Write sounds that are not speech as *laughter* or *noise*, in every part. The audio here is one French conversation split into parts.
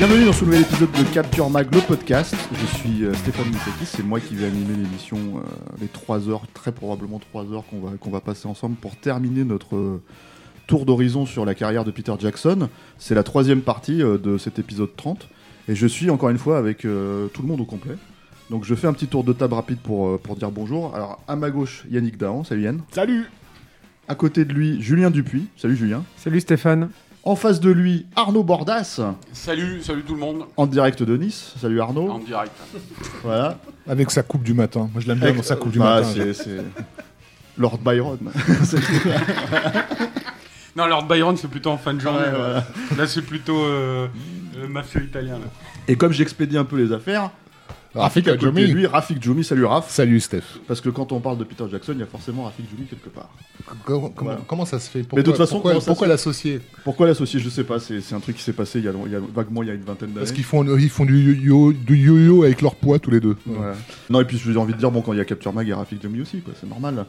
Bienvenue dans ce nouvel épisode de Capture Mag, le podcast. Je suis euh, Stéphane Moustakis, c'est moi qui vais animer l'émission, euh, les 3 heures, très probablement 3 heures qu'on va, qu'on va passer ensemble pour terminer notre euh, tour d'horizon sur la carrière de Peter Jackson. C'est la troisième partie euh, de cet épisode 30. Et je suis encore une fois avec euh, tout le monde au complet. Donc je fais un petit tour de table rapide pour, euh, pour dire bonjour. Alors à ma gauche, Yannick Dahan, salut Yann. Salut À côté de lui, Julien Dupuis, salut Julien. Salut Stéphane. En face de lui, Arnaud Bordas, Salut, salut tout le monde en direct de Nice. Salut Arnaud. en direct. Voilà. Avec sa coupe du matin. Moi, je l'aime bien Avec- dans sa coupe du bah, matin. c'est- c'est Lord Byron. *laughs* Non, Lord Byron, c'est plutôt en fin de journée. Ouais, là. Là, c'est plutôt euh, le mafieux italien. Là. Et comme j'expédie un peu les affaires, Rafik à côté de Adjoumi. lui, Rafik Djoumi, salut Raf. Salut Steph. Parce que quand on parle de Peter Jackson, il y a forcément Rafik Djoumi quelque part. Comment, comment- Voilà. comment ça se fait? Pourquoi, Mais de toute façon, pourquoi, comment ça pourquoi se- l'associer? Pourquoi l'associer? Je sais pas, c'est c'est un truc qui s'est passé il y, a, il y a vaguement il y a une vingtaine d'années. Parce qu'ils font, ils font du yo-yo du yo-yo avec leur poids tous les deux. Ouais. Non, et puis j'ai envie de dire, bon, quand il y a Capture Mag, il y a Rafik Djoumi aussi, quoi, c'est normal.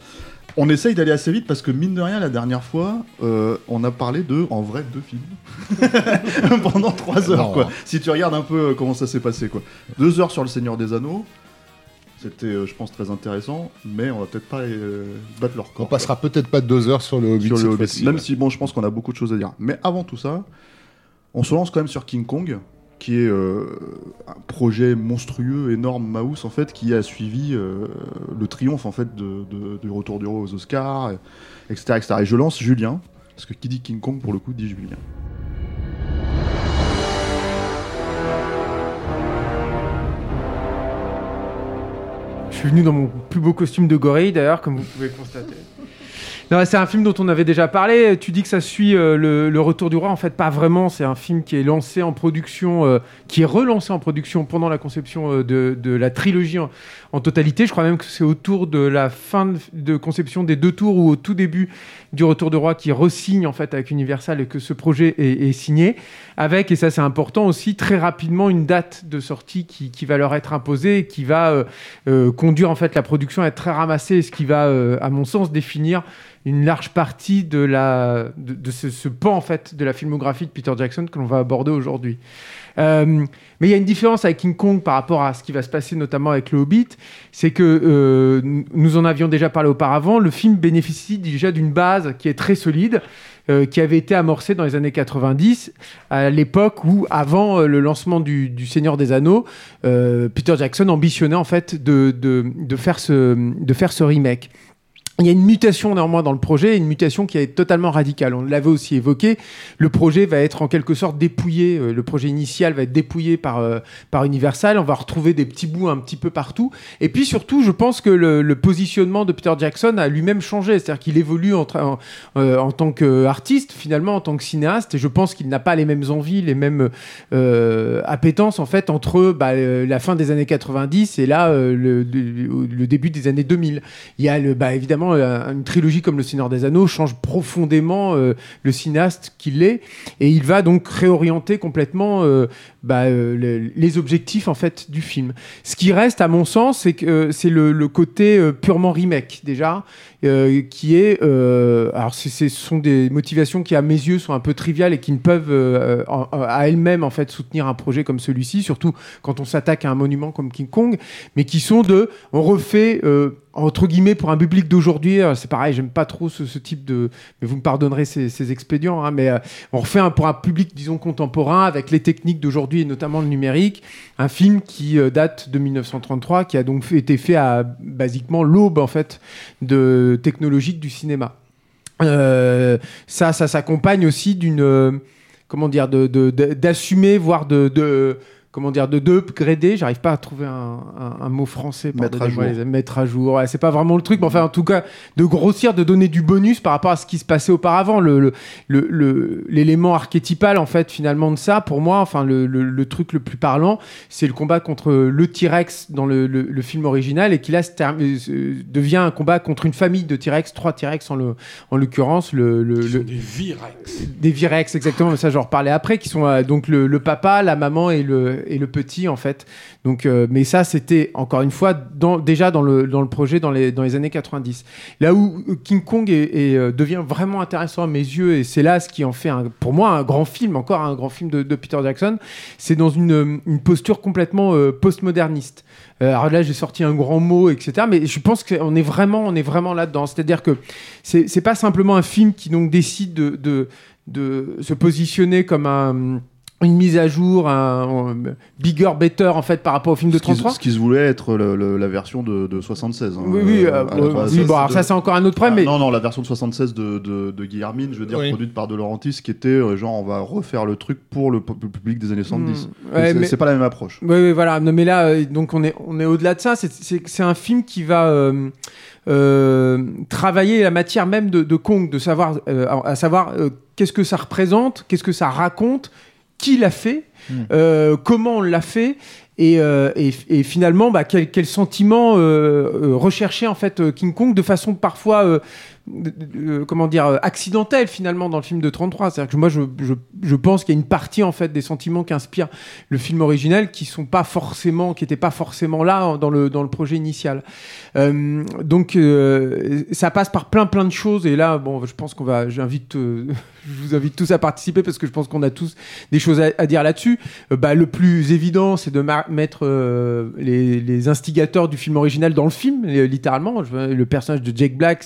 On essaye d'aller assez vite parce que, mine de rien, la dernière fois, euh, on a parlé de, en vrai, deux films. *laughs* Pendant trois heures, Non. quoi. Si tu regardes un peu euh, comment ça s'est passé, quoi. Deux heures sur Le Seigneur des Anneaux. C'était, euh, je pense, très intéressant, mais on va peut-être pas euh, battre leur On corps. passera peut-être pas deux heures sur le Hobbit sur le cette Hobbit. fois-ci, Même ouais. si, bon, je pense qu'on a beaucoup de choses à dire. Mais avant tout ça, on se lance quand même sur King Kong, qui est euh, un projet monstrueux, énorme, Mouse, en fait, qui a suivi euh, le triomphe, en fait, de, du Retour du Roi aux Oscars, et- etc., etc. Et je lance Julien, parce que qui dit King Kong, pour le coup, dit Julien. Je suis venu dans mon plus beau costume de gorille d'ailleurs, comme vous pouvez constater. C'est un film dont on avait déjà parlé. Tu dis que ça suit euh, le, Retour du Roi. En fait, pas vraiment. C'est un film qui est lancé en production, euh, qui est relancé en production pendant la conception euh, de, de la trilogie en, totalité. Je crois même que c'est autour de la fin de, de conception des deux tours ou au tout début du Retour du Roi qui resigne en fait avec Universal et que ce projet est, signé avec, et ça c'est important aussi, très rapidement une date de sortie qui, va leur être imposée et qui va euh, euh, conduire en fait la production à être très ramassée, ce qui va, euh, à mon sens, définir une large partie de, la, de, de ce, ce pan en fait de la filmographie de Peter Jackson que l'on va aborder aujourd'hui. Euh, mais il y a une différence avec King Kong par rapport à ce qui va se passer notamment avec le Hobbit, c'est que euh, nous en avions déjà parlé auparavant, le film bénéficie déjà d'une base qui est très solide, euh, qui avait été amorcée dans les années 90, à l'époque où, avant le lancement du, Seigneur des Anneaux, Peter Jackson ambitionnait en fait de faire ce remake. Il y a une mutation néanmoins dans le projet, une mutation qui est totalement radicale. On l'avait aussi évoqué. Le projet va être en quelque sorte dépouillé. euh, Le projet initial va être dépouillé par, euh, par Universal. On va retrouver des petits bouts un petit peu partout. Et puis surtout, je pense que le, positionnement de Peter Jackson a lui-même changé. C'est-à-dire qu'il évolue en, en, euh, en tant qu'artiste, finalement, en tant que cinéaste. Et je pense qu'il n'a pas les mêmes envies, les mêmes euh, appétences, en fait, entre bah, euh, la fin des années 90 et là, le, début des années 2000. Il y a bah, évidemment euh, une trilogie comme Le Seigneur des Anneaux change profondément euh, le cinéaste qu'il est et il va donc réorienter complètement euh, bah, le- les objectifs en fait du film. Ce qui reste à mon sens, c'est que c'est le, côté purement remake déjà, qui est alors ce sont des motivations qui à mes yeux sont un peu triviales et qui ne peuvent en- à elles-mêmes en fait soutenir un projet comme celui-ci, surtout quand on s'attaque à un monument comme King Kong, mais qui sont de on refait entre guillemets pour un public d'aujourd'hui, euh, c'est pareil, j'aime pas trop ce, type de, mais vous me pardonnerez ces, expédients, hein, mais euh, on refait pour un public disons contemporain avec les techniques d'aujourd'hui et notamment le numérique, un film qui euh, date de 1933, qui a donc été fait à basiquement l'aube en fait de technologique du cinéma. Ça, ça s'accompagne aussi d'une comment dire, d'assumer, voire de, comment dire, de d'upgrader. J'arrive pas à trouver un, un- un mot français. Mettre à jour. les. Mettre à jour. Ouais, c'est pas vraiment le truc, mais enfin, en tout cas, de grossir, de donner du bonus par rapport à ce qui se passait auparavant. Le, le- le- le- l'élément archétypal, en fait, finalement, de ça, pour moi, enfin, le, le- le truc le plus parlant, c'est le combat contre le T-Rex dans le, le- le film original et qui là se euh, se- devient un combat contre une famille de T-Rex, trois T-Rex en, le, en l'occurrence, le, le- Qui sont le- des Virex. des Virex exactement, mais ça j'en reparlais après, qui sont euh, donc le, le papa, la maman et le, et le petit en fait. Donc, euh, mais ça c'était encore une fois déjà dans le, dans le projet dans les, dans les années 90. Là où euh, King Kong est- euh, devient vraiment intéressant à mes yeux, et c'est là ce qui en fait pour moi un grand film, encore un grand film de, de Peter Jackson, c'est dans une, posture complètement postmoderniste. Alors là, j'ai sorti un grand mot, etc. Mais je pense qu'on est vraiment, on est vraiment là-dedans. C'est-à-dire que c'est pas simplement un film qui donc décide de, de, de se positionner comme un une mise à jour, un, un bigger, better en fait par rapport au film de Ce qui, 33. ce qui se voulait être le- le- la version de, de 76. hein, Oui, oui, euh, euh, oui, bon, alors de- ça c'est encore un autre Ah, problème, mais Non, non, la version de 76 de, de, de Guillermine, je veux dire, Oui. produite par De Laurentiis, qui était euh, genre on va refaire le truc pour le, pu- le public des années 70. Hmm, ouais, c'est mais- pas la même approche. Oui, oui, voilà. Non, mais là, euh, donc on est, on est au-delà de ça. C'est- un film qui va euh, euh, travailler la matière même de, de Kong, de savoir, euh, à à savoir euh, qu'est-ce que ça représente, qu'est-ce que ça raconte, qui l'a fait, Mm. euh, comment on l'a fait. Et, euh, et, finalement, bah, quel, sentiment euh, euh, rechercher en fait euh, King Kong de façon parfois, comment dire, accidentelle finalement dans le film de 33. C'est-à-dire que moi, je, pense qu'il y a une partie en fait des sentiments qu'inspire le film original qui sont pas forcément, qui étaient pas forcément là hein, dans le dans le projet initial. Donc ça passe par plein plein de choses et là, bon, je pense qu'on va, *laughs* je vous invite tous à participer parce que je pense qu'on a tous des choses à, à dire là-dessus. Bah, le plus évident, c'est de mar- mettre euh, les, les instigateurs du film original dans le film, euh, littéralement. Le personnage de Jake Black,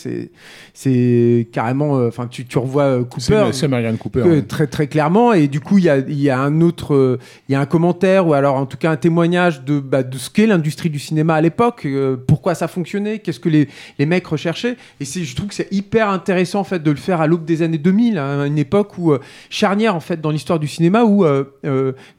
c'est carrément, euh, enfin, tu, tu revois Cooper. C'est Marianne Cooper. Hein. très très clairement et du coup il y a, y a un autre il y a un commentaire ou alors en tout cas un témoignage de, bah, de ce qu'est l'industrie du cinéma à l'époque pourquoi ça fonctionnait qu'est-ce que les, les mecs recherchaient et je trouve que c'est hyper intéressant en fait de le faire à l'aube des années 2000 hein, une époque où charnière en fait dans l'histoire du cinéma où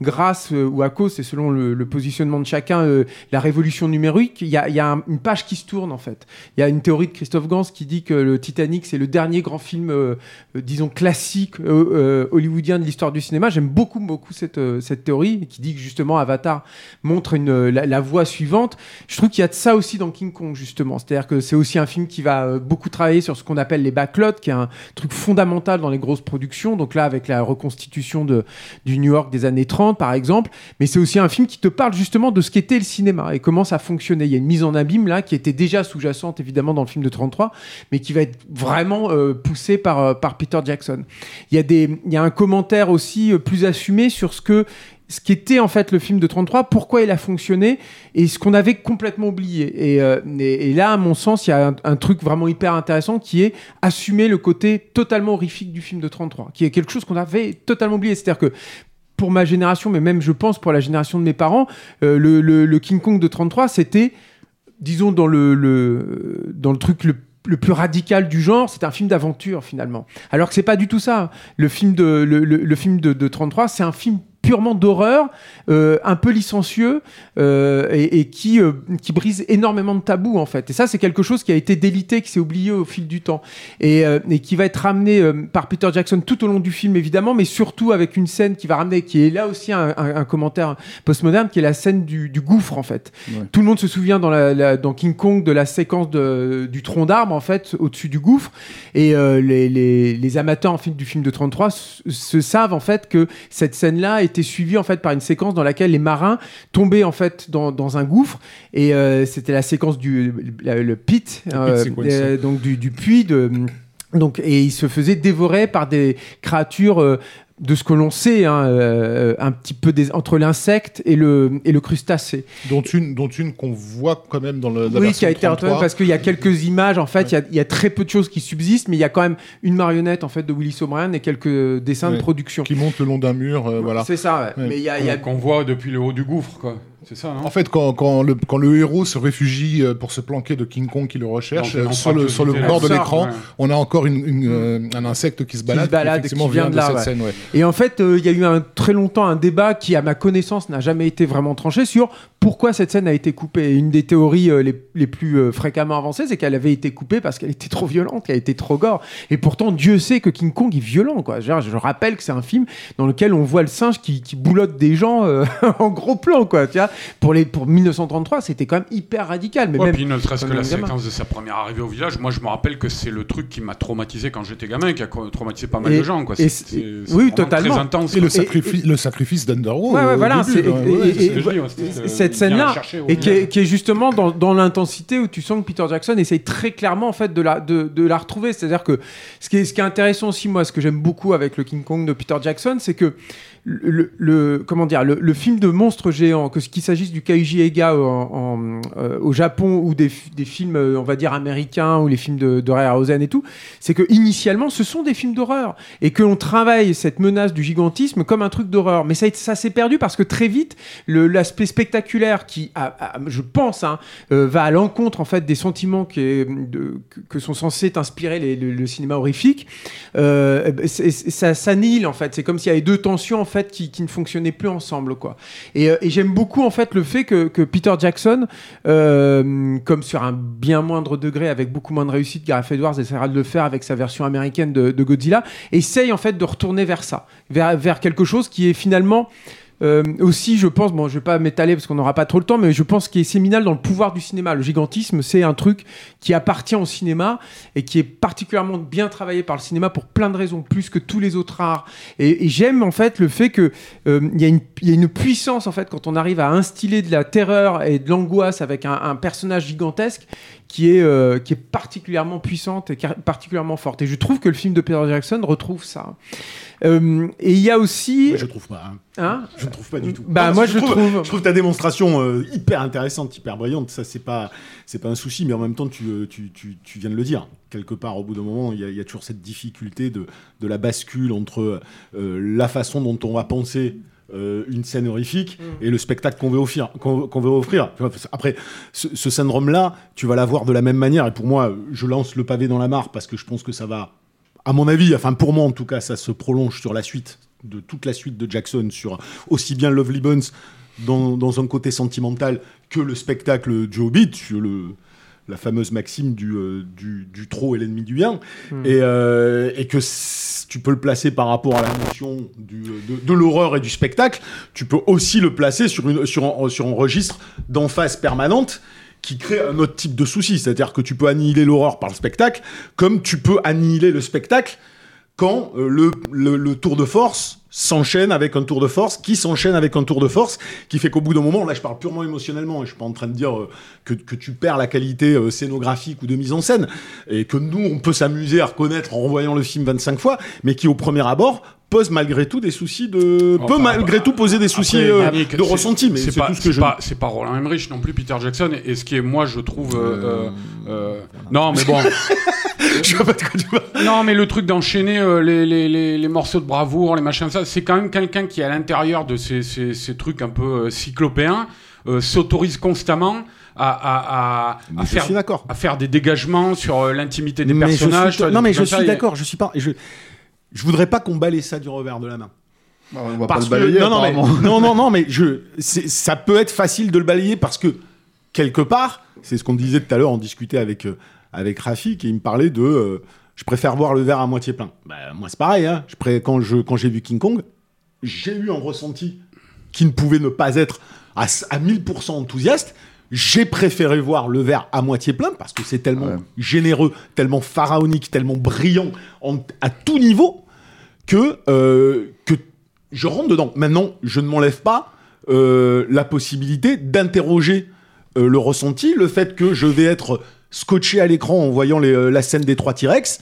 grâce ou à cause c'est selon le, le positionnement de chacun euh, la révolution numérique il y a, une page qui se tourne en fait il y a une théorie de Christophe Gans qui dit que le Titanic c'est le dernier grand film euh, euh, disons classique hollywoodien de l'histoire du cinéma. J'aime beaucoup beaucoup cette cette théorie qui dit que justement Avatar montre la, la voie suivante. Je trouve qu'il y a de ça aussi dans King Kong justement. C'est-à-dire que c'est aussi un film qui va beaucoup travailler sur ce qu'on appelle les backlots, qui est un truc fondamental dans les grosses productions. Donc là avec la reconstitution de du New York des années 30 par exemple, mais c'est aussi un film qui te parle justement de ce qu'était le cinéma et comment ça fonctionnait. Il y a une mise en abîme là qui était déjà sous-jacente évidemment dans le film de 33, mais qui va être vraiment euh, poussée par, euh, par Peter Jackson. Il y, a des, il y a un commentaire aussi euh, plus assumé sur ce que ce qui était en fait le film de 33, pourquoi il a fonctionné et ce qu'on avait complètement oublié. Et là, à mon sens, il y a un, un truc vraiment hyper intéressant qui est assumer le côté totalement horrifique du film de 33, qui est quelque chose qu'on avait totalement oublié. C'est-à-dire que pour ma génération, mais même je pense pour la génération de mes parents, euh, le, King Kong de 33, c'était, disons, dans le, le, dans le truc le plus radical du genre, c'est un film d'aventure finalement. Alors que c'est pas du tout ça. Le film de, le, film de 33, c'est un film purement d'horreur, euh, un peu licencieux euh, et, et qui, euh, qui brise énormément de tabous en fait. Et ça, c'est quelque chose qui a été délité, qui s'est oublié au fil du temps et, et qui va être ramené par Peter Jackson tout au long du film évidemment, mais surtout avec une scène qui va ramener, qui est là aussi un, un- un commentaire postmoderne, qui est la scène du, du gouffre en fait. Ouais. Tout le monde se souvient dans, la, la- dans King Kong de la séquence de, du tronc d'arbre en fait au-dessus du gouffre et les, les, les amateurs en film du film de 33 se, se savent en fait que cette scène-là était suivie en fait par une séquence dans laquelle les marins tombaient en fait dans, dans un gouffre et euh, c'était la séquence du le pit, euh, sequence. euh, donc du, du puits de donc et ils se faisaient dévorer par des créatures euh, de ce que l'on sait, hein, euh, un petit peu des, entre l'insecte et le, et le crustacé. Dont une, dont une qu'on voit quand même dans le. la Oui, qui a été 33. retrouvé parce qu'il y a quelques images, en fait, il y a- il y, a très peu de choses qui subsistent, mais il y a quand même une marionnette en fait de Willis O'Brien et quelques dessins de production. qui monte le long d'un mur, euh, voilà. C'est ça, ouais. Ouais. mais il y a, il y a- Qu'on voit depuis le haut du gouffre, quoi. C'est ça, non En fait, quand, quand, le, quand le héros se réfugie euh, pour se planquer de King Kong qui le recherche, Donc, euh, sur, le, sur le anthropologie bord de l'écran, Ouais. on a encore une, une, euh, un insecte qui se balade, se balade, effectivement qui vient vient de de, là, cette ouais. scène. Ouais. Et en fait, euh, il y a eu un, très longtemps un débat qui, à ma connaissance, n'a jamais été vraiment tranché sur pourquoi cette scène a été coupée. Et une des théories euh, les, les plus euh, fréquemment avancées, c'est qu'elle avait été coupée parce qu'elle était trop violente, qu'elle était trop gore. Et pourtant, Dieu sait que King Kong est violent. Quoi. Je, rappelle que c'est un film dans lequel on voit le singe qui, qui boulotte des gens euh, *laughs* en gros plan. Quoi, tu vois. Pour, les, pour 1933, c'était quand même hyper radical. Mais Ouais, même, puis ne serait-ce que la gamin. séquence de sa première arrivée au village, moi je me rappelle que c'est le truc qui m'a traumatisé quand j'étais gamin, qui a traumatisé pas mal Et- de gens. Quoi. et C'est- c'est- c'est- c'est oui, totalement. Très intense. Et le, sacrifice, le sacrifice d'Underworld. Ouais, ouais, voilà. et- et- ouais, c'était, euh, cette scène-là, et qui est, village. qui est justement dans, dans l'intensité où tu sens que Peter Jackson essaye très clairement en fait de la, de, de la retrouver. C'est-à-dire que ce qui, est, ce qui est intéressant aussi, moi, ce que j'aime beaucoup avec le King Kong de Peter Jackson, c'est que le, comment dire, le, film de monstres géants, que qu'il s'agisse du Kaiji en- euh, au Japon ou des, des films, euh, on va dire américains ou les films de, de Ray Harryhausen et tout, c'est que initialement, ce sont des films d'horreur et que l'on travaille cette menace du gigantisme comme un truc d'horreur. Mais ça, ça s'est perdu parce que très vite, l'aspect spectaculaire qui, je pense, hein, euh, va à l'encontre en fait des sentiments qui que, sont censés t'inspirer les- le, cinéma horrifique, ça s'annihile en fait. C'est comme s'il y avait deux tensions en fait qui, ne fonctionnaient plus ensemble quoi. Et, euh, et j'aime beaucoup en fait le fait que, que Peter Jackson, euh, comme sur un bien moindre degré, avec beaucoup moins de réussite, Gareth Edwards essaiera de le faire avec sa version américaine de, de Godzilla, essaye en fait de retourner vers ça, vers, vers quelque chose qui est finalement euh, aussi, je pense, bon, je vais pas m'étaler parce qu'on n'aura pas trop le temps, mais je pense qu'il est séminal dans le pouvoir du cinéma. Le gigantisme, c'est un truc qui appartient au cinéma et qui est particulièrement bien travaillé par le cinéma pour plein de raisons, plus que tous les autres arts. Et, j'aime en fait le fait que euh, y, a une- puissance en fait quand on arrive à instiller de la terreur et de l'angoisse avec un personnage gigantesque qui est, euh, qui est particulièrement puissante et particulièrement forte. Et je trouve que le film de Peter Jackson retrouve ça. Euh, et il y a aussi, Mais je trouve pas. hein. hein, Je ne trouve pas du tout. Bah, Non, moi, je trouve- Je trouve ta démonstration euh, hyper intéressante, hyper brillante. Ça, c'est pas, c'est pas un souci, mais en même temps, tu, tu, tu, tu viens de le dire. Quelque part, au bout d'un moment, il y, a- il y a toujours cette difficulté de, de la bascule entre euh, la façon dont on va penser. Euh, une scène horrifique et le spectacle qu'on veut offrir. Qu'on veut offrir. Après, ce, ce syndrome-là, tu vas l'avoir de la même manière. Et pour moi, je lance le pavé dans la mare parce que je pense que ça va à mon avis, enfin pour moi en tout cas, ça se prolonge sur la suite de toute la suite de Jackson, sur aussi bien Lovely Bones dans, dans un côté sentimental que le spectacle du Hobbit, le, la fameuse maxime du, euh, du, du trop est l'ennemi du bien, et, euh, et que tu peux le placer par rapport à la notion du, de, de l'horreur et du spectacle, tu peux aussi le placer sur, une, sur, un, sur un registre d'emphase permanente qui crée un autre type de souci. C'est-à-dire que tu peux annihiler l'horreur par le spectacle, comme tu peux annihiler le spectacle quand euh, le, le, le tour de force s'enchaîne avec un tour de force, qui s'enchaîne avec un tour de force, qui fait qu'au bout d'un moment, là je parle purement émotionnellement, et je suis pas en train de dire euh, que, que tu perds la qualité euh, scénographique ou de mise en scène, et que nous on peut s'amuser à reconnaître en revoyant le film 25 fois, mais qui au premier abord pose malgré tout des soucis de... Enfin, peut malgré tout poser des soucis Après, euh, de ressenti, mais c'est pas, tout ce que je... c'est pas Roland Emmerich non plus, Peter Jackson. Et, et ce qui est, moi, je trouve. euh, euh, euh, non, mais bon. *laughs* *laughs* je vois pas de quoi tu parles. non, mais le truc d'enchaîner euh, les, les, les, les morceaux de bravoure, les machins, ça, c'est quand même quelqu'un qui, à l'intérieur de ces, ces, ces trucs un peu euh, cyclopéens, euh, s'autorise constamment à, à, à, à je faire, suis d'accord. à faire des dégagements sur euh, l'intimité des Mais personnages. suis- vois, non mais je suis et- d'accord, je suis pas... Je, je voudrais pas qu'on balaye ça du revers de la main. Bah, on va Parce pas le balayer, que, non, non, mais, non, non, non, *laughs* mais je, ça peut être facile de le balayer parce que, quelque part, c'est ce qu'on disait tout à l'heure, on discutait avec, euh, avec Rafik et il me parlait de euh, je préfère voir le verre à moitié plein. Bah, moi, c'est pareil, hein. je pré- quand, je, quand j'ai vu King Kong, j'ai eu un ressenti qui ne pouvait ne pas être à, à 1000% enthousiaste. J'ai préféré voir le verre à moitié plein parce que c'est tellement Ouais. généreux, tellement pharaonique, tellement brillant en- à tout niveau que, euh, que je rentre dedans. Maintenant, je ne m'enlève pas euh, la possibilité d'interroger euh, le ressenti, le fait que je vais être scotché à l'écran en voyant les, euh, la scène des trois T-Rex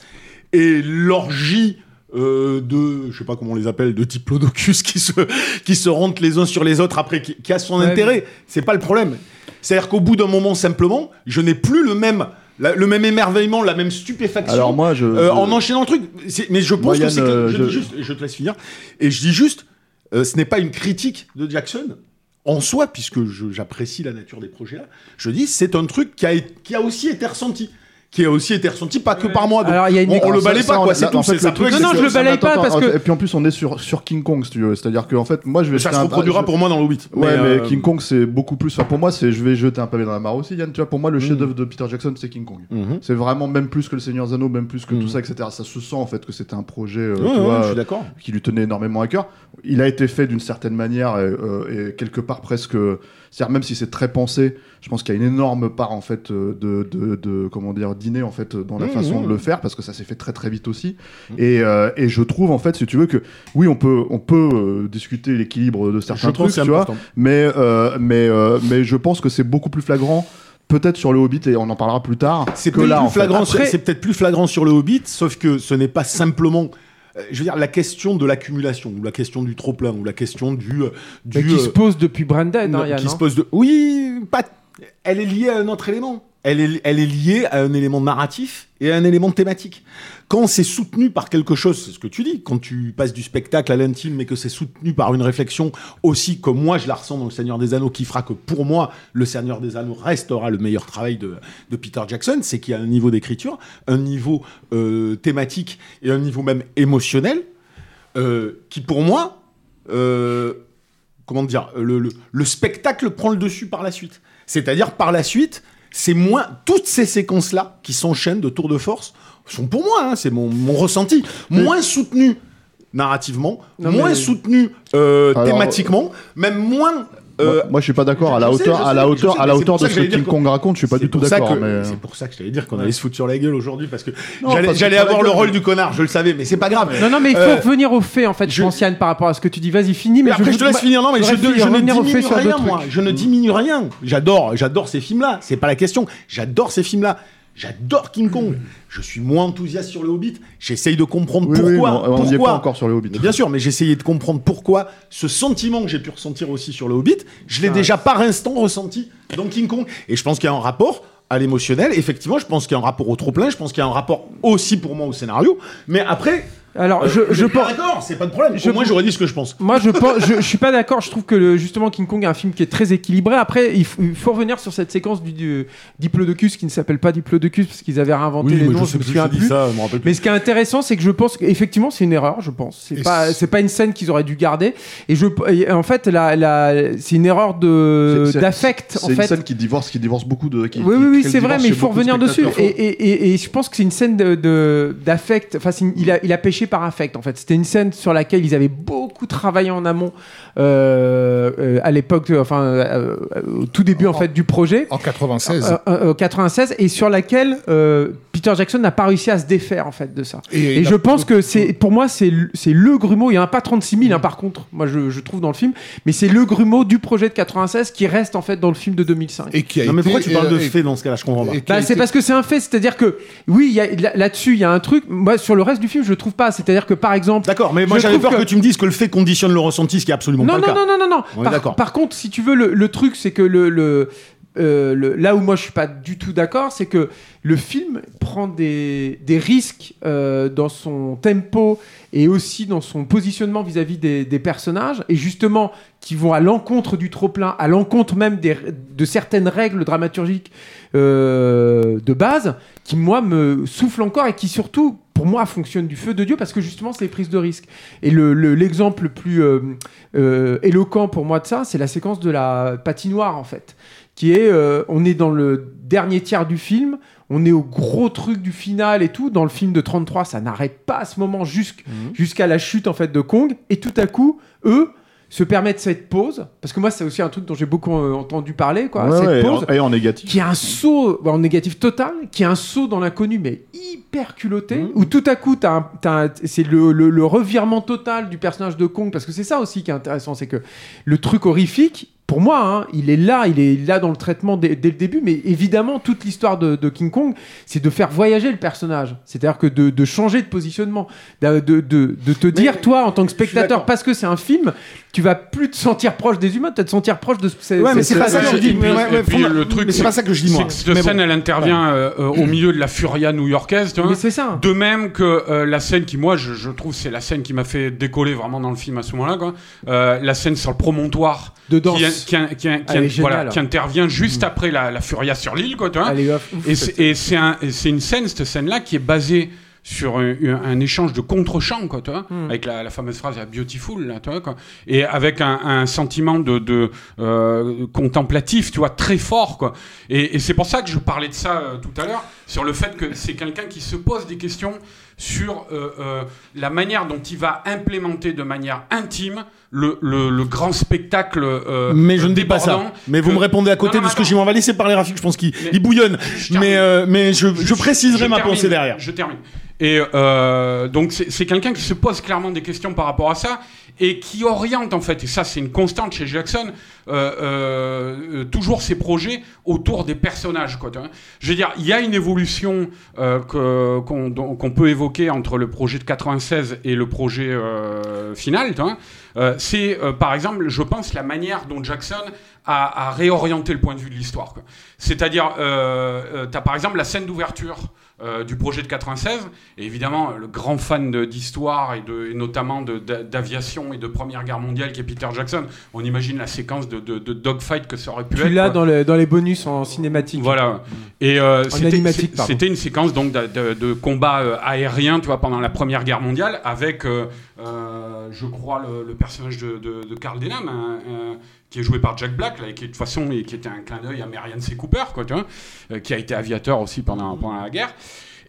et l'orgie euh, de, je sais pas comment on les appelle, de diplodocus qui se, *laughs* qui se rentrent les uns sur les autres après, qui, qui a son Ouais, intérêt. C'est pas le problème. C'est-à-dire qu'au bout d'un moment, simplement, je n'ai plus le même, la- le même émerveillement, la même stupéfaction. Alors moi, je. Euh, je- en enchaînant le truc. C'est- Mais je pense que c'est que. Je, juste, je te laisse finir. Et je dis juste, euh, ce n'est pas une critique de Jackson. En soi, puisque j'apprécie la nature des projets là, je dis c'est un truc qui a, qui a aussi été ressenti. Qui a aussi été ressenti, pas que par moi. Donc, Alors, il y a une- on, on le balaye pas, quoi. C'est tout. fait, ça. truc, Non, non, je le balaye pas parce que- Et puis en plus, on est sur, sur King Kong, si tu veux. C'est-à-dire qu'en fait, moi, je vais. Ça se reproduira pour moi dans le Hobbit. Ouais, mais, euh, King Kong, c'est beaucoup plus. Enfin, pour moi, c'est. Je vais jeter un pavé dans la mare aussi, Yann. Tu vois, pour moi, le chef-d'œuvre de Peter Jackson, c'est King Kong. mhm. C'est vraiment même plus que le Seigneur Zano, même plus que tout ça, etc. Ça se sent en fait que c'était un projet, euh, Ouais, tu ouais, vois, je suis d'accord. qui lui tenait énormément à cœur. Il a été fait d'une certaine manière et, euh, et quelque part presque, c'est-à-dire même si c'est très pensé, je pense qu'il y a une énorme part en fait euh, de, de, de- comment dire dîner en fait dans la Mmh, façon mmh. de le faire parce que ça s'est fait très très vite aussi. Et, euh, et je trouve en fait, si tu veux que oui, on peut on peut euh, discuter l'équilibre de certains Je trucs, tu vois, mais euh, mais euh, mais je pense que c'est beaucoup plus flagrant. Peut-être sur le Hobbit et on en parlera plus tard. C'est que peut-être là, plus en fait. flagrant. Après- C'est peut-être plus flagrant sur le Hobbit, sauf que ce n'est pas simplement. Euh, Je veux dire, la question de l'accumulation, ou la question du trop-plein, ou la question du. euh, du Mais qui euh, se pose depuis Brandon, non, hein, qui hein. se pose de. Oui, pas. Elle est liée à un autre élément. Elle est, elle est liée à un élément narratif et à un élément thématique. Quand c'est soutenu par quelque chose, c'est ce que tu dis, quand tu passes du spectacle à l'intime, mais que c'est soutenu par une réflexion aussi, comme moi je la ressens dans Le Seigneur des Anneaux, qui fera que pour moi, Le Seigneur des Anneaux restera le meilleur travail de, de Peter Jackson, c'est qu'il y a un niveau d'écriture, un niveau euh, thématique et un niveau même émotionnel, euh, qui pour moi, euh, comment dire, le, le- le spectacle prend le dessus par la suite. C'est-à-dire par la suite, c'est moins toutes ces séquences-là qui s'enchaînent de tour de force sont pour moi, hein, c'est mon, mon ressenti, moins soutenues narrativement, Non, moins mais- soutenues euh, Alors, thématiquement, même moins. euh, moi, moi, je suis pas d'accord à la sais, hauteur, à la hauteur, sais, à la hauteur de ce que King Kong raconte. Je suis pas du tout d'accord. mais- C'est pour ça que je t'allais dire qu'on allait se foutre sur la gueule aujourd'hui parce que j'allais avoir le rôle mais- du connard, je le savais, mais c'est pas grave. Non, non, mais il faut Euh, revenir aux faits, en fait, je pense, Yann, par rapport à ce que tu dis. Vas-y, finis, mais Mais après, je te laisse finir. Non, mais je, ne diminue rien, moi. Je ne diminue rien. J'adore, j'adore ces films-là. C'est pas la question. J'adore ces films-là. J'adore King Kong. Je suis moins enthousiaste sur le Hobbit. J'essaye de comprendre Oui, pourquoi. on est pourquoi. pas encore sur le Hobbit. Mais bien sûr, mais j'essayais de comprendre pourquoi ce sentiment que j'ai pu ressentir aussi sur le Hobbit, je l'ai déjà par instant ressenti dans King Kong. Et je pense qu'il y a un rapport à l'émotionnel. Effectivement, je pense qu'il y a un rapport au trop-plein. Je pense qu'il y a un rapport aussi pour moi au scénario. Mais après, Alors, euh, je, je je pense. d'accord, c'est pas de problème. je- Au moins, j'aurais dit ce que je pense. Moi, je pense, je, je suis pas d'accord. Je trouve que le- justement King Kong est un film qui est très équilibré. Après, il, faut- il faut revenir sur cette séquence du, du Diplodocus qui ne s'appelle pas Diplodocus parce qu'ils avaient réinventé les noms. Je, me souviens plus. ça, me. Mais ce qui est intéressant, c'est que je pense qu'effectivement, c'est une erreur. Je pense. C'est pas, c'est- c'est pas une scène qu'ils auraient dû garder. Et je, et en fait, la, la, c'est une erreur de C'est- c'est- d'affect. C'est En une fait, scène qui divorce, qui divorce beaucoup de. Qui, oui, qui oui, oui, c'est vrai, mais il faut revenir dessus. Et, et, et, et je pense que c'est une scène de- d'affect. Enfin, il a, il a pêché par affect. En fait, c'était une scène sur laquelle ils avaient beaucoup travaillé en amont à l'époque, euh, enfin, euh, euh, au tout début en fait du projet. En 96. Euh, euh, euh, 96 et sur laquelle euh, Peter Jackson n'a pas réussi à se défaire en fait de ça. Et, je pense que c'est pour moi c'est le- c'est le grumeau. Il y en a pas 36 000 hein, par contre. Moi je, je trouve dans le film, mais c'est le grumeau du projet de 96 qui reste en fait dans le film de 2005. Et qui a Non, mais pourquoi tu parles de euh, et- fait dans ce cas-là? Je comprends pas. Bah, c'est été- parce que c'est un fait, c'est-à-dire que oui, là-dessus il y a un truc. Moi sur le reste du film je le trouve pas. C'est-à-dire que par exemple, D'accord, mais moi j'avais peur que... que- tu me dises que le fait conditionne le ressenti, ce qui est absolument non pas non, le cas. non non non non On est Par, d'accord. par contre, si tu veux le, le truc, c'est que le, le, euh, le- là où moi je suis pas du tout d'accord, c'est que le film prend des, des risques euh, dans son tempo et aussi dans son positionnement vis-à-vis des, des personnages, et justement qui vont à l'encontre du trop-plein, à l'encontre même des, de certaines règles dramaturgiques euh, de base, qui moi me soufflent encore et qui surtout, pour moi, fonctionnent du feu de Dieu parce que justement c'est les prises de risque. Et le- le- l'exemple le, plus euh, euh, éloquent pour moi de ça, c'est la séquence de la patinoire en fait, qui est, euh, on est dans le dernier tiers du film, on est au gros truc du final et tout. Dans le film de 33, ça n'arrête pas à ce moment jusqu'- jusqu'à la chute en fait de Kong. Et tout à coup, eux se permettent cette pause, parce que moi c'est aussi un truc dont j'ai beaucoup euh, entendu parler, quoi. Ouais, cette ouais, pause et en négatif. qui est un saut bah, en négatif total, qui est un saut dans l'inconnu, mais hyper culotté, Mmh. où tout à coup, c'est le, le- le revirement total du personnage de Kong, parce que c'est ça aussi qui est intéressant, c'est que le truc horrifique, pour moi, hein, il est là, il est là dans le traitement dès, dès le début, mais évidemment, toute l'histoire de, de King Kong, c'est de faire voyager le personnage, c'est-à-dire que de, de changer de positionnement, de, de, te dire, toi, en tant que spectateur, parce que c'est un film, tu vas plus te sentir proche des humains, tu vas te sentir proche de. ce- Ouais, mais c'est pas ça que je dis. Le truc, c'est pas ça que je dis, moi. c'est que cette scène, elle intervient euh, euh, au milieu de la furia new-yorkaise, tu vois. Mais c'est ça. De même que euh, la scène qui, moi, je, je trouve, c'est la scène qui m'a fait décoller vraiment dans le film à ce moment-là, quoi. Euh, la scène sur le promontoire. De danse. Qui, qui- qui- qui- Elle est voilà, géniale. qui intervient juste après la, la furia sur l'île, quoi, tu vois. C'est- c'est et c'est une scène, cette scène-là, qui est basée sur un, un échange de contre-champ, quoi, tu vois, Hmm. avec la, la fameuse phrase la beautiful, là, tu vois, quoi, et avec un, un sentiment de, de euh, contemplatif, tu vois, très fort, quoi. Et, et c'est pour ça que je parlais de ça euh, tout à l'heure, sur le fait que c'est quelqu'un qui se pose des questions sur euh, euh, la manière dont il va implémenter de manière intime le, le- le grand spectacle. euh, Mais je ne dis pas ça. Mais vous que- me répondez à côté Non, non, de ce que attends. j'ai. On va laisser parler Rafik. Je pense qu'il bouillonne. Je. Mais, mais je, préciserai ma termine, pensée derrière. Je termine. Et euh, donc c'est quelqu'un qui se pose clairement des questions par rapport à ça et qui oriente en fait, et ça c'est une constante chez Jackson, euh, euh, toujours ses projets autour des personnages. Quoi. Je veux dire, il y a une évolution qu'on peut évoquer entre le projet de 96 et le projet final. C'est par exemple, je pense, la manière dont Jackson a, a réorienté le point de vue de l'histoire. C'est-à-dire, tu as par exemple la scène d'ouverture euh, du projet de 96, et évidemment, le grand fan d'histoire et, de- et notamment d'aviation et de Première Guerre mondiale qui est Peter Jackson, on imagine la séquence de, de, de dogfight que ça aurait pu Tu être. l'as quoi. dans, le- dans les bonus en cinématique. Voilà. Et euh, c'était- une séquence donc de, combat euh, aérien, tu vois, pendant la Première Guerre mondiale, avec, euh, je crois, le, le personnage de, Carl Denham, hein, qui est joué par Jack Black, là, et qui de toute façon, et qui était un clin d'œil à Marianne C. Cooper, quoi, tu vois, euh, qui a été aviateur aussi pendant, pendant la guerre.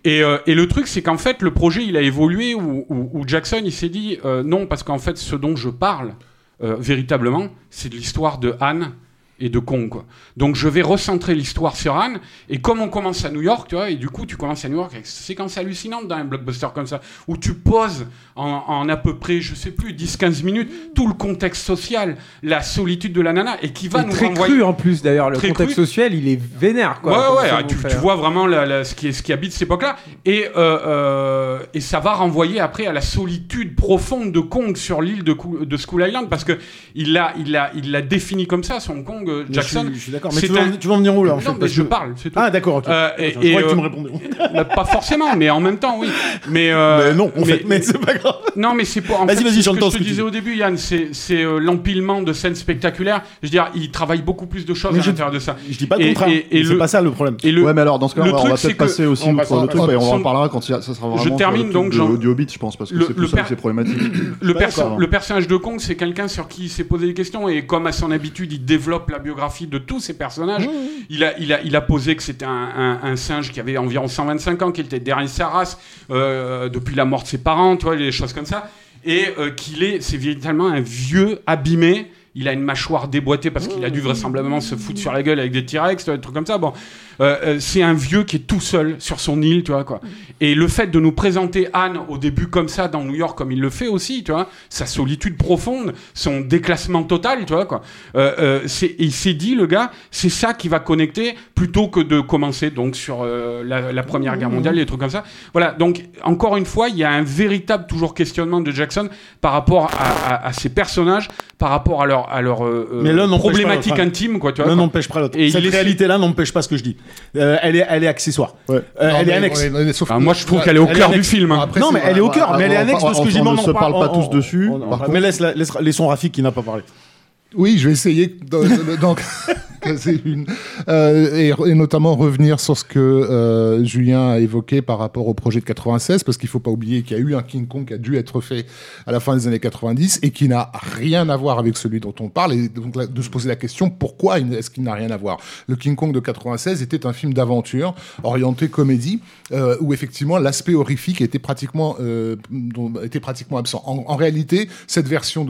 Et, euh, et le truc, c'est qu'en fait, le projet, il a évolué où, où- où Jackson, il s'est dit euh, non, parce qu'en fait, ce dont je parle véritablement, c'est de l'histoire de Anne et de Kong. Quoi. Donc je vais recentrer l'histoire sur Anne. Et comme on commence à New York, tu vois, et du coup tu commences à New York avec cette séquence hallucinante dans un blockbuster comme ça, où tu poses en, en à peu près, je sais plus, 10-15 minutes, tout le contexte social, la solitude de la nana, et qui va Et nous très renvoyer... cru en plus d'ailleurs. Le Très contexte cru. social, il est vénère quoi. Ouais, ouais, ah, tu, tu vois vraiment la- la- ce, qui, ce qui habite cette époque-là. Et, euh, euh, et ça va renvoyer après à la solitude profonde de Kong sur l'île de, de Skull Island, parce que il l'a il il défini comme ça, son Kong, euh, Jackson. Je suis, d'accord. Mais tu veux, un- tu veux en venir où là en Non, fait mais je que- parle, c'est tout. Ah d'accord. ok. Euh, et- je que tu euh, me répondais. *laughs* Bah, pas forcément, mais en même temps, oui. Mais, euh, Mais non, en fait, mais c'est pas grave. non, mais c'est pour. Vas-y, vas-y, c'est ce j'entends que je te tu disais dis. au début, Yann. C'est euh, l'empilement de scènes spectaculaires. Je veux dire, il travaille beaucoup plus de choses Mais à l'intérieur de ça. Je dis pas le contraire. C'est pas ça le problème. Et le, ouais, mais alors dans ce cas-là, on truc, va peut-être passer aussi truc, et on en parlera quand ça sera vraiment Je termine donc, du Hobbit, je pense, parce que Le- c'est plus ça c'est problématique. d'accord. le personnage de Kong, c'est quelqu'un sur qui il s'est posé des questions et comme à son habitude, il développe la biographie de tous ses personnages. Il, a, il, a, il a posé que c'était un, un- un singe qui avait environ 125 ans, qu'il était derrière sa race euh, depuis la mort de ses parents, tu vois, les choses comme ça. Et euh, qu'il est, c'est véritablement un vieux abîmé. Il a une mâchoire déboîtée parce qu'il a dû vraisemblablement se foutre sur la gueule avec des T-Rex, des trucs comme ça. Bon, Euh, euh, c'est un vieux qui est tout seul sur son île, tu vois quoi. Et le fait de nous présenter Anne au début comme ça dans New York, comme il le fait aussi, tu vois, sa solitude profonde, son déclassement total, tu vois quoi. Euh, euh, il s'est dit le gars, c'est ça qui va connecter plutôt que de commencer donc sur la, la Première Guerre mondiale, des trucs comme ça. Voilà. Donc encore une fois, il y a un véritable toujours questionnement de Jackson par rapport à, à- à ses personnages, par rapport à leur à Mais problématique intime, quoi. Tu vois, L'un n'empêche pas l'autre. Cette réalité-là n'empêche pas ce que je dis. Euh, elle, est, elle est accessoire. Ouais. Euh, elle est mais annexe. on est- on est- sauf Enfin, que- moi, je trouve qu'elle est au cœur du annexe. film, hein. Après, non, c'est- mais elle est au cœur, on- mais elle est on- annexe on- de ce que on je dis. ne mais se parle pas tous dessus, on- on- par mais laisse, laisse- laissons Rafik qui n'a pas parlé. Oui, je vais essayer de- de- d'en *laughs* casser une. Euh, et, notamment revenir sur ce que euh, Julien a évoqué par rapport au projet de 96, parce qu'il faut pas oublier qu'il y a eu un King Kong qui a dû être fait à la fin des années 90 et qui n'a rien à voir avec celui dont on parle. Et donc de se poser la question, pourquoi est-ce qu'il n'a rien à voir? Le King Kong de 96 était un film d'aventure orienté comédie, euh, où effectivement l'aspect horrifique était pratiquement, était pratiquement absent. En, réalité, cette version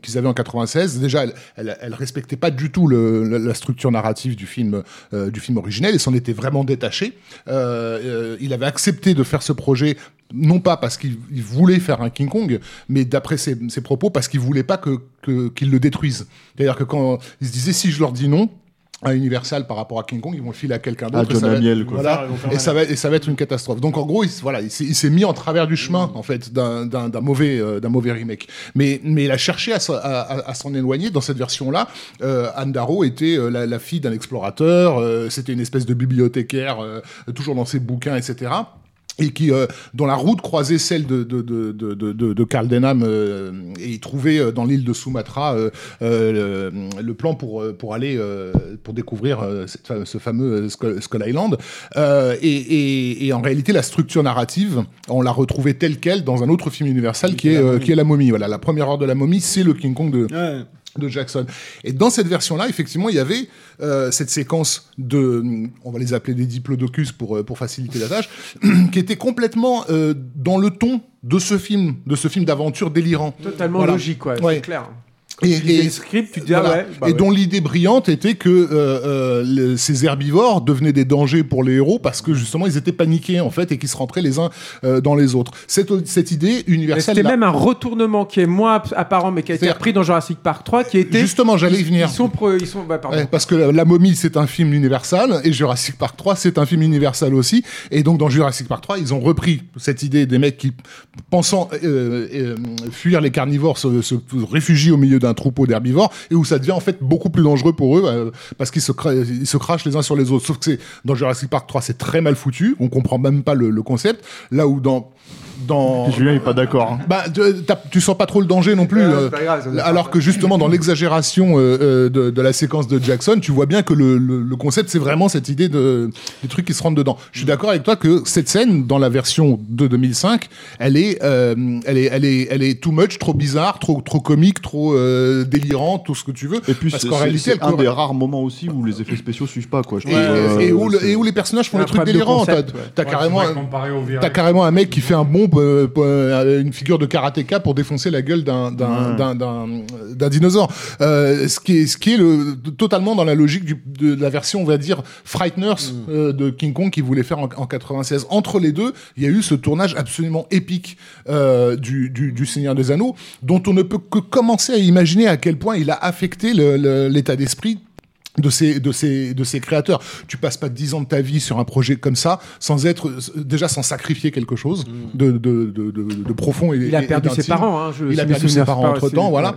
qu'ils avaient en 96, déjà, elle, respectait pas du tout la, structure narrative du film, euh, du film originel, et s'en était vraiment détaché. Euh, euh, il avait accepté de faire ce projet non pas parce qu'il il voulait faire un King Kong, mais d'après ses, propos, parce qu'il voulait pas que que- qu'il le détruise. C'est-à-dire que quand il se disait si je leur dis non, à Universal par rapport à King Kong, ils vont le filer à quelqu'un Ah, d'autre. et John ça va être- Amiel, quoi. Voilà, et ça va et ça va être une catastrophe. Donc en gros, il, voilà, il s'est il s'est mis en travers du chemin Mmh. en fait d'un d'un- d'un mauvais euh, d'un mauvais remake. Mais mais il a cherché à, s'en- à, à- à s'en éloigner. Dans cette version-là, euh, Anne Darrow était euh, la, la fille d'un explorateur. euh, C'était une espèce de bibliothécaire, euh, toujours dans ses bouquins, etc et qui euh, dont la route croisait celle de de de de de, Karl Denham euh, et trouvait euh, dans l'île de Sumatra euh, euh, le, le plan pour euh, pour aller euh, pour découvrir euh, cette ce fameux Skull, Skull Island. Euh, et, et, et en réalité la structure narrative on l'a retrouvée telle quelle dans un autre film universel qui est euh, qui est la momie. Voilà la première heure de la momie c'est le King Kong de Ouais. De Jackson. Et dans cette version-là, effectivement, il y avait euh, cette séquence de, on va les appeler des diplodocus pour euh, pour faciliter la tâche, *clears throat* qui était complètement euh, dans le ton de ce film, de ce film d'aventure délirant. Totalement Voilà. logique, quoi. Ouais. C'est clair. Et, tu ah ouais, bah ouais. dont l'idée brillante était que euh, euh, ces herbivores devenaient des dangers pour les héros parce que justement ils étaient paniqués en fait et qu'ils se rentraient les uns euh, dans les autres. Cette, cette idée universelle. C'était même un retournement qui est moins app- apparent, mais qui a été repris dans Jurassic Park 3, qui était. Justement, j'allais y venir. Ils sont. pro- ils sont bah. Ouais, parce que la, momie c'est un film universal et Jurassic Park 3 c'est un film universal aussi et donc dans Jurassic Park 3 ils ont repris cette idée des mecs qui pensant fuir les carnivores se, se réfugient au milieu d'un troupeau d'herbivores et où ça devient en fait beaucoup plus dangereux pour eux euh, parce qu'ils se, cra- ils se crachent les uns sur les autres sauf que c'est dans Jurassic Park 3 c'est très mal foutu on comprend même pas le, le concept là où dans dans Julien est pas d'accord. hein. bah, tu, sens pas trop le danger non plus. Euh, grave, alors que justement, dans l'exagération euh, euh, de, de la séquence de Jackson, tu vois bien que le, le, le concept, c'est vraiment cette idée de, des trucs qui se rentrent dedans. Je suis d'accord avec toi que cette scène, dans la version de 2005, elle est, euh, elle est, elle est, elle est too much, trop bizarre, trop, trop comique, trop euh, délirante, tout ce que tu veux. Et puis Parce c'est qu'en c'est- réalité, c'est elle un des rares moments aussi où les effets spéciaux suivent pas quoi. Je et, trouve, euh, et où, le- c'est- et où les personnages font des un trucs délirants. T'as ouais. carrément, VRX. carrément un mec qui fait un bombe, euh, une figure de karatéka pour défoncer la gueule d'un d'un Ouais. d'un- d'un d'un dinosaure. Euh, ce qui est ce qui est le, totalement dans la logique du, de la version on va dire Frighteners euh, de King Kong qui voulait faire en, en 96. Entre les deux, il y a eu ce tournage absolument épique euh, du, du, du Seigneur des Anneaux, dont on ne peut que commencer à imaginer à quel point il a affecté l'état d'esprit de ces de ces de ces créateurs. Tu passes pas 10 ans de ta vie sur un projet comme ça sans être déjà sans sacrifier quelque chose de, de, de, de, de profond et Il a et perdu ses parents. Hein, je- il a perdu ses parents entre aussi- temps voilà.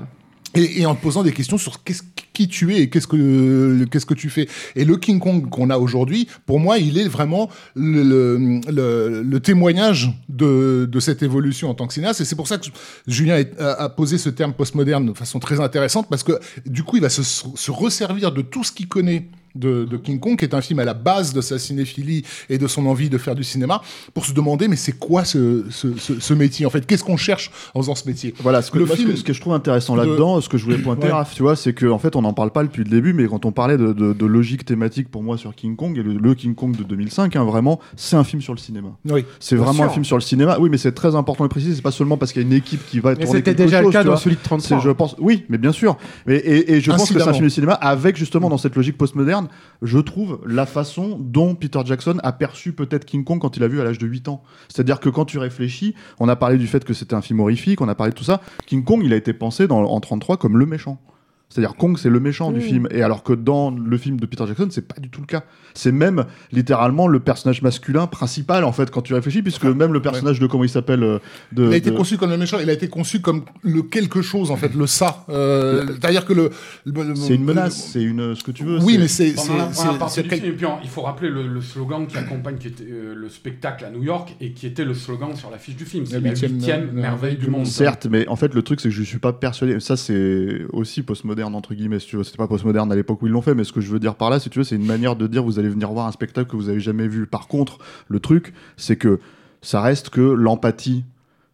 et, et en te posant des questions sur qu'est-ce qui tu es et qu'est-ce que qu'est-ce que tu fais. Et le King Kong qu'on a aujourd'hui pour moi il est vraiment le, le, le- le témoignage de, de cette évolution en tant que cinéaste. Et c'est pour ça que Julien a, posé ce terme postmoderne de façon très intéressante parce que du coup il va se, se resservir de tout ce qu'il connaît de, de King Kong, qui est un film à la base de sa cinéphilie et de son envie de faire du cinéma, pour se demander mais c'est quoi ce, ce, ce, ce métier en fait? Qu'est-ce qu'on cherche en faisant ce métier? Voilà, ce que, Le film que, ce que je trouve intéressant de- là-dedans, ce que je voulais pointer, Ouais. Raph, tu vois, c'est qu'en en fait, on n'en parle pas depuis le début, mais quand on parlait de, de- de logique thématique pour moi sur King Kong, et le, le King Kong de 2005, hein, vraiment, c'est un film sur le cinéma. Oui. C'est vraiment sûr. un film sur le cinéma. Oui, mais c'est très important de préciser, c'est pas seulement parce qu'il y a une équipe qui va Mais tourner c'était déjà le cas dans celui de C'est, 33. je pense, oui, mais bien sûr. Mais, et, et je pense que c'est un film de cinéma avec justement dans cette logique postmoderne, je trouve la façon dont Peter Jackson a perçu peut-être King Kong quand il a vu à l'âge de 8 ans. C'est-à-dire que quand tu réfléchis, on a parlé du fait que c'était un film horrifique, on a parlé de tout ça. King Kong, il a été pensé dans, en 33 comme le méchant. C'est-à-dire Kong, c'est le méchant du film. Et alors que dans le film de Peter Jackson, c'est pas du tout le cas. C'est même littéralement le personnage masculin principal, en fait, quand tu réfléchis, puisque même le personnage de, comment il s'appelle euh, de, Il a été de- conçu comme le méchant, il a été conçu comme le quelque chose en fait, le ça. Euh, C'est-à-dire que le, le- C'est une le- menace, c'est une, ce que tu veux. Oui, mais c'est quel- et puis il faut rappeler le, le slogan qui accompagne qui était, euh, le spectacle à New York et qui était le slogan sur l'affiche du film. C'est La huitième mer- merveille du monde. Certes, mais en fait, le truc, c'est que je suis pas persuadé. Ça, c'est aussi postmoderne, entre guillemets, si tu veux. C'était pas postmoderne à l'époque où ils l'ont fait, mais ce que je veux dire par là, si tu veux, c'est une manière de dire vous allez venir voir un spectacle que vous avez jamais vu. Par contre, le truc, c'est que ça reste que l'empathie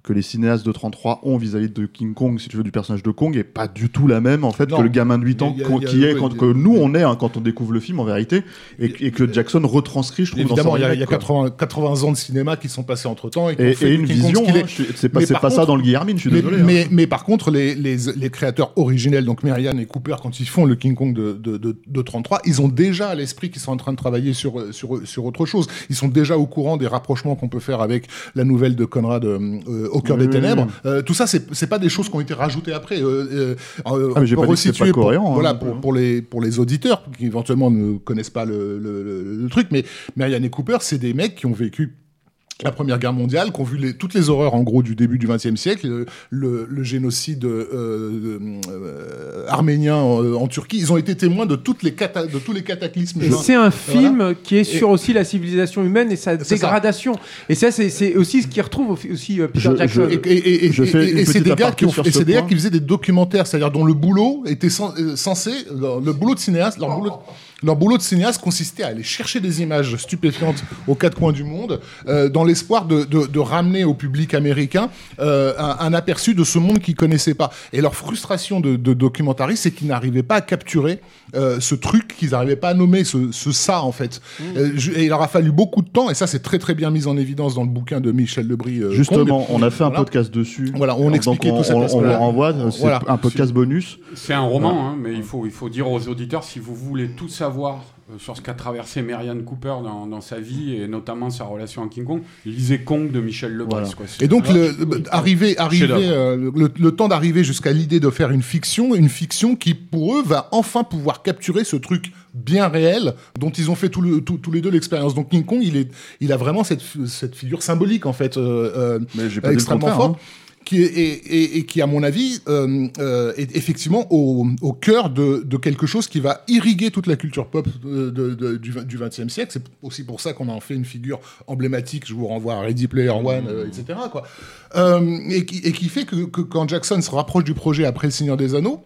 que les cinéastes de 33 ont vis-à-vis de King Kong, si tu veux, du personnage de Kong, est pas du tout la même, en fait, Non. que le gamin de 8 ans a- qui est, quand, que nous, on est, hein, quand on découvre le film, en vérité, et, et que Jackson retranscrit, je trouve, dans Évidemment, il y a, y a quoi. 80, 80 ans de cinéma qui sont passés entre temps et, Et, fait et une King vision, hein, c'est pas, pas ça dans le Guillermine, je suis mais, désolé. hein. mais, mais par contre, les, les, les créateurs originels, donc Marianne et Cooper, quand ils font le King Kong de, de, de, de 33, ils ont déjà à l'esprit qu'ils sont en train de travailler sur, sur, sur autre chose. Ils sont déjà au courant des rapprochements qu'on peut faire avec la nouvelle de Conrad euh, euh, au cœur des ténèbres. oui. Euh, tout ça, c'est c'est pas des choses qui ont été rajoutées après. Euh, euh, Ah, mais pour pas resituer, pas hein, voilà, pour, pour les pour les auditeurs qui éventuellement ne connaissent pas le, le, le- le truc, mais Marianne et Cooper, c'est des mecs qui ont vécu la Première Guerre mondiale, qui ont vu les- toutes les horreurs en gros du début du XXe siècle, le, le- le génocide euh, euh, arménien en, en Turquie. Ils ont été témoins de toutes les cata- de tous les cataclysmes. Et humains. c'est un film Voilà. qui est sur aussi la civilisation humaine et sa ça. dégradation. Et ça, c'est- aussi ce qu'il retrouve au- aussi euh, Peter Je- Jackson. je- Et, c'est des gars qui ont, sur et ce c'est des gars point. qui faisaient des documentaires, c'est-à-dire dont le boulot était cen- euh, censé, leur- le boulot de cinéaste, leur boulot, leur boulot de cinéaste consistait à aller chercher des images stupéfiantes aux quatre coins du monde, euh, dans l'espoir de, de- de ramener au public américain euh, un, un aperçu de ce monde qu'ils connaissaient pas. Et leur frustration de, de documentaristes, c'est qu'ils n'arrivaient pas à capturer euh, ce truc qu'ils n'arrivaient pas à nommer, ce, ce ça en fait. Euh, je- et il leur a fallu beaucoup de temps, et ça c'est très très bien mis en évidence dans le bouquin de Michel Lebris. euh, Justement, on a fait un Voilà. podcast dessus. Voilà, on expliquait on, tout cet on, on le renvoie, c'est Voilà. un podcast bonus. C'est un roman, hein, mais il faut, il faut dire aux auditeurs, si vous voulez tout savoir euh, sur ce qu'a traversé Marianne Cooper dans, dans sa vie, et notamment sa relation à King Kong, lisez Kong de Michel. Voilà. C'est- Et donc, le, arriver, arriver, euh, le, le temps d'arriver jusqu'à l'idée de faire une fiction, une fiction qui, pour eux, va enfin pouvoir capturer ce truc bien réel dont ils ont fait tout le- tout- tous les deux l'expérience. Donc King Kong, il, est, il a vraiment cette, figure symbolique, en fait, euh, euh, Mais pas extrêmement forte. Qui est, et, qui, à mon avis, euh, euh, est effectivement au, cœur de, quelque chose qui va irriguer toute la culture pop du, XXe siècle. C'est aussi pour ça qu'on en fait une figure emblématique. Je vous renvoie à Ready Player One, euh, etc. Quoi. Et, qui, et qui fait que, que quand Jackson se rapproche du projet après Le Seigneur des Anneaux,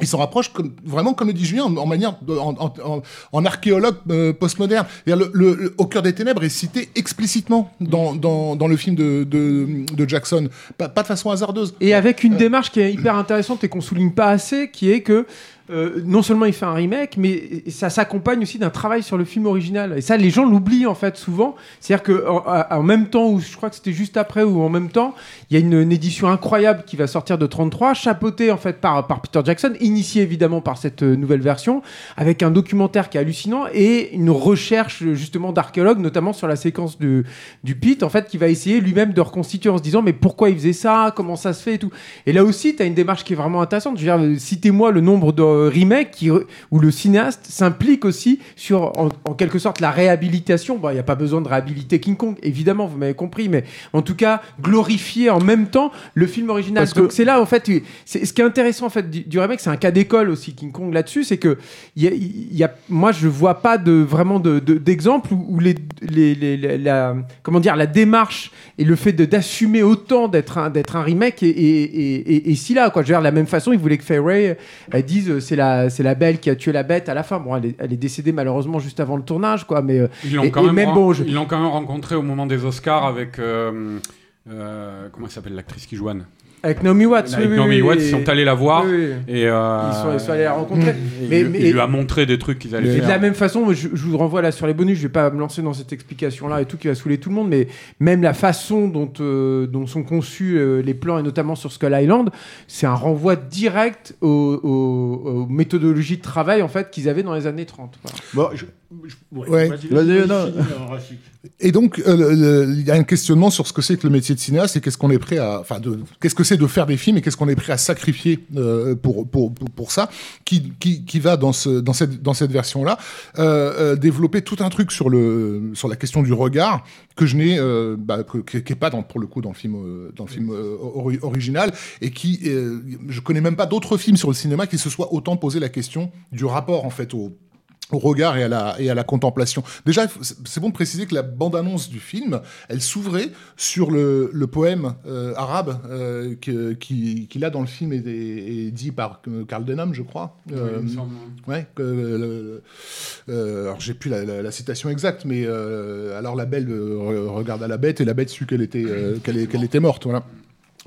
il s'en rapproche comme, vraiment, comme le dit Julien, en, en manière, de- en, en- en- en archéologue euh, postmoderne. Le, le- le Au cœur des ténèbres est cité explicitement dans, dans, dans le film de, de, de Jackson, pas, pas de façon hasardeuse. Et avec une démarche qui est hyper intéressante et qu'on souligne pas assez, qui est que euh, non seulement il fait un remake, mais ça s'accompagne aussi d'un travail sur le film original. Et ça, les gens l'oublient en fait souvent. C'est-à-dire que en, même temps, ou je crois que c'était juste après ou en même temps, il y a une, édition incroyable qui va sortir de 33, chapeautée en fait par, Peter Jackson, initiée évidemment par cette euh, nouvelle version, avec un documentaire qui est hallucinant et une recherche justement d'archéologue, notamment sur la séquence du, du pit, en fait, qui va essayer lui-même de reconstituer en se disant mais pourquoi il faisait ça, comment ça se fait et tout? Et là aussi, tu as une démarche qui est vraiment intéressante. Je veux dire, euh, citez-moi le nombre de remakes qui, re- où le cinéaste s'implique aussi sur, en, en quelque sorte, la réhabilitation. Bon, il n'y a pas besoin de réhabiliter King Kong, évidemment, vous m'avez compris, mais en tout cas, glorifier en même temps le film original. Parce que- Donc c'est là, en fait, c'est, ce qui est intéressant en fait du, du remake, c'est un cas d'école aussi, King Kong là-dessus, c'est que il y a, il y a- moi, je vois pas de vraiment de, de- d'exemple où, où les, les, les- la, la- comment dire, la démarche et le fait d'assumer autant d'être un, d'être un remake et si là, quoi. Je veux dire, de la même façon, ils voulaient que Fay elle dise euh, c'est la, c'est la belle qui a tué la bête à la fin. Bon, elle est, elle est décédée malheureusement juste avant le tournage, quoi, mais euh, Ils l'ont quand, même même ren- bon, je- ils l'ont quand même rencontré au moment des Oscars avec. euh, euh, comment elle s'appelle l'actrice qui joue Anne? Avec Naomi Watts, Avec oui, oui, Naomi oui, Watts, et- ils sont allés la voir. oui, oui. Et euh, Ils sont, ils sont allés la rencontrer. et Mais- il, mais- il lui a montré des trucs qu'ils allaient Et de faire. la même façon, je, je vous renvoie là sur les bonus, je vais pas me lancer dans cette explication-là et tout qui va saouler tout le monde, mais même la façon dont, euh, dont sont conçus euh, les plans, et notamment sur Skull Island, c'est un renvoi direct aux, aux- aux méthodologies de travail en fait qu'ils avaient dans les années 30. voilà. Bon, je- Ouais. Vas-y, non. Et donc, euh, il y a un questionnement sur ce que c'est que le métier de cinéaste et qu'est-ce qu'on est prêt à, enfin, de, qu'est-ce que c'est de faire des films et qu'est-ce qu'on est prêt à sacrifier euh, pour, pour, pour, pour ça, qui, qui, qui va dans, ce, dans cette, dans cette version-là euh, euh, développer tout un truc sur, le, sur la question du regard que je n'ai, euh, bah, que- qui n'est pas dans, pour le coup dans le film, euh, dans le film euh, ori- original et qui, euh, je connais même pas d'autres films sur le cinéma qui se soient autant posé la question du rapport en fait au au regard et à la, et à la contemplation. Déjà, c'est bon de préciser que la bande-annonce du film, elle s'ouvrait sur le, le poème euh, arabe euh, que- qui- qu'il a dans le film et dit par euh, Karl Denham, je crois. Euh, semble. Ouais, que, euh, euh, alors j'ai plus la, la- la citation exacte, mais euh, alors la belle euh, re- regarda la bête et la bête sut qu'elle était, euh, qu'elle est- qu'elle était morte. Voilà.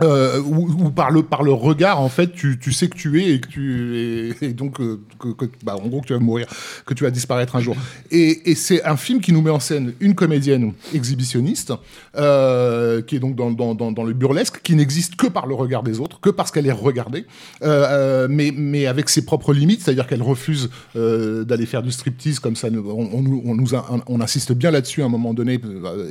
Euh, ou, ou par le par le regard en fait tu, tu sais que tu es et que tu et, et donc euh, que, que- bah, en gros que tu vas mourir que tu vas disparaître un jour. Et, et c'est un film qui nous met en scène une comédienne exhibitionniste euh, qui est donc dans, dans, dans, le burlesque qui n'existe que par le regard des autres que parce qu'elle est regardée euh, euh, mais mais avec ses propres limites c'est-à-dire qu'elle refuse d'aller faire du striptease comme ça on, on, on nous a- on insiste bien là-dessus à un moment donné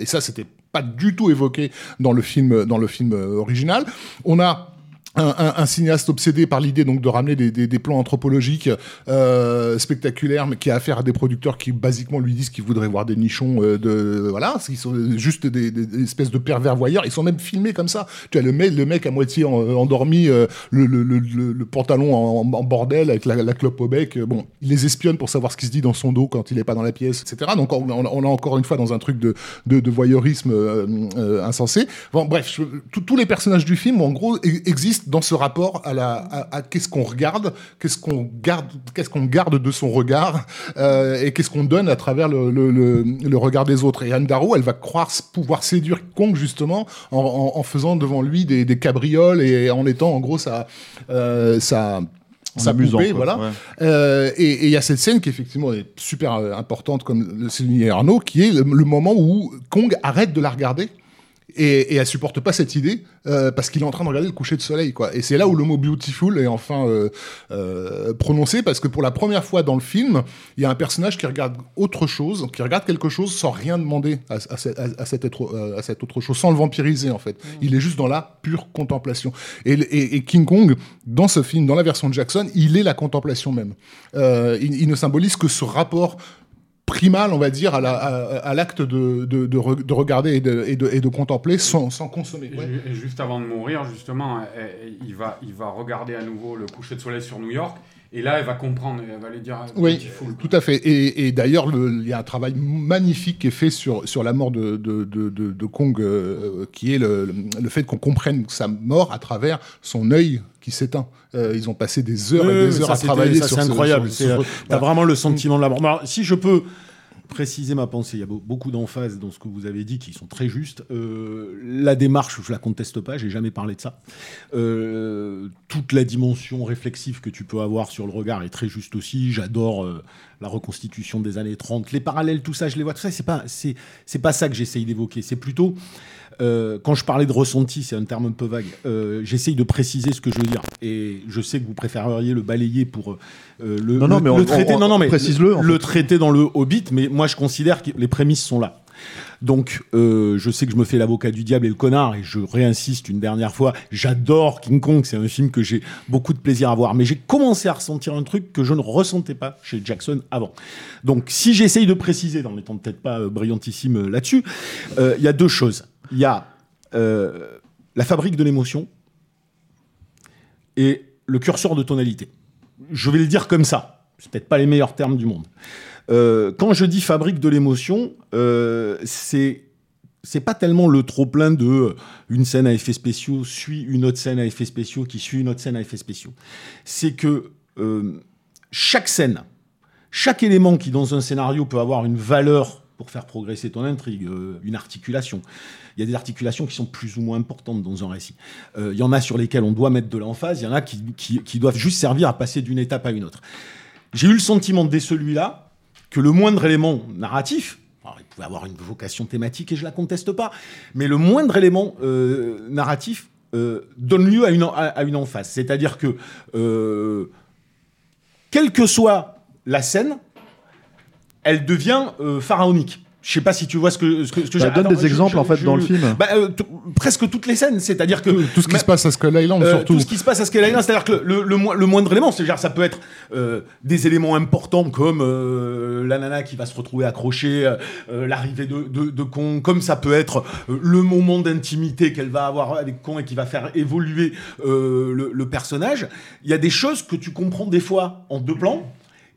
et ça c'était pas du tout évoqué dans le film, dans le film original. On a un, un, un, cinéaste obsédé par l'idée donc de ramener des, des, plans anthropologiques euh, spectaculaires, mais qui a affaire à des producteurs qui basiquement lui disent qu'ils voudraient voir des nichons euh, de voilà, ils sont juste des, des, espèces de pervers voyeurs. Ils sont même filmés comme ça. Tu as le mec, le mec à moitié en, endormi, euh, le, le, le, le, pantalon en, bordel avec la, clope au bec. Bon, il les espionne pour savoir ce qui se dit dans son dos quand il est pas dans la pièce, etc. Donc on, on a encore une fois dans un truc de, de, de voyeurisme euh, euh, insensé. Bon, bref, tous les personnages du film en gros existent dans ce rapport à la à, à qu'est-ce qu'on regarde, qu'est-ce qu'on garde, qu'est-ce qu'on garde de son regard euh, et qu'est-ce qu'on donne à travers le, le, le, le, regard des autres. Et Anne Darrow, elle va croire pouvoir séduire Kong justement en, en, en faisant devant lui des, des, cabrioles et en étant en gros sa euh, sa sa poupée, voilà. Ouais. Euh, et il y a cette scène qui effectivement est super euh, importante, comme le soulignait Arnaud, qui est le, le moment où Kong arrête de la regarder et, et elle supporte pas cette idée euh, parce qu'il est en train de regarder le coucher de soleil quoi. Et c'est là où le mot beautiful est enfin euh, euh, prononcé parce que pour la première fois dans le film il y a un personnage qui regarde autre chose qui regarde quelque chose sans rien demander à, à, à, à cette, être, à cette autre chose sans le vampiriser en fait. Mmh. il est juste dans la pure contemplation. Et, et, et, King Kong dans ce film dans la version de Jackson il est la contemplation même. Euh, il, il ne symbolise que ce rapport primal, on va dire, à l'acte de, de, de, de, regarder et de, contempler sans, consommer. Juste avant de mourir, justement, il va, il va regarder à nouveau le coucher de soleil sur New York. Et là, elle va comprendre, elle va lui dire. Oui, tout à fait. Et, et d'ailleurs, il y a un travail magnifique qui est fait sur, sur la mort de, de, de, de Kong, euh, qui est le, le fait qu'on comprenne sa mort à travers son œil qui s'éteint. Euh, ils ont passé des heures oui, et des heures à travailler ça, sur C'est incroyable. Tu as voilà. vraiment le sentiment de la mort. si je peux préciser ma pensée. Il y a beaucoup d'emphase dans ce que vous avez dit qui sont très justes. Euh, la démarche, je la conteste pas, j'ai jamais parlé de ça. Euh, toute la dimension réflexive que tu peux avoir sur le regard est très juste aussi. J'adore euh, la reconstitution des années 30, les parallèles, tout ça, je les vois. Tout ça, c'est pas, pas ça que j'essaye d'évoquer. C'est plutôt euh, quand je parlais de ressenti, c'est un terme un peu vague. Euh, J'essaye de préciser ce que je veux dire. Et je sais que vous préféreriez le balayer pour euh, le, non, non, le, mais on, le traiter. On, on, non, non, mais précise-le. Le traiter dans le Hobbit. Mais moi, je considère que les prémices sont là. Donc, euh, je sais que je me fais l'avocat du diable et le connard, et je réinsiste une dernière fois. J'adore King Kong, c'est un film que j'ai beaucoup de plaisir à voir, mais j'ai commencé à ressentir un truc que je ne ressentais pas chez Jackson avant. Donc, si j'essaye de préciser, en n'étant peut-être pas euh, brillantissime là-dessus, il euh, y a deux choses. Il y a euh, la fabrique de l'émotion et le curseur de tonalité. Je vais le dire comme ça. C'est peut-être pas les meilleurs termes du monde. Euh, quand je dis fabrique de l'émotion, euh, c'est c'est pas tellement le trop plein de euh, une scène à effets spéciaux suit une autre scène à effets spéciaux qui suit une autre scène à effets spéciaux. C'est que chaque scène, chaque élément qui dans un scénario peut avoir une valeur pour faire progresser ton intrigue, une articulation. Il y a des articulations qui sont plus ou moins importantes dans un récit. Euh, il y en a sur lesquelles on doit mettre de l'emphase, il y en a qui, doivent juste servir à passer d'une étape à une autre. J'ai eu le sentiment dès celui-là que le moindre élément narratif, il pouvait avoir une vocation thématique et je la conteste pas, mais le moindre élément euh, narratif euh, donne lieu à une, à, emphase. C'est-à-dire que, euh, quelle que soit la scène, elle devient euh, pharaonique. Je sais pas si tu vois ce que ce que, ce que bah, donne des exemples je, en fait je, dans le film. Bah, euh, presque toutes les scènes, c'est-à-dire que tout, tout ce qui se passe à Skull Island euh, surtout. Tout ce qui se passe à Skull Island, c'est-à-dire que le, le, le, le moindre élément, c'est-à-dire ça peut être euh, des éléments importants comme euh, la nana qui va se retrouver accrochée, euh, l'arrivée de, de, de Kong, comme ça peut être le moment d'intimité qu'elle va avoir avec Kong et qui va faire évoluer le, le personnage. Il y a des choses que tu comprends des fois en deux plans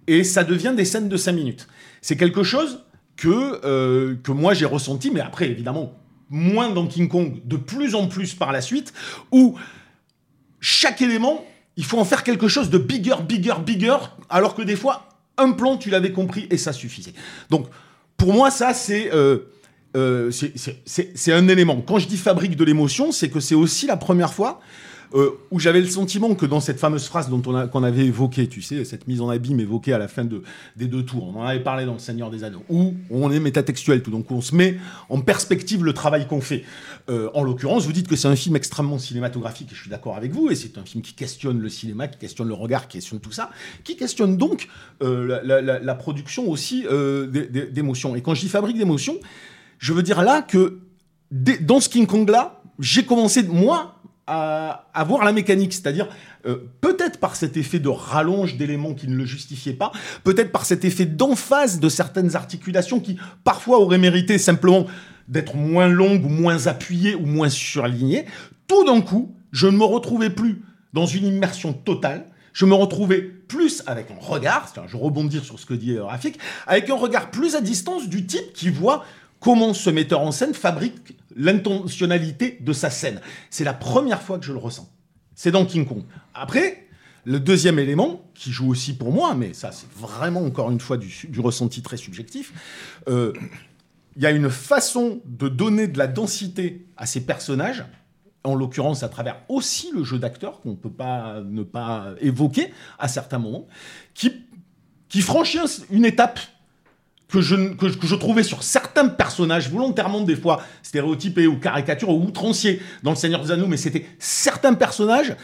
et ça devient des scènes de cinq minutes. C'est quelque chose que, euh, que moi j'ai ressenti, mais après évidemment moins dans King Kong, de plus en plus par la suite, où chaque élément, il faut en faire quelque chose de bigger, bigger, bigger, alors que des fois, un plan, tu l'avais compris et ça suffisait. Donc, pour moi, ça, c'est... Euh, euh, c'est un élément. Quand je dis fabrique de l'émotion, c'est que c'est aussi la première fois euh, où j'avais le sentiment que dans cette fameuse phrase dont on a, qu'on avait évoqué, tu sais, cette mise en abîme évoquée à la fin de, des deux tours, on en avait parlé dans Le Seigneur des Anneaux, où on est métatextuel, tout, donc on se met en perspective le travail qu'on fait. Euh, en l'occurrence, vous dites que c'est un film extrêmement cinématographique, et je suis d'accord avec vous, et c'est un film qui questionne le cinéma, qui questionne le regard, qui questionne tout ça, qui questionne donc euh, la, la, la, production aussi euh, d'émotions. Et quand je dis fabrique d'émotions, je veux dire là que dans ce King Kong là, j'ai commencé moi à, à voir la mécanique, c'est-à-dire euh, peut-être par cet effet de rallonge d'éléments qui ne le justifiaient pas, peut-être par cet effet d'emphase de certaines articulations qui parfois auraient mérité simplement d'être moins longues ou moins appuyées ou moins surlignées. Tout d'un coup, je ne me retrouvais plus dans une immersion totale. Je me retrouvais plus avec un regard, je rebondis sur ce que dit euh, Rafik, avec un regard plus à distance du type qui voit comment ce metteur en scène fabrique l'intentionnalité de sa scène. C'est la première fois que je le ressens. C'est dans King Kong. Après, le deuxième élément, qui joue aussi pour moi, mais ça c'est vraiment encore une fois du, ressenti très subjectif, euh, il y a une façon de donner de la densité à ces personnages, en l'occurrence à travers aussi le jeu d'acteur qu'on ne peut pas ne pas évoquer à certains moments, qui, franchit un- une étape que je, que, que je trouvais sur certains personnages, volontairement des fois stéréotypés ou caricaturés ou outranciers dans Le Seigneur des Anneaux, mais c'était certains personnages.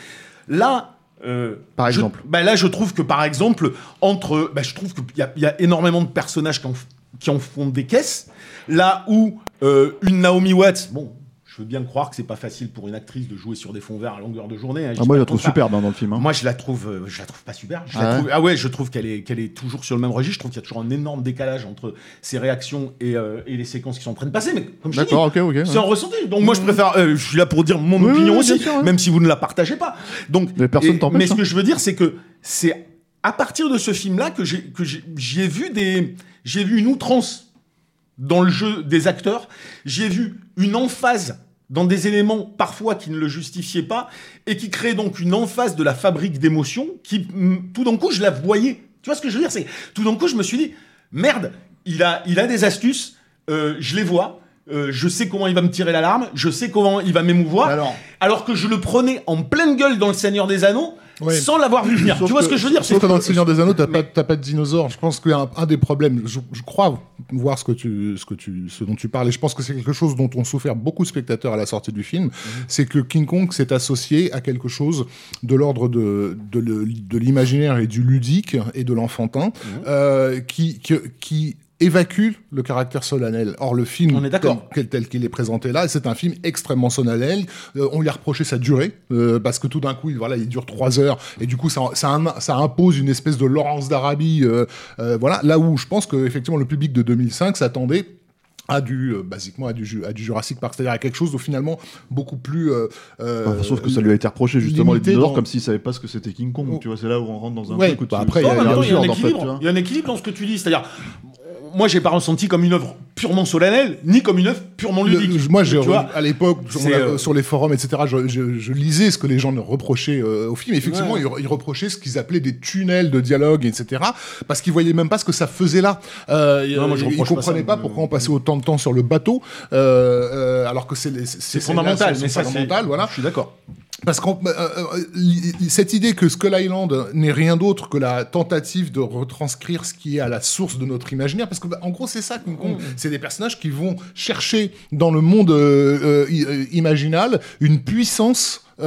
Là, euh, Par je- exemple. bah là, je trouve que par exemple, entre. bah, je trouve qu'il y, a- il y a énormément de personnages qui en, qui en font des caisses. Là où euh, une Naomi Watts, bon, je veux bien croire que c'est pas facile pour une actrice de jouer sur des fonds verts à longueur de journée. hein, Ah, dis moi, je la trouve superbe hein, dans le film. hein. Moi, je la trouve, euh, je la trouve pas super. Je Ah la ouais trouve- ah ouais, je trouve qu'elle est, qu'elle est toujours sur le même registre. Je trouve qu'il y a toujours un énorme décalage entre ses réactions et, euh, et les séquences qui sont en train de passer. Mais comme je dis, D'accord, ok, ok. c'est un ressenti. Donc moi, je préfère. euh, je suis là pour dire mon Oui, opinion oui, aussi, sûr, ouais. même si vous ne la partagez pas. Donc, Mais personne et- Mais ce hein. que je veux dire, c'est que c'est à partir de ce film-là que j'ai que j'ai j'ai vu des j'ai vu une outrance dans le jeu des acteurs. J'ai vu une emphase dans des éléments parfois qui ne le justifiaient pas et qui créaient donc une emphase de la fabrique d'émotions qui, mm, tout d'un coup, je la voyais. Tu vois ce que je veux dire? C'est tout d'un coup, je me suis dit, merde, il a, il a des astuces, euh, je les vois. euh, je sais comment il va me tirer l'alarme, je sais comment il va m'émouvoir, Alors- alors que je le prenais en pleine gueule dans Le Seigneur des Anneaux, Ouais. sans l'avoir vu venir. Sauf tu vois que- ce que je veux dire Sauf C'est- que dans le Seigneur des Anneaux, t'as pas, t'as pas de dinosaures. Je pense qu'il y a un, un des problèmes. Je, je crois voir ce que tu, ce que tu, ce dont tu parles. Et je pense que c'est quelque chose dont ont souffert beaucoup de spectateurs à la sortie du film. C'est que King Kong s'est associé à quelque chose de l'ordre de, de, l'imaginaire et du ludique et de l'enfantin, euh, qui, qui, qui évacue le caractère solennel. Or, le film, On est tel, tel qu'il est présenté là, c'est un film extrêmement solennel. Euh, on lui a reproché sa durée, euh, parce que tout d'un coup, il, voilà, il dure trois heures, et du coup, ça, ça, im- ça impose une espèce de Laurence d'Arabie. euh, euh, voilà, là où je pense que effectivement le public de 2005 s'attendait à du euh, basiquement à du, Ju- à du Jurassic Park, c'est-à-dire à quelque chose de finalement beaucoup plus. euh, Enfin, sauf que ça lui a été reproché justement les dinosaures dans- comme s'il savait pas ce que c'était King Kong. Oh. Tu vois, c'est là où on rentre dans un Ouais, truc où bah tu- après. Il y a un équilibre dans ce que tu dis. C'est-à-dire, moi, j'ai pas ressenti comme une œuvre purement solennelle, ni comme une œuvre purement Le- ludique. moi, j'ai Tu vois à l'époque sur, euh, sur les forums, etc. Je, je- je lisais ce que les gens reprochaient euh, au film. Et effectivement, Ouais. ils, ils reprochaient ce qu'ils appelaient des tunnels de dialogue, etc. Parce qu'ils voyaient même pas ce que ça faisait là. Euh, Non, moi, je ils reproche pas comprenaient ça, pas, pourquoi on passait autant de temps sur le bateau, euh, euh, alors que c'est C'est fondamental, sont mais ça, c'est. fondamentales, voilà. Je suis d'accord. Parce que cette idée que Skull Island n'est rien d'autre que la tentative de retranscrire ce qui est à la source de notre imaginaire, parce que bah, en gros c'est ça King Kong, c'est des personnages qui vont chercher dans le monde euh, euh, euh, imaginal une puissance euh,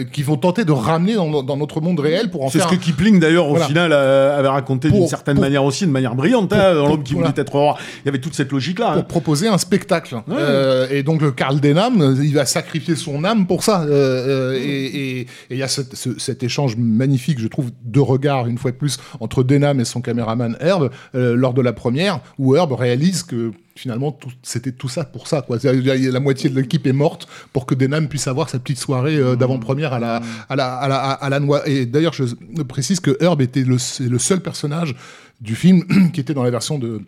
euh, qui vont tenter de ramener dans, dans notre monde réel pour en C'est faire ce que Kipling d'ailleurs au Voilà. final euh, avait raconté d'une certaine pour- manière aussi, de manière brillante, pour- hein, dans l'homme qui voilà. voulait être roi. Il y avait toute cette logique-là. pour hein. proposer un spectacle. Euh, et donc le Karl Denham, il va sacrifier son âme pour ça. Euh, euh, et il y a cette- ce- cet échange magnifique, je trouve, de regards, une fois de plus, entre Denham et son caméraman Herb, euh, lors de la première, où Herb réalise que finalement tout- c'était tout ça pour ça. Quoi. La moitié de l'équipe est morte pour que Denham puisse avoir sa petite soirée euh, d'avant-première à la, à, la, à, la, à la noix. Et d'ailleurs, je précise que Herb était le, seul personnage du film *clears throat* qui était dans la version de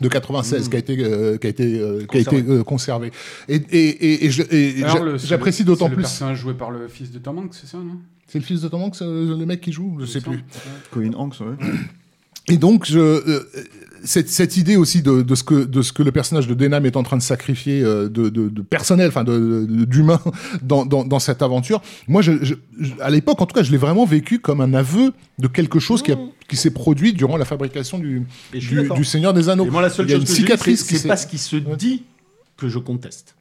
de 96 qui a été euh, qui a été euh, qui a été euh, conservé et et et, et je- et Alors, j'a- le- c'est j'apprécie le- d'autant c'est Le plus personnage joué par le fils de Tom Hanks, c'est ça, non? C'est le fils de Tom Hanks euh, le mec qui joue? Je sais Il me plus. Colin Hanks, ouais. Et donc je euh, cette, cette idée aussi de, de ce que de ce que le personnage de Denham est en train de sacrifier euh, de, de, de personnel enfin de de- d'humain *laughs* dans, dans dans cette aventure moi je, je- je- à l'époque en tout cas je l'ai vraiment vécu comme un aveu de quelque chose qui a qui s'est produit durant la fabrication du Seigneur des Anneaux Et moi, la seule il y a chose une que je dis, cicatrice c'est- qui c'est pas ce qui se dit que je conteste.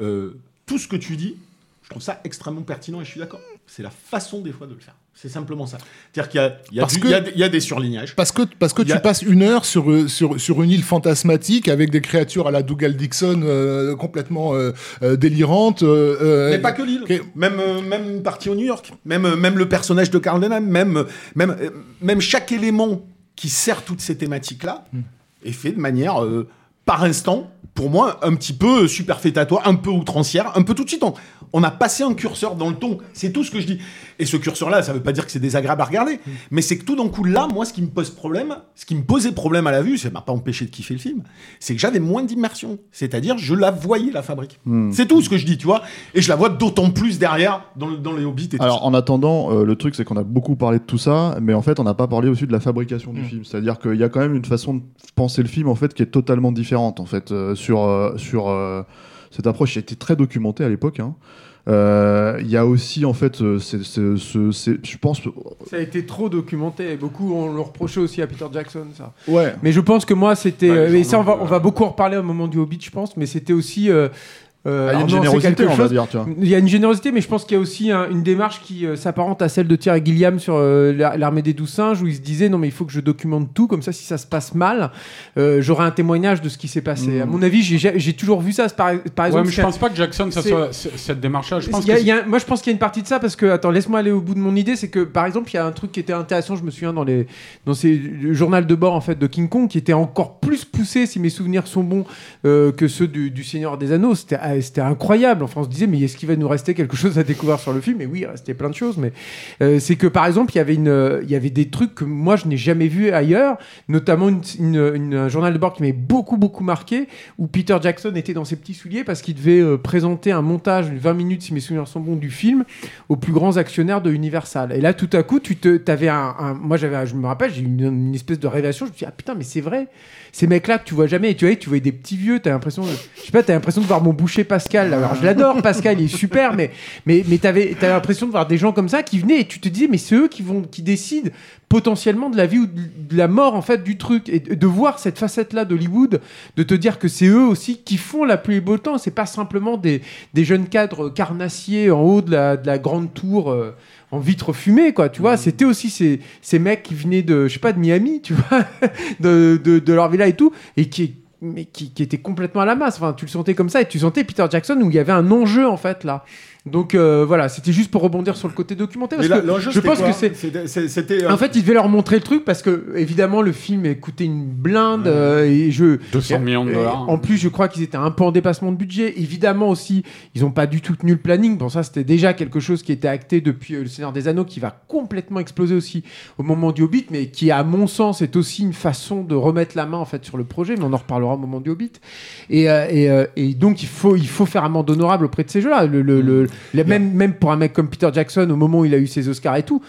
Euh, tout ce que tu dis, je trouve ça extrêmement pertinent et je suis d'accord. c'est la façon des fois de le faire. C'est simplement ça. C'est-à-dire qu'il y a, il y, a Parce du- que- il y a des- il y a des surlignages. Parce que, parce que Il tu a- passes une heure sur, sur, sur une île fantasmatique avec des créatures à la Dougal Dixon euh, complètement euh, euh, délirantes. Mais pas que l'île. Même, même une partie au New York. Même, même le personnage de Carl Denham. Même, même, même chaque élément qui sert toutes ces thématiques-là est fait de manière, par instant, pour moi, un petit peu superfétatoire, un peu outrancière, un peu tout de suite. On, on a passé un curseur dans le ton. C'est tout ce que je dis. Et ce curseur-là, ça veut pas dire que c'est désagréable à regarder. Mais c'est que tout d'un coup, là, moi, ce qui me pose problème, ce qui me posait problème à la vue, ça m'a pas empêché de kiffer le film, c'est que j'avais moins d'immersion. C'est-à-dire, je la voyais, la fabrique. C'est tout ce que je dis, tu vois. Et je la vois d'autant plus derrière dans, le- dans les Hobbits et tout Alors ça. en attendant, euh, le truc c'est qu'on a beaucoup parlé de tout ça, mais en fait on n'a pas parlé aussi de la fabrication du film. C'est-à-dire qu'il y a quand même une façon de penser le film en fait qui est totalement différente en fait euh, sur euh, sur cette approche a été très documentée à l'époque. hein. Euh, Il y a aussi en fait, euh, c'est- c'est- ce- c'est- je pense, Ça a été trop documenté. et Beaucoup on le reprochait aussi à Peter Jackson, ça. ouais. Mais je pense que moi, c'était. Ouais, euh, les et ça, on va, journaux, on va beaucoup en reparler au moment du Hobbit, je pense. Mais c'était aussi. euh, euh, Ah, Il y a une non, générosité, quelque on va chose- dire, tu vois. Il y a une générosité, mais je pense qu'il y a aussi un- une démarche qui euh, s'apparente à celle de Thierry Gilliam sur euh, la- l'armée des douze singes, où il se disait non mais il faut que je documente tout, comme ça si ça se passe mal, euh, j'aurai un témoignage de ce qui s'est passé. Mm. À mon avis, j'ai- toujours vu ça. Par, par Ouais, exemple, mais je pense pas que Jackson, ça soit cette démarche-là. Je pense il y a- que il y a- moi, je pense qu'il y a une partie de ça parce que, attends, laisse-moi aller au bout de mon idée. C'est que, par exemple, il y a un truc qui était intéressant, je me souviens, dans, les, dans ces le journal de bord en fait, de King Kong, qui était encore plus poussé, si mes souvenirs sont bons, euh, que ceux du, du Seigneur des Anneaux. C'était ah, c'était incroyable. Enfin, on se disait, mais est-ce qu'il va nous rester quelque chose à découvrir sur le film? Et oui, il restait plein de choses. Mais euh, c'est que, par exemple, il y avait une, il y avait des trucs que moi, je n'ai jamais vus ailleurs, notamment un journal de bord qui m'avait beaucoup, beaucoup marqué, où Peter Jackson était dans ses petits souliers parce qu'il devait euh, présenter un montage de 20 minutes, si mes souvenirs sont bons, du film aux plus grands actionnaires de Universal. Et là, tout à coup, tu te, avais un, moi, j'avais, je me rappelle, j'ai eu une, espèce de révélation. Je me suis dit, ah putain, mais c'est vrai. Ces mecs-là tu vois jamais, et tu vois, tu vois des petits vieux, t'as l'impression, je sais pas, t'as l'impression de voir mon boucher Pascal. Alors, je l'adore, Pascal, il est super, mais, mais, mais t'avais, l'impression de voir des gens comme ça qui venaient et tu te disais, mais c'est eux qui vont, qui décident potentiellement de la vie ou de la mort, en fait, du truc. Et de voir cette facette-là d'Hollywood, de te dire que c'est eux aussi qui font la pluie et beau temps. C'est pas simplement des, des jeunes cadres carnassiers en haut de la, de la grande tour euh, en vitre fumée, quoi. Tu vois, c'était aussi ces, ces mecs qui venaient de, je sais pas, de Miami, tu vois, *laughs* de, de, de leur villa et tout, et qui, mais qui, qui étaient complètement à la masse. Enfin, tu le sentais comme ça, et tu sentais Peter Jackson où il y avait un enjeu, en fait, là. Donc euh, voilà, c'était juste pour rebondir sur le côté documentaire. Mais Parce là, que l'enjeu, je pense que c'est C'était- euh, en fait, il devait leur montrer le truc parce que, évidemment, le film coûtait une blinde euh, et je. 200 millions de dollars. En plus, je crois qu'ils étaient un peu en dépassement de budget. Évidemment aussi, ils n'ont pas du tout tenu le planning. Bon, ça, c'était déjà quelque chose qui était acté depuis euh, Le Seigneur des Anneaux, qui va complètement exploser aussi au moment du Hobbit, mais qui, à mon sens, est aussi une façon de remettre la main en fait sur le projet. Mais on en reparlera au moment du Hobbit. Et, euh, et, euh, et donc, il faut, il faut faire amende honorable auprès de ces jeux-là. Le, le- le- le- même, même pour un mec comme Peter Jackson, au moment où il a eu ses Oscars et tout,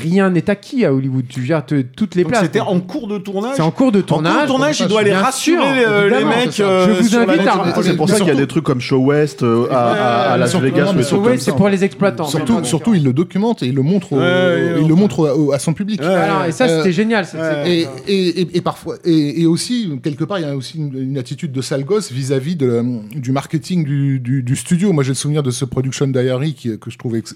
rien n'est acquis à Hollywood. Tu gères te- toutes les donc places. C'était en cours de tournage. C'est en cours de En cours tournage. de tournage, il doit aller rassurer sûr, les, euh, les mecs. euh, Je vous invite à-. C'est pour ça qu'il y a des trucs comme Show West euh, à, à- à Las surtout- Vegas comme c'est pour les exploitants. Surtout, surtout, il le documente et il le montre, au- Ouais, ouais, il le montre à son public. Ouais. Alors, et ça, Euh, c'était génial. Et, parfois, et, aussi, quelque part, il y a aussi une, une attitude de sale gosse vis-à-vis du marketing du, du, du studio. Moi, j'ai le souvenir de ce Production Diary qui, que je trouve ex-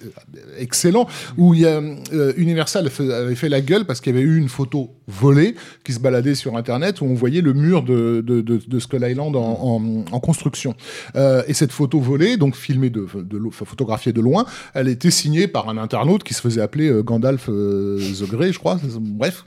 excellent, où il y a, euh, Universal avait fait la gueule parce qu'il y avait eu une photo volée qui se baladait sur Internet où on voyait le mur de, de, Skull Island en, construction. Euh, et cette photo volée, donc filmée de, photographiée de loin, elle était signée par un internaute qui se faisait appeler euh, Gandalf the Grey, je crois. Bref.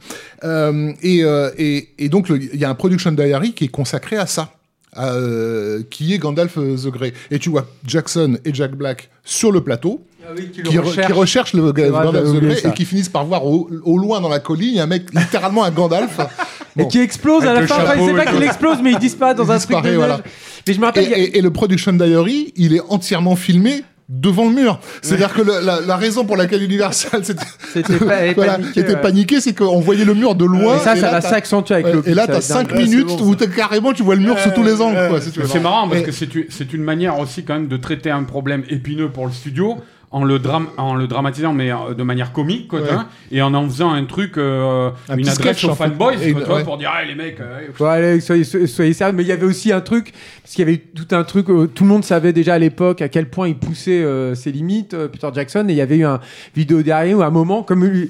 Et, et, et donc, il y a un production diary qui est consacré à ça. Euh, qui est Gandalf euh, the Grey. Et tu vois Jackson et Jack Black sur le plateau, Ah oui, qui le qui, re- recherche. qui recherchent le vrai, Gandalf the Grey ça. et qui finissent par voir au, au loin dans la colline un mec, littéralement un Gandalf. *laughs* Et qui explose à la Avec fin. Enfin, c'est pas qu'il explose, mais il disparaît dans Il un truc de disparaît, neige. voilà. Mais je me Et, rappelle. il y a- et- et le Production Diary, il est entièrement filmé devant le mur. C'est-à-dire que le- la, la raison pour laquelle Universal C'était *laughs* voilà, paniqué, était ouais. paniqué, c'est qu'on voyait le mur de loin. Et ça, et ça là, va s'accentuer avec ouais, le Et là, t'as être 5 dingue. minutes bon, où t'as carrément tu vois le mur sous tous les angles. veux. C'est marrant parce Et- que c'est une- c'est une manière aussi quand même de traiter un problème épineux pour le studio en le, dram en le dramatisant, mais euh, de manière comique, quoi, Ouais. et en en faisant un truc, euh, Un une adresse sketch, aux fanboys, Et quoi, ouais. pour dire, ah, les mecs, euh, Ouais, allez, soyez, soyez sérieux. Mais il y avait aussi un truc, parce qu'il y avait eu tout un truc, euh, tout le monde savait déjà à l'époque à quel point il poussait euh, ses limites, Peter Jackson, et il y avait eu un vidéo derrière où à un moment, comme lui,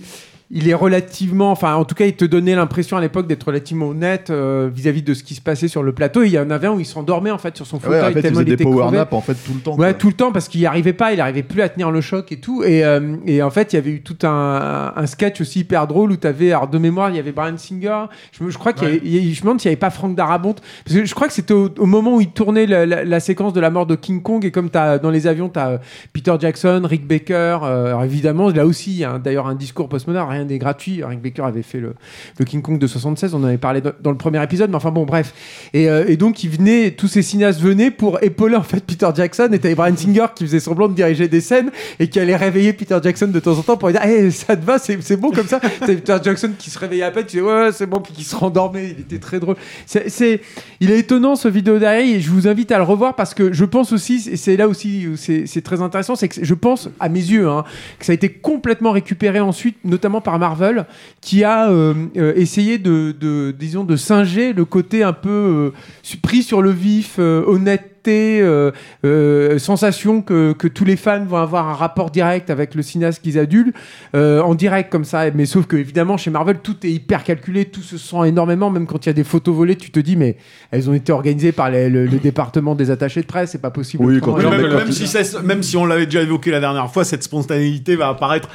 il est relativement, enfin en tout cas il te donnait l'impression à l'époque d'être relativement honnête euh, vis-à-vis de ce qui se passait sur le plateau, il y en avait un où il s'endormait en fait sur son Ouais, fauteuil en fait, il tellement faisait il des était power crevé. naps en fait tout le temps. Ouais, quoi. tout le temps parce qu'il n'y arrivait pas, il arrivait plus à tenir le choc et tout. Et, euh, et en fait, il y avait eu tout un, un sketch aussi hyper drôle où tu avais, alors de mémoire, il y avait Brian Singer. Je, crois qu'il il je me demande s'il n'y avait pas Franck Darabont. Parce que je crois que c'était au, au moment où il tournait la, la- la séquence de la mort de King Kong. Et comme as, dans les avions, tu as Peter Jackson, Rick Baker. euh, alors évidemment, là aussi, il y a d'ailleurs un discours postmoderne, rien n'est gratuit. Rick Baker avait fait le, le King Kong de 76, on en avait parlé dans, dans le premier épisode, mais enfin bon, bref. Et, euh, et donc, il venait, tous ces cinéastes venaient pour épauler en fait Peter Jackson. Et t'avais Brian Singer qui faisait semblant de diriger des scènes et qui allait réveiller Peter Jackson de temps en temps pour lui dire Hey, ça te va, c'est c'est bon comme ça. *laughs* T'avais Peter Jackson qui se réveillait à peine, qui disait Ouais, ouais, c'est bon, puis qui se rendormait. Il était très drôle. C'est, c'est- il est étonnant ce vidéo derrière et je vous invite à le revoir parce que je pense aussi, et c'est là aussi où c'est c'est très intéressant, c'est que je pense, à mes yeux, hein, que ça a été complètement récupéré ensuite, notamment par Marvel, qui a euh, euh, essayé de, de, disons, de singer le côté un peu euh, pris sur le vif, honnêteté, euh, euh, sensation que, que tous les fans vont avoir un rapport direct avec le cinéaste qu'ils adulent, euh, en direct comme ça. Mais sauf que évidemment chez Marvel tout est hyper calculé, tout se sent énormément. Même quand il y a des photos volées, tu te dis mais elles ont été organisées par les- le, le *coughs* département des attachés de presse, c'est pas possible. Oui, quand même, même si même si on l'avait déjà évoqué la dernière fois, cette spontanéité va apparaître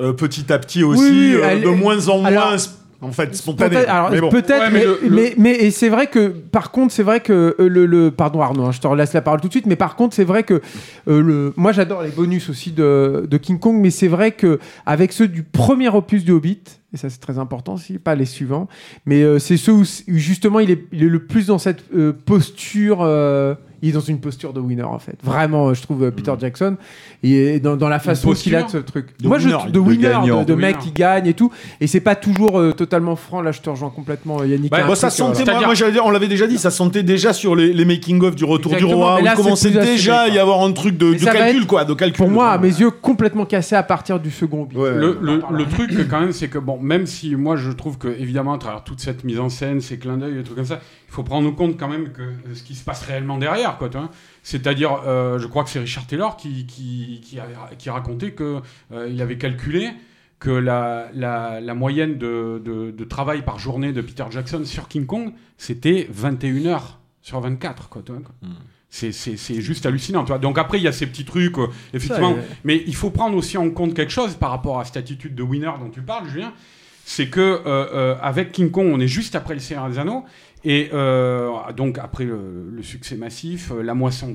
euh, petit à petit aussi, oui, euh, elle- de moins en moins, en fait, spontanée. Peut-être, alors, mais bon. peut-être, Ouais, mais, mais mais, le- mais- et c'est vrai que, par contre, c'est vrai que euh, le, le- pardon Arnaud, hein, je te relaisse la parole tout de suite, mais par contre, c'est vrai que euh, le, moi j'adore les bonus aussi de, de King Kong, mais c'est vrai que avec ceux du premier opus du Hobbit, et ça c'est très important aussi, pas les suivants, mais euh, c'est ceux où, où justement il est, il est le plus dans cette euh, posture. Il est dans une posture de winner en fait. Vraiment, euh, je trouve euh, Peter Jackson et dans, dans la façon qu'il a de ce posture truc. De Moi, je winner, de de winner, gagnant. de, de De mec winner. qui gagne et tout. Et c'est pas toujours euh, totalement franc. Là, je te rejoins complètement, Yannick. Bah, ça truc, sentait, voilà. moi, moi, j'allais dire, on l'avait déjà dit, ça sentait déjà sur les, les making-of du Retour Exactement, du Roi, là, il c'est commençait déjà à y avoir un truc de, calcul, être, quoi, de calcul. Pour moi, à mes yeux, complètement cassé à partir du second. Ouais. Le, le- le truc quand même, c'est que bon, même si moi je trouve que évidemment à travers toute cette mise en scène, ces clins d'œil et trucs comme ça, il faut prendre en compte quand même que ce qui se passe réellement derrière, quoi. tu vois. C'est-à-dire, euh, je crois que c'est Richard Taylor qui qui, qui, racontait que euh, avait calculé que la, la, la moyenne de, de, de travail par journée de Peter Jackson sur King Kong, c'était 21 heures sur 24, quoi. tu vois, quoi. C'est- juste hallucinant. Tu vois. Donc après, il y a ces petits trucs, euh, effectivement. Ça, Mais il faut prendre aussi en compte quelque chose par rapport à cette attitude de winner dont tu parles, Julien. C'est que euh, euh, avec King Kong, on est juste après le Seigneur des Anneaux. Et euh, donc après le, le succès massif, euh, la moisson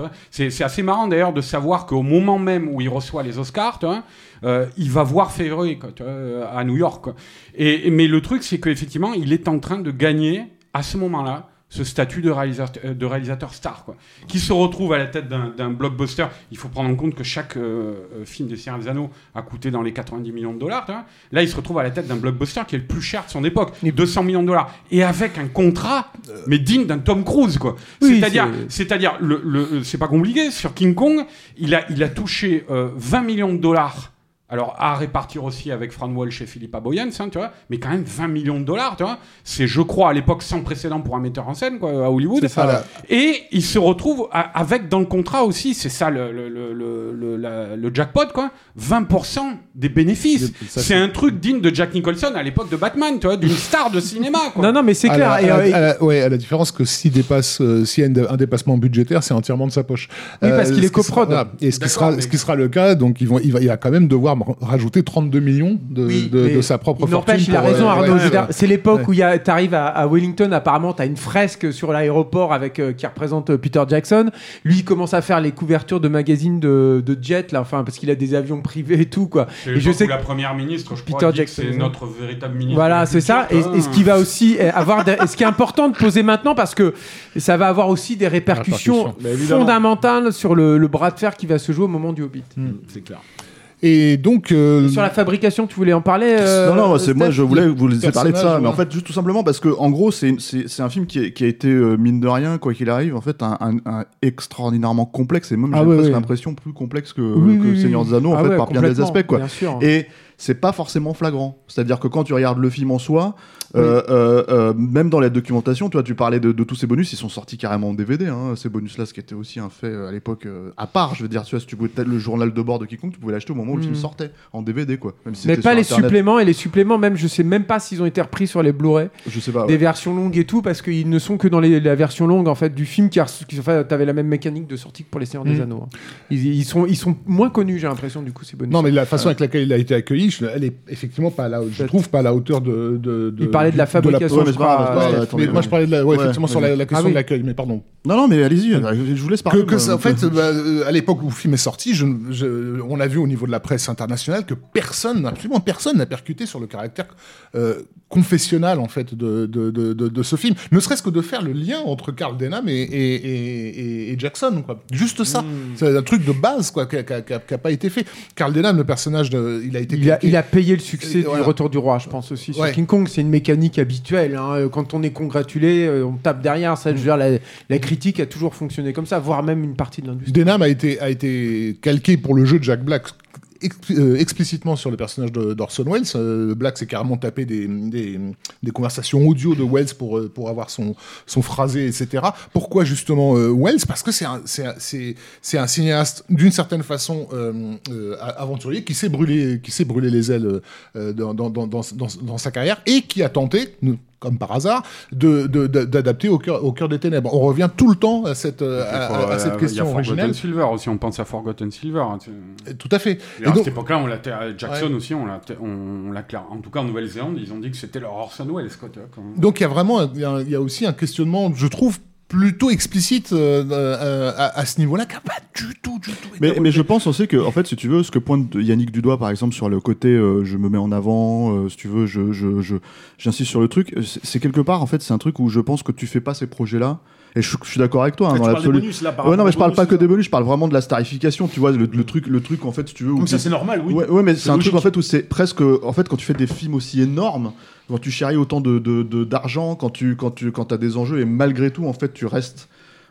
vois. c'est assez marrant d'ailleurs de savoir qu'au moment même où il reçoit les Oscars, vois, euh, il va voir Février quoi, vois, à New York. quoi. Et- mais le truc, c'est qu'effectivement, il est en train de gagner à ce moment-là ce statut de réalisateur, euh, de réalisateur star, quoi, qui se retrouve à la tête d'un blockbuster. Il faut prendre en compte que chaque euh, euh, film des Seigneurs des Anneaux a coûté dans les 90 millions de dollars. Là, il se retrouve à la tête d'un blockbuster qui est le plus cher de son époque, 200 millions de dollars, et avec un contrat, mais digne d'un Tom Cruise, quoi. Oui, C'est-à-dire, c'est- c'est-à-dire, le, le- c'est pas compliqué. Sur King Kong, il a, il a touché euh, 20 millions de dollars. Alors, à répartir aussi avec Fran Walsh et Philippa Boyens, hein, tu vois, mais quand même 20 millions de dollars, tu vois. C'est, je crois, à l'époque sans précédent pour un metteur en scène, quoi, à Hollywood. C'est ça, là. Et il se retrouve a- avec dans le contrat aussi, c'est ça le, le, le, le, le- la- le jackpot, quoi, 20% des bénéfices. Ça, C'est un truc digne de Jack Nicholson à l'époque de Batman, tu vois, d'une star de cinéma, quoi. Non, non, mais c'est À clair. la- à la- euh, à la- ouais, à la différence que s'il dépasse, euh, s'il y a un dépassement budgétaire, c'est entièrement de sa poche. Oui, parce qu'il ce est sera- coprod. voilà. Et ce qui, sera, mais- ce qui sera le cas, donc ils vont, il va, il va quand même devoir rajouter 32 millions de, Oui, de, sa propre il fortune. n'empêche, il a raison, euh, Arnaud. ouais, ouais. C'est l'époque Ouais. où tu arrives à, à Wellington, apparemment, tu as une fresque sur l'aéroport avec euh, qui représente euh, Peter Jackson. Lui, il commence à faire les couvertures de magazines de, de jet, là, enfin, parce qu'il a des avions privés et tout, quoi. Et je sais que- la première ministre, je Peter crois, Jackson. c'est notre véritable ministre. Voilà, c'est ça. Et, ce qui va aussi euh, avoir, et ce qui est important de poser maintenant, parce que ça va avoir aussi des répercussions fondamentales sur le, le bras de fer qui va se jouer au moment du Hobbit. Hmm, C'est clair. Et donc. euh, Sur la fabrication, tu voulais en parler euh, non, non, c'est moi, je voulais vous laisser parler de ça, mais en fait, juste tout simplement parce que, en gros, c'est c'est c'est un film qui, est- qui a été euh, mine de rien, quoi qu'il arrive, en fait, un, un- un extraordinairement complexe et même Ah j'ai presque l'impression plus complexe que, Oui, que oui, Seigneur oui. des Anneaux, en Ah fait, ouais, par bien des aspects, quoi. Bien sûr. Et c'est pas forcément flagrant. C'est-à-dire que quand tu regardes le film en soi, euh, euh, euh, même dans la documentation, tu vois, tu parlais de, de tous ces bonus, ils sont sortis carrément en DVD, hein, ces bonus-là, ce qui était aussi un fait à l'époque euh, à part. Je veux dire, tu vois, si tu pouvais peut-être le journal de bord de quiconque, tu pouvais l'acheter au moment où le film Mm. sortait en DVD, quoi. Même si Mais pas les Internet. suppléments et les suppléments même je sais même pas s'ils ont été repris sur les Blu-ray Je sais pas. ouais. des versions longues et tout parce qu'ils ne sont que dans les, la version longue en fait du film qui, a reçu- qui enfin, t'avais la même mécanique de sortie que pour les Seigneurs des Mm. Anneaux hein. ils, ils sont ils sont moins connus j'ai l'impression du coup ces bonus Non, mais la façon avec laquelle il a été accueilli, je- elle est effectivement pas à la, je trouve pas à la hauteur de. de, de- il parlait de la fabrication mais euh, grave. Ouais, attendez, mais moi je parlais de la, ouais, Ouais, effectivement sur la, vas-y. la question Ah oui. de l'accueil, mais pardon. Non, non, mais allez-y, je vous laisse parler. que ça- en fait, euh, bah, euh, à l'époque où le film est sorti, je, je- on a vu au niveau de la presse internationale que personne, absolument personne, n'a percuté sur le caractère euh, confessionnal en fait de, de, de, de- de ce film. Ne serait-ce que de faire le lien entre Carl Denham et, et, et- et- et Jackson, quoi. Juste ça. Hmm. C'est un truc de base, quoi, qui n'a pas été fait. Carl Denham, le personnage, de, il a été. il a, calqué- il a payé le succès Et du voilà. Retour du Roi, je pense aussi. Sur Ouais. King Kong, c'est une mécanique habituelle. hein. Quand on est congratulé, euh, on tape derrière. Ça, je dire, la, la critique a toujours fonctionné comme ça, voire même une partie de l'industrie. Denham a été, a été calqué pour le jeu de Jack Black euh, explicitement sur le personnage d'Orson Welles. Euh, Black s'est carrément tapé des, conversations audio de Welles pour, euh, pour avoir son, son phrasé, etc. Pourquoi justement Welles? Parce que c'est un, un- cinéaste d'une certaine façon aventurier qui s'est brûlé, brûlé les ailes dans, dans, dans, dans, dans- sa carrière et qui a tenté, comme par hasard, de- de- de- d'adapter au cœur, au cœur des ténèbres. On revient tout le temps à cette, euh, à, à- à cette Il y a question Forgotten originelle. Silver aussi, on pense à Forgotten Silver. hein, Tout à fait. Et Et à cette époque-là, on l'a Jackson Ouais. aussi, on l'a on, l'a clair. En tout cas, en Nouvelle-Zélande, ils ont dit que c'était leur Orson Welles, vois, quand même. Donc il y a vraiment y il y a aussi un questionnement, je trouve, plutôt explicite euh, euh, à, à ce niveau-là, qui n'a pas du tout, du tout Mais, mais je pense aussi que, en fait, si tu veux, ce que pointe Yannick Dudois, par exemple, sur le côté euh, je me mets en avant, si tu veux, je, je, je- j'insiste sur le truc, c'est c'est quelque part, en fait, c'est un truc où je pense que tu fais pas ces projets-là. Et je, je suis d'accord avec toi, hein, dans l'absolu. Ouais, non, mais je parle bonus, pas que des ça bonus, je parle vraiment de la starification, tu vois, le, le truc, le truc, en fait, si tu veux. où ça, c'est normal, oui. Ouais, ouais, mais c'est un truc en fait où c'est presque, en fait, quand tu fais des films aussi énormes, quand tu charries autant de d'argent, quand tu quand tu quand as des enjeux et malgré tout, en fait, tu restes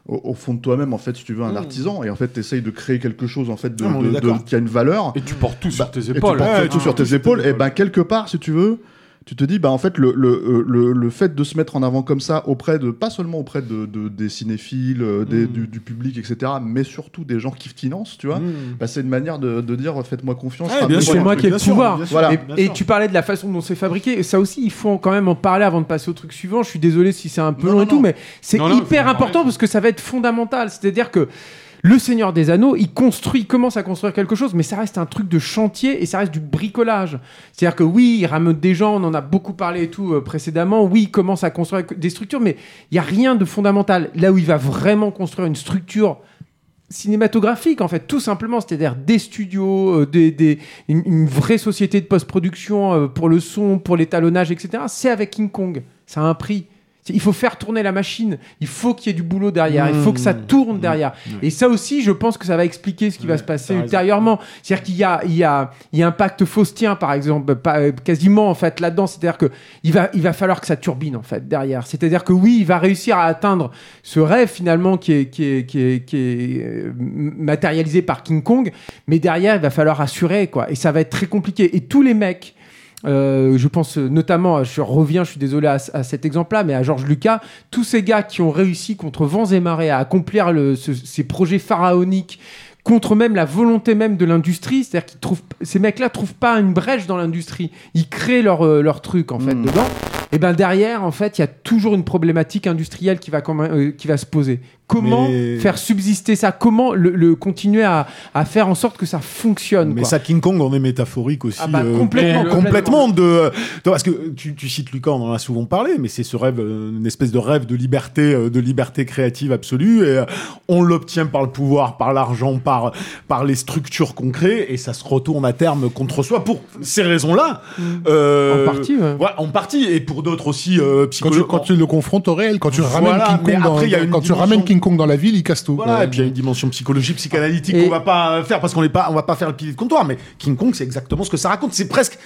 au, au fond de toi-même, en fait, si tu veux, un Mm. artisan et en fait, tu essayes de créer quelque chose en fait de, Non, qui a une valeur. Et tu portes tout sur Bah, tes et tu épaules. portes Ouais, tout tout tes sur tes épaules. Et ben quelque part, si tu veux, tu te dis, bah en fait, le, le, le, le fait de se mettre en avant comme ça auprès de, pas seulement auprès de, de- des cinéphiles, euh, des- Mm. du, du public, etc., mais surtout des gens qui financent, tu vois, Mm. bah, c'est une manière de, de dire, faites-moi confiance. Ouais, enfin, bien c'est moi qui ai le pouvoir. bien sûr, Voilà. bien Et tu parlais de la façon dont c'est fabriqué. Ça aussi, il faut quand même en parler avant de passer au truc suivant. Je suis désolé si c'est un peu Non, long non, et tout, non. mais c'est hyper important parce que ça va être fondamental. C'est-à-dire que le Seigneur des Anneaux, il construit, commence à construire quelque chose, mais ça reste un truc de chantier et ça reste du bricolage. C'est-à-dire que oui, il rameute des gens, on en a beaucoup parlé et tout euh, précédemment. Oui, il commence à construire des structures, mais il y a rien de fondamental. Là où il va vraiment construire une structure cinématographique en fait tout simplement c'est-à-dire des studios euh, une, vraie société de post-production euh, pour le son pour l'étalonnage etc c'est avec King Kong ça a un prix il faut faire tourner la machine. Il faut qu'il y ait du boulot derrière. Il faut que ça tourne derrière. Et ça aussi je pense que ça va expliquer ce qui va se passer ultérieurement. C'est-à-dire qu'il y a il y a il y a un pacte faustien par exemple pas- euh, quasiment en fait là-dedans. C'est-à-dire que il va il va falloir que ça turbine en fait derrière. C'est-à-dire que oui il va réussir à atteindre ce rêve finalement qui est, qui est, qui est, qui est euh, matérialisé par King Kong, mais derrière il va falloir assurer quoi, et ça va être très compliqué. Et tous les mecs, euh, je pense euh, notamment, je reviens, je suis désolé à, à cet exemple-là, mais à Georges Lucas, tous ces gars qui ont réussi contre vents et marées à accomplir le- ce- ces projets pharaoniques contre même la volonté même de l'industrie, c'est-à-dire qu'ils trouvent, ces mecs-là trouvent pas une brèche dans l'industrie, ils créent leur, euh, leur truc en fait Mm. dedans. Et ben derrière, en fait, il y a toujours une problématique industrielle qui va, euh, qui va se poser. Comment Mais- faire subsister ça? Comment le, le continuer à, à faire en sorte que ça fonctionne Mais quoi? ça, King Kong, on est métaphorique aussi. Ah bah, complètement, com- complètement de. Parce que tu, tu cites Lucas, on en a souvent parlé, mais c'est ce rêve, euh, une espèce de rêve de liberté, euh, de liberté créative absolue. Et euh, on l'obtient par le pouvoir, par l'argent, par par les structures qu'on crée, et ça se retourne à terme contre soi pour ces raisons-là. Euh, En partie, ouais. ouais, en partie, et pour d'autres aussi euh, Quand tu, quand tu le confrontes au réel, quand tu ramènes King Kong, dans- après, il y a une quand tu ramènes King King Kong dans la ville, il casse tout. Voilà, Ouais. et puis il y a une dimension psychologique, psychanalytique Et- qu'on va pas faire parce qu'on n'est pas, on va pas faire le pilier de comptoir. Mais King Kong, c'est exactement ce que ça raconte. C'est presque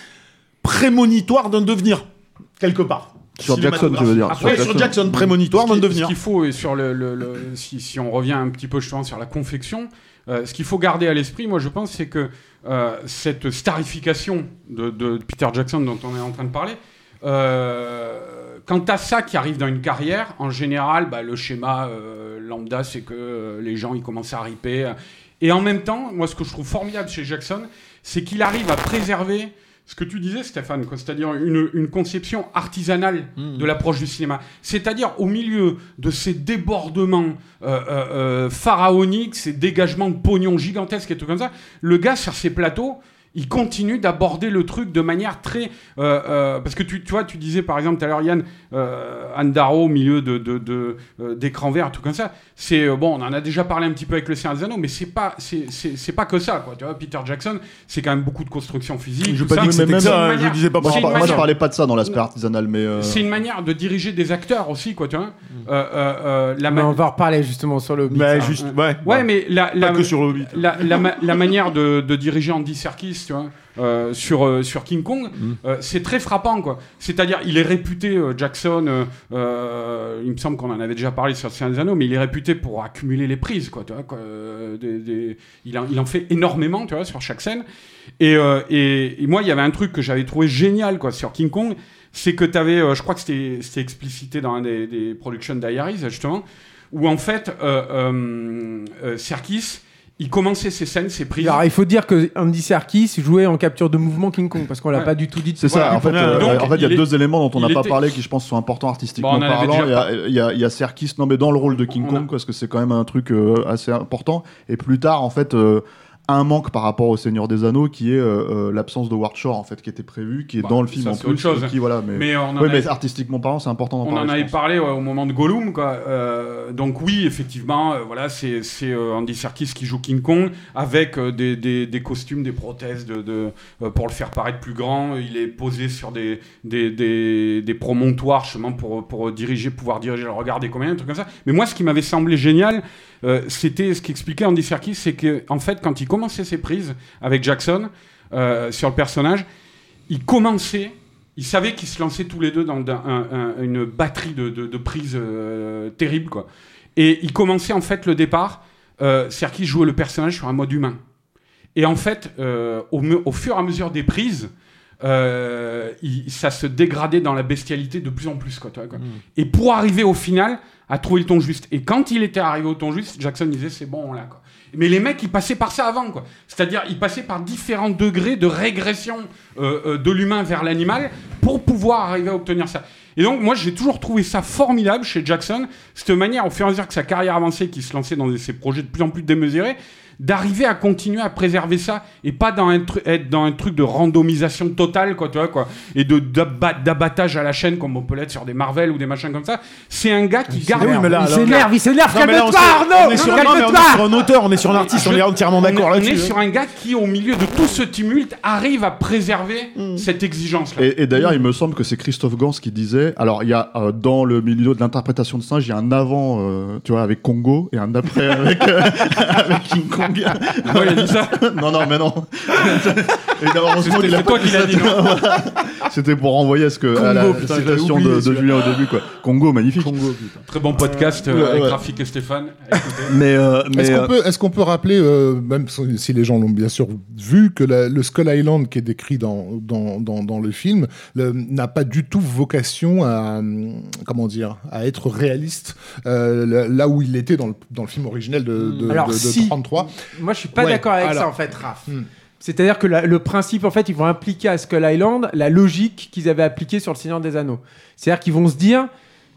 prémonitoire d'un devenir quelque part. Sur Jackson, tu veux dire. Après, sur Jackson, prémonitoire d'un devenir. Ce qu'il faut, et sur le, le- le- si, si on revient un petit peu justement sur la confection, euh, ce qu'il faut garder à l'esprit, moi je pense, c'est que euh, cette starification de, de Peter Jackson dont on est en train de parler, euh, quand t'as ça qui arrive dans une carrière, en général, bah, le schéma euh, lambda, c'est que euh, les gens ils commencent à riper. Et en même temps, moi ce que je trouve formidable chez Jackson, c'est qu'il arrive à préserver ce que tu disais, Stéphane, c'est-à-dire une, une conception artisanale de l'approche du cinéma. C'est-à-dire au milieu de ces débordements euh, pharaoniques, ces dégagements de pognon gigantesques et tout comme ça, le gars sur ses plateaux, il continue d'aborder le truc de manière très... euh, euh, parce que tu, tu vois, tu disais par exemple tout à l'heure, Yann, euh, Anne Darrow au milieu de, de, de, euh, d'écran vert, tout comme ça. C'est euh, bon, on en a déjà parlé un petit peu avec le Seigneur des Anneaux, mais c'est pas, c'est, pas que ça, quoi. Tu vois, Peter Jackson, c'est quand même beaucoup de construction physique. Je pas ça. dit que c'était même- ça, hein, je disais pas Moi, je, par- moi, je manière- parlais pas de ça dans l'aspect artisanal, mais. euh, C'est une manière de diriger des acteurs aussi, quoi, tu vois. Euh, euh, euh, la Mais ma- on va en reparler justement sur le Hobbit. Mais ça. juste, ouais. Ouais, mais la, Pas la, que sur le Hobbit. la, la, ma- la manière de, de diriger Andy Serkis, tu vois, euh, sur, euh, sur King Kong, Mm. euh, c'est très frappant, quoi. C'est-à-dire, il est réputé, Jackson, il me semble qu'on en avait déjà parlé sur Seigneur des Anneaux, mais il est réputé pour accumuler les prises, quoi, tu vois, quoi, des- des- il, en, il en fait énormément, tu vois, sur chaque scène. Et, et, et moi, il y avait un truc que j'avais trouvé génial, quoi, sur King Kong, c'est que tu avais, je crois que c'était explicité dans un des, des Production Diaries, justement, où en fait, Serkis, il commençait ses scènes, ses prises. Alors, il faut dire que Andy Serkis jouait en capture de mouvement King Kong parce qu'on l'a Ouais. pas du tout dit. C'est ça, Voilà. en fait, euh, Donc, en fait, il y a il est- deux éléments dont on n'a pas était- parlé qui, je pense, sont importants artistiquement Bon, parlant. Il y, déjà a, il y a- il y a Serkis, non, mais dans le rôle de King On a- Kong, parce que c'est quand même un truc euh, assez important. Et plus tard, en fait, euh, un manque par rapport au Seigneur des Anneaux, qui est euh, euh, l'absence de Ward Shore, en fait, qui était prévu, qui est Bah, dans le film ça, en plus. autre chose. et Qui, voilà, mais... On artistiquement parlant, c'est important d'en on parler. en avait parlé ouais, au moment de Gollum, quoi. Euh, donc oui, effectivement, euh, voilà, c'est Andy Serkis qui joue King Kong avec des, des, des costumes, des prothèses de, de, pour le faire paraître plus grand. Il est posé sur des, des, des, des promontoires justement pour, pour diriger, pouvoir diriger le regard des comédiens, un truc comme ça. Mais moi, ce qui m'avait semblé génial, euh, c'était ce qu'expliquait Andy Serkis, c'est que en fait, quand il commençait ses prises avec Jackson euh, sur le personnage, il commençait, il savait qu'ils se lançaient tous les deux dans un- un- une batterie de, de, de prises euh, terribles, quoi. Et il commençait en fait le départ, Serkis jouait le personnage sur un mode humain. Et en fait, au, fur et à mesure des prises, euh, il- ça se dégradait dans la bestialité de plus en plus. Quoi, quoi. Et pour arriver au final à trouver le ton juste. Et quand il était arrivé au ton juste, Jackson disait c'est bon là. Quoi. Mais les mecs, ils passaient par ça avant. quoi. C'est-à-dire, ils passaient par différents degrés de régression euh, euh, de l'humain vers l'animal pour pouvoir arriver à obtenir ça. Et donc, moi, j'ai toujours trouvé ça formidable chez Jackson, cette manière, au fur et à mesure que sa carrière avançait, qu'il se lançait dans ces projets de plus en plus démesurés, d'arriver à continuer à préserver ça et pas dans un être dans un truc de randomisation totale quoi tu vois quoi et de d'aba- d'abattage à la chaîne comme on peut l'être sur des Marvel ou des machins comme ça c'est un gars qui garde oui, mais là- il s'énerve, il s'énerve, on calme-toi Arnaud on est sur, on un auteur, on est sur un artiste, on est entièrement on d'accord on là-dessus. est sur un gars qui au milieu de tout ce tumulte arrive à préserver Mm. cette exigence là Et, et d'ailleurs, il me semble que c'est Christophe Gans qui disait. Alors, il y a euh, dans le milieu de l'interprétation de singe, il y a un avant, euh, tu vois, avec Congo et un après avec, euh, *laughs* avec King Kong. Ah *laughs* ouais, il a dit ça non, non, mais non. *laughs* Heureusement C'était- qu'il a c'est toi pas qui l'as dit, non *laughs* Voilà. C'était pour renvoyer à ce que à la Congo, putain, citation j'avais oublié de, de. Julien au début, quoi. Congo, magnifique. très bon podcast euh, avec ouais. Rafik et Stéphane. Mais, euh, mais Est-ce qu'on euh, peut, est-ce qu'on peut rappeler, euh, même si les gens l'ont bien sûr vu, que la- le Skull Island qui est décrit dans, dans, dans, dans le film le- n'a pas du tout vocation à, comment dire, à être réaliste euh, là où il était dans le, dans le film originel de, de, Alors, de- de si. 33. Moi, je suis pas Ouais, d'accord avec alors. ça en fait, Raph. Hmm. C'est-à-dire que la- le principe, en fait, ils vont appliquer à Skull Island la logique qu'ils avaient appliquée sur le Seigneur des Anneaux. C'est-à-dire qu'ils vont se dire,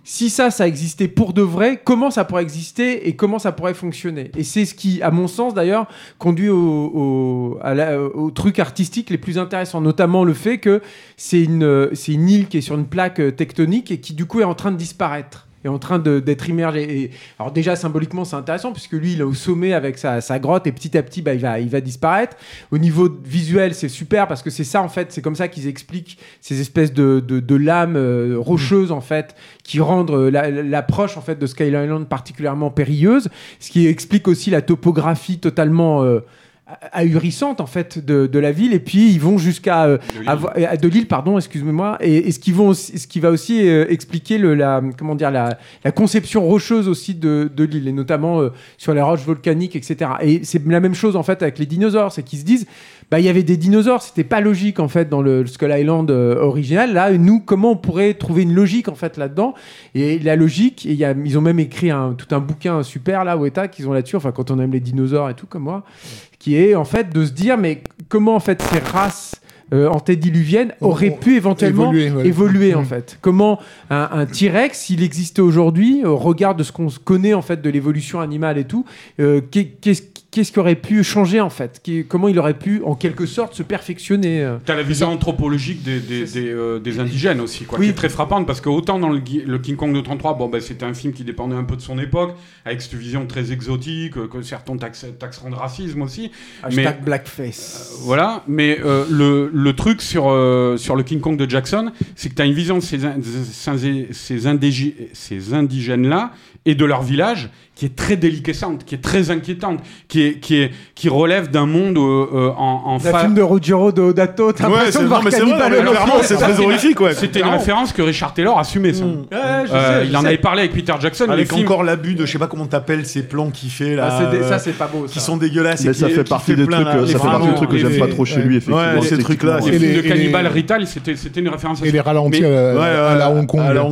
si ça, ça existait pour de vrai, comment ça pourrait exister et comment ça pourrait fonctionner? Et c'est ce qui, à mon sens d'ailleurs, conduit au, au, à la- aux trucs artistiques les plus intéressants, notamment le fait que c'est une, île qui est sur une plaque tectonique et qui du coup est en train de disparaître. Est en train d'être immergé. Alors déjà symboliquement c'est intéressant puisque lui il est au sommet avec sa, sa grotte et petit à petit bah, il, va, il va disparaître. Au niveau visuel c'est super parce que c'est ça en fait, c'est comme ça qu'ils expliquent ces espèces de, de, de lames euh, rocheuses en fait qui rendent euh, la- l'approche en fait de Sky Island particulièrement périlleuse, ce qui explique aussi la topographie totalement euh, ahurissante en fait de, de la ville. Et puis ils vont jusqu'à euh, De l'île. euh, pardon excusez-moi et, et ce qui vont aussi- ce qui va aussi euh, expliquer le, la comment dire la, la conception rocheuse aussi de, de l'île et notamment euh, sur les roches volcaniques etc et c'est la même chose en fait avec les dinosaures. C'est qu'ils se disent bah il y avait des dinosaures c'était pas logique en fait dans le Skull Island euh, original là nous comment on pourrait trouver une logique en fait là-dedans? Et la logique et il y a, ils ont même écrit un, tout un bouquin super là Weta qu'ils ont là-dessus enfin quand on aime les dinosaures et tout comme moi qui est en fait de se dire mais comment en fait ces races euh, antédiluviennes auraient pu éventuellement Évoluer, ouais. évoluer en Mm. fait? Comment un, un T-Rex s'il existait aujourd'hui au regard de ce qu'on connaît en fait de l'évolution animale et tout euh, qu'est- qu'est-ce qu'est-ce qui aurait pu changer en fait? Qui- comment il aurait pu en quelque sorte se perfectionner euh? T'as la vision anthropologique des, des, des, euh, des indigènes aussi, quoi, Oui. qui est très frappante parce que autant dans le, King Kong de 33, bon, ben, c'était un film qui dépendait un peu de son époque, avec cette vision très exotique, euh, que certains taxent- taxeront de racisme aussi. Hashtag Mais- blackface Voilà, mais euh, le, le truc sur, euh, sur le King Kong de Jackson, c'est que tu as une vision de ces indigènes-là et de leur village qui est très déliquescente, qui est très inquiétante, qui, est, qui, est, qui relève d'un monde euh, euh, en, en la fa- film de Ruggiero Deodato t'as Ouais, l'impression de voir c'est très horrifique, ouais. C'était une référence que Richard Taylor assumait, ça. Mm. Ouais, je Euh, sais, il en sais. avait parlé avec Peter Jackson. Avec les films- encore l'abus de, je sais pas comment t'appelles ces plans qu'il fait là. Ah, c'est des- ça c'est pas beau ça. qui sont dégueulasses. Mais ça qui fait partie des trucs, des que j'aime pas trop chez lui, effectivement. Ces trucs-là, les films de Cannibal Rital, c'était c'était une référence à Et les ralentis Mais- à, la- Hong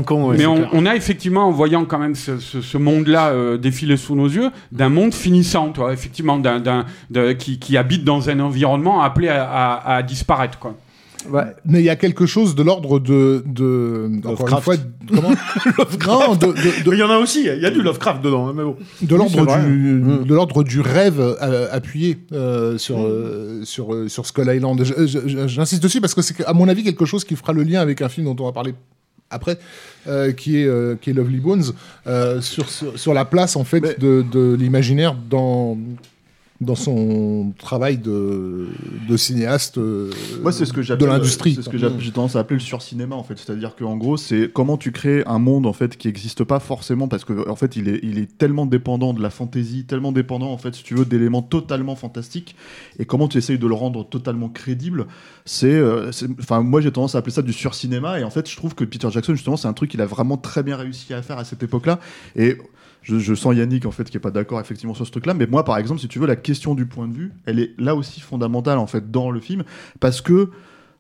Kong. Mais on, a effectivement, en voyant quand même ce, monde-là euh, défiler sous nos yeux, d'un monde finissant, toi, effectivement, d'un, d'un- de- qui, qui habite dans un environnement appelé à, à- à disparaître. Quoi. Ouais. Mais il y a quelque chose de l'ordre de, de encore une Lovecraft. fois, comment *laughs* Non, de, de- de- Mais il y en a aussi, il y a du Lovecraft dedans, hein, mais bon. de l'ordre du de l'ordre du rêve euh, appuyé euh, sur euh, sur sur Skull Island. Je- je- je- J'insiste dessus parce que c'est à mon avis quelque chose qui fera le lien avec un film dont on va parler après, euh, qui est euh, qui est Lovely Bones euh, sur, sur sur la place en fait Mais- de, de l'imaginaire dans dans son travail de, de cinéaste euh, Moi, c'est ce que de l'industrie. C'est ce que j'ai tendance à appeler le surcinéma en fait. C'est-à-dire qu'en gros, c'est comment tu crées un monde en fait qui n'existe pas forcément parce que en fait, il est, il est tellement dépendant de la fantaisie, tellement dépendant en fait, si tu veux, d'éléments totalement fantastiques. Et comment tu essayes de le rendre totalement crédible, c'est, euh, c'est- enfin, moi, j'ai tendance à appeler ça du surcinéma. Et en fait, je trouve que Peter Jackson, justement, c'est un truc qu'il a vraiment très bien réussi à faire à cette époque-là. Et je, sens Yannick en fait qui est pas d'accord effectivement sur ce truc-là, mais moi par exemple, si tu veux, la question du point de vue, elle est là aussi fondamentale en fait dans le film. Parce que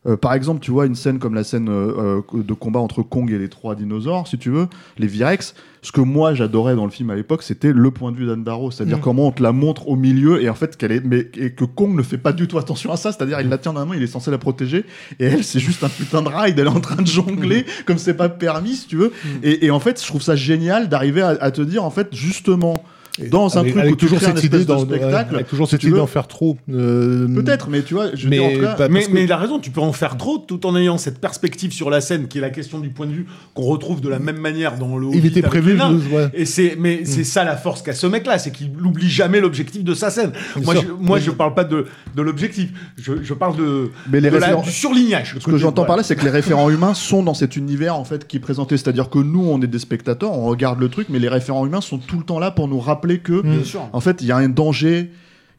euh, par exemple, tu vois une scène comme la scène euh, euh, de combat entre Kong et les trois dinosaures, si tu veux, les Virex. Ce que moi j'adorais dans le film à l'époque, c'était le point de vue d'Anne Barrow, c'est-à-dire Mm. comment on te la montre au milieu et en fait qu'elle est, mais et que Kong ne fait pas du tout attention à ça, c'est-à-dire il la tient dans la main, il est censé la protéger et elle c'est juste un putain de ride, elle est en train de jongler comme c'est pas permis, si tu veux. Et, et en fait, je trouve ça génial d'arriver à, à te dire en fait justement dans un avec, truc avec où tu toujours cette idée d'en- spectacle, avec toujours cette idée d'en faire trop. Euh, peut-être, mais tu vois, je mais dire, en tout cas, pas- Mais, que- mais il a raison, tu peux en faire trop tout en ayant cette perspective sur la scène qui est la question du point de vue qu'on retrouve de la même manière dans le il était prévu. nains. je- ouais. Et c'est, mais c'est ça la force qu'a ce mec-là, c'est qu'il n'oublie jamais l'objectif de sa scène. Bien Moi, sûr. je, moi, je parle pas de, de l'objectif, je, je parle de, Mais les de la- du surlignage. Ce que j'entends par là, c'est que les référents *laughs* humains sont dans cet univers en fait qui est présenté. C'est-à-dire que nous, on est des spectateurs, on regarde le truc, mais les référents humains sont tout le temps là pour nous rappeler que, Bien sûr. en fait, il y a un danger,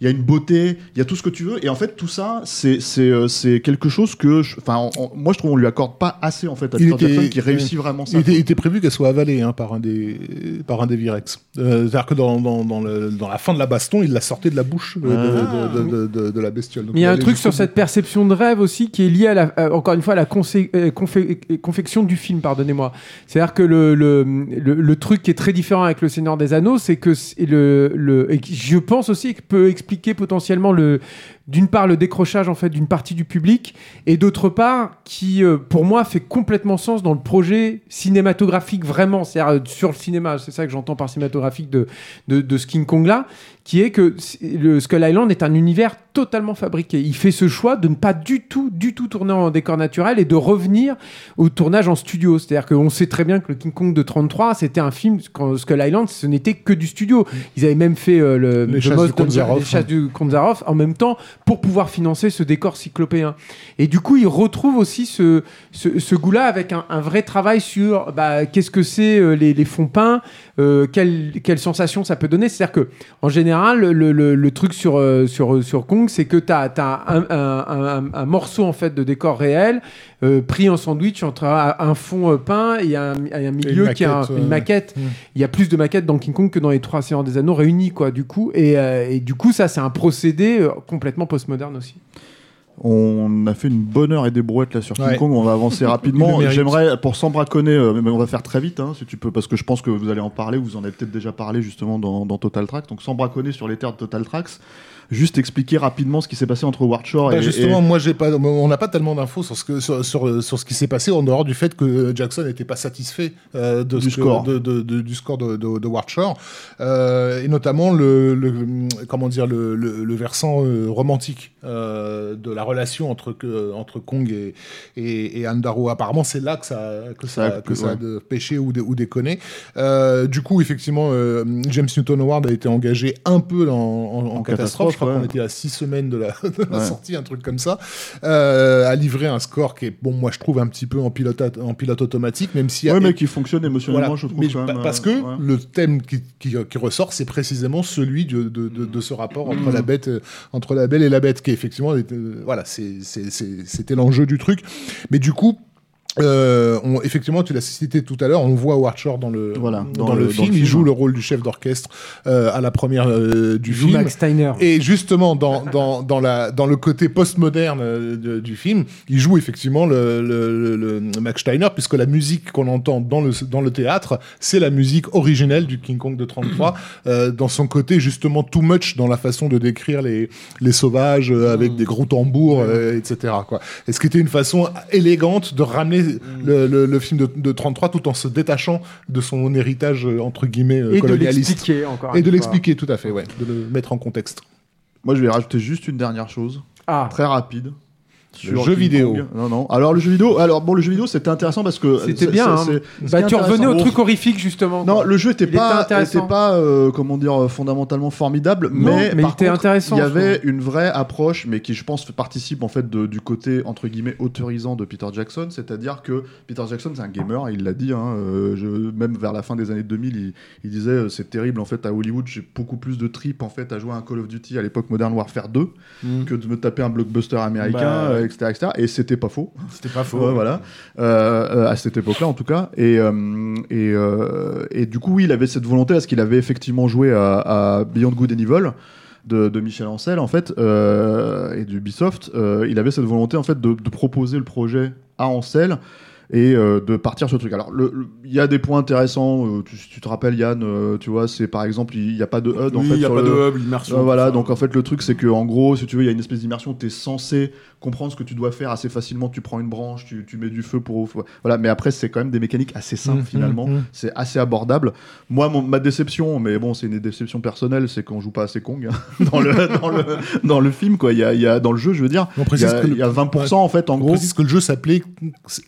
il y a une beauté, il y a tout ce que tu veux. Et en fait, tout ça, c'est c'est euh, c'est quelque chose que, enfin, moi, je trouve on lui accorde pas assez en fait à Peter Jackson qui réussit vraiment ça. Il était, quoi. il était prévu qu'elle soit avalée hein, par un des par un des Virex. Euh, C'est-à-dire que dans, dans, dans, le- dans la fin de la baston, il la sortait de la bouche euh, de, de, de, de- de la bestiole. Donc, Mais il y a un truc sur cette perception de rêve aussi qui est lié à la, euh, encore une fois à la euh, confé- confection du film, pardonnez-moi. C'est-à-dire que le, le, le, le truc qui est très différent avec Le Seigneur des Anneaux, c'est que c'est le, le, et je pense aussi que peut expliquer potentiellement le, d'une part le décrochage en fait d'une partie du public et d'autre part qui euh, pour moi fait complètement sens dans le projet cinématographique vraiment c'est-à-dire euh, sur le cinéma c'est ça que j'entends par cinématographique de, de, de ce King Kong là qui est que le Skull Island est un univers totalement fabriqué. Il fait ce choix de ne pas du tout, du tout tourner en décor naturel et de revenir au tournage en studio. C'est-à-dire qu'on sait très bien que le King Kong de 33, c'était un film, quand Skull Island, ce n'était que du studio. Ils avaient même fait euh, le, Les chasses Most du les chasses du comte Zaroff en même temps pour pouvoir financer ce décor cyclopéen. Et du coup, il retrouve aussi ce, ce, ce goût-là avec un, un vrai travail sur bah, qu'est-ce que c'est euh, les, les fonds peints, euh, quelle, quelle sensation ça peut donner. C'est-à-dire que, en général, le, le- le truc sur, euh, sur, sur Kong, c'est que tu as, un, un- un- un morceau en fait, de décor réel pris en sandwich entre un, fond peint et un, et milieu qui maquette, une maquette. Mm. Il y a plus de maquettes dans King Kong que dans les trois Seigneurs des Anneaux réunis, quoi, du coup. Et, et du coup, ça, c'est un procédé euh, complètement postmoderne aussi. On a fait une bonne heure et des brouettes là sur King Ouais. Kong, on va avancer *laughs* rapidement. J'aimerais, pour sans braconner, euh, mais on va faire très vite hein, si tu peux, parce que je pense que vous allez en parler, vous en avez peut-être déjà parlé justement dans, dans Total Tracks. Donc sans braconner sur les terres de Total Tracks, juste expliquer rapidement ce qui s'est passé entre Warshore Bah, et. justement, et- moi, j'ai pas, on n'a pas tellement d'infos sur ce que sur, sur, sur ce qui s'est passé en dehors du fait que Jackson n'était pas satisfait euh, de Du ce que- score. de, de- de- du score de, de, Warshore, euh, et notamment le, le- comment dire le, le, le versant euh, romantique de la relation entre que, entre Kong et et, et Andaro. Apparemment, c'est là que ça que Ça que ça a péché ou, ou déconné. Du coup, effectivement, James Newton Howard a été engagé un peu en, en- en En catastrophe. Crois qu'on était à six semaines de la, *laughs* de la Ouais. sortie, un truc comme ça, euh, à livrer un score qui est, bon, moi je trouve un petit peu en pilote, en pilote automatique, même si Ouais, mais qui fonctionne émotionnellement, voilà. je trouve. Mais quand pa- même, parce euh, que ouais. le thème qui, qui, qui ressort, c'est précisément celui de, de, ce rapport entre Mm. la bête, euh, entre la belle et la bête, qui effectivement, était, euh, voilà, c'était l'enjeu du truc. Mais du coup. Euh, on, effectivement, tu l'as cité tout à l'heure, on voit Howard Shore dans le, Voilà, dans, dans le, le- dans film, le il film. joue le rôle du chef d'orchestre euh, à la première euh, du Joue film. Max Steiner. Et justement, dans, dans, dans, la, dans le côté postmoderne euh, du film, il joue effectivement le, le, le- le Max Steiner, puisque la musique qu'on entend dans le, dans le théâtre, c'est la musique originelle du King Kong de 33, *clears throat* euh, dans son côté justement too much dans la façon de décrire les, les sauvages euh, avec des gros tambours, euh, etc. Quoi. Et ce qui était une façon élégante de ramener le, le, le film de, de 33 tout en se détachant de son héritage, euh, entre guillemets, euh, Et de colonialiste. l'expliquer encore. Et de l'expliquer, tout à fait, ouais, de le mettre en contexte. Moi, je vais rajouter juste une dernière chose, Ah, très rapide. Le sur jeu King vidéo. Kong. Non, non. Alors, le jeu vidéo, alors bon, le jeu vidéo, c'était intéressant parce que. C'était bien, hein. bah, tu revenais au truc horrifique justement. Non, quoi. le jeu était Il pas, intéressant. était pas euh, comment dire, fondamentalement formidable, Non, mais, mais il par contre, intéressant, Il y avait une vraie approche, mais qui, je pense, participe en fait de- du côté entre guillemets autorisant de Peter Jackson, c'est-à-dire que Peter Jackson, c'est un gamer, il l'a dit, hein, euh, je, même vers la fin des années 2000, il, il disait euh, c'est terrible en fait à Hollywood, j'ai beaucoup plus de trip en fait à jouer à un Call of Duty à l'époque Modern Warfare 2 que de me taper un blockbuster américain, Bah. Euh, etc., etc. Et c'était pas faux. *laughs* C'était pas faux. Ouais, voilà. Euh, euh, à cette époque-là, en tout cas. Et, euh, et, et du coup, oui, il avait cette volonté, parce qu'il avait effectivement joué à, à Beyond Good and Evil. De, de Michel Ancel en fait euh, et d'Ubisoft euh, il avait cette volonté en fait de, de proposer le projet à Ancel et euh, de partir sur le truc. Alors, il y a des points intéressants. tu, tu te rappelles, Yann, tu vois, c'est par exemple, il n'y a pas de HUD en Oui, fait. il n'y a sur pas le- de hub, l'immersion. voilà, donc en fait le truc c'est que en gros, si tu veux, il y a une espèce d'immersion, tu es censé comprendre ce que tu dois faire assez facilement, tu prends une branche, tu, tu mets du feu pour voilà, mais après c'est quand même des mécaniques assez simples Mhm, finalement, mhm. c'est assez abordable. Moi mon- ma déception, mais bon, c'est une déception personnelle, c'est qu'on joue pas assez Kong hein, *laughs* dans le dans le dans le film quoi, il y a, il y a dans le jeu, je veux dire, il y a, que le- il y a 20% en fait en On gros. précise que le jeu s'appelait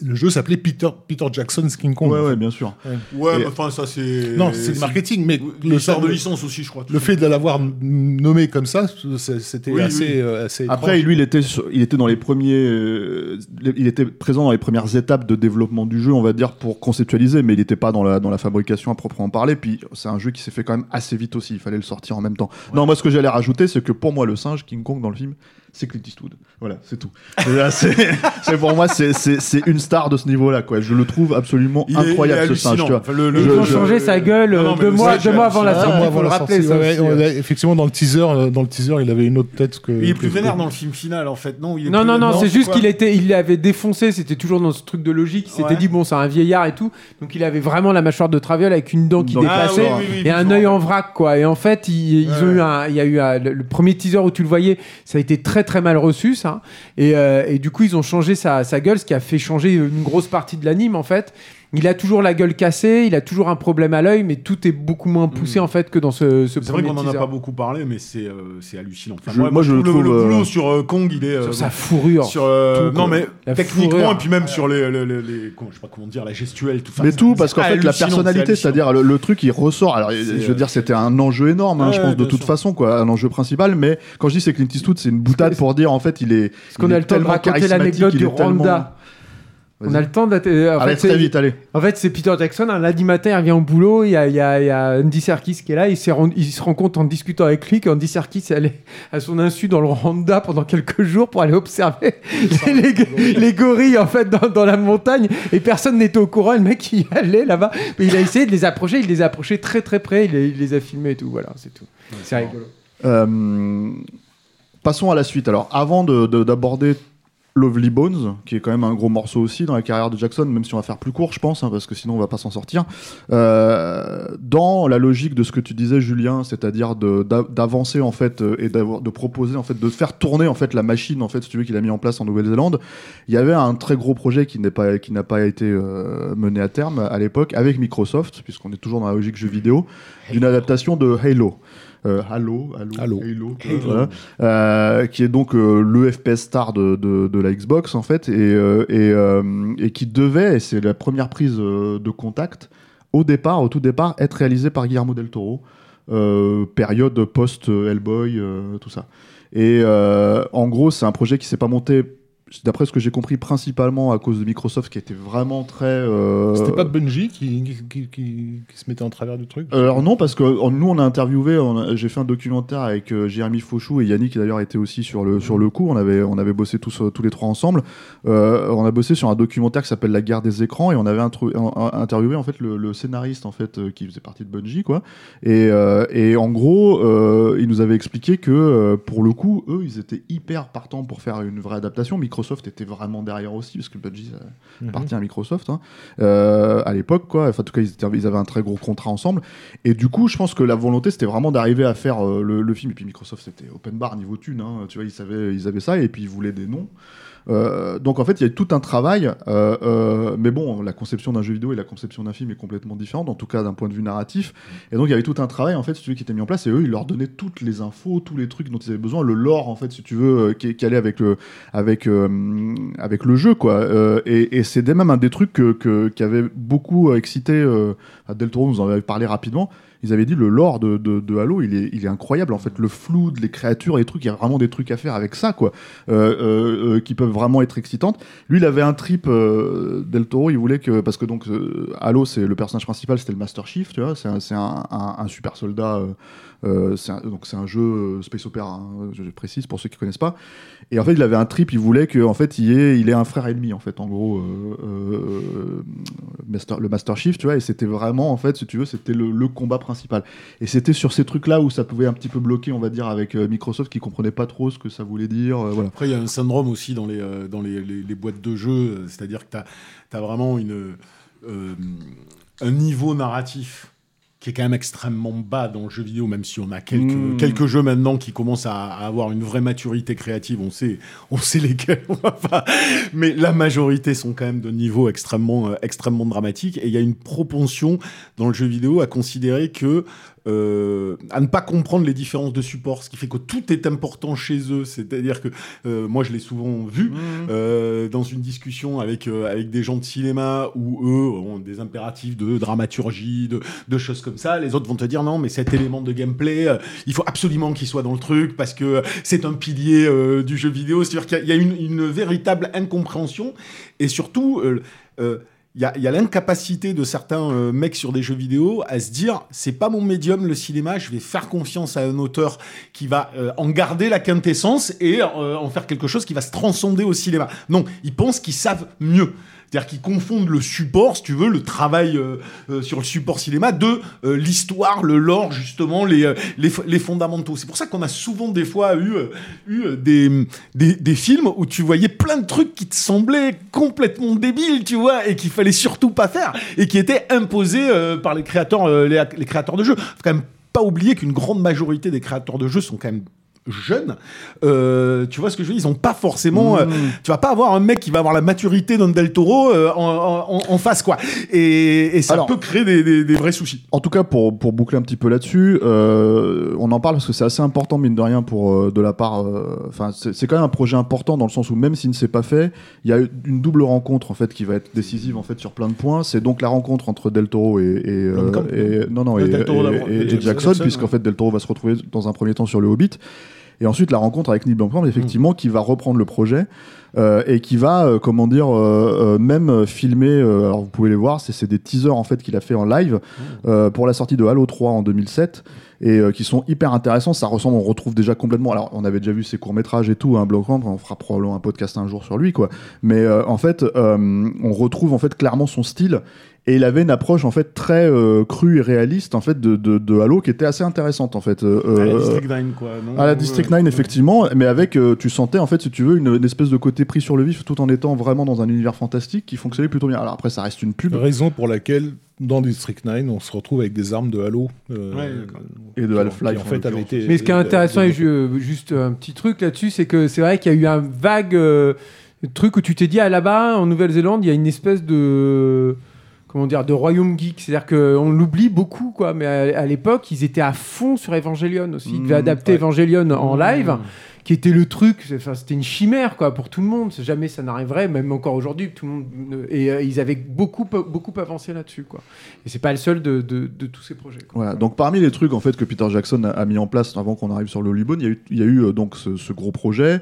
le jeu s'appelait Peter Peter Jackson's King Kong. Ouais ouais, bien sûr. Ouais, enfin, ça c'est. Non, c'est le marketing, mais le, L'histoire de licence aussi, je crois. le fait de l'avoir nommé comme ça, c'était Oui, assez, oui. euh, assez Après, étrange. lui, il était, il était dans les premiers, euh, il était présent dans les premières étapes de développement du jeu, on va dire, pour conceptualiser, mais il n'était pas dans la, dans la fabrication à proprement parler. Puis c'est un jeu qui s'est fait quand même assez vite aussi. Il fallait le sortir en même temps. Non, moi, ce que j'allais rajouter, c'est que pour moi, le singe King Kong dans le film, c'est Clint Eastwood. Voilà, c'est tout. Là, c'est, *laughs* c'est pour moi, c'est, c'est, c'est une star de ce niveau-là, quoi. Je le trouve absolument Il est- incroyable il est ce singe, tu vois. Enfin, le- ils Je- ont je- changé sa gueule Non, non, mais deux mois, deux mois avant la sortie. moi, Il faut le rappeler. sorti, ça ouais, aussi, ouais, euh. effectivement, dans le teaser, euh, dans le teaser, il avait une autre tête que. Il est plus vénère dans le film final, en fait. Non, il est Non, non, non, c'est juste qu'il était, il l'avait défoncé, c'était toujours dans ce truc de logique. Il s'était dit, bon, c'est un vieillard et tout. Donc il avait vraiment la mâchoire de traviole avec une dent qui dépassait et un œil en vrac, quoi. Et en fait, ils, ont eu il y a eu le premier teaser où tu le voyais, ça a été très très mal reçu, ça. Et, euh, et du coup, ils ont changé sa, sa gueule, ce qui a fait changer une grosse partie de l'anime, en fait. Il a toujours la gueule cassée, il a toujours un problème à l'œil, mais tout est beaucoup moins poussé en fait que dans ce, ce C'est vrai qu'on en a pas beaucoup parlé, mais c'est euh, c'est hallucinant. Enfin, Je- moi, je le, le trouve, le euh, boulot sur euh, Kong, il est euh, Sur sa fourrure. sur euh, tout, non mais La techniquement fourrure. et puis même sur les, les, les, les- comment- je sais pas comment dire la gestuelle tout ça Mais tout, parce qu'en fait, la personnalité, c'est-à-dire le, le truc, il ressort. Alors, je veux euh, dire, c'était un enjeu énorme, hein, Ouais, je pense, de toute façon, quoi, un enjeu principal. Mais quand je dis c'est Clint Eastwood, c'est une boutade pour dire, en fait, il est. Est-ce qu'on a le temps de raconter l'anecdote du Rwanda On a le temps de. en Allez, fait, c'est- très vite, allez. En fait, c'est Peter Jackson. Un lundi matin, il revient au boulot. Il y a, il y a, il y a Andy Serkis qui est là. Il, se rend compte en discutant avec lui qu'Andy Serkis est allé à son insu dans le Rwanda pendant quelques jours pour aller observer les, les- les gorilles en fait dans, dans la montagne. Et personne n'était au courant. Le mec, il y allait là-bas. Mais il a essayé de les approcher. Il les a approchés très très près. Il les, il les a filmés et tout. Voilà, c'est tout. c'est rigolo. Euh, passons à la suite. Alors, avant de- de- d'aborder Lovely Bones, qui est quand même un gros morceau aussi dans la carrière de Jackson, même si on va faire plus court, je pense, hein, parce que sinon on va pas s'en sortir. Euh, dans la logique de ce que tu disais, Julien, c'est-à-dire d'avancer en fait euh, et de proposer en fait de faire tourner en fait la machine en fait, si tu veux, qu'il a mis en place en Nouvelle-Zélande. Il y avait un très gros projet qui n'est pas qui n'a pas été euh, mené à terme à l'époque avec Microsoft, puisqu'on est toujours dans la logique jeu vidéo, d'une adaptation de Halo. Euh, Halo, Halo, Halo. voilà. Euh, qui est donc euh, le FPS star de, de, de la Xbox en fait, et, et, et qui devait, et c'est la première prise de contact, au départ, au tout départ, être réalisé par Guillermo del Toro, euh, période post-Hellboy, euh, tout ça. Et euh, en gros, c'est un projet qui s'est pas monté, d'après ce que j'ai compris, principalement à cause de Microsoft, qui était vraiment très... euh, C'était pas Bungie qui, qui, qui- se mettait en travers du truc? Alors non, parce que euh, nous on a interviewé, j'ai fait un documentaire avec euh, Jérémy Fauchou et Yannick qui d'ailleurs était aussi sur le sur le coup. On avait on avait bossé tous euh, tous les trois ensemble. Euh, on a bossé sur un documentaire qui s'appelle La guerre des écrans et on avait interviewé en fait le, le scénariste en fait euh, qui faisait partie de Bungie quoi. Et, euh, et en gros, euh, il nous avait expliqué que euh, pour le coup, eux ils étaient hyper partants pour faire une vraie adaptation. Microsoft était vraiment derrière aussi parce que Bungie Mhm. appartient à Microsoft hein. Euh, à l'époque quoi. Enfin en tout cas ils, étaient- ils avaient un très gros contrat ensemble. Et du coup, je pense que la volonté, c'était vraiment d'arriver à faire euh, le, le film. Et puis Microsoft, c'était open bar niveau thune. hein. Tu vois, ils, savaient, ils avaient ça et puis ils voulaient des noms. Euh, donc en fait, il y a tout un travail. euh, euh, mais bon, la conception d'un jeu vidéo et la conception d'un film est complètement différente, en tout cas d'un point de vue narratif. Et donc il y avait tout un travail en fait, si tu veux, qui était mis en place. Et eux, ils leur donnaient toutes les infos, tous les trucs dont ils avaient besoin, le lore en fait, si tu veux, qui, allait avec le, avec, avec le jeu quoi. Et et c'est même un des trucs que, qui avait beaucoup excité. Del Toro nous en avait parlé rapidement ils avaient dit le lore de, de, de Halo, il est, il est incroyable. En fait, le flou, les créatures, les trucs, il y a vraiment des trucs à faire avec ça, quoi, euh, euh, euh, qui peuvent vraiment être excitantes. Lui, il avait un trip euh, Del Toro. Il voulait que, parce que donc euh, Halo, c'est le personnage principal, c'était le Master Chief, tu vois, c'est un, un- un super soldat. Euh, donc c'est un jeu euh, space opera, hein, je précise pour ceux qui connaissent pas. Et en fait, il avait un trip. Il voulait que, en fait, il ait, il ait un frère ennemi, en fait, en gros, euh, le Master Chief, tu vois. Et c'était vraiment, en fait, si tu veux, c'était le, combat principal. Et c'était sur ces trucs-là où ça pouvait un petit peu bloquer, on va dire, avec Microsoft qui comprenait pas trop ce que ça voulait dire. Après, il y a un syndrome aussi dans les, dans les, boîtes de jeux, c'est-à-dire que tu as, vraiment une, un niveau narratif qui est quand même extrêmement bas dans le jeu vidéo, même si on a quelques, Mm. quelques jeux maintenant qui commencent à, à avoir une vraie maturité créative, on sait, on sait lesquels on va pas, mais la majorité sont quand même de niveau extrêmement, euh, extrêmement dramatique, et il y a une propension dans le jeu vidéo à considérer que euh, à ne pas comprendre les différences de support, ce qui fait que tout est important chez eux. C'est-à-dire que euh, moi, je l'ai souvent vu Mmh. euh, dans une discussion avec euh, avec des gens de cinéma où eux ont des impératifs de dramaturgie, de, de choses comme ça. Les autres vont te dire non, mais cet élément de gameplay, euh, il faut absolument qu'il soit dans le truc parce que c'est un pilier du jeu vidéo. C'est-à-dire qu'il y a- une, une véritable incompréhension et surtout. euh, il y a, y a l'incapacité de certains euh, mecs sur des jeux vidéo à se dire c'est pas mon médium le cinéma, je vais faire confiance à un auteur qui va euh, en garder la quintessence et euh, en faire quelque chose qui va se transcender au cinéma. Non, ils pensent qu'ils savent mieux. C'est-à-dire qu'ils confondent le support, si tu veux, le travail euh, euh, sur le support cinéma, de euh, l'histoire, le lore, justement, les, les, fondamentaux. C'est pour ça qu'on a souvent des fois eu, eu des, des, films où tu voyais plein de trucs qui te semblaient complètement débiles, tu vois, et qu'il fallait surtout pas faire, et qui étaient imposés par les créateurs, les, les créateurs de jeux. Faut quand même pas oublier qu'une grande majorité des créateurs de jeux sont quand même jeunes. Euh, tu vois ce que je veux dire Ils ont pas forcément. euh, tu vas pas avoir un mec qui va avoir la maturité d'un Del Toro euh, en, en- en face, quoi. Et, et ça Alors- peut créer des, des- des vrais soucis. En tout cas, pour, pour boucler un petit peu là-dessus, euh, on en parle parce que c'est assez important, mine de rien, pour euh, de la part. euh, Enfin, c'est c'est quand même un projet important dans le sens où même s'il ne s'est pas fait, il y a une double rencontre en fait qui va être décisive en fait sur plein de points. C'est donc la rencontre entre Del Toro et, et, euh, et- non non et, Del Toro et- d'abord, et- et et Jackson, Jackson, Jackson, puisqu'en ouais. fait Del Toro va se retrouver dans un premier temps sur le Hobbit. Et ensuite la rencontre avec Neil Blomkamp, effectivement, qui va reprendre le projet euh, et qui va, euh, comment dire, euh, même filmer. alors vous pouvez les voir, c'est des teasers en fait qu'il a fait en live euh, pour la sortie de Halo 3 en 2007 et qui sont hyper intéressants. Ça ressemble, on retrouve déjà complètement. Alors on avait déjà vu ses courts métrages et tout, hein, Blomkamp, on fera probablement un podcast un jour sur lui, quoi. Mais en fait, on retrouve en fait clairement son style. Et il avait une approche en fait très euh, crue et réaliste en fait de, de, de Halo qui était assez intéressante en fait. Euh, à la euh, District 9, quoi. non à la District 9, effectivement, mais avec, euh, tu sentais, en fait, si tu veux, une, une espèce de côté pris sur le vif, tout en étant vraiment dans un univers fantastique qui fonctionnait plutôt bien. Alors après, ça reste une pub Raison pour laquelle, dans District 9, on se retrouve avec des armes de Halo. euh, Ouais, et de Half-Life. en fait, avait été. Mais ce qui est intéressant, et juste un petit truc là-dessus, c'est que c'est vrai qu'il y a eu un vague euh, truc où tu t'es dit, ah là-bas, en Nouvelle-Zélande, il y a une espèce de. Comment dire, de royaume geek. C'est-à-dire qu'on l'oublie beaucoup, quoi. Mais à, à l'époque, ils étaient à fond sur Evangelion aussi. Ils devaient Mmh, adapter ouais. Evangelion en live, qui était le truc. Enfin, c'était une chimère, quoi, pour tout le monde. Jamais ça n'arriverait, même encore aujourd'hui. Tout le monde. Et euh, ils avaient beaucoup, beaucoup avancé là-dessus, quoi. Et c'est pas le seul de, de- de tous ces projets. quoi. Voilà. Donc parmi les trucs en fait que Peter Jackson a, a mis en place avant qu'on arrive sur le Holy Bone, il y a eu, il y a eu euh, donc ce, ce gros projet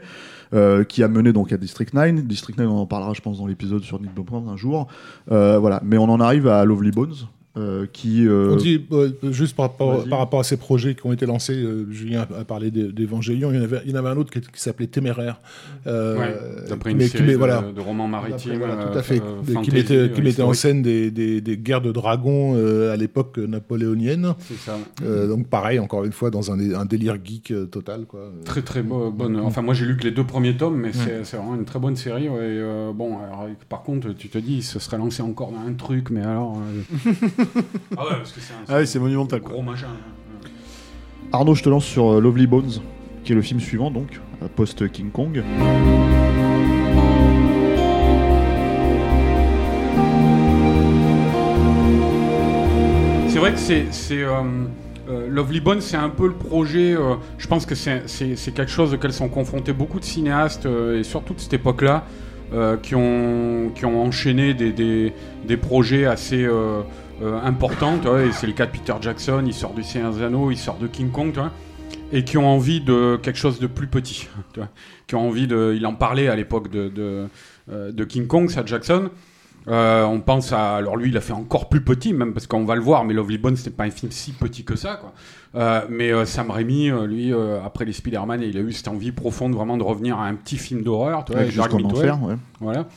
euh, qui a mené donc à District 9. District 9, on en parlera, je pense, dans l'épisode sur Nick Blomkamp un jour. Euh, voilà. Mais on en arrive à Lovely Bones, euh, qui. euh, On dit, euh, juste par rapport, par rapport à ces projets qui ont été lancés, euh, Julien a parlé d'É- d'Évangélion, il, y en avait- il y en avait un autre qui, qui s'appelait Téméraire. euh, Ouais, D'après une mais série de, voilà, de romans maritimes. Voilà, tout à fait. euh, qui mettait, qui mettait en scène des, des- des guerres de dragons euh, à l'époque napoléonienne. C'est ça. Euh, donc pareil, encore une fois, dans un, un délire geek euh, total. Quoi. Très très bo- bonne. Enfin, moi j'ai lu que les deux premiers tomes, mais c'est c'est vraiment une très bonne série. ouais, et, euh, bon, alors, par contre, tu te dis, il se serait lancé encore dans un truc, mais alors. *laughs* ah ouais, parce que c'est un, Ah ouais, c'est monumental, quoi. gros machin. hein. Arnaud, je te lance sur euh, Lovely Bones, qui est le film suivant, donc, euh, post-King Kong. C'est vrai que c'est. c'est, euh, euh, Lovely Bones, c'est un peu le projet. euh, je pense que c'est c'est- c'est quelque chose auquel sont confrontés beaucoup de cinéastes, euh, et surtout de cette époque-là, euh, qui, ont, qui ont enchaîné des, des, des projets assez euh, euh, importants. tu vois, et c'est le cas de Peter Jackson, il sort du Seigneur des Anneaux, il sort de King Kong, tu vois, et qui ont envie de quelque chose de plus petit. tu vois, qui ont envie de. Il en parlait à l'époque de, de, euh, de King Kong, ça, Jackson. Euh, on pense à. Alors lui, il a fait encore plus petit, même parce qu'on va le voir, mais Lovely Bones, c'était pas un film si petit que ça, quoi. Euh, mais euh, Sam Raimi, lui, après les Spider-Man, il a eu cette envie profonde vraiment de revenir à un petit film d'horreur, Dark Jusqu'en enfer, ouais. Voilà.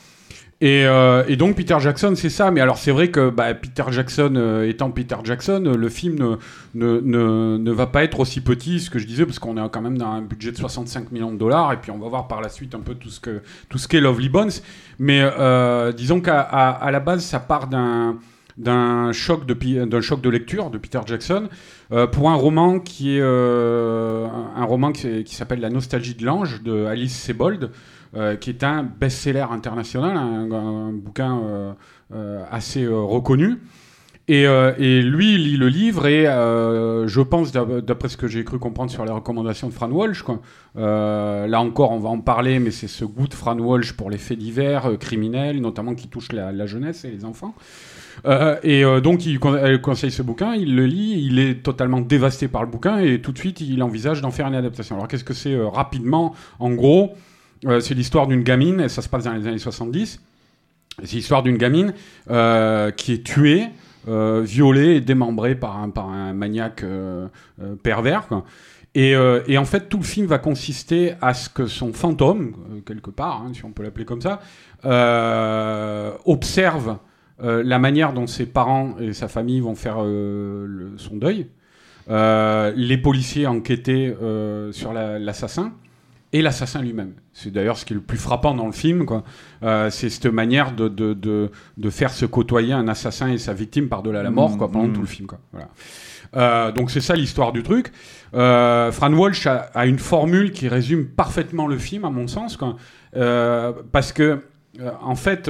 Et, euh, et donc Peter Jackson, c'est ça. Mais alors c'est vrai que bah, Peter Jackson euh, étant Peter Jackson, euh, le film ne, ne, ne, ne va pas être aussi petit, ce que je disais, parce qu'on est quand même dans un budget de 65 millions de dollars. Et puis on va voir par la suite un peu tout ce que tout qu'est Lovely Bones. Mais disons qu'à à, la base, ça part d'un d'un choc de d'un choc de lecture de Peter Jackson pour un roman qui est un, roman qui s'appelle La nostalgie de l'ange de Alice Sebold euh, qui est un best-seller international, un, bouquin euh, euh, assez reconnu. Et, lui, il lit le livre et je pense, d'ap- d'après ce que j'ai cru comprendre sur les recommandations de Fran Walsh, quoi, là encore, on va en parler, mais c'est ce goût de Fran Walsh pour les faits divers criminels, notamment qui touchent la, jeunesse et les enfants. Et donc, il conseille ce bouquin, il le lit, il est totalement dévasté par le bouquin et tout de suite, il envisage d'en faire une adaptation. Alors, qu'est-ce que c'est rapidement? En gros, c'est l'histoire d'une gamine, et ça se passe dans les années 70. C'est l'histoire d'une gamine euh, qui est tuée, euh, violée et démembrée par un, par un maniaque euh, euh, pervers. Et, euh, en fait, tout le film va consister à ce que son fantôme, euh, quelque part, hein, si on peut l'appeler comme ça, euh, observe euh, la manière dont ses parents et sa famille vont faire euh, son deuil. Euh, les policiers euh, sur la- l'assassin et l'assassin lui-même. C'est d'ailleurs ce qui est le plus frappant dans le film. quoi. Euh, c'est cette manière de, de, de, de faire se côtoyer un assassin et sa victime par-delà la mort quoi, pendant mmh. tout le film. Quoi. Voilà. Euh, donc c'est ça l'histoire du truc. Euh, Fran Walsh a, a une formule qui résume parfaitement le film, à mon sens, quoi. Parce que, en fait,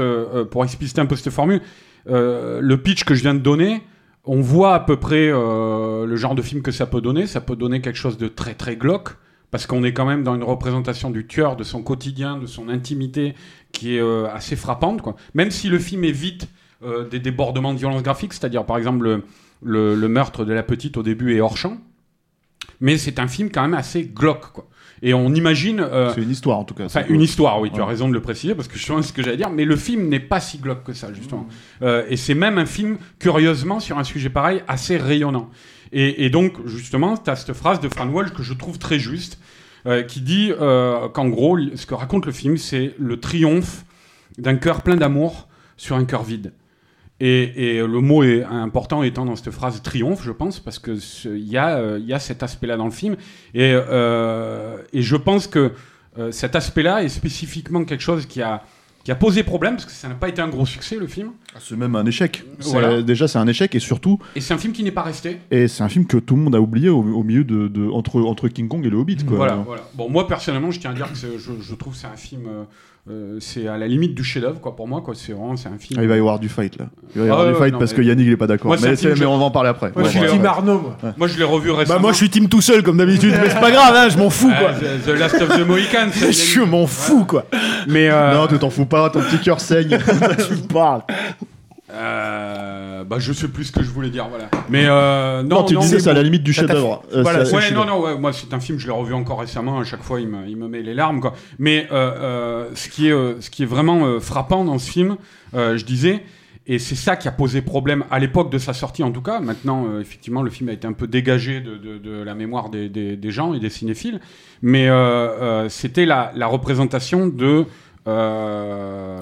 pour expliciter un peu cette formule, le pitch que je viens de donner, on voit à peu près le genre de film que ça peut donner. Ça peut donner quelque chose de très très glauque, parce qu'on est quand même dans une représentation du tueur, de son quotidien, de son intimité, qui est euh, assez frappante. Même si le film évite euh, des débordements de violence graphique, c'est-à-dire par exemple le, le- meurtre de la petite au début est hors champ, mais c'est un film quand même assez glauque. Et on imagine... euh, C'est une histoire en tout cas. Enfin, une histoire, oui, tu as raison de le préciser, parce que je sais ce que j'allais dire, mais le film n'est pas si glauque que ça, justement. Euh, et c'est même un film, curieusement, sur un sujet pareil, assez rayonnant. Et, et donc, justement, tu as cette phrase de Fran Walsh que je trouve très juste, euh, qui dit euh, qu'en gros, ce que raconte le film, c'est le triomphe d'un cœur plein d'amour sur un cœur vide. Et, et le mot est important étant dans cette phrase triomphe, je pense, parce que il y, a, euh, y a cet aspect-là dans le film. Et, euh, et je pense que euh, cet aspect-là est spécifiquement quelque chose qui a, qui a posé problème, parce que ça n'a pas été un gros succès, le film. Ah, C'est même un échec. Voilà. Déjà, c'est un échec et surtout, Et c'est un film qui n'est pas resté. et c'est un film que tout le monde a oublié au, au milieu de, de- entre entre King Kong et le Hobbit. Quoi. Voilà, voilà. Bon, moi, personnellement, je tiens à dire que je, je trouve que c'est un film... euh, euh, c'est à la limite du chef-d'œuvre, quoi, pour moi, quoi. C'est vraiment, c'est un film... Ah, il va y avoir du fight là. Il va y avoir ouais, du fight non, parce mais- que Yannick il est pas d'accord. Moi, Mais, on va en parler après. Moi, je suis Team parler. Arnaud, moi. Moi, je l'ai revu récemment. Bah moi je suis team tout seul comme d'habitude, mais c'est pas grave, hein, je m'en fous quoi. Ah, the, The Last of the Mohicans. ça, *laughs* Je m'en fous quoi. Mais... euh, Non, tu t'en fous pas, ton petit cœur saigne. *laughs* tu parles. Euh, bah, je sais plus ce que je voulais dire, voilà. Mais euh, non, Non, tu non, disais mais c'est à bon. la limite du Ça chef-d'œuvre. Euh, Voilà, ça- Ouais, c'est- non, non, ouais, moi c'est un film, je l'ai revu encore récemment. À chaque fois, il me, il me met les larmes, quoi. Mais euh, euh, ce qui est, euh, ce qui est vraiment euh, frappant dans ce film, euh, je disais, et c'est ça qui a posé problème à l'époque de sa sortie, en tout cas. Maintenant, euh, effectivement, le film a été un peu dégagé de, de- de la mémoire des, des- des gens et des cinéphiles, mais euh, euh, c'était la, la représentation de euh,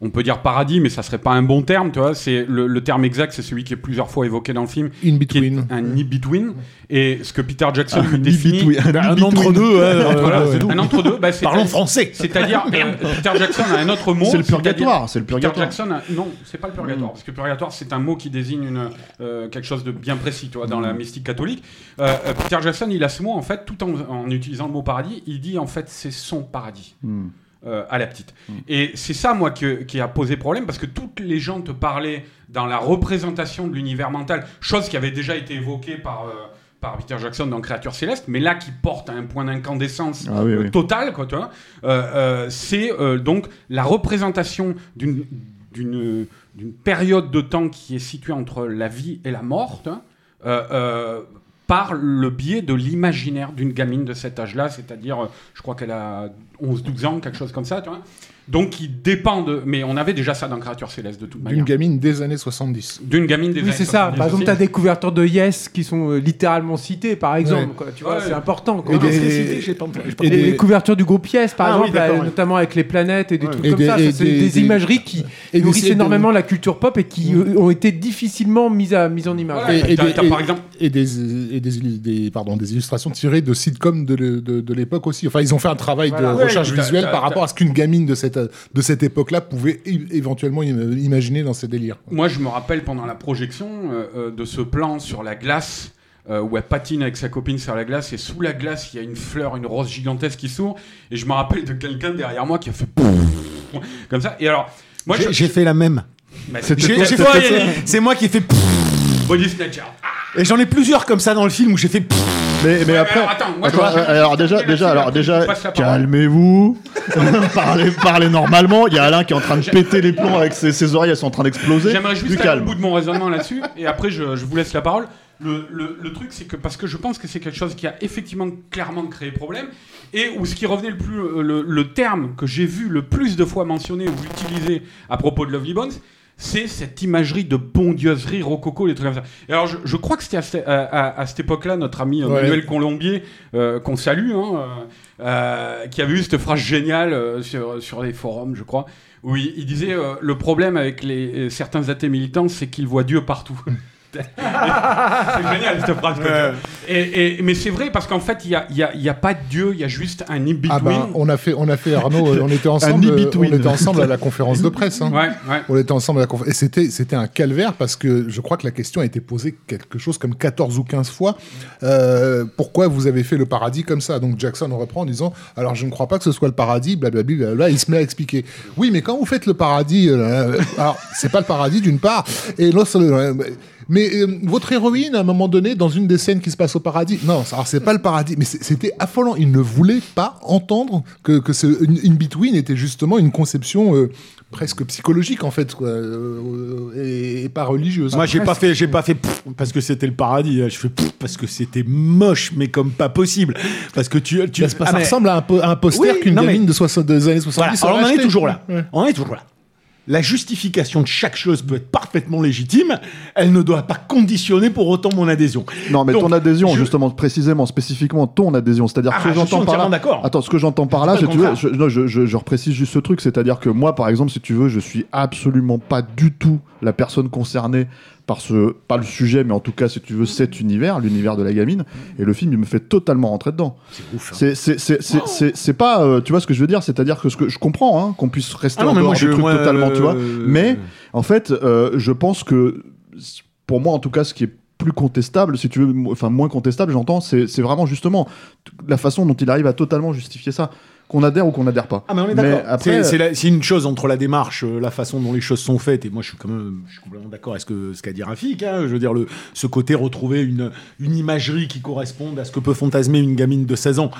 on peut dire paradis, mais ça serait pas un bon terme, tu vois. C'est le, le terme exact, c'est celui qui est plusieurs fois évoqué dans le film, In between. un in-between. Et ce que Peter Jackson Un définit. Un entre-deux, hein, voilà, euh, c'est ouais. un entre-deux. Bah, Parlons français. C'est-à-dire, euh, *laughs* Peter Jackson a un autre mot. C'est le purgatoire, c'est le Peter purgatoire. Jackson, a- non, c'est pas le purgatoire, parce que purgatoire c'est un mot qui désigne une, euh, quelque chose de bien précis, tu vois, dans la mystique catholique. Euh, euh, Peter Jackson, il a ce mot en fait, tout en, en utilisant le mot paradis, il dit en fait c'est son paradis. Hmm. Euh, à la petite. Et c'est ça, moi, que- qui a posé problème, parce que toutes les gens te parlaient dans la représentation de l'univers mental, chose qui avait déjà été évoquée par, euh, par Peter Jackson dans Créature Céleste, mais là qui porte à un point d'incandescence Ah oui, euh, oui. total, quoi, tu vois. C'est donc la représentation d'une période de temps qui est située entre la vie et la mort, par le biais de l'imaginaire d'une gamine de cet âge-là, c'est-à-dire, euh, je crois qu'elle a 11-12 ans, quelque chose comme ça, tu vois. Donc, qui dépend de... Mais on avait déjà ça dans Créature Céleste, de toute manière. D'une gamine des années 70. D'une gamine des Oui, années c'est ça. 70 Par exemple, tu as des couvertures de Yes qui sont euh, littéralement citées, par exemple. Ouais. quoi. Tu vois, Ouais. c'est important. quoi. Et des- c'est cité, j'ai pas entendu, j'ai pas Et et les, des- les couvertures du groupe Yes, par Ah oui, exemple, ouais. notamment avec les planètes et des Ouais. trucs Et comme des- ça. c'est des- imageries qui et nourrissent des- énormément la culture pop et qui euh, ont été difficilement mises, à, mises en image. Et- par exemple... Et des, et des, illu- des- pardon, des illustrations tirées de sitcoms de, l'époque aussi. Enfin, ils ont fait un travail de recherche visuelle par rapport à ce qu'une gamine de cette, de cette époque-là pouvait é- éventuellement im- imaginer dans ses délires. Moi, je me rappelle pendant la projection euh, euh, de ce plan sur la glace euh, où elle patine avec sa copine sur la glace et sous la glace, il y a une fleur, une rose gigantesque qui s'ouvre. Et je me rappelle de quelqu'un derrière moi qui a fait *laughs* comme ça. Et alors, moi, J'ai- je- fait la même. Bah. C'est moi qui ai fait. Body Snatcher. Et j'en ai plusieurs comme ça dans le film où j'ai fait. Mais, mais Ouais, après, alors, attends, moi, je- Attends, je- je- alors je- déjà, déjà, alors je déjà, calmez-vous, *laughs* parlez, parlez normalement. Il y a Alain qui est en train de péter les plombs avec ses, ses oreilles, elles sont en train d'exploser. J'aimerais juste Du calme. au bout de mon raisonnement là-dessus, et après je, je vous laisse la parole. Le, le- le truc, c'est que parce que je pense que c'est quelque chose qui a effectivement clairement créé problème, et où ce qui revenait le plus, euh, le, le terme que j'ai vu le plus de fois mentionné ou utilisé à propos de Lovely Bones, c'est cette imagerie de bondieuserie rococo, les trucs comme ça. Et alors, je, je crois que c'était à, cette- à- à- à cette époque-là, notre ami euh, Ouais. Manuel Colombier, euh, qu'on salue, hein, euh, qui avait eu cette phrase géniale sur, sur les forums, je crois, où il, il disait le problème avec les, certains athées militants, c'est qu'ils voient Dieu partout. *laughs* c'est génial cette phrase. Ouais. tu- Et, et- mais c'est vrai parce qu'en fait, il n'y a, y a- il y a pas de Dieu, il y a juste un in-between. Ah ben, on a fait, on a fait Arnaud, *laughs* on était ensemble, on était ensemble à la conférence de presse. hein. Ouais, ouais. On était ensemble à la conférence. Et c'était, c'était un calvaire parce que je crois que la question a été posée quelque chose comme 14 ou 15 fois. Euh, pourquoi vous avez fait le paradis comme ça? Donc Jackson reprend en disant Alors je ne crois pas que ce soit le paradis, blablabla. blablabla. Il se met à expliquer Oui, mais quand vous faites le paradis, euh, alors c'est pas le paradis d'une part. Et l'autre, euh, mais euh, votre héroïne, à un moment donné, dans une des scènes qui se passe au paradis, non, alors c'est pas le paradis, mais c'était affolant. Il ne voulait pas entendre que, que ce in between était justement une conception euh, presque psychologique en fait, quoi, euh, et, et pas religieuse. Moi, j'ai pas fait, j'ai pas fait pff, parce que c'était le paradis. hein. Je fais pff, parce que c'était moche, mais comme pas possible. Parce que tu, tu Bah, ah, ça mais- ressemble à un, po- à un poster Oui, qu'une non, mais- gamine de 60 des années 70 Voilà, alors on en est toujours là. Ouais. On est toujours là. La justification de chaque chose peut être parfaitement légitime. Elle ne doit pas conditionner pour autant mon adhésion. Non, mais Donc, ton adhésion, je- justement, précisément, spécifiquement, ton adhésion, c'est-à-dire Ah, ce que je j'entends par entièrement là. d'accord. Attends, ce que j'entends par là, si tu veux, je, non, je, je, je reprécise juste ce truc, c'est-à-dire que moi, par exemple, si tu veux, je suis absolument pas du tout la personne concernée par ce, pas le sujet, mais en tout cas, si tu veux, cet univers, l'univers de la gamine, et le film, il me fait totalement rentrer dedans. C'est ouf. hein. C'est, pas, euh, tu vois ce que je veux dire, c'est-à-dire que ce que je comprends, hein, qu'on puisse rester Ah non, en dehors du truc moi, totalement, tu vois, euh, mais en fait, euh, je pense que, pour moi en tout cas, ce qui est plus contestable, si tu veux, enfin moins contestable, j'entends, c'est vraiment justement la façon dont il arrive à totalement justifier ça, qu'on adhère ou qu'on adhère pas. Ah mais on est d'accord. après, C'est- une chose entre la démarche, euh, la façon dont les choses sont faites, et moi je suis quand même, je suis complètement d'accord avec ce que ce qu'a dit Rafik. hein. je veux dire le, ce côté retrouver une une imagerie qui corresponde à ce que peut fantasmer une gamine de 16 ans.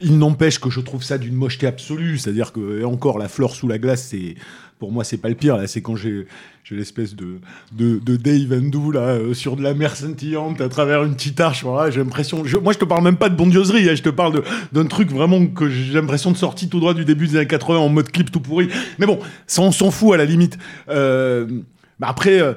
Il n'empêche que je trouve ça d'une mocheté absolue, c'est-à-dire que et encore la fleur sous la glace, c'est pour moi c'est pas le pire là, c'est quand j'ai j'ai l'espèce de, de de Dave Andrew là euh, sur de la mer scintillante à travers une petite arche. Voilà, j'ai l'impression. je- moi je te parle même pas de bondieuserie, hein, je te parle d'un truc vraiment que j'ai l'impression de sortie tout droit du début des années 80 en mode clip tout pourri. Mais bon, ça on s'en fout à la limite. Euh, après. euh,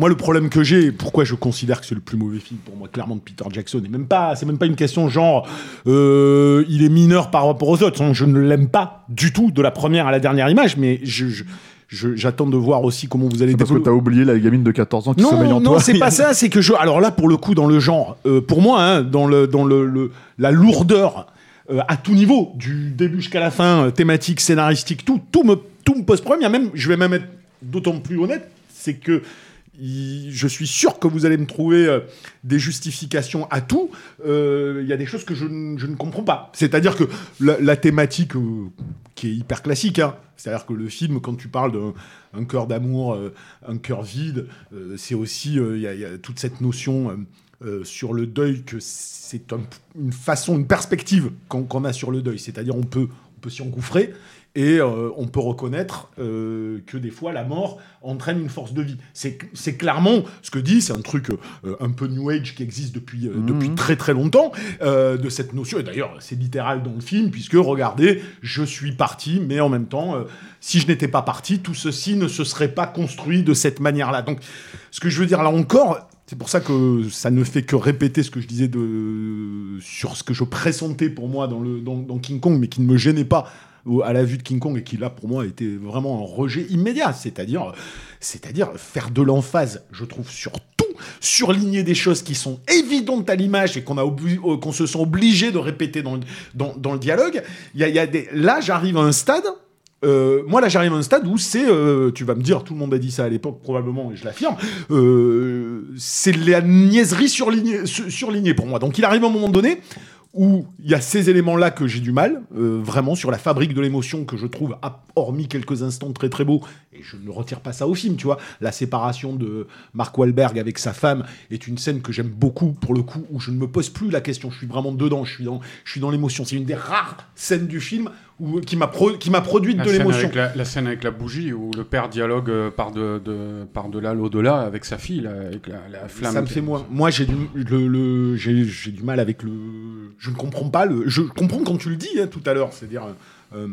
moi, le problème que j'ai, pourquoi je considère que c'est le plus mauvais film pour moi, clairement de Peter Jackson, et même pas, c'est même pas une question genre, euh, il est mineur par rapport aux autres. Je ne l'aime pas du tout de la première à la dernière image, mais je- j'attends de voir aussi comment vous allez parce que t'as oublié la gamine de 14 ans qui sommeille non, en non, toi. c'est pas *laughs* ça. C'est que je. Alors là, pour le coup, dans le genre, euh, pour moi, hein, dans le dans le, le- la lourdeur euh, à tout niveau, du début jusqu'à la fin, euh, thématique, scénaristique, tout, tout me tout me pose problème. Il y a même, je vais même être d'autant plus honnête, c'est que je suis sûr que vous allez me trouver euh, des justifications à tout. Euh, Il y a des choses que je, ne- comprends pas. C'est-à-dire que la, thématique euh, qui est hyper classique, hein, c'est-à-dire que le film, quand tu parles d'un un cœur d'amour, un cœur vide, c'est aussi il y, a- toute cette notion. sur le deuil que c'est un- une façon, une perspective qu'on qu'on a sur le deuil. C'est-à-dire on peut, on peut s'y engouffrer et euh, on peut reconnaître euh, que des fois la mort entraîne une force de vie. C'est clairement ce que dit, c'est un truc euh, un peu New Age qui existe depuis, euh, depuis très très longtemps, de cette notion, et d'ailleurs c'est littéral dans le film, puisque regardez, je suis parti, mais en même temps, si je n'étais pas parti, tout ceci ne se serait pas construit de cette manière-là. Donc ce que je veux dire là encore, c'est pour ça que ça ne fait que répéter ce que je disais de, sur ce que je pressentais pour moi dans, le, dans, dans King Kong, mais qui ne me gênait pas à la vue de King Kong et qui là pour moi était vraiment un rejet immédiat, c'est-à-dire, c'est-à-dire faire de l'emphase, je trouve, sur tout, surligner des choses qui sont évidentes à l'image et qu'on a euh, qu'on se sent obligé de répéter dans, le- dans, le dialogue. Il y a, y a des, là, j'arrive à un stade. euh, moi là j'arrive à un stade où c'est, euh, tu vas me dire, tout le monde a dit ça à l'époque probablement et je l'affirme, c'est la niaiserie surlignée, sur- surlignée pour moi. Donc il arrive à un moment donné où il y a ces éléments-là que j'ai du mal, euh, vraiment sur la fabrique de l'émotion que je trouve, hormis quelques instants très très beaux, et je ne retire pas ça au film, tu vois. La séparation de Mark Wahlberg avec sa femme est une scène que j'aime beaucoup pour le coup, où je ne me pose plus la question, je suis vraiment dedans, je suis dans, je suis dans l'émotion. C'est une des rares scènes du film qui m'a pro- qui m'a produit La de l'émotion. la, la scène avec la bougie où le père dialogue euh, par de, de par delà l'au-delà avec sa fille là, avec la, la flamme. Ça me fait moi. Moi, j'ai du, le, le- j'ai, j'ai du mal avec le. Je ne comprends pas le. Je comprends quand tu le dis hein, tout à l'heure, c'est-à-dire euh,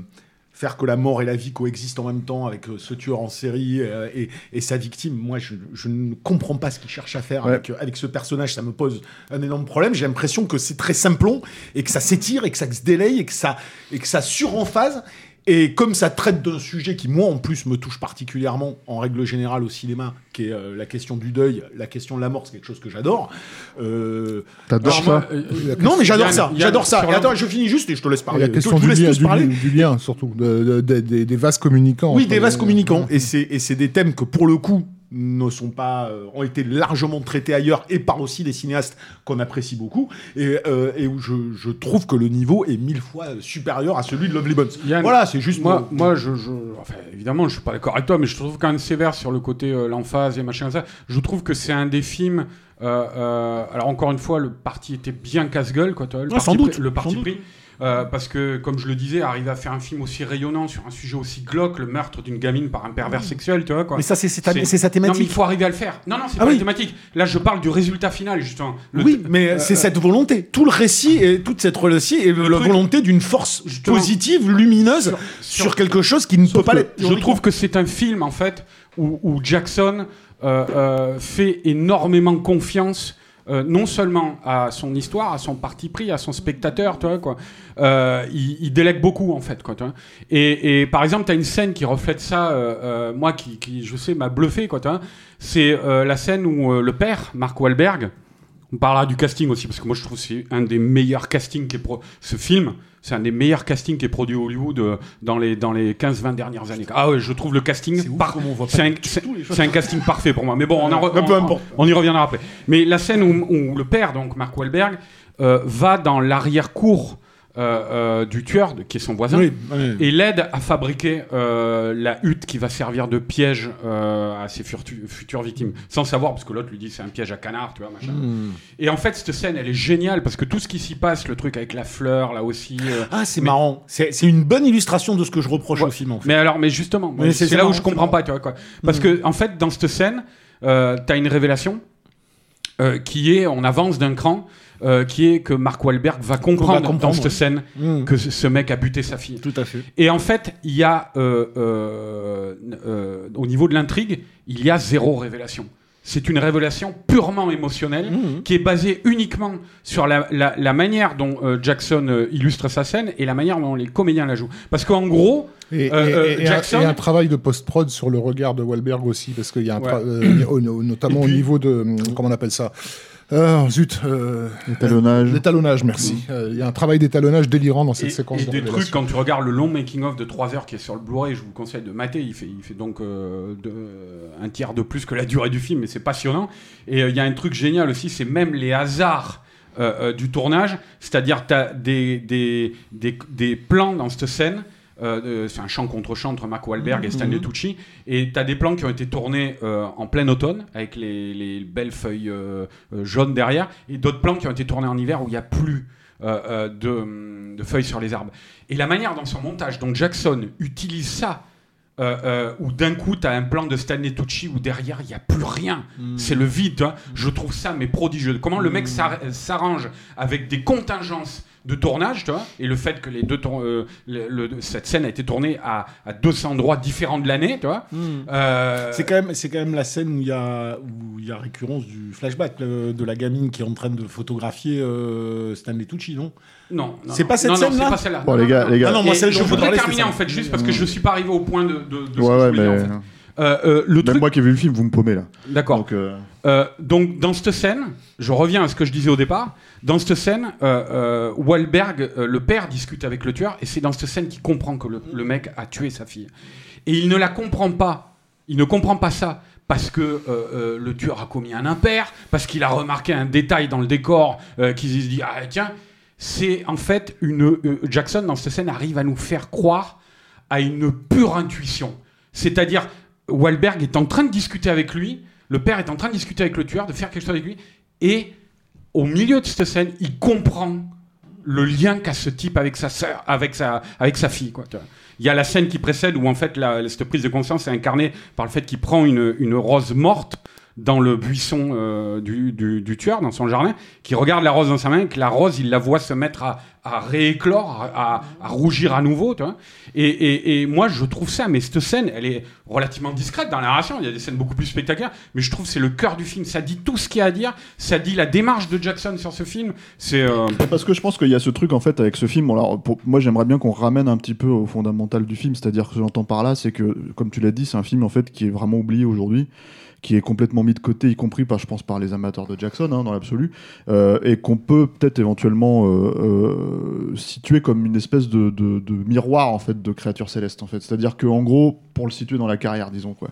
faire que la mort et la vie coexistent en même temps avec euh, ce tueur en série euh, et, et sa victime. Moi, je, je ne comprends pas ce qu'il cherche à faire Ouais. avec, euh, avec ce personnage. Ça me pose un énorme problème. J'ai l'impression que c'est très simplon et que ça s'étire et que ça se délaye et que ça et que ça suremphase. Et comme ça traite d'un sujet qui, moi, en plus, me touche particulièrement, en règle générale, au cinéma, qui est euh, la question du deuil, la question de la mort, c'est quelque chose que j'adore. Euh, T'adores ça euh, Non, mais j'adore ça, j'adore ça. Et attends, je finis juste et je te laisse Il y parler. a la question du, lien, du, parler du lien, surtout, de- de- de- des- des vases communicants. Oui, des vases communicants. Et c'est et c'est des thèmes que, pour le coup, ne sont pas euh, ont été largement traités ailleurs et par aussi des cinéastes qu'on apprécie beaucoup et, euh, et où je, je trouve que le niveau est mille fois supérieur à celui de Lovely Bones. Yann, voilà, c'est juste Moi, mon- moi je, je- enfin, évidemment, je suis pas d'accord avec toi, mais je trouve quand même sévère sur le côté euh, l'emphase et machin ça. Je trouve que c'est un des films. alors encore une fois, le parti était bien casse-gueule, quoi. Toi, le Ouais, parti sans doute, le parti sans pris. Euh, parce que, comme je le disais, arriver à faire un film aussi rayonnant sur un sujet aussi glauque, le meurtre d'une gamine par un pervers sexuel, tu vois quoi. Mais ça, c'est sa Non, mais il thématique. faut arriver à le faire. Non, non, c'est Ah pas oui. la thématique. Là, je parle du résultat final, justement. Le oui, mais euh, c'est euh, cette volonté. Tout le récit et toute cette récit est la volonté d'une force positive, lumineuse Sur- sur, sur- quelque chose qui ne peut pas l'être. Je trouve que c'est un film, en fait, où, où Jackson euh, fait énormément confiance. Euh, non seulement à son histoire, à son parti pris, à son spectateur, tu quoi. Euh, il, délègue beaucoup, en fait, quoi. Et, par exemple, tu as une scène qui reflète ça, euh, moi, qui, je sais, m'a bluffé, quoi. C'est la scène où le père, Mark Wahlberg, on parlera du casting aussi, parce que moi je trouve que c'est un des meilleurs castings pro... Ce film, c'est un des meilleurs castings qui est produit à Hollywood euh, dans les, dans les 15-20 dernières années. Ah ouais, je trouve le casting... par- C'est un, casting parfait pour moi. Mais bon, on, en re- Mais peu on- importe. on y reviendra après. Mais la scène où, où le père, donc Mark Wahlberg, euh, va dans l'arrière-cour euh, euh, du tueur, de- qui est son voisin, Oui, oui. et l'aide à fabriquer euh, la hutte qui va servir de piège à ses futures victimes, sans savoir, parce que l'autre lui dit c'est un piège à canard, tu vois, machin. Hmm. Et en fait, cette scène, elle est géniale, parce que tout ce qui s'y passe, le truc avec la fleur, là aussi... Ah, c'est Mais- marrant. C'est une bonne illustration de ce que je reproche au film. En fait. mais alors, mais justement, Mais c'est- là où je comprends pas, tu vois, quoi. Parce que, en fait, dans cette scène, euh, t'as une révélation euh, qui est, on avance d'un cran, euh, qui est que Mark Wahlberg va comprendre, dans comprendre, cette scène Mm. que ce, mec a buté sa fille. Tout à fait. Et en fait, il y a, euh, euh, euh, au niveau de l'intrigue, il y a zéro révélation. C'est une révélation purement émotionnelle Mhm. qui est basée uniquement sur la, la- la manière dont euh, Jackson euh, illustre sa scène et la manière dont les comédiens la jouent. Parce qu'en gros, Et, Euh, et- un- Jackson- et un, travail de post-prod sur le regard de Wahlberg aussi, parce qu'il y a un Ouais. tra- euh, au- au- notamment puis- au niveau de comment on appelle ça? Ah, zut, euh, L'étalonnage. l'étalonnage, merci. Euh, Il y a un travail d'étalonnage délirant dans cette et, séquence et de des trucs, quand tu regardes le long making-of de 3 heures qui est sur le Blu-ray, je vous conseille de mater, il fait, il fait donc euh, de- un tiers de plus que la durée du film, mais c'est passionnant. Et euh, il y a un truc génial aussi, c'est même les hasards euh, euh, du tournage, c'est-à-dire tu as des, des, des, des plans dans cette scène. Euh, de- c'est un chant contre chant entre Mark Wahlberg et Stanley Tucci. Et tu as des plans qui ont été tournés euh, en plein automne, avec les, les belles feuilles euh, euh, jaunes derrière, et d'autres plans qui ont été tournés en hiver où il n'y a plus euh, euh, de, de feuilles sur les arbres. Et la manière dans son montage dont Jackson utilise ça, euh, euh, où d'un coup tu as un plan de Stanley Tucci où derrière il n'y a plus rien, c'est le vide, vois. je trouve ça mais prodigieux. Comment le mec s'ar- s'arrange avec des contingences de tournage, tu vois, et le fait que les deux euh, le- le- cette scène a été tournée à, à 200 endroits différents de l'année, tu vois. Euh, C'est quand même, c'est quand même la scène où il y a, où il y a récurrence du flashback de la gamine qui est en train de photographier euh, Stanley Tucci, non? Non, non, C'est pas cette scène-là c'est pas celle-là. Bon, Non, les gars, les gars. Ah non, moi, celle je voudrais terminer en fait juste parce que je suis pas arrivé au point de, de, de ce que Ouais, je ouais, voulais dire, mais. en fait. Euh, euh, le Même truc, moi qui ai vu le film, vous me paumez là. d'accord. Donc, euh, Euh, donc dans cette scène, je reviens à ce que je disais au départ. Dans cette scène, euh, euh, Wahlberg, euh, le père, discute avec le tueur, et c'est dans cette scène qu'il comprend que le, le mec a tué sa fille. Et il ne la comprend pas. Il ne comprend pas ça parce que euh, euh, le tueur a commis un impair, parce qu'il a remarqué un détail dans le décor, euh, qu'il se dit ah tiens, c'est en fait une euh, Jackson dans cette scène arrive à nous faire croire à une pure intuition. C'est-à-dire Wahlberg est en train de discuter avec lui, le père est en train de discuter avec le tueur, de faire quelque chose avec lui, et au milieu de cette scène, il comprend le lien qu'a ce type avec sa sœur, avec sa, avec sa fille. Il y a la scène qui précède où en fait la, cette prise de conscience est incarnée par le fait qu'il prend une, une rose morte dans le buisson euh, du, du, tueur, dans son jardin, qui regarde la rose dans sa main, que la rose, il la voit se mettre à, à rééclore, à, à rougir à nouveau. Tu et, et, et moi, je trouve ça, mais cette scène, elle est relativement discrète dans la narration. Il y a des scènes beaucoup plus spectaculaires, mais je trouve que c'est le cœur du film. Ça dit tout ce qu'il y a à dire. Ça dit la démarche de Jackson sur ce film. C'est euh, Parce que je pense qu'il y a ce truc en fait avec ce film. Moi, j'aimerais bien qu'on ramène un petit peu au fondamental du film. C'est-à-dire que j'entends par là, c'est que, comme tu l'as dit, c'est un film en fait qui est vraiment oublié aujourd'hui, qui est complètement mis de côté, y compris par, je pense, par les amateurs de Jackson hein, dans l'absolu, euh, et qu'on peut peut-être éventuellement euh, euh, situer comme une espèce de, de- de miroir en fait de créature céleste en fait. C'est-à-dire que en gros, pour le situer dans la carrière, disons quoi.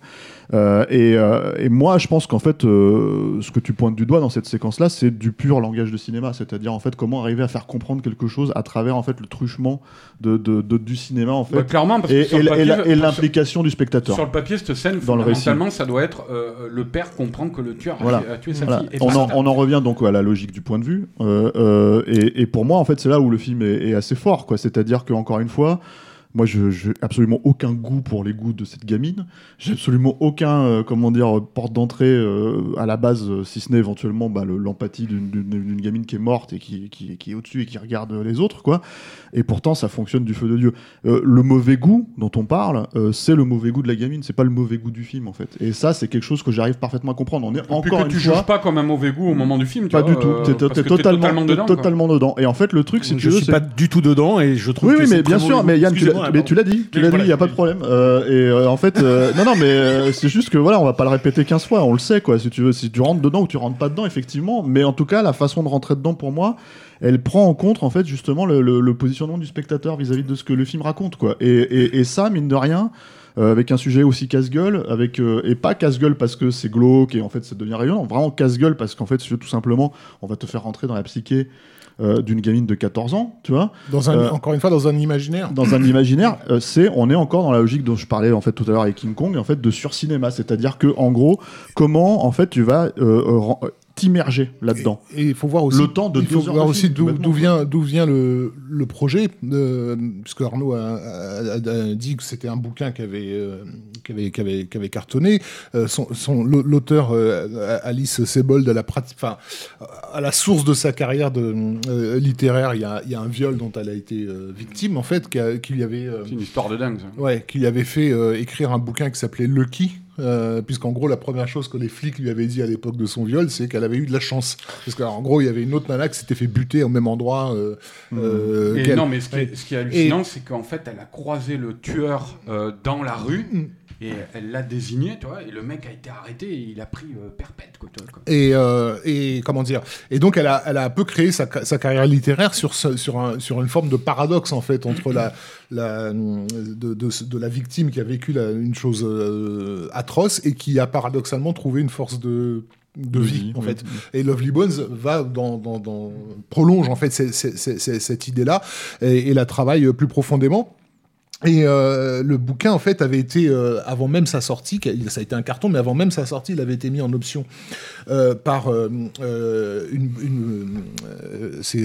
Et, et moi, je pense qu'en fait, ce que tu pointes du doigt dans cette séquence-là, c'est du pur langage de cinéma, c'est-à-dire en fait comment arriver à faire comprendre quelque chose à travers en fait le truchement de, du cinéma en fait, bah, clairement parce que et, l'implication du spectateur. Sur le papier, cette scène, Dans le récit. ça doit être le père comprend que le tueur a- Voilà. a, tué sa Voilà. fille. Et On, en, basta. on en revient donc à la logique du point de vue. Euh, euh, et, et pour moi, en fait, c'est là où le film est, est assez fort. quoi. C'est-à-dire qu'encore une fois, moi, je n'ai absolument aucun goût pour les goûts de cette gamine. J'ai absolument aucun, euh, comment dire, porte d'entrée euh, à la base, euh, si ce n'est éventuellement bah, le- l'empathie d'une- d'une d'une gamine qui est morte et qui, qui, qui est au-dessus et qui regarde les autres. quoi. Et pourtant, ça fonctionne du feu de Dieu. Euh, le mauvais goût dont on parle, euh, c'est le mauvais goût de la gamine, c'est pas le mauvais goût du film, en fait. Et ça, c'est quelque chose que j'arrive parfaitement à comprendre. On est Et puis encore que une tu fois... juges pas comme un mauvais goût au moment du film. tu Pas vois, du tout. euh, T'es totalement, totalement t'es dedans. totalement dedans. Et en fait, le truc, c'est que je veux, suis pas du tout dedans et je trouve Oui, que oui, mais bien sûr, mais. Yann, tu mais tu l'as dit, tu l'as dit, il y a pas de problème. Euh, et euh, en fait, euh, non, non, mais euh, c'est juste que voilà, on va pas le répéter 15 fois, on le sait, quoi. Si tu veux, si tu rentres dedans ou tu rentres pas dedans, effectivement. Mais en tout cas, la façon de rentrer dedans, pour moi, elle prend en compte, en fait, justement, le, le- le positionnement du spectateur vis-à-vis de ce que le film raconte, quoi. Et, et, et ça, mine de rien. euh, avec un sujet aussi casse-gueule, avec euh, et pas casse-gueule parce que c'est glauque et en fait ça devient rayonnant, vraiment casse-gueule parce qu'en fait tout simplement on va te faire rentrer dans la psyché euh, d'une gamine de 14 ans, tu vois, Dans un, Euh, encore une fois, dans un imaginaire. dans un *laughs* imaginaire, euh, c'est on est encore dans la logique dont je parlais en fait tout à l'heure avec King Kong, en fait de surcinéma, c'est-à-dire que en gros, comment en fait tu vas t'immerger là-dedans. Et il faut voir aussi, Le temps de il faut voir aussi d'où vient, d'où vient le, le projet, euh, puisque Arnaud a, a- a- a dit que c'était un bouquin qui avait, euh, qui avait, qui avait, qui avait cartonné. Euh, son, son- l'auteur euh, Alice Sebold, à la, prati- enfin, à la source de sa carrière de, euh, littéraire, il y, a, il y a un viol dont elle a été euh, victime, en fait, qui, a- qui lui avait... euh, C'est une histoire de dingue. ça. Ouais, qui lui avait fait euh, écrire un bouquin qui s'appelait Lucky. Euh, puisqu'en gros la première chose que les flics lui avaient dit à l'époque de son viol c'est qu'elle avait eu de la chance parce qu'en gros il y avait une autre nana qui s'était fait buter au même endroit euh, euh, Et non, mais ce qui est, Ouais. ce qui est hallucinant, c'est qu'en fait, elle a croisé le tueur dans la rue Mm. Et elle l'a désigné, tu vois, et le mec a été arrêté et il a pris euh, perpète, quoi. Et, euh, et comment dire Et donc elle a, elle a un peu créé sa, sa carrière littéraire sur, ce- sur, un, sur une forme de paradoxe en fait entre la, *clears throat* la de, de, de la victime qui a vécu la- une chose euh, atroce et qui a paradoxalement trouvé une force de vie, en oui. fait. Et Lovely Bones va dans, dans, dans prolonge en fait cette idée-là et, et la travaille plus profondément. Et euh, le bouquin, en fait, avait été, euh, avant même sa sortie, ça a été un carton, mais avant même sa sortie, il avait été mis en option euh, par une...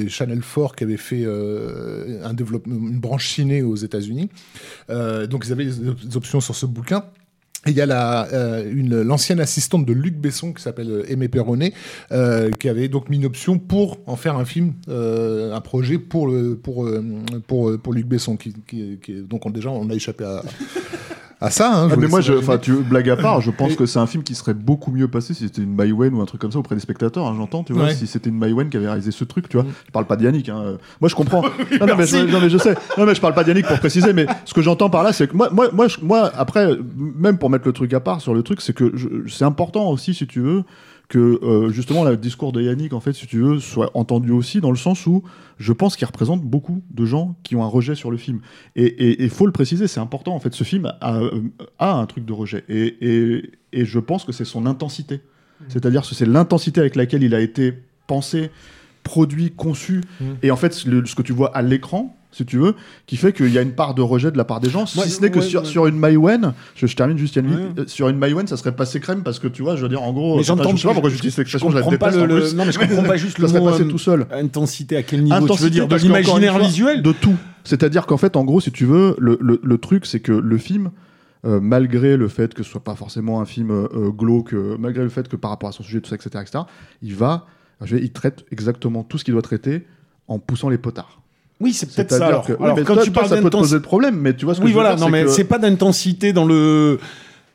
Chanel 4 qui avait fait un développement, une branche ciné aux États-Unis. Donc, ils avaient des options sur ce bouquin. Il y a la, euh, l'ancienne assistante de Luc Besson qui s'appelle euh, Aimé Perronnet, euh, qui avait donc mis une option pour en faire un film, euh, un projet pour, pour, euh, pour, pour Luc Besson. Qui, qui- qui- donc on, déjà, on a échappé à, à ça. hein, Ah, mais moi, je, tu blague à part, je pense Et- que c'est un film qui serait beaucoup mieux passé si c'était une Maïwen ou un truc comme ça auprès des spectateurs. hein, J'entends, tu vois, Ouais. si c'était une Maïwen qui avait réalisé ce truc, tu vois. Mm. Je parle pas de Yannick. Hein. euh, Moi, je comprends. *laughs* non, non, mais je, non, mais je sais. Non, mais je parle pas de Yannick pour préciser. Mais ce que j'entends par là, c'est que moi, moi, moi, je- moi, après, même pour mettre le truc à part sur le truc, c'est que je- c'est important aussi, si tu veux, que euh, justement le discours de Yannick, en fait, si tu veux, soit entendu aussi dans le sens où je pense qu'il représente beaucoup de gens qui ont un rejet sur le film. Et il faut le préciser, c'est important. En fait, ce film a, euh, a un truc de rejet. Et, et, et je pense que c'est son intensité. C'est-à-dire que c'est l'intensité avec laquelle il a été pensé, produit, conçu. Mm. Et en fait, le- ce que tu vois à l'écran, si tu veux, qui fait qu'il y a une part de rejet de la part des gens. Si ce n'est que ouais, sur, ouais. sur une Maïwen, je, je termine juste Yann Lee, Ouais. euh, sur une Maïwen, ça serait passé crème parce que tu vois, je veux dire, en gros, Mais je sais pas pourquoi je- j'utilise cette je expression, je la comprends pas déteste le, en le- plus. non mais je comprends pas juste *laughs* ça le serait mot passé euh, tout seul. intensité à quel niveau tu Intensité, veux dire de l'imaginaire visuel De tout. C'est-à-dire qu'en fait, en gros, si tu veux, le, le, le truc, c'est que le film euh, malgré le fait que ce soit pas forcément un film euh, glauque, euh, malgré le fait que par rapport à son sujet, tout ça, etc., etc., il va, je vais- il traite exactement tout ce qu'il doit traiter en poussant les potards. Oui, c'est peut-être ça. Alors, que- oui, alors, mais quand toi- tu toi, parles ça peut te poser de problème, mais tu vois ce que oui, je veux voilà. dire, Non, mais que c'est pas d'intensité dans le.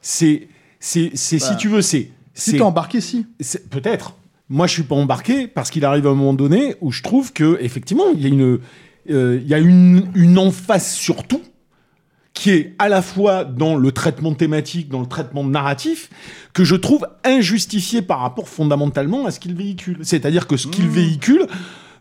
C'est, c'est, c'est Bah, si tu veux, c'est. si c'est- t'es embarqué, si. Peut-être. Moi, je suis pas embarqué parce qu'il arrive à un moment donné où je trouve que effectivement, il y a une, euh, il y a une, une emphase sur tout qui est à la fois dans le traitement thématique, dans le traitement narratif, que je trouve injustifié par rapport fondamentalement à ce qu'il véhicule. C'est-à-dire que ce qu'il véhicule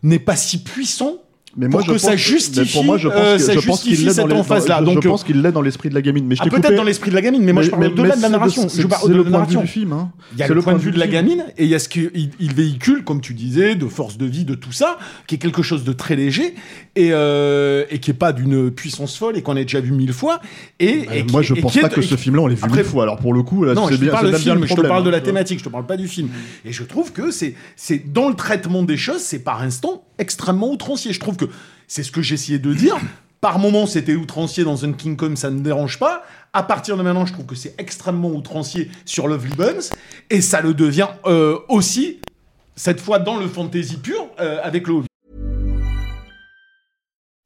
n'est pas si puissant Mais pour moi, je ça pense- justifie, pour moi, je pense euh, que- ça je justifie l'est dans cette emphase-là. je- Donc, Je pense qu'il l'est dans l'esprit de la gamine. Mais ah, peut-être dans l'esprit de la gamine, mais, moi je parle au-delà de la narration. c'est- le la point de vue du film. hein. Il y a le, point de vue de la gamine et il y a ce qu'il il véhicule, comme tu disais, de force de vie, de tout ça, qui est quelque chose de très léger et, euh, et qui est pas d'une puissance folle et qu'on a déjà vu mille fois. Et, Bah, et moi, je et pense pas que ce film-là, on l'ait vu mille fois. Alors pour le coup, là, c'est bien, le je te parle de hein, la vois. thématique, je te parle pas du film. Et je trouve que c'est dans le traitement des choses, c'est par instant extrêmement outrancier. Je trouve que c'est ce que j'essayais de dire. Par moments, c'était outrancier dans un King Kong, ça ne dérange pas. À partir de maintenant, je trouve que c'est extrêmement outrancier sur Lovely Bones. Et ça le devient euh, aussi, cette fois dans le fantasy pur, euh, avec le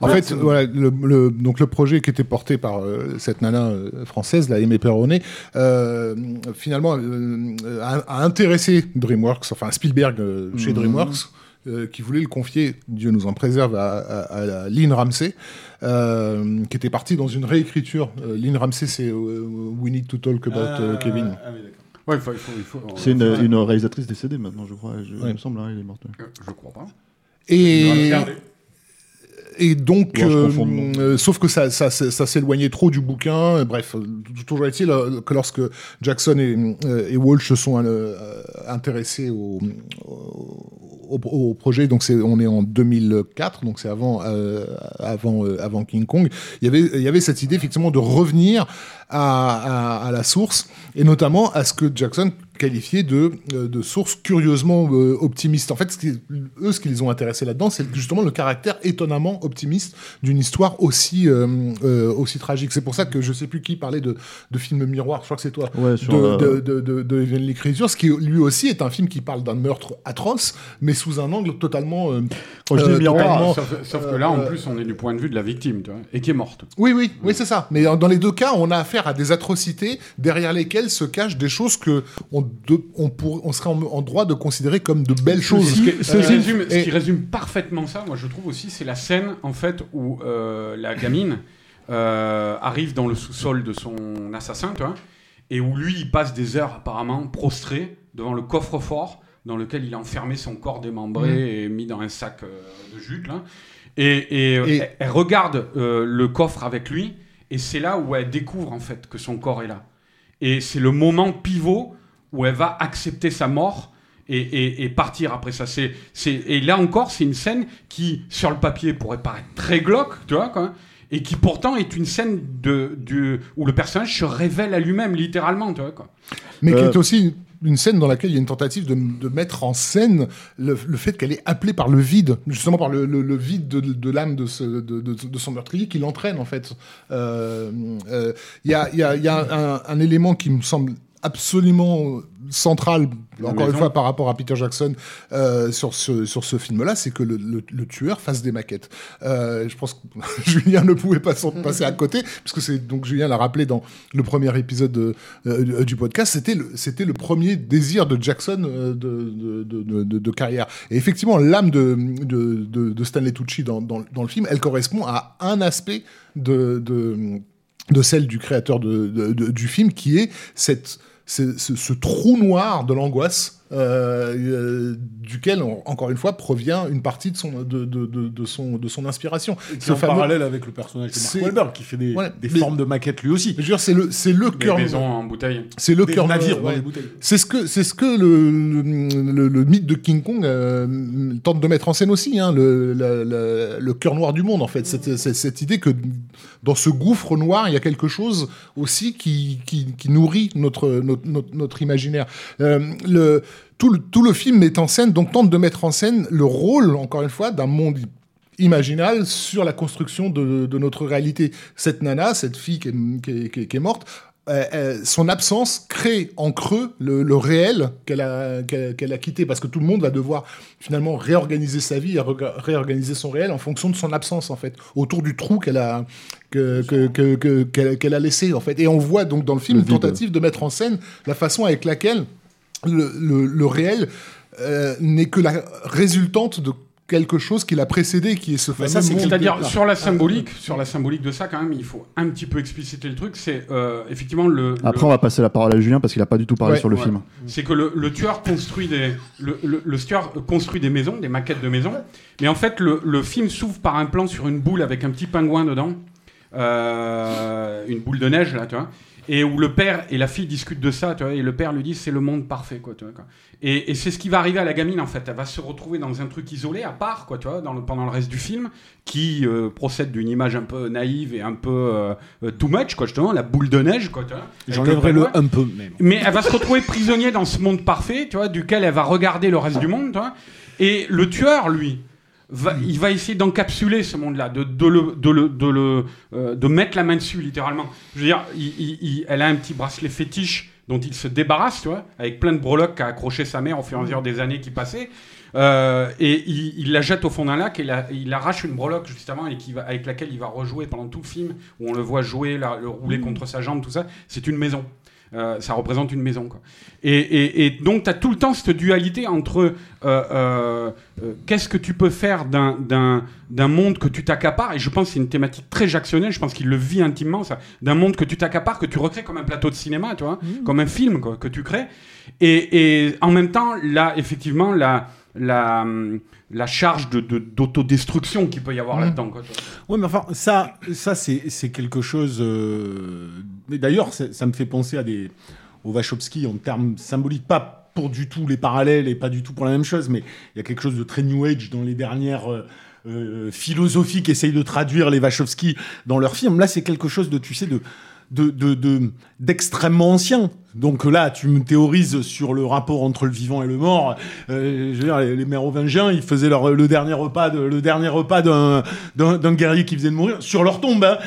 En fait, voilà, le, le- donc le projet qui était porté par euh, cette nana euh, française, la Aimée Perronnet, euh, finalement euh, a, a intéressé DreamWorks, enfin Spielberg euh, chez DreamWorks, euh, qui voulait le confier, Dieu nous en préserve, à, à, à Lynn Ramsey, euh, qui était parti dans une réécriture. Euh, Lynn Ramsey, c'est euh, We Need to Talk About euh, Kevin. Ouais, il faut, il faut, il faut- C'est une, une réalisatrice décédée maintenant, je crois. Je, Ouais. Il me semble, hein, il est mort. euh, Je crois pas. Et, et donc, Ouais, euh, euh, sauf que ça, ça, ça, ça s'éloignait trop du bouquin. Bref, toujours est-il euh, que lorsque Jackson et, euh, et Walsh se sont intéressés au, au, au projet, donc c'est, on est en 2004, donc c'est avant, euh, avant, euh, avant King Kong. Il y avait, il y avait cette idée effectivement de revenir à, à, à la source et notamment à ce que Jackson qualifiait de, euh, de source curieusement euh, optimiste. En fait, ce qui, eux, ce qui les ont intéressés là-dedans, c'est justement le caractère étonnamment optimiste d'une histoire aussi, euh, euh, aussi tragique. C'est pour ça que je sais plus qui parlait de, de film miroir, je crois que c'est toi, Ouais, sur, de, euh, de, de, de, ce qui lui aussi est un film qui parle d'un meurtre atroce, mais sous un angle totalement... euh, Quand je dis euh, miroir, totalement- Sauf, sauf que là, en plus, on est du point de vue de la victime, tu vois, et qui est morte. Oui, oui, oui, c'est ça. Mais dans les deux cas, on a affaire à des atrocités derrière lesquelles se cachent des choses que on, de- on, pour- on serait en, en droit de considérer comme de belles choses. Ce qui, ce qui Euh, résume, ce qui résume parfaitement ça, moi je trouve aussi, c'est la scène en fait où euh, la gamine euh, arrive dans le sous-sol de son assassin, et où lui il passe des heures apparemment prostré devant le coffre-fort dans lequel il a enfermé son corps démembré et mis dans un sac de jute là. Et, et, Et- elle, regarde le coffre avec lui, et c'est là où elle découvre en fait que son corps est là. Et c'est le moment pivot où elle va accepter sa mort et, et- et partir après ça. C'est, c'est, et là encore, c'est une scène qui, sur le papier, pourrait paraître très glauque, tu vois, quoi, et qui pourtant est une scène de, où le personnage se révèle à lui-même, littéralement, tu vois, quoi. Mais qui Euh, est aussi une, une scène dans laquelle il y a une tentative de, mettre en scène le, fait qu'elle est appelée par le vide, justement par le, vide de, l'âme de, son meurtrier qui l'entraîne en fait. Euh, euh, Il y a, un élément qui me semble absolument central, La encore une fois par rapport à Peter Jackson euh, sur ce, sur ce film-là, c'est que le, le- le tueur fasse des maquettes. Euh, je pense que *laughs* Julien ne pouvait pas s'en passer à côté, puisque c'est donc Julien l'a rappelé dans le premier épisode de- euh, du- podcast, c'était le, c'était le premier désir de Jackson euh, de, de, de, carrière. Et effectivement, l'âme de, de, Stanley Tucci dans, dans, dans le film, elle correspond à un aspect de, de, de celle du créateur de- du film, qui est cette, ce, ce- trou noir de l'angoisse euh, euh, duquel, on- encore une fois, provient une partie de son, de, de, de, de son, de son inspiration. C'est en parallèle avec le personnage de Mark Wahlberg qui fait des, Ouais, des mais- formes de maquettes lui aussi. Je veux dire, c'est le, c'est le Des cœur. maisons en bouteille. C'est le Des cœur navires dans ouais. C'est ce que, c'est ce que le, le, le- le mythe de King Kong euh, tente de mettre en scène aussi, hein, le, la- la- le cœur noir du monde, en fait. Cette, cette, cette idée que dans ce gouffre noir, il y a quelque chose aussi qui, nourrit notre, imaginaire. Euh, tout, le, film met en scène, donc tente de mettre en scène le rôle, encore une fois, d'un monde imaginal sur la construction de, notre réalité. Cette nana, cette fille qui est morte, euh, euh, son absence crée en creux le, le réel qu'elle a, qu'elle a quitté, parce que tout le monde va devoir finalement réorganiser sa vie, réorganiser son réel en fonction de son absence, en fait, autour du trou qu'elle a, que, que- que- que- qu'elle a laissé, en fait. Et on voit donc dans le film Le une tentative de mettre en scène la façon avec laquelle le, le- le réel euh, n'est que la résultante de quelque chose qui l'a précédé, qui est ce fameux. C'est-à-dire sur la symbolique, sur la symbolique de ça quand même, il faut un petit peu expliciter le truc. C'est euh, effectivement le. Après, le- on va passer la parole à Julien parce qu'il a pas du tout parlé Ouais, sur le ouais. film. C'est que le, le tueur construit des le, le- le tueur construit des maisons, des maquettes de maisons, mais en fait le, le film s'ouvre par un plan sur une boule avec un petit pingouin dedans, euh, une boule de neige là, tu vois, et où le père et la fille discutent de ça, tu vois, et le père lui dit c'est le monde parfait quoi, tu vois, quoi. Et, et c'est ce qui va arriver à la gamine en fait, elle va se retrouver dans un truc isolé à part quoi, tu vois, dans le- pendant le reste du film, qui euh, procède d'une image un peu naïve et un peu euh, euh, too much quoi, justement, la boule de neige quoi, tu vois. avec J'enlèverai le un peu même. Mais elle va se retrouver prisonnière dans ce monde parfait, tu vois, duquel elle va regarder le reste du monde, tu vois. Et le tueur, lui, va, il va essayer d'encapsuler ce monde-là, de, de, le, de, le, de, le, euh, de mettre la main dessus, littéralement. Je veux dire, il- il- il- elle a un petit bracelet fétiche dont il se débarrasse, tu vois, avec plein de breloques qu'a accroché sa mère au fur et à mesure des années qui passaient. Euh, et il, il la jette au fond d'un lac et la- il arrache une breloque justement et qui va, avec laquelle il va rejouer pendant tout le film où on le voit jouer, la- le rouler contre sa jambe, tout ça. C'est une maison. Euh, ça représente une maison. Quoi. Et, et- et donc, tu as tout le temps cette dualité entre euh, euh, qu'est-ce que tu peux faire d'un- d'un d'un monde que tu t'accapares, et je pense que c'est une thématique très jacksonienne, je pense qu'il le vit intimement, ça, d'un monde que tu t'accapares, que tu recrées comme un plateau de cinéma, tu vois, comme un film quoi, que tu crées. Et, et en même temps, là, effectivement, la, la, hum, la charge de- de- d'autodestruction qu'il peut y avoir là-dedans. Ouais, mais enfin, ça, ça c'est quelque chose. euh, mais D'ailleurs, ça me fait penser à des au Wachowski en termes symboliques, pas pour du tout les parallèles et pas du tout pour la même chose, mais il y a quelque chose de très New Age dans les dernières euh, euh, philosophies qui essayent de traduire les Wachowski dans leurs films. Là, c'est quelque chose de, tu sais, de de- de- de- d'extrêmement ancien. Donc là, tu me théorises sur le rapport entre le vivant et le mort. Euh, je veux dire, les, les mérovingiens, ils faisaient leur, le dernier repas, de, le dernier repas d'un, guerrier qui venait de mourir sur leur tombe. hein.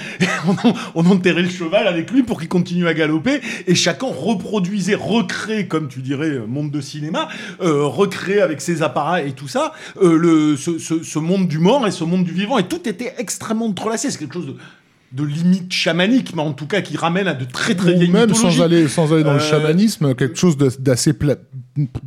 On, on enterrait le cheval avec lui pour qu'il continue à galoper. Et chacun reproduisait, recréait, comme tu dirais, euh, monde de cinéma, euh, recréait avec ses appareils et tout ça, euh, le, ce, ce- ce monde du mort et ce monde du vivant. Et tout était extrêmement entrelacé. C'est quelque chose de de limite chamanique, mais en tout cas qui ramène à de très très Ou vieilles même mythologies. sans aller, sans aller dans le Euh, chamanisme, quelque chose d'assez pla-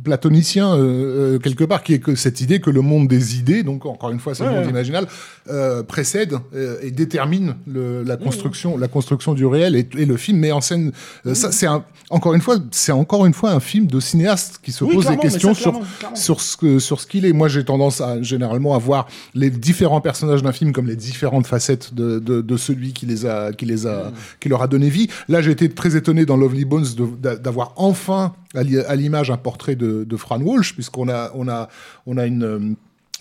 platonicien, euh, euh, quelque part, qui est que cette idée que le monde des idées, donc encore une fois, c'est Ouais, le monde ouais. imaginal, euh, précède euh, et détermine le- la construction, la construction du réel et, et le film met en scène. euh, ça, c'est un- encore une fois, c'est encore une fois un film de cinéaste qui se Oui, pose des questions ça, sur clairement, sur ce que sur ce qu'il est. Moi, j'ai tendance à généralement à voir les différents personnages d'un film comme les différentes facettes de, de, de celui qui les a qui les a qui leur a donné vie. Là, j'ai été très étonné dans Lovely Bones d'avoir enfin à l'i- à l'image un portrait de, de Fran Walsh, puisqu'on a on a on a une euh,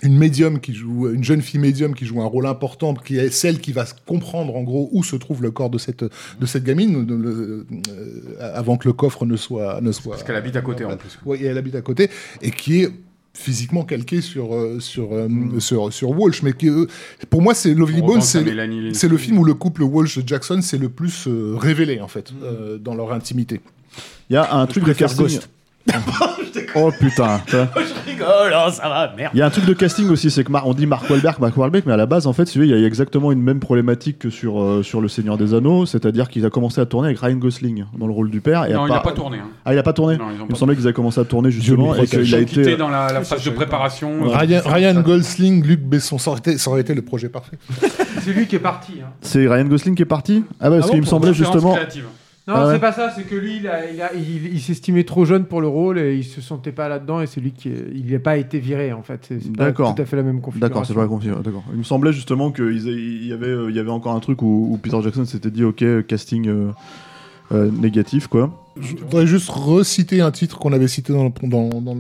une médium qui joue, une jeune fille médium qui joue un rôle important, qui est celle qui va comprendre en gros où se trouve le corps de cette de cette gamine, de- le- euh, avant que le coffre ne soit ne soit. Parce qu'elle habite à côté en plus. Oui, elle habite à côté, et qui est physiquement calquée sur euh, sur, euh, sur sur Walsh, mais qui, euh, pour moi c'est Lovely Bones, c'est le film où le couple Walsh Jackson c'est le plus euh, révélé en fait euh, dans leur intimité. Il y a un truc de casting. Ghost. *laughs* oh putain. tu vois. Je rigole, oh, ça va, merde. Il y a un truc de casting aussi, c'est que Mar- on dit Mark Wahlberg, Mark Wahlberg, mais à la base, en fait, il y a exactement une même problématique que sur, euh, sur Le Seigneur des Anneaux, c'est-à-dire qu'il a commencé à tourner avec Ryan Gosling dans le rôle du père. Et Non, il n'a pas tourné. hein. Ah, il a pas tourné Non, ils ont Il me semblait qu'ils avaient commencé à tourner justement et qu'il a été. dans la, la phase de préparation. euh, Ryan, Ryan Gosling, Luc Besson, ça aurait été, ça aurait été le projet parfait. C'est lui qui est parti. hein. C'est Ryan Gosling qui est parti? Ah bah, parce Ah qu'il me semblait justement. créative. Non, Ah ouais. c'est pas ça, c'est que lui, il, a- il, a- il- il s'estimait trop jeune pour le rôle et il se sentait pas là-dedans et c'est lui qui il n'a pas été viré en fait. C'est c'est pas D'accord. tout à fait la même configuration. D'accord, c'est pas confirmé. D'accord. Il me semblait justement qu'il y avait, euh, il y avait encore un truc où, où Peter Jackson s'était dit ok casting euh, euh, négatif quoi. Je voudrais juste reciter un titre qu'on avait cité dans le, dans, dans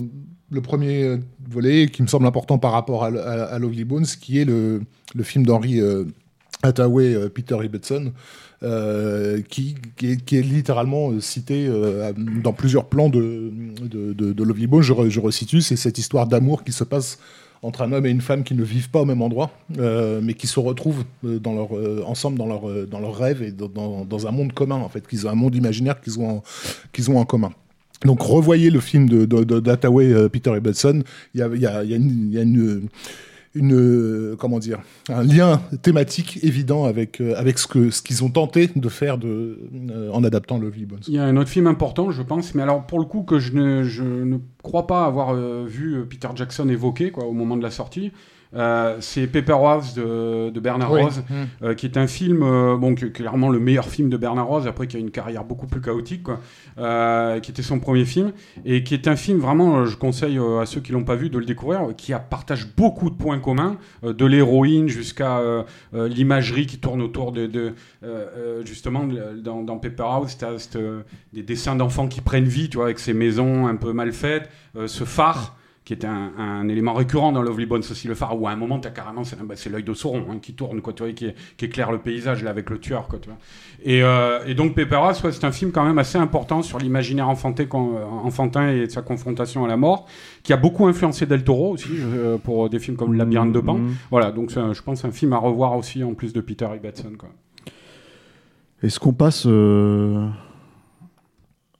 le premier volet, et qui me semble important par rapport à, à, à Lovely Bones, qui est le, le film d'Henry euh, Hathaway, euh, Peter Ibbotson, euh, qui, est, littéralement euh, cité euh, dans plusieurs plans de, de, de, de. Je, re- resitue, c'est cette histoire d'amour qui se passe entre un homme et une femme qui ne vivent pas au même endroit, mais qui se retrouvent ensemble dans leur, dans leur rêve et dans, un monde commun, en fait, qu'ils ont un monde imaginaire qu'ils ont, en- commun. Donc revoyez le film de, de, Peter une, il y a une, une, euh, comment dire, un lien thématique évident avec, euh, avec ce, que, ce qu'ils ont tenté de faire euh, en adaptant Lovely Bones. Il y a un autre film important, je pense, mais alors pour le coup que je ne, je ne crois pas avoir vu Peter Jackson évoquer quoi, au moment de la sortie, euh, c'est Paper House de, de Bernard Oui. Rose, euh, qui est un film, euh, bon, clairement le meilleur film de Bernard Rose, après qui a une carrière beaucoup plus chaotique, quoi, qui était son premier film, et qui est un film vraiment, je conseille à ceux qui l'ont pas vu de le découvrir, qui a, partage beaucoup de points communs, de l'héroïne jusqu'à l'imagerie qui tourne autour de, de, justement, dans, dans Paper House, t'as cette, euh, des dessins d'enfants qui prennent vie, tu vois, avec ces maisons un peu mal faites, ce phare qui est un, un élément récurrent dans Lovely Bones aussi, le phare, où à un moment, t'as carrément, c'est bah, c'est l'œil de Sauron hein, qui tourne, quoi, tu vois, qui, qui éclaire le paysage, là, avec le tueur, quoi, tu vois. Et, euh, et donc, House, ouais, c'est un film quand même assez important sur l'imaginaire euh, enfantin et sa confrontation à la mort, qui a beaucoup influencé Del Toro aussi, euh, pour des films comme Le Labyrinthe de Pan. Mhm. Voilà, donc un- je pense un film à revoir aussi, en plus de Peter Ibbotson, quoi. Est-ce qu'on passe euh,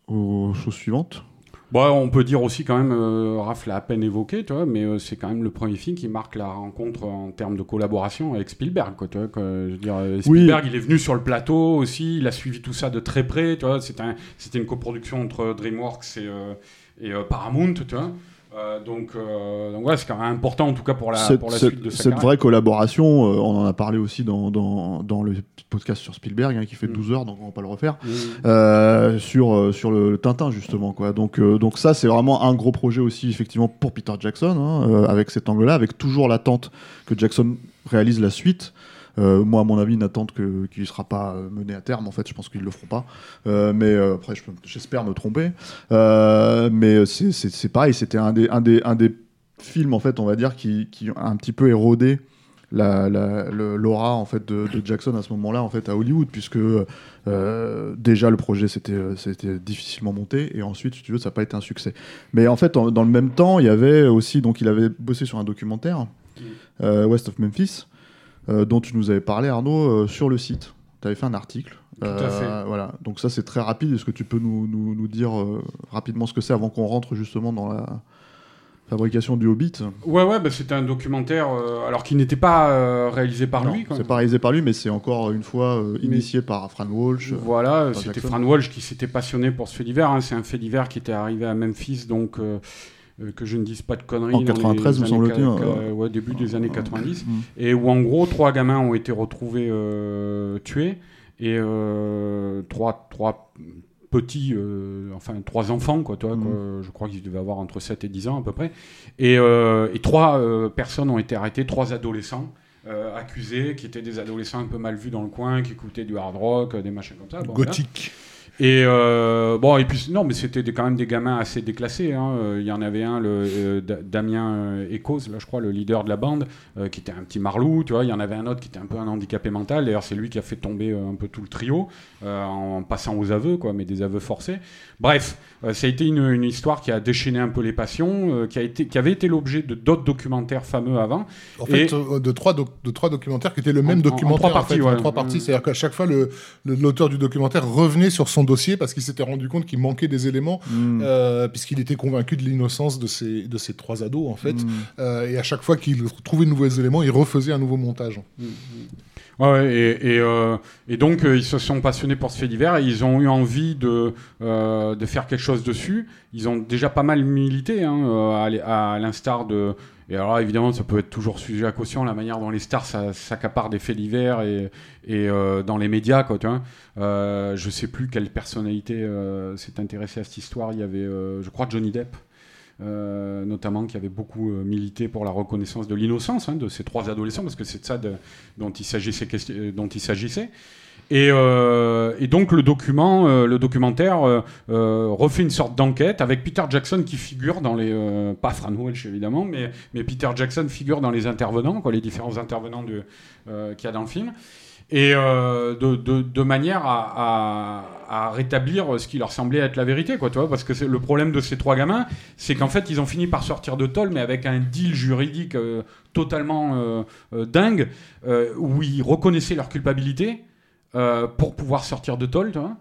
aux choses suivantes? Bon, on peut dire aussi quand même, euh, Raph l'a à peine évoqué, tu vois, mais euh, c'est quand même le premier film qui marque la rencontre en termes de collaboration avec Spielberg, quoi, tu vois, quoi. je veux dire, euh, Spielberg, il est venu sur le plateau aussi, il a suivi tout ça de très près, tu vois, c'était un- c'était une coproduction entre DreamWorks et, euh, et euh, Paramount, tu vois. Euh, donc, euh, donc ouais, c'est quand même important en tout cas pour la, Cette, pour la cette- suite de sa cette carrière. vraie collaboration, euh, on en a parlé aussi dans, dans, dans le podcast sur Spielberg, hein, qui fait Mm. 12 heures, donc on va pas le refaire, euh, sur, sur le, le Tintin justement. Quoi. Donc, donc ça, c'est vraiment un gros projet aussi, effectivement, pour Peter Jackson, hein, avec cet angle-là, avec toujours l'attente que Jackson réalise la suite. Euh, moi, à mon avis, une attente que- qui ne sera pas euh, menée à terme. En fait, je pense qu'ils ne le feront pas. Euh, mais après, j'espère me tromper. Mais c'est- pareil, c'était un des, un, des, un des films, en fait, on va dire, qui, qui a un petit peu érodé la, la- l'aura en fait de, de Jackson à ce moment-là en fait à Hollywood puisque euh, déjà le projet c'était c'était difficilement monté et ensuite si tu veux ça n'a pas été un succès mais en fait en- dans le même temps il y avait aussi donc il avait bossé sur un documentaire euh, West of Memphis dont tu nous avais parlé Arnaud euh, sur le site tu avais fait un article Tout à fait. voilà donc ça c'est très rapide est-ce que tu peux nous, nous, nous dire euh, rapidement ce que c'est avant qu'on rentre justement dans la fabrication du Hobbit? Ouais, ouais, bah, c'était un documentaire, euh, alors qui n'était pas euh, réalisé par Non, lui. c'est pas réalisé par lui, mais c'est encore une fois euh, Mais- initié par Fran Walsh. Voilà, c'était. Fran Walsh qui s'était passionné pour ce fait divers. hein. C'est un fait divers qui était arrivé à Memphis, donc euh, que je ne dise pas de conneries. En dans 93, les me semble-t-il, ca- euh, ouais, début des années 90. Mm. Et où en gros, trois gamins ont été retrouvés euh, tués. Et euh, trois, trois petits, euh, enfin trois enfants, quoi, toi, quoi. je crois qu'ils devaient avoir entre 7 et 10 ans à peu près. Et, euh, et trois euh, personnes ont été arrêtées, trois adolescents. accusés, qui étaient des adolescents un peu mal vus dans le coin, qui écoutaient du hard rock, des machins comme ça. Bon. Gothique. Et euh, bon, et puis non, mais c'était quand même des gamins assez déclassés. hein. Euh, Il y en avait un, le euh, Da- Damien Echoes, là je crois, le leader de la bande, euh, qui était un petit marlou, tu vois. Il y en avait un autre qui était un peu un handicapé mental. D'ailleurs, c'est lui qui a fait tomber un peu tout le trio en passant aux aveux, quoi, mais des aveux forcés. Bref, ça a été une, une histoire qui a déchaîné un peu les passions, qui a été, qui avait été l'objet de d'autres documentaires fameux avant. En fait, Et- de, trois doc- de trois documentaires qui étaient le En- même en- en documentaire. trois en parties, fait, en ouais. trois parties. Mm. C'est-à-dire qu'à chaque fois, le- le- l'auteur du documentaire revenait sur son dossier parce qu'il s'était rendu compte qu'il manquait des éléments, Mm. euh, puisqu'il était convaincu de l'innocence de ces, de ces trois ados, en fait. Mm. Euh, et à chaque fois qu'il trouvait de nouveaux éléments, il refaisait un nouveau montage. Ouais, ouais, et, et, euh, et donc euh, ils se sont passionnés pour ce fait divers et ils ont eu envie de, euh, de faire quelque chose dessus. Ils ont déjà pas mal milité, hein, à l'instar de et alors évidemment, ça peut être toujours sujet à caution, la manière dont les stars s'accaparent des faits divers et, euh, dans les médias. Quoi, tu vois. Euh, sais plus quelle personnalité euh, s'est intéressée à cette histoire. Il y avait, je crois, Johnny Depp. notamment qui avait beaucoup milité pour la reconnaissance de l'innocence hein, de ces trois adolescents parce que c'est de ça dont il s'agissait et, euh, et, donc le euh, documentaire euh, refait une sorte d'enquête avec Peter Jackson qui figure dans les, pas Fran Welsh évidemment, mais, Peter Jackson figure dans les intervenants, quoi, les différents intervenants qu'il y a dans le film, et de, manière à, rétablir ce qui leur semblait être la vérité, quoi, tu vois, parce que le problème de ces trois gamins, c'est qu'en fait ils ont fini par sortir de tôle, mais avec un deal juridique totalement dingue, où ils reconnaissaient leur culpabilité. Euh, pour pouvoir sortir de tôle, tu vois.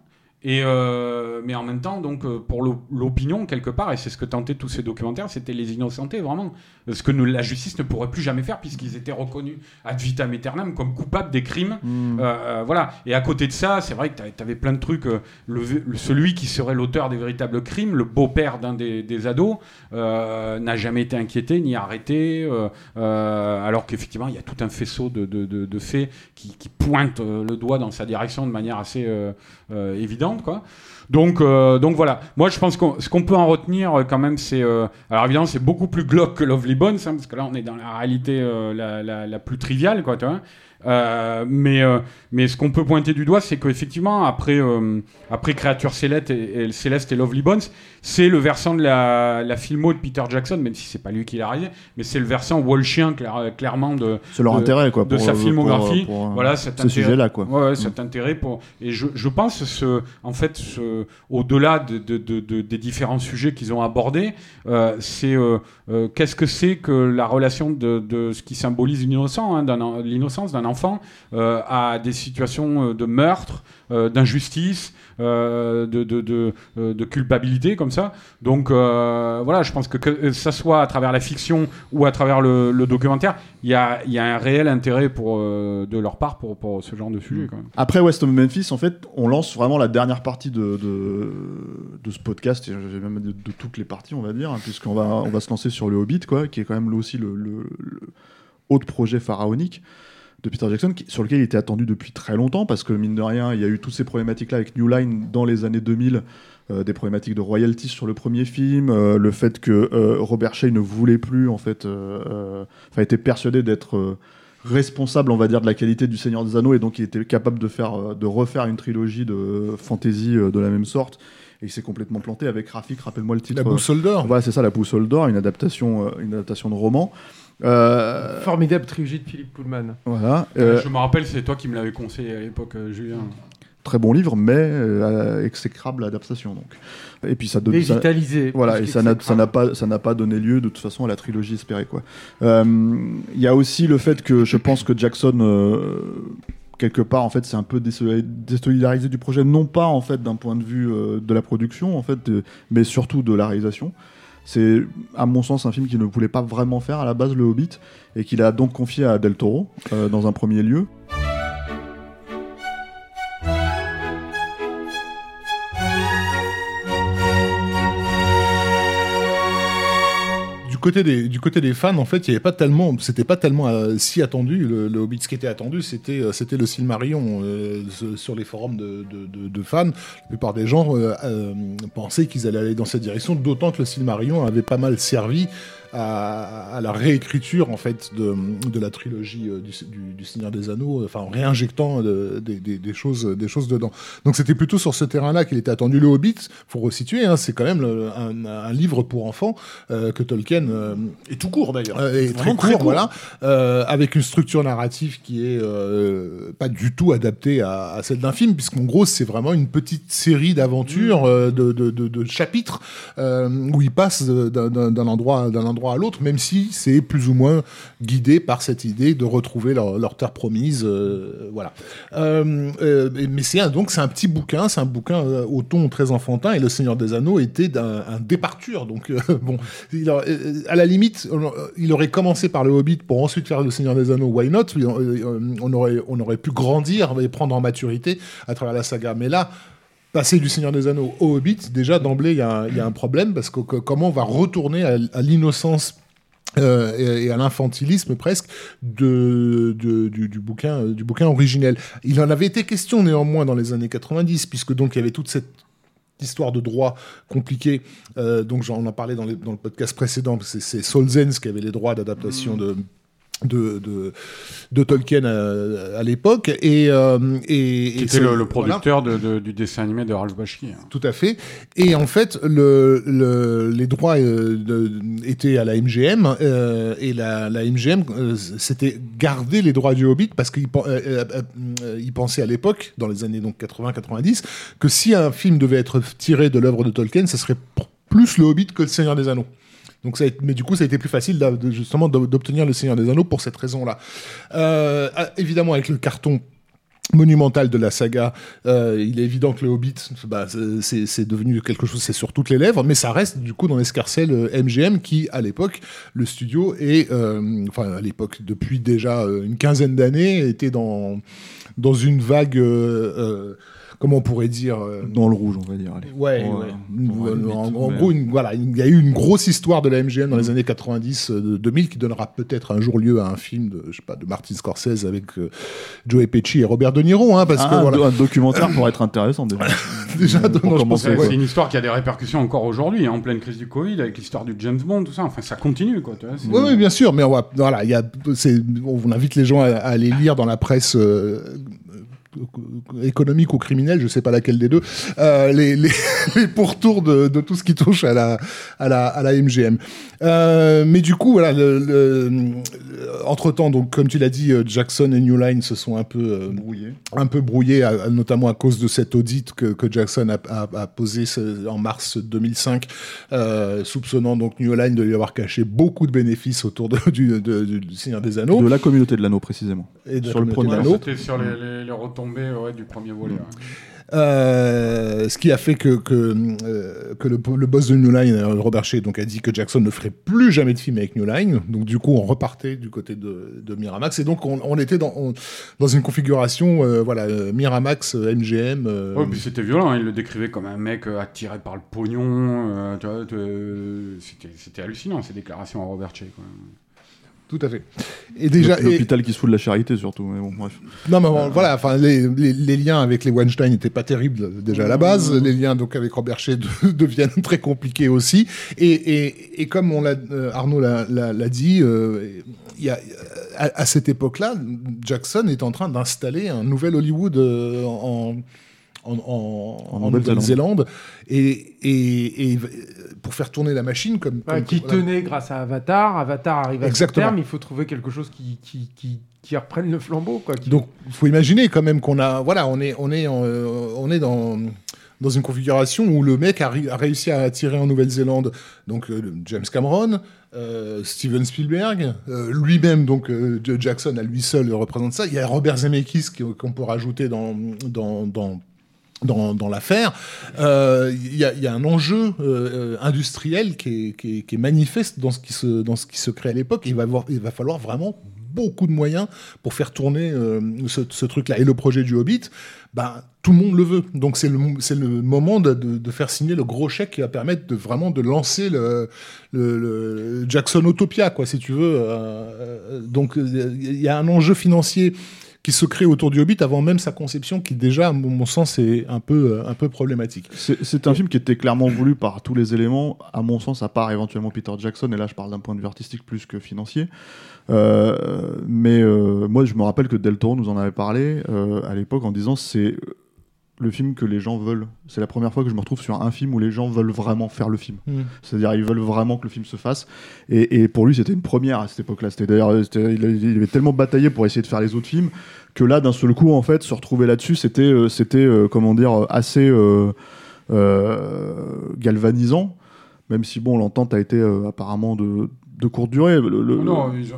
Et euh, mais en même temps, donc euh, pour l'opinion quelque part, et c'est ce que tentaient tous ces documentaires, c'était les innocentés vraiment, ce que la justice ne pourrait plus jamais faire puisqu'ils étaient reconnus ad vitam aeternam comme coupables des crimes. Mmh. Euh, voilà. Et à côté de ça, c'est vrai que tu avais plein de trucs. Le, celui qui serait l'auteur des véritables crimes, le beau-père d'un des, des, ados, n'a jamais été inquiété ni arrêté, alors qu'effectivement il y a tout un faisceau de, de, de, de faits qui, qui pointent le doigt dans sa direction de manière assez évidente. Donc, euh, donc voilà. Moi, je pense que ce qu'on peut en retenir euh, quand même, c'est. Euh, alors évidemment, c'est beaucoup plus glauque que Lovely Bones, hein, parce que là, on est dans la réalité la, plus triviale, quoi, mais, mais ce qu'on peut pointer du doigt, c'est qu'effectivement, après, après Créature Céleste et, Céleste et Lovely Bones, c'est le versant de la, la filmo de Peter Jackson, même si c'est pas lui qui l'a réalisé, mais c'est le versant Walshien clair, clairement de, leur de, intérêt, quoi, de sa filmographie. Pour, pour, voilà, cet ce sujet-là. Quoi. Ouais, ouais, cet mm. intérêt pour. Et je, je pense, ce, en fait, ce, au-delà de, de, de, des différents sujets qu'ils ont abordés, c'est qu'est-ce que c'est que la relation de, ce qui symbolise l'innocence, hein, l'innocence d'un enfant euh, à des situations euh, de meurtre, euh, d'injustice, de, de, de, de, culpabilité comme ça. Donc voilà, je pense que que ça soit à travers la fiction ou à travers le, le documentaire, il y a, y a, un réel intérêt pour, de leur part pour, pour ce genre de sujet. Quand même. Après West of Memphis, en fait, on lance vraiment la dernière partie de, de, de ce podcast, et même de, de, toutes les parties, on va dire, hein, puisqu'on va, on va se lancer sur le Hobbit, quoi, qui est quand même là aussi le, le, le autre projet pharaonique de Peter Jackson, qui, sur lequel il était attendu depuis très longtemps, parce que mine de rien, il y a eu toutes ces problématiques-là avec New Line dans les années 2000, euh, des problématiques de royalties sur le premier film, euh, le fait que euh, Robert Shea ne voulait plus, en fait, enfin, était persuadé d'être responsable, on va dire, de la qualité du Seigneur des Anneaux, et donc il était capable de, faire, de refaire une trilogie de fantasy de la même sorte. Et il s'est complètement planté avec Rafik, rappelle-moi le titre. La boussole d'or. Voilà, c'est ça, la boussole d'or, une adaptation, une adaptation de roman. Euh... Formidable trilogie de Philippe Pullman. Voilà. Euh... Je me rappelle, c'est toi qui me l'avais conseillé à l'époque, euh, Julien. Très bon livre, mais euh, exécrable adaptation. Donc. Et puis ça donne. Végétalisé. Ça, voilà, et ça n'a, ça n'a pas, ça n'a pas donné lieu de toute façon à la trilogie espérée quoi. Il euh, y a aussi le fait que je pense que Jackson euh, quelque part en fait c'est un peu désolidarisé du projet non pas en fait d'un point de vue euh, de la production en fait mais surtout de la réalisation c'est à mon sens un film qu'il ne voulait pas vraiment faire à la base le Hobbit et qu'il a donc confié à Del Toro euh, dans un premier lieu du côté des fans, en fait, il y avait pas tellement, c'était pas tellement euh, si attendu. Le, Hobbit, ce qui était attendu, c'était euh, c'était le Silmarillion euh, sur les forums de, de, fans. La plupart des gens pensaient qu'ils allaient aller dans cette direction, d'autant que le Silmarillion avait pas mal servi à, à, la réécriture en fait de, de la trilogie euh, du, du, du, Seigneur des Anneaux, enfin en réinjectant de, de, des choses, des choses dedans. Donc c'était plutôt sur ce terrain-là qu'il était attendu. Le Hobbit, faut resituer, hein, c'est quand même le, un, un, livre pour enfants euh, que Tolkien euh, et tout court d'ailleurs, est très court, très court, voilà, euh, avec une structure narrative qui est euh, pas du tout adaptée à, à celle d'un film, puisqu'en gros c'est vraiment une petite série d'aventures, de, de, chapitres où il passe d'un endroit d'un endroit à l'autre, même si c'est plus ou moins guidé par cette idée de retrouver leur, terre promise. Euh, voilà. Euh, euh, mais c'est donc c'est un petit bouquin, c'est un bouquin au ton très enfantin, et Le Seigneur des Anneaux était un, un départure. Donc *laughs* bon, a, à la limite, il aurait commencé par le Hobbit pour ensuite faire Le Seigneur des Anneaux. Why not? On aurait on aurait pu grandir et prendre en maturité à travers la saga. Mais là passer du Seigneur des Anneaux au Hobbit, déjà d'emblée, il y, y, a un problème parce que, que, comment on va retourner à, à l'innocence euh, et, à l'infantilisme presque de, de- du, du bouquin, euh, du bouquin originel. Il en avait été question néanmoins dans les années 90, puisque donc il y avait toute cette histoire de droit compliquée. Euh, donc j'en on en parlait dans, les- dans le podcast précédent. C'est, Solzhensk qui avait les droits d'adaptation de de, de, de Tolkien à, à l'époque et, euh, et, Qui était ça- le, le voilà. producteur de- de- du dessin animé de Ralph Bakshi. hein. Tout à fait. Et en fait, le, le- les droits euh, étaient à la MGM euh, et la, la MGM euh, s'était gardé les droits du Hobbit parce qu'ils pen- euh, euh, euh, ils pensaient à l'époque, dans les années donc 80-90, que si un film devait être tiré de l'œuvre de Tolkien, ce serait plus le Hobbit que le Seigneur des Anneaux. Donc ça a été- mais du coup, ça a été plus facile justement d'o- d'obtenir le Seigneur des Anneaux pour cette raison-là. Euh, ah, évidemment, avec le carton monumental de la saga, euh, il est évident que le Hobbit, bah, c'est devenu quelque chose, c'est sur toutes les lèvres, mais ça reste du coup dans l'escarcelle euh, MGM qui, à l'époque, le studio est, euh, enfin à l'époque, depuis déjà euh, une quinzaine d'années, était dans dans une vague, euh, euh, comment on pourrait dire, euh, Dans le rouge, on va dire. allez. Ouais, euh, en, gros, une- voilà, il y a eu une grosse histoire de la MGM dans les années 90, euh, 2000, qui donnera peut-être un jour lieu à un film de, je sais pas, de Martin Scorsese avec euh, Joe Pesci et Robert De Niro, hein, parce Ah, que un, voilà, do- un documentaire pourrait être intéressant déjà. *laughs* déjà, C'est ouais. c'est une histoire qui a des répercussions encore aujourd'hui, hein, en pleine crise du Covid, avec l'histoire du James Bond, tout ça. Enfin, ça continue, quoi. tu vois, c'est- Oui, oui, bien sûr, mais on va, voilà, il y a, c'est, on invite les gens à, à aller lire dans la presse euh, euh, économique ou criminelle, je sais pas laquelle des deux, euh, les, les, *laughs* les pourtours de, de tout ce qui touche à la, à la, à la MGM. Euh, mais du coup, voilà, le, le- entre temps, donc comme tu l'as dit, euh, Jackson et New Line se sont un peu euh, Brouillé. un peu brouillé, à- à- notamment à cause de cet audit que, que Jackson a, a- a posé ce- en mars 2005, euh, soupçonnant donc New Line de lui avoir caché beaucoup de bénéfices autour de- du, de- du- Seigneur des Anneaux. De la communauté de l'anneau, précisément. Et de la sur le communauté premier de Ouais, l'anneau. C'était sur les, les- les retombées ouais, du premier volet. ouais. Euh, ce qui a fait que, que, euh, que le, le boss de New Line, euh, Robert Shea, donc, a dit que Jackson ne ferait plus jamais de film avec New Line. Donc, du coup, on repartait du côté de, de Miramax. Et donc, on, on était dans, on- dans une configuration, euh, voilà, Miramax, MGM. Ouais, puis c'était violent, hein, il le décrivait comme un mec attiré par le pognon. c'était- C'était hallucinant ces déclarations à Robert Shea. Quoi. Tout à fait. Et déjà, et- L'hôpital qui se fout de la charité, surtout. Mais bon, bref. Non, mais bon, voilà, enfin, les, les, les liens avec les Weinstein n'étaient pas terribles euh, déjà à la base. Les liens donc avec Robert Shea de- *laughs* deviennent très compliqués aussi. Et, et, et comme on l'a, euh, Arnaud l'a, dit, euh, y a, à, à cette époque-là, Jackson est en train d'installer un nouvel Hollywood euh, en, en, en, En en Nouvelle-Zélande. Et, et, et pour faire tourner la machine, comme, Ouais, comme- qui voilà. tenait grâce à Avatar. Avatar arrive à Exactement. son terme, il faut trouver quelque chose qui, qui, qui, qui reprenne le flambeau. Quoi, qui- Donc, il faut imaginer quand même qu'on a, voilà, on est, on est, en, euh, on est dans dans une configuration où le mec a, réussi à attirer en Nouvelle-Zélande donc euh, James Cameron, euh, Steven Spielberg, euh, lui-même donc euh, Jackson à lui seul représente ça. Il y a Robert Zemeckis qui- qu'on peut rajouter dans dans, dans dans, l'affaire, Euh, il y, a, un enjeu euh, euh, industriel qui est, manifeste dans ce qui se, crée à l'époque. Il va, falloir vraiment beaucoup de moyens pour faire tourner ce, truc-là. Et le projet du Hobbit, ben, tout le monde le veut. Donc c'est le, moment de, faire signer le gros chèque qui va permettre de vraiment de lancer le, Jackson Utopia, si tu veux. Donc il y a un enjeu financier qui se crée autour du Hobbit avant même sa conception, qui déjà, à mon sens, est un peu, euh, un peu problématique. C'est c'est un film qui était clairement voulu par tous les éléments, à mon sens, à part éventuellement Peter Jackson, et là je parle d'un point de vue artistique plus que financier. Euh, mais euh, moi je me rappelle que Del Toro nous en avait parlé euh, à l'époque en disant c'est le film que les gens veulent. C'est la première fois que je me retrouve sur un film où les gens veulent vraiment faire le film. C'est-à-dire ils veulent vraiment que le film se fasse. Et, et pour lui c'était une première à cette époque-là. C'était d'ailleurs c'était- il, avait tellement bataillé pour essayer de faire les autres films que là d'un seul coup en fait se retrouver là-dessus c'était euh, c'était euh, comment dire assez euh, euh, galvanisant. Même si bon l'entente a été euh, apparemment de, de courte durée. Le- le- Non, ils ont-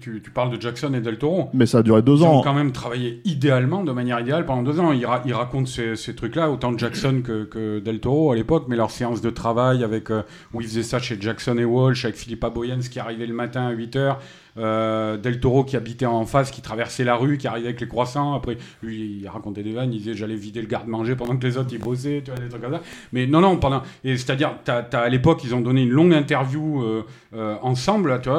tu, tu parles de Jackson et Del Toro. mais ça a duré deux Ils ont ans. quand même travaillé idéalement, de manière idéale, pendant deux ans. Ils, ra- ils racontent ces, ces trucs-là, autant Jackson que, que Del Toro à l'époque, mais leur séance de travail avec, euh, où ils faisaient ça chez Jackson et Walsh, avec Philippa Boyens qui arrivait le matin à 8h, euh, Del Toro qui habitait en face, qui traversait la rue, qui arrivait avec les croissants. Après, lui, il racontait des vannes, il disait j'allais vider le garde-manger pendant que les autres ils bossaient, tu vois, des trucs comme ça. Mais non, non, pendant. C'est-à-dire, à l'époque, ils ont donné une longue interview euh, euh, ensemble, tu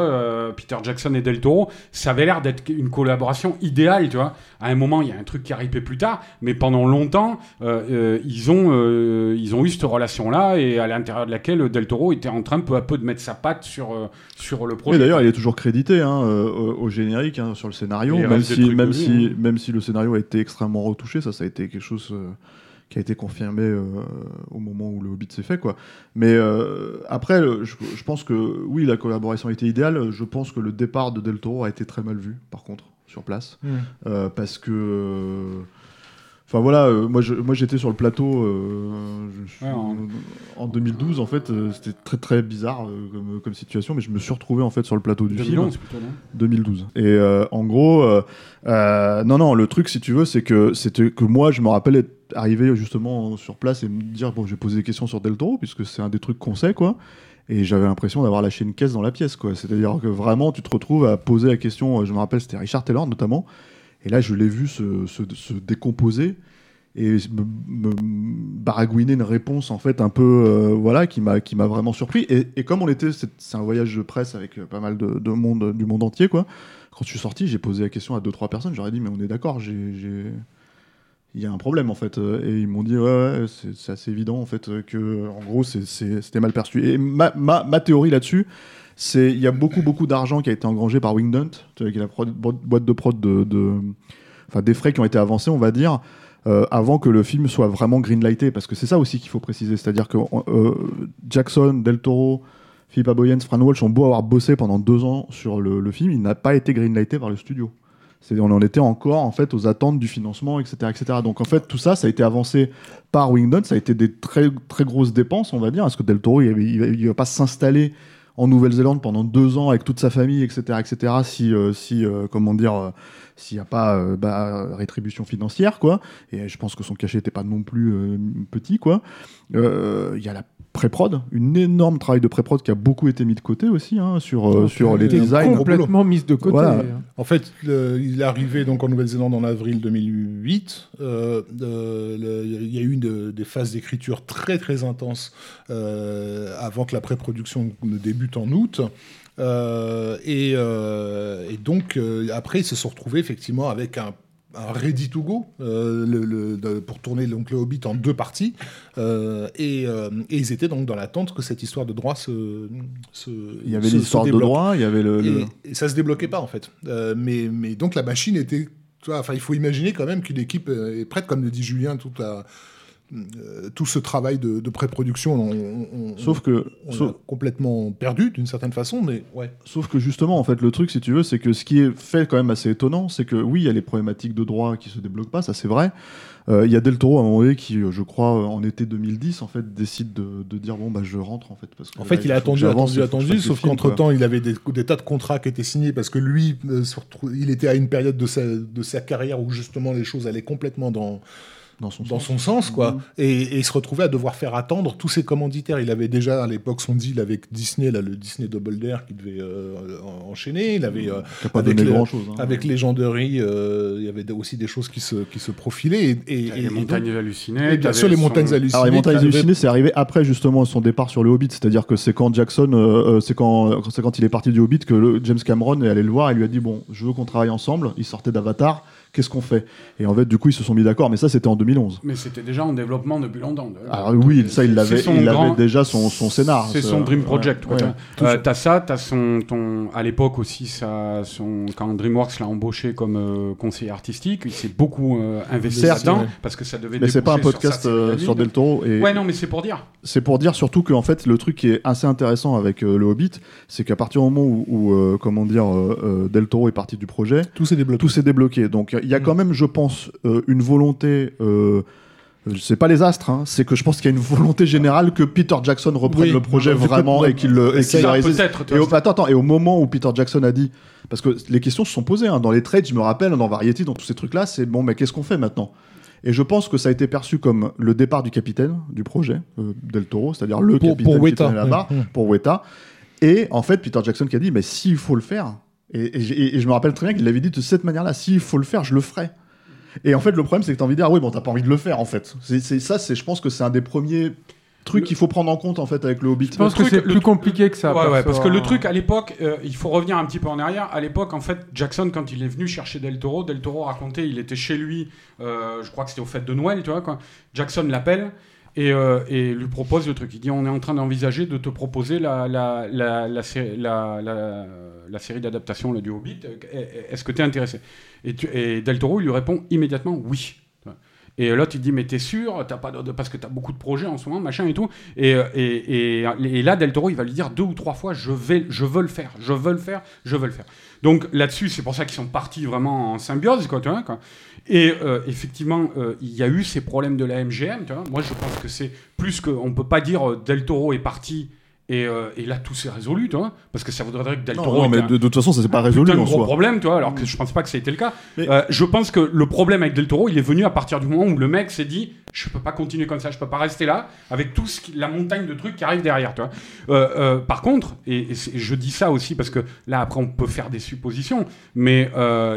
Peter Jackson et Del Toro. Ça avait l'air d'être une collaboration idéale, tu vois. À un moment, il y a un truc qui arrivait plus tard, mais pendant longtemps, euh, euh, ils, ont, euh, ils ont eu cette relation-là et à l'intérieur de laquelle Del Toro était en train peu à peu de mettre sa patte sur, sur le projet. d'ailleurs, il est toujours crédité hein, au, au générique, hein, sur le scénario, même si, même, si, hein. même si le scénario a été extrêmement retouché, ça, ça a été quelque chose qui a été confirmé euh, au moment où le Hobbit s'est fait. Quoi. Mais euh, après, je, je pense que oui, la collaboration a été idéale. Je pense que le départ de Del Toro a été très mal vu, par contre, sur place. Mm. Euh, parce que. Enfin voilà, euh, moi je- moi j'étais sur le plateau euh, je suis- Ouais, en- en 2012 en fait, euh, c'était très très bizarre comme, comme situation, mais je me suis retrouvé en fait sur le plateau du 2011 film. plutôt, non? 2012. Et en gros, non, non, le truc, si tu veux, c'est que c'était que moi, je me rappelle être arrivé justement sur place et me dire bon, je vais poser des questions sur Del Toro puisque c'est un des trucs qu'on sait, quoi. Et j'avais l'impression d'avoir lâché une caisse dans la pièce, quoi. C'est-à-dire que vraiment, tu te retrouves à poser la question. euh, Je me rappelle, c'était Richard Taylor notamment. Et là, je l'ai vu se, se- se décomposer et me, baragouiner une réponse en fait un peu euh, voilà qui m'a qui m'a vraiment surpris et, comme on était c'est un voyage de presse avec euh, pas mal de, de monde du monde entier quoi quand je suis sorti j'ai posé la question à deux trois personnes j'aurais dit mais on est d'accord il y a un problème en fait. Euh, et ils m'ont dit ouais, c'est assez évident en fait euh, que en gros c'était mal perçu. Et ma, théorie là-dessus c'est il y a beaucoup beaucoup d'argent qui a été engrangé par vois, qui est la boîte de prod de, enfin des frais qui ont été avancés on va dire euh, avant que le film soit vraiment greenlighté. Parce que c'est ça aussi qu'il faut préciser. C'est-à-dire que Jackson Del Toro Philippa Boyens, Fran Walsh ont beau avoir bossé pendant deux ans sur le, le film, il n'a pas été greenlighté par le studio. On en était encore en fait aux attentes du financement, etc., etc. Donc en fait tout ça, ça a été avancé par Wingdon, ça a été des très très grosses dépenses, on va dire, parce que Del Toro, il, il va- pas s'installer en Nouvelle-Zélande pendant deux ans avec toute sa famille, etc., etc. Si, euh, euh, comment dire, euh, s'il n'y a pas bah, rétribution financière, quoi. Et je pense que son cachet n'était pas non plus petit, quoi. Il y a la pré-prod, une énorme travail de pré-prod qui a beaucoup été mis de côté aussi hein, sur, euh, sur les designs. complètement mise de côté. Voilà. En fait, le- il est arrivé donc en Nouvelle-Zélande en avril 2008. Euh, euh, il y a eu une- des phases d'écriture très très intenses euh, avant que la pré-production ne débute en août. Euh, et, euh, et donc euh, après, ils se sont retrouvés effectivement avec un ready to go euh, le- le- de- pour tourner donc le Hobbit en deux parties Euh, et, euh, et ils étaient donc dans l'attente que cette histoire de droit se, se Il y avait l'histoire de droit, il y avait le. le- Et, et ça se débloquait pas en fait. Mais, mais donc la machine était. Enfin, il faut imaginer quand même qu'une équipe est prête, comme le dit Julien, tout, à, tout ce travail de, de pré-production. On, on- Sauf que, on sauf, l'a complètement perdu d'une certaine façon, mais ouais. sauf que justement, en fait, le truc, si tu veux, c'est que ce qui est fait quand même assez étonnant, c'est que oui, il y a les problématiques de droit qui se débloquent pas, ça c'est vrai. Euh, Il y a Del Toro à un moment donné qui, euh, je crois, euh, en été 2010, en fait, décide de, de dire bon bah je rentre en fait parce que En fait, là, il a attendu, attendu, attendu, sauf qu'entre temps, il avait des, des tas de contrats qui étaient signés parce que lui, euh, il était à une période de sa, de sa carrière où justement les choses allaient complètement dans, dans son dans sens. son sens, quoi. Mhm. Et, et il se retrouvait à devoir faire attendre tous ses commanditaires. Il avait déjà à l'époque son deal avec Disney, là, le Disney Double Dare qui devait euh, en- enchaîner. Il avait euh, Qui a pas avec donné le- grand chose. avec Legendary, euh, il y avait aussi des choses qui se, qui se profilaient. Et, et- et- les et montagnes donc- hallucinées. et bien sûr, les son- montagnes hallucinées. Alors les montagnes hallucinées, c'est arrivé après justement son départ sur le Hobbit, c'est-à-dire que c'est quand Jackson, euh, euh, c'est quand, c'est quand il est parti du Hobbit que le- James Cameron est allé le voir et lui a dit bon, je veux qu'on travaille ensemble. Il sortait d'Avatar, qu'est-ce qu'on fait? Et en fait, du coup, ils se sont mis d'accord, mais ça c'était en 2011. Mais c'était déjà en développement depuis longtemps. Alors oui, ça il l'avait, son il avait grand- déjà son, son scénar. C'est son dream project. ouais. Euh, t'as ça, t'as son, ton, à l'époque aussi, ça, son, quand DreamWorks l'a embauché comme euh, conseiller artistique, il s'est beaucoup euh, investi Certes, là-dedans ouais. parce que ça devait. Mais c'est pas un sur podcast euh, sur Del Toro et Ouais, non, mais c'est pour dire. c'est pour dire surtout qu'en fait le truc qui est assez intéressant avec euh, le Hobbit, c'est qu'à partir du moment où, où, euh, comment dire euh, euh, Del Toro est parti du projet, Tout s'est débloqué. tout s'est débloqué. Donc il y a Mm. quand même, je pense, euh, une volonté. Euh, c'est pas les astres, hein, c'est que je pense qu'il y a une volonté générale que Peter Jackson reprenne Oui, le projet vraiment et qu'il le, et qu'il le Ça, réalise. peut-être. tu Et au, attends, attends, et au moment où Peter Jackson a dit, parce que les questions se sont posées hein, dans les trades, je me rappelle, dans Variety, dans tous ces trucs-là, c'est bon, mais qu'est-ce qu'on fait maintenant? Et je pense que ça a été perçu comme le départ du capitaine du projet, euh, Del Toro, c'est-à-dire le Pour- capitaine pour qui Weta, la ouais, ouais. pour Weta. Et en fait, Peter Jackson qui a dit, mais s'il faut le faire, Et, et j'ai- et je me rappelle très bien qu'il l'avait dit de cette manière-là. S'il faut le faire, je le ferai. Et en fait, le problème, c'est que t'as envie de dire, ah oui, bon, t'as pas envie de le faire, en fait. C'est c'est- ça, c'est, je pense que c'est un des premiers trucs qu'il faut prendre en compte, en fait, avec le Hobbit. Je pense que truc- c'est le plus truc- compliqué que ça. Ouais, ouais, parce que le truc à l'époque, euh, il faut revenir un petit peu en arrière. À l'époque, en fait, Jackson, quand il est venu chercher Del Toro, Del Toro racontait, il était chez lui, euh, je crois que c'était au fête de Noël, tu vois, quoi. Jackson l'appelle et, euh, et lui propose le truc. Il dit On est en train d'envisager de te proposer la, la, la, la, sé- la, la- la série d'adaptation du Hobbit. Euh, Est-ce que tu es intéressé? Et, tu- Del Toro, lui répond immédiatement Oui. Et l'autre, il dit, mais t'es sûr? T'as pas Parce que t'as beaucoup de projets en ce moment, machin et tout. Et, euh, et, et, et là, Del Toro, il va lui dire deux ou trois fois, je, vais, je veux le faire, je veux le faire, je veux le faire. Donc là-dessus, c'est pour ça qu'ils sont partis vraiment en symbiose, quoi. Et euh, effectivement, euh, il y a eu ces problèmes de la MGM, tu vois. Moi, je pense que c'est plus que... On peut pas dire euh, Del Toro est parti... Et, euh, et là, tout s'est résolu, tu vois, parce que ça voudrait dire que Del Toro non, mais un- de, de toute façon, ça s'est pas un résolu de en gros soi. problème, tu vois, alors que je pense pas que ça a été le cas. Mais- Euh, je pense que le problème avec Del Toro, il est venu à partir du moment où le mec s'est dit je peux pas continuer comme ça, je peux pas rester là avec tout ce qui- la montagne de trucs qui arrive derrière, tu vois. Euh, par contre, et, et c'est- je dis ça aussi parce que là après on peut faire des suppositions, mais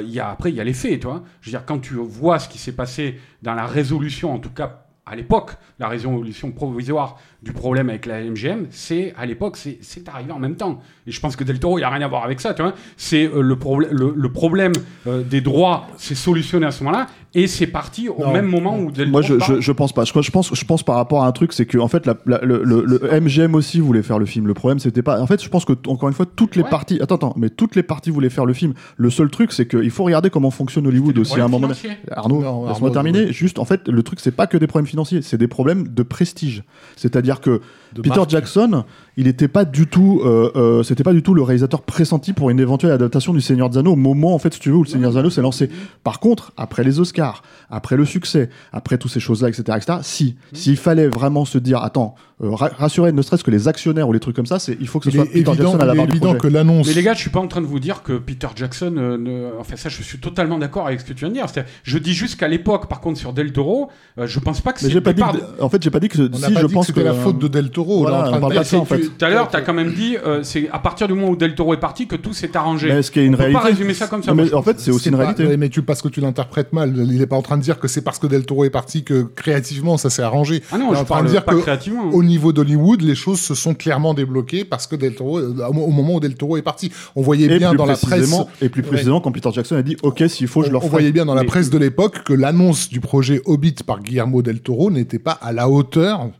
y a après il y a les faits, tu vois. Je veux dire quand tu vois ce qui s'est passé dans la résolution, en tout cas à l'époque, la résolution provisoire du problème avec la MGM, c'est à l'époque, c'est c'est arrivé en même temps. Et je pense que Del Toro, il a rien à voir avec ça, tu vois. C'est euh, le, problème le, le problème euh, des droits, c'est solutionné à ce moment-là, et c'est parti au Non. même moment où Del Moi, Toro je, parle. je, je pense pas. Je, je pense, je pense par rapport à un truc, c'est que en fait, la- la- le, le- le MGM aussi voulait faire le film. Le problème, c'était pas. En fait, je pense que encore une fois, toutes les Ouais. parties. Attends, attends, mais toutes les parties voulaient faire le film. Le seul truc, c'est qu'il faut regarder comment fonctionne Hollywood aussi à un moment. Arnaud, laisse-moi Arnaud, terminer. oui. Juste, en fait, le truc, c'est pas que des problèmes financiers, c'est des problèmes de prestige. C'est-à-dire que De Peter marque. Jackson, il n'était pas du tout, euh, euh, c'était pas du tout le réalisateur pressenti pour une éventuelle adaptation du Seigneur des Anneaux au moment, en fait, si tu veux, où le Seigneur des Anneaux s'est lancé. Par contre, après les Oscars, après le succès, après toutes ces choses-là, etc., etc., si, s'il fallait vraiment se dire, attends, euh, ra- rassurer ne serait-ce que les actionnaires ou les trucs comme ça, c'est, il faut que ce Il soit Peter évident, Jackson à la barre du évident projet. que l'annonce. Mais les gars, je suis pas en train de vous dire que Peter Jackson, euh, ne... enfin ça, je suis totalement d'accord avec ce que tu viens de dire. Je dis juste qu'à l'époque, par contre, sur Del Toro, euh, je pense pas que Mais c'est pas dit, que- en fait, j'ai pas dit que on si pas je dit pense que c'était la faute de Del Toro. Voilà, est en on train parle de pas dire de ça, en que fait. Tout à l'heure, tu as quand même dit, euh, c'est à partir du moment où Del Toro est parti que tout s'est arrangé. Mais est-ce qu'il y a une On peut réalité pas résumer ça comme ça. Mais en fait, c'est aussi une pas- réalité. ouais, mais tu, parce que tu l'interprètes mal. Il n'est pas en train de dire que c'est parce que Del Toro est parti que créativement ça s'est arrangé. Ah non, Il est je en train parle de dire pas que créativement. hein. au niveau d'Hollywood, les choses se sont clairement débloquées parce que Del Toro, euh, au moment où Del Toro est parti, on voyait Et bien dans la presse. précisément, et plus Ouais. précisément quand Peter Jackson a dit, ok, s'il faut, je leur on voyait bien dans la presse de l'époque que l'annonce du projet Hobbit par Guillermo del Toro n'était pas à la hauteur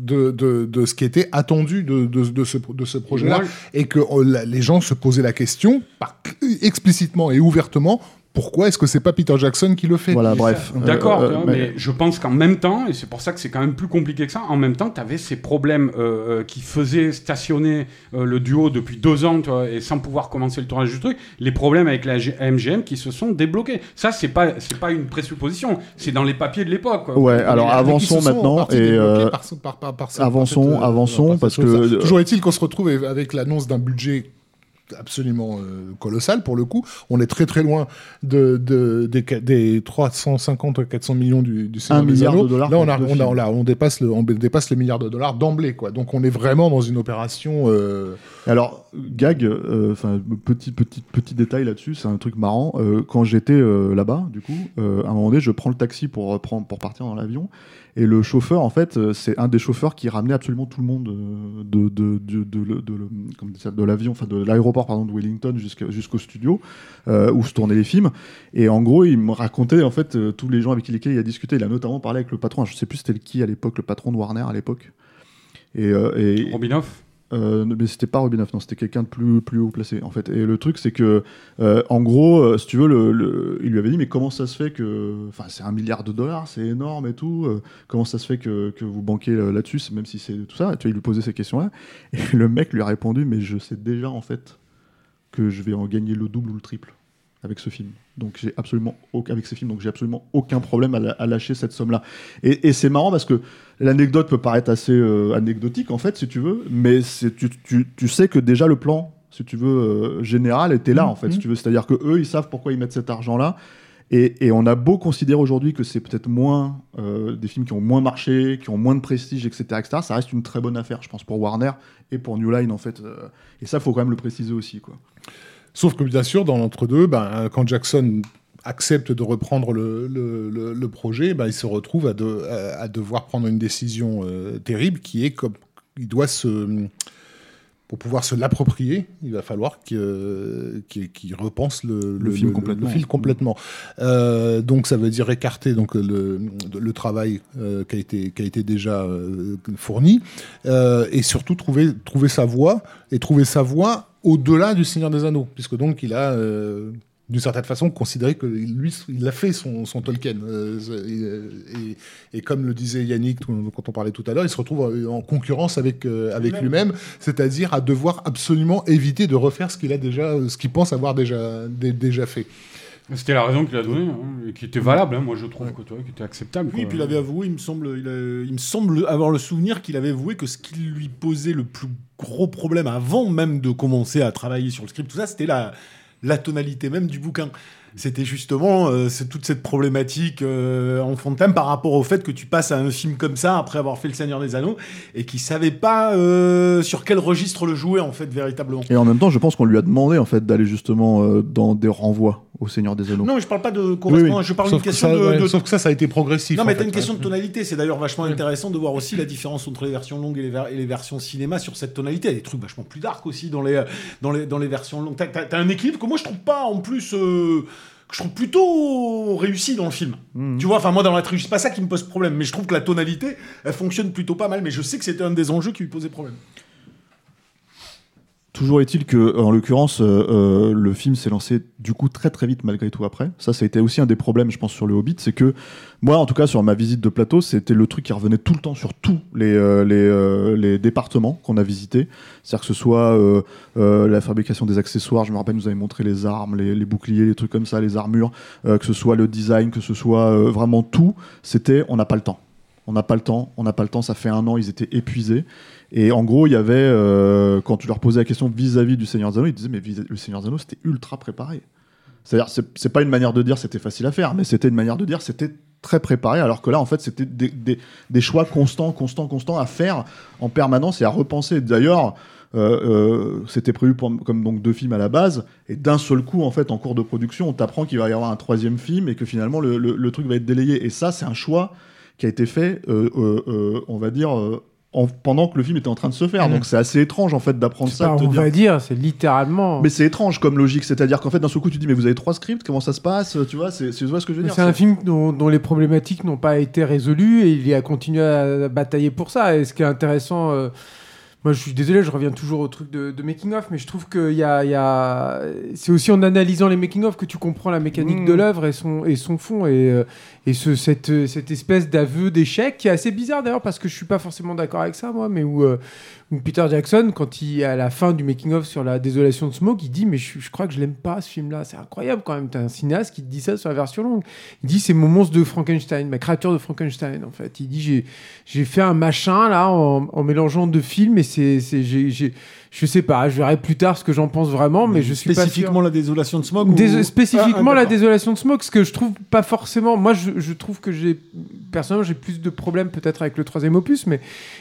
de, de, de ce qui était attendu de, de, ce, de ce projet-là. Et que euh, la- les gens se posaient la question, par- explicitement et ouvertement, pourquoi est-ce que c'est pas Peter Jackson qui le fait? Voilà, bref. D'accord, Euh, vois, mais- mais... je pense qu'en même temps, et c'est pour ça que c'est quand même plus compliqué que ça, en même temps, tu avais ces problèmes euh, euh, qui faisaient stationner euh, le duo depuis deux ans, tu vois, et sans pouvoir commencer le tournage du truc, les problèmes avec la G- MGM qui se sont débloqués. Ça, c'est pas, c'est pas une présupposition, c'est dans les papiers de l'époque. Ouais, alors avançons maintenant et, par par- par- avançons, cette, euh, avançons, par parce que- Toujours est-il qu'on se retrouve avec l'annonce d'un budget absolument euh, colossal pour le coup. On est très très loin de, de- des, des 350 à 400 millions du, du Seigneur Un des milliard de dollars Là, on, a, on, a- dépasse le, on dépasse les milliards de dollars d'emblée, quoi. Donc on est vraiment dans une opération. euh, Alors, gag, euh, petit, petit, petit détail là-dessus, c'est un truc marrant. Euh, quand j'étais euh, là-bas, du coup, à un moment donné, je prends le taxi pour, pour partir dans l'avion. Et le chauffeur, en fait, c'est un des chauffeurs qui ramenait absolument tout le monde de, de, de, de, de- l'avion, enfin de l'aéroport pardon, de Wellington jusqu'au studio où se tournaient les films. Et en gros, il me racontait en fait tous les gens avec lesquels il a discuté. Il a notamment parlé avec le patron. Je sais plus c'était qui à l'époque, le patron de Warner à l'époque. Et, Robinoff? Euh, mais c'était pas Robinoff, non, c'était quelqu'un de plus, plus haut placé, en fait. Et le truc, c'est que, euh, en gros, euh, si tu veux, il lui avait dit, mais comment ça se fait que. Enfin, c'est un milliard de dollars, c'est énorme et tout. comment ça se fait que, vous banquez là-dessus, même si c'est tout ça Tu vois, il lui posait ces questions-là. Et *laughs* le mec lui a répondu, mais je sais déjà, en fait, que je vais en gagner le double ou le triple avec ce film. Donc j'ai absolument aucun, avec ces films, donc j'ai absolument aucun problème à, lâcher cette somme-là. Et, et c'est marrant parce que l'anecdote peut paraître assez euh, anecdotique en fait, si tu veux, mais tu, tu, tu sais que déjà le plan, si tu veux, euh, général était là en fait, si tu veux. C'est-à-dire que eux, ils savent pourquoi ils mettent cet argent-là. Et, et on a beau considérer aujourd'hui que c'est peut-être moins euh, des films qui ont moins marché, qui ont moins de prestige, etc., etc. Ça reste une très bonne affaire, je pense, pour Warner et pour New Line en fait. et ça, faut quand même le préciser aussi, quoi. Sauf que bien sûr, dans l'entre-deux, ben, quand Jackson accepte de reprendre le, le, le, projet, ben, il se retrouve à, de, à, devoir prendre une décision euh, terrible qui est comme il doit se pour pouvoir se l'approprier, il va falloir qu'il repense le, le, film complètement. film complètement. Euh, donc ça veut dire écarter donc le, le travail euh, qui a été qui a été déjà fourni et surtout trouver trouver sa voie et trouver sa voie au-delà du Seigneur des Anneaux, puisque donc il a euh, d'une certaine façon, considérer que lui, il a fait son, son Tolkien. Euh, et, et, comme le disait Yannick quand on parlait tout à l'heure, il se retrouve en concurrence avec, euh, avec lui-même, c'est-à-dire à devoir absolument éviter de refaire ce qu'il a déjà, ce qu'il pense avoir déjà, déjà fait. C'était la raison qu'il a donnée, hein, et qui était valable, hein, moi je trouve, que, qui était acceptable. Oui, puis il avait avoué, il me semble, il, il me semble avoir le souvenir qu'il avait avoué que ce qui lui posait le plus gros problème avant même de commencer à travailler sur le script, tout ça, c'était la, la tonalité même du bouquin. C'était justement euh, c'est toute cette problématique euh, en fond de thème par rapport au fait que tu passes à un film comme ça après avoir fait Le Seigneur des Anneaux et qui savait pas euh, sur quel registre le jouer en fait véritablement. Et en même temps, je pense qu'on lui a demandé en fait d'aller justement dans des renvois au Seigneur des Anneaux. Non, mais je parle pas de correspondance, je parle d'une question de, Sauf que ça, ça a été progressif. Non, mais t'as une question de tonalité. C'est d'ailleurs vachement intéressant de voir aussi la différence entre les versions longues et les, et les versions cinéma sur cette tonalité. Il y a des trucs vachement plus dark aussi dans les, dans les, dans les versions longues. T'as as, un équilibre que moi je trouve pas en plus. Que je trouve plutôt réussi dans le film. Mmh. Tu vois, enfin moi dans la trilogie, c'est pas ça qui me pose problème, mais je trouve que la tonalité, elle fonctionne plutôt pas mal, mais je sais que c'était un des enjeux qui lui posait problème. Toujours est-il que, en l'occurrence, euh, euh, le film s'est lancé du coup très très vite malgré tout après. Ça, ça a été aussi un des problèmes, je pense, sur le Hobbit, c'est que moi, en tout cas, sur ma visite de plateau, c'était le truc qui revenait tout le temps sur tous les, euh, départements qu'on a visités. C'est-à-dire que ce soit la fabrication des accessoires, je me rappelle, nous avez montré les armes, les, boucliers, les trucs comme ça, les armures, que ce soit le design, que ce soit vraiment tout, c'était on n'a pas le temps. On n'a pas le temps, on n'a pas le temps, ça fait un an, ils étaient épuisés. Et en gros, il y avait, euh, quand tu leur posais la question vis-à-vis du Seigneur Zano, ils disaient, mais le Seigneur Zano, c'était ultra préparé. C'est-à-dire, c'est pas une manière de dire c'était facile à faire, mais c'était une manière de dire c'était très préparé, alors que là, en fait, c'était des, choix constants, constants, constants à faire en permanence et à repenser. D'ailleurs, euh, euh, c'était prévu comme donc deux films à la base, et d'un seul coup, en fait, en cours de production, on t'apprend qu'il va y avoir un troisième film et que finalement le, le truc va être délayé. Et ça, c'est un choix qui a été fait, on va dire, pendant que le film était en train de se faire. Mm. Donc c'est assez étrange en fait d'apprendre ça. on va dire, c'est littéralement. Mais c'est étrange comme logique, c'est-à-dire qu'en fait d'un seul coup tu dis mais vous avez trois scripts, comment ça se passe Tu vois, c'est ce que je veux dire. C'est un film dont, les problématiques n'ont pas été résolues et il a continué à batailler pour ça. Et ce qui est intéressant. Euh, moi, je suis désolé, je reviens toujours au truc de, making of, mais je trouve que y a, y a... c'est aussi en analysant les making of que tu comprends la mécanique de mm. l'œuvre et son et son fond et, euh, et ce, cette, cette espèce d'aveu d'échec qui est assez bizarre d'ailleurs parce que je suis pas forcément d'accord avec ça moi, mais où, Peter Jackson, quand il à la fin du making of sur la désolation de Smoke, il dit mais je, crois que je l'aime pas ce film-là, c'est incroyable quand même. T'as un cinéaste qui te dit ça sur la version longue. Il dit c'est mon monstre de Frankenstein, ma créature de Frankenstein en fait. Il dit j'ai fait un machin là en, en mélangeant deux films et c'est j'ai je sais pas, je verrai plus tard ce que j'en pense vraiment, mais je suis pas Spécifiquement la désolation de Smog Spécifiquement ah, la désolation de Smog, ce que je trouve pas forcément. Moi, je, je trouve que j'ai personnellement j'ai plus de problèmes peut-être avec le troisième opus, mais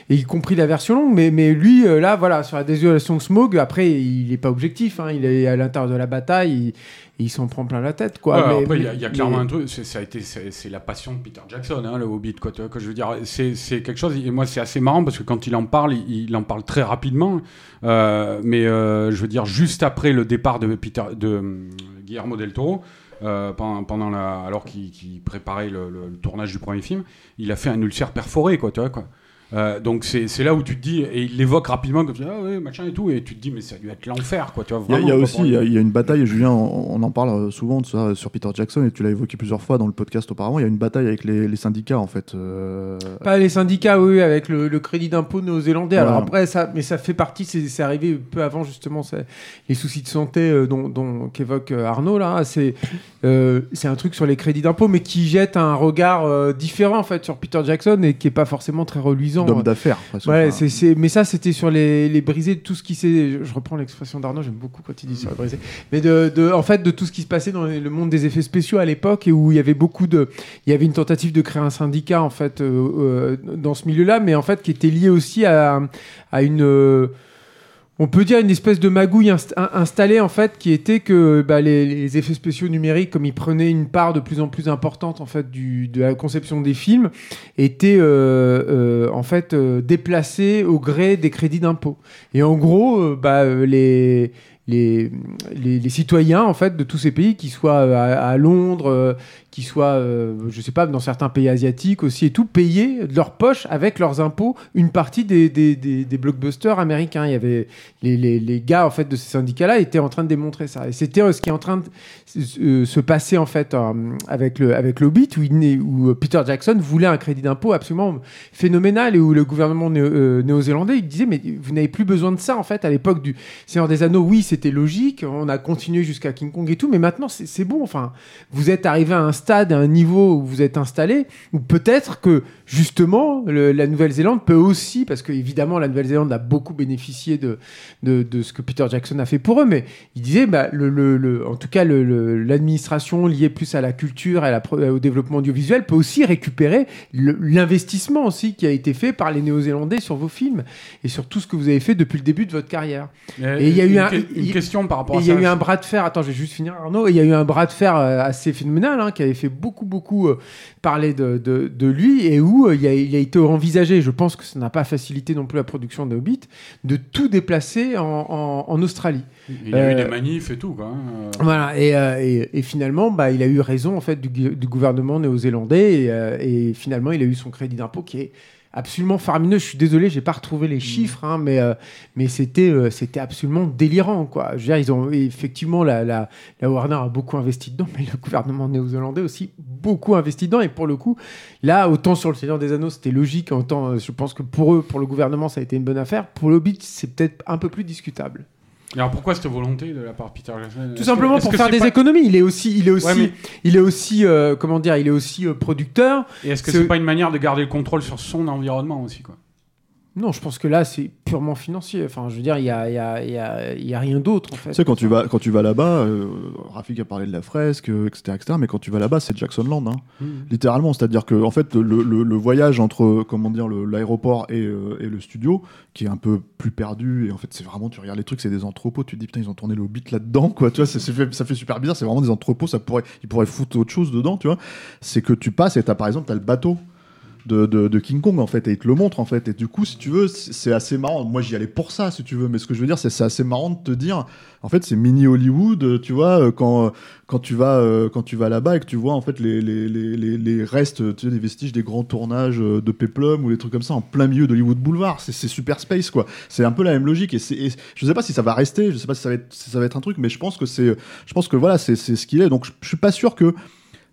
et y compris la version longue. Mais, mais lui, euh, là, voilà, sur la désolation de Smog, après, il est pas objectif. Hein, il est à l'intérieur de la bataille. Il, il s'en prend plein la tête quoi. après il y, a clairement un truc, ça a été c'est la passion de Peter Jackson, hein, le Hobbit quoi. Tu vois, que je veux dire, c'est quelque chose. Et moi c'est assez marrant parce que quand il en parle, il, en parle très rapidement. Euh, mais euh, je veux dire juste après le départ de Peter de Guillermo del Toro. pendant, pendant la, alors qu'il préparait le, le, tournage du premier film, il a fait un ulcère perforé, quoi, tu vois, quoi. Euh, donc c'est là où tu te dis, et il l'évoque rapidement comme tu dis, ah ouais, machin et tout, et tu te dis, mais ça a dû être l'enfer, quoi. Tu vois, il y, a aussi, il y, a une bataille, Julien, on, en parle souvent de ça sur Peter Jackson, et tu l'as évoqué plusieurs fois dans le podcast auparavant, il y a une bataille avec les, syndicats, en fait. Euh. Pas les syndicats, oui, avec le, crédit d'impôt néo-zélandais. Alors après, ça, mais ça fait partie, c'est arrivé peu avant, justement, les soucis de santé euh, dont, qu'évoque Arnaud, là. C'est c'est un truc sur les crédits d'impôt, mais qui jette un regard différent, en fait, sur Peter Jackson, et qui est pas forcément très reluisant D'homme d'affaires. Ouais, c'est, mais ça, c'était sur les, les brisés de tout ce qui s'est. Je reprends l'expression d'Arnaud, j'aime beaucoup quand il dit sur les brisés. Mais de, de, en fait, de tout ce qui se passait dans le monde des effets spéciaux à l'époque et où il y avait beaucoup de. Il y avait une tentative de créer un syndicat, en fait, euh, euh, dans ce milieu-là, mais en fait, qui était lié aussi à, à une on peut dire une espèce de magouille inst- in- installée en fait qui était que bah, les, effets spéciaux numériques comme ils prenaient une part de plus en plus importante en fait de la conception des films étaient euh, euh, en fait euh, déplacés au gré des crédits d'impôt. Et en gros bah, les les, citoyens en fait de tous ces pays, qui soient euh, à, Londres, euh, qui soient, euh, je sais pas, dans certains pays asiatiques aussi et tout, payaient de leur poche avec leurs impôts une partie des, blockbusters américains. Il y avait les, gars en fait de ces syndicats-là étaient en train de démontrer ça. Et c'était euh, ce qui est en train de se passer en fait avec le avec l'Hobbit où, Peter Jackson voulait un crédit d'impôt absolument phénoménal et où le gouvernement néo- néo-zélandais disait mais vous n'avez plus besoin de ça en fait à l'époque du Seigneur des Anneaux oui c'était logique on a continué jusqu'à King Kong et tout mais maintenant c'est bon enfin vous êtes arrivé à un stade à un niveau où vous êtes installé ou peut-être que justement le- la Nouvelle-Zélande peut aussi parce que évidemment la Nouvelle-Zélande a beaucoup bénéficié de, de, de ce que Peter Jackson a fait pour eux mais il disait bah, le, le- le- en tout cas l'administration liée plus à la culture et à la pro- au développement audiovisuel peut aussi récupérer l'investissement aussi qui a été fait par les Néo-Zélandais sur vos films et sur tout ce que vous avez fait depuis le début de votre carrière. Et il y a eu un- une il- question par rapport Et à il y a eu un bras de fer, attends, je vais juste finir Arnaud, il y a eu un bras de fer euh, assez phénoménal hein, qui avait fait beaucoup, beaucoup euh, parler de, de, de lui et où euh, il, a, il a été envisagé, je pense que ça n'a pas facilité non plus la production de Hobbit, de tout déplacer en, en- en Australie. Il y a eu Euh, des manifs et tout, quoi. hein. Voilà, et, euh, et, et finalement, bah, il a eu raison en fait du, gouvernement néo-zélandais et, euh, et finalement, il a eu son crédit d'impôt qui est absolument faramineux. Je suis désolé, j'ai pas retrouvé les chiffres, hein, mais euh, mais c'était euh, c'était absolument délirant quoi. Je veux dire, ils ont effectivement la, la, la Warner a beaucoup investi dedans, *laughs* mais le gouvernement néo-zélandais aussi beaucoup investi dedans. Et pour le coup, là, autant sur le Seigneur des Anneaux, c'était logique. Autant, euh, je pense que pour eux, pour le gouvernement, ça a été une bonne affaire. Pour le Hobbit, c'est peut-être un peu plus discutable. Alors pourquoi cette volonté de la part de Peter Jackson Tout que- simplement pour faire des pas- économies. Il est aussi, il est aussi, Ouais, mais- il est aussi, euh, comment dire, il est aussi euh, producteur. Et est-ce que c'est pas une manière de garder le contrôle sur son environnement aussi, quoi? Non, je pense que là, c'est purement financier. Enfin, je veux dire, il y a, y a, y a, y a rien d'autre en fait. Tu sais, quand tu vas, quand tu vas là-bas, euh, Rafik a parlé de la fresque, euh, etc., etc., mais quand tu vas là-bas, c'est Jacksonland, hein. Mmh. littéralement. C'est-à-dire que, en fait, le, le- le voyage entre, comment dire, l'aéroport et, euh, et le studio, qui est un peu plus perdu, et en fait, c'est vraiment, tu regardes les trucs, c'est des entrepôts, tu te dis, putain, ils ont tourné le Hobbit là-dedans, quoi, tu vois, fait- ça fait super bizarre, c'est vraiment des entrepôts, ça pourrait, ils pourraient foutre autre chose dedans, tu vois. C'est que tu passes et t'as, par exemple, t'as le bateau. De, King Kong en fait et il te le montre en fait. Et du coup si tu veux c'est assez marrant. Moi j'y allais pour ça si tu veux. Mais ce que je veux dire c'est c'est assez marrant de te dire en fait c'est mini Hollywood tu vois euh, quand quand tu vas euh, quand tu vas là-bas et que tu vois en fait les, les, les, les, restes tu sais, des vestiges des grands tournages euh, de Peplum ou des trucs comme ça en plein milieu d'Hollywood Boulevard. C'est super space quoi. C'est un peu la même logique. Et, je sais pas si ça va rester je sais pas si ça va être, ça va être un truc mais je pense que c'est je pense que voilà c'est c'est ce qu'il est. Donc je, je suis pas sûr que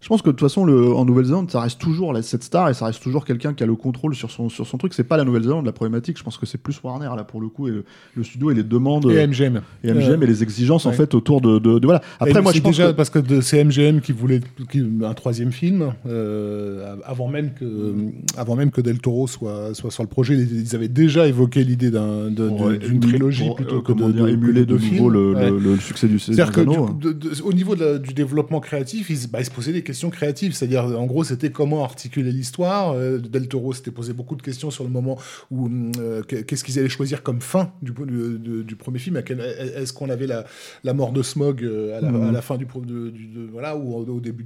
je pense que de toute façon, le, en Nouvelle-Zélande, ça reste toujours la, cette star et ça reste toujours quelqu'un qui a le contrôle sur son, sur son truc. C'est pas la Nouvelle-Zélande la problématique. Je pense que c'est plus Warner là pour le coup et le, le studio et les demandes Et MGM. et MGM Euh, et les exigences en fait autour de, de, de- voilà. Après, Et moi, c'est je pense déjà que parce que c'est MGM qui voulait qui- un troisième film euh, avant même que avant même que Del Toro soit soit sur le projet. Ils, avaient déjà évoqué l'idée d'un euh, d'une trilogie pour, plutôt euh, que de, dire, de- émuler nouveau films. le, Ouais. le, succès du C'est-à-dire que du- au niveau la- du développement créatif, ils, se- bah, ils se posaient des questions créatives. C'est-à-dire, en gros, c'était comment articuler l'histoire. Euh, Del Toro s'était posé beaucoup de questions sur le moment où hum, euh, que- qu'est-ce qu'ils allaient choisir comme fin du, premier film. Est-ce qu'on avait la, mort de Smog euh, à la, fin du, de, de- voilà ou au, début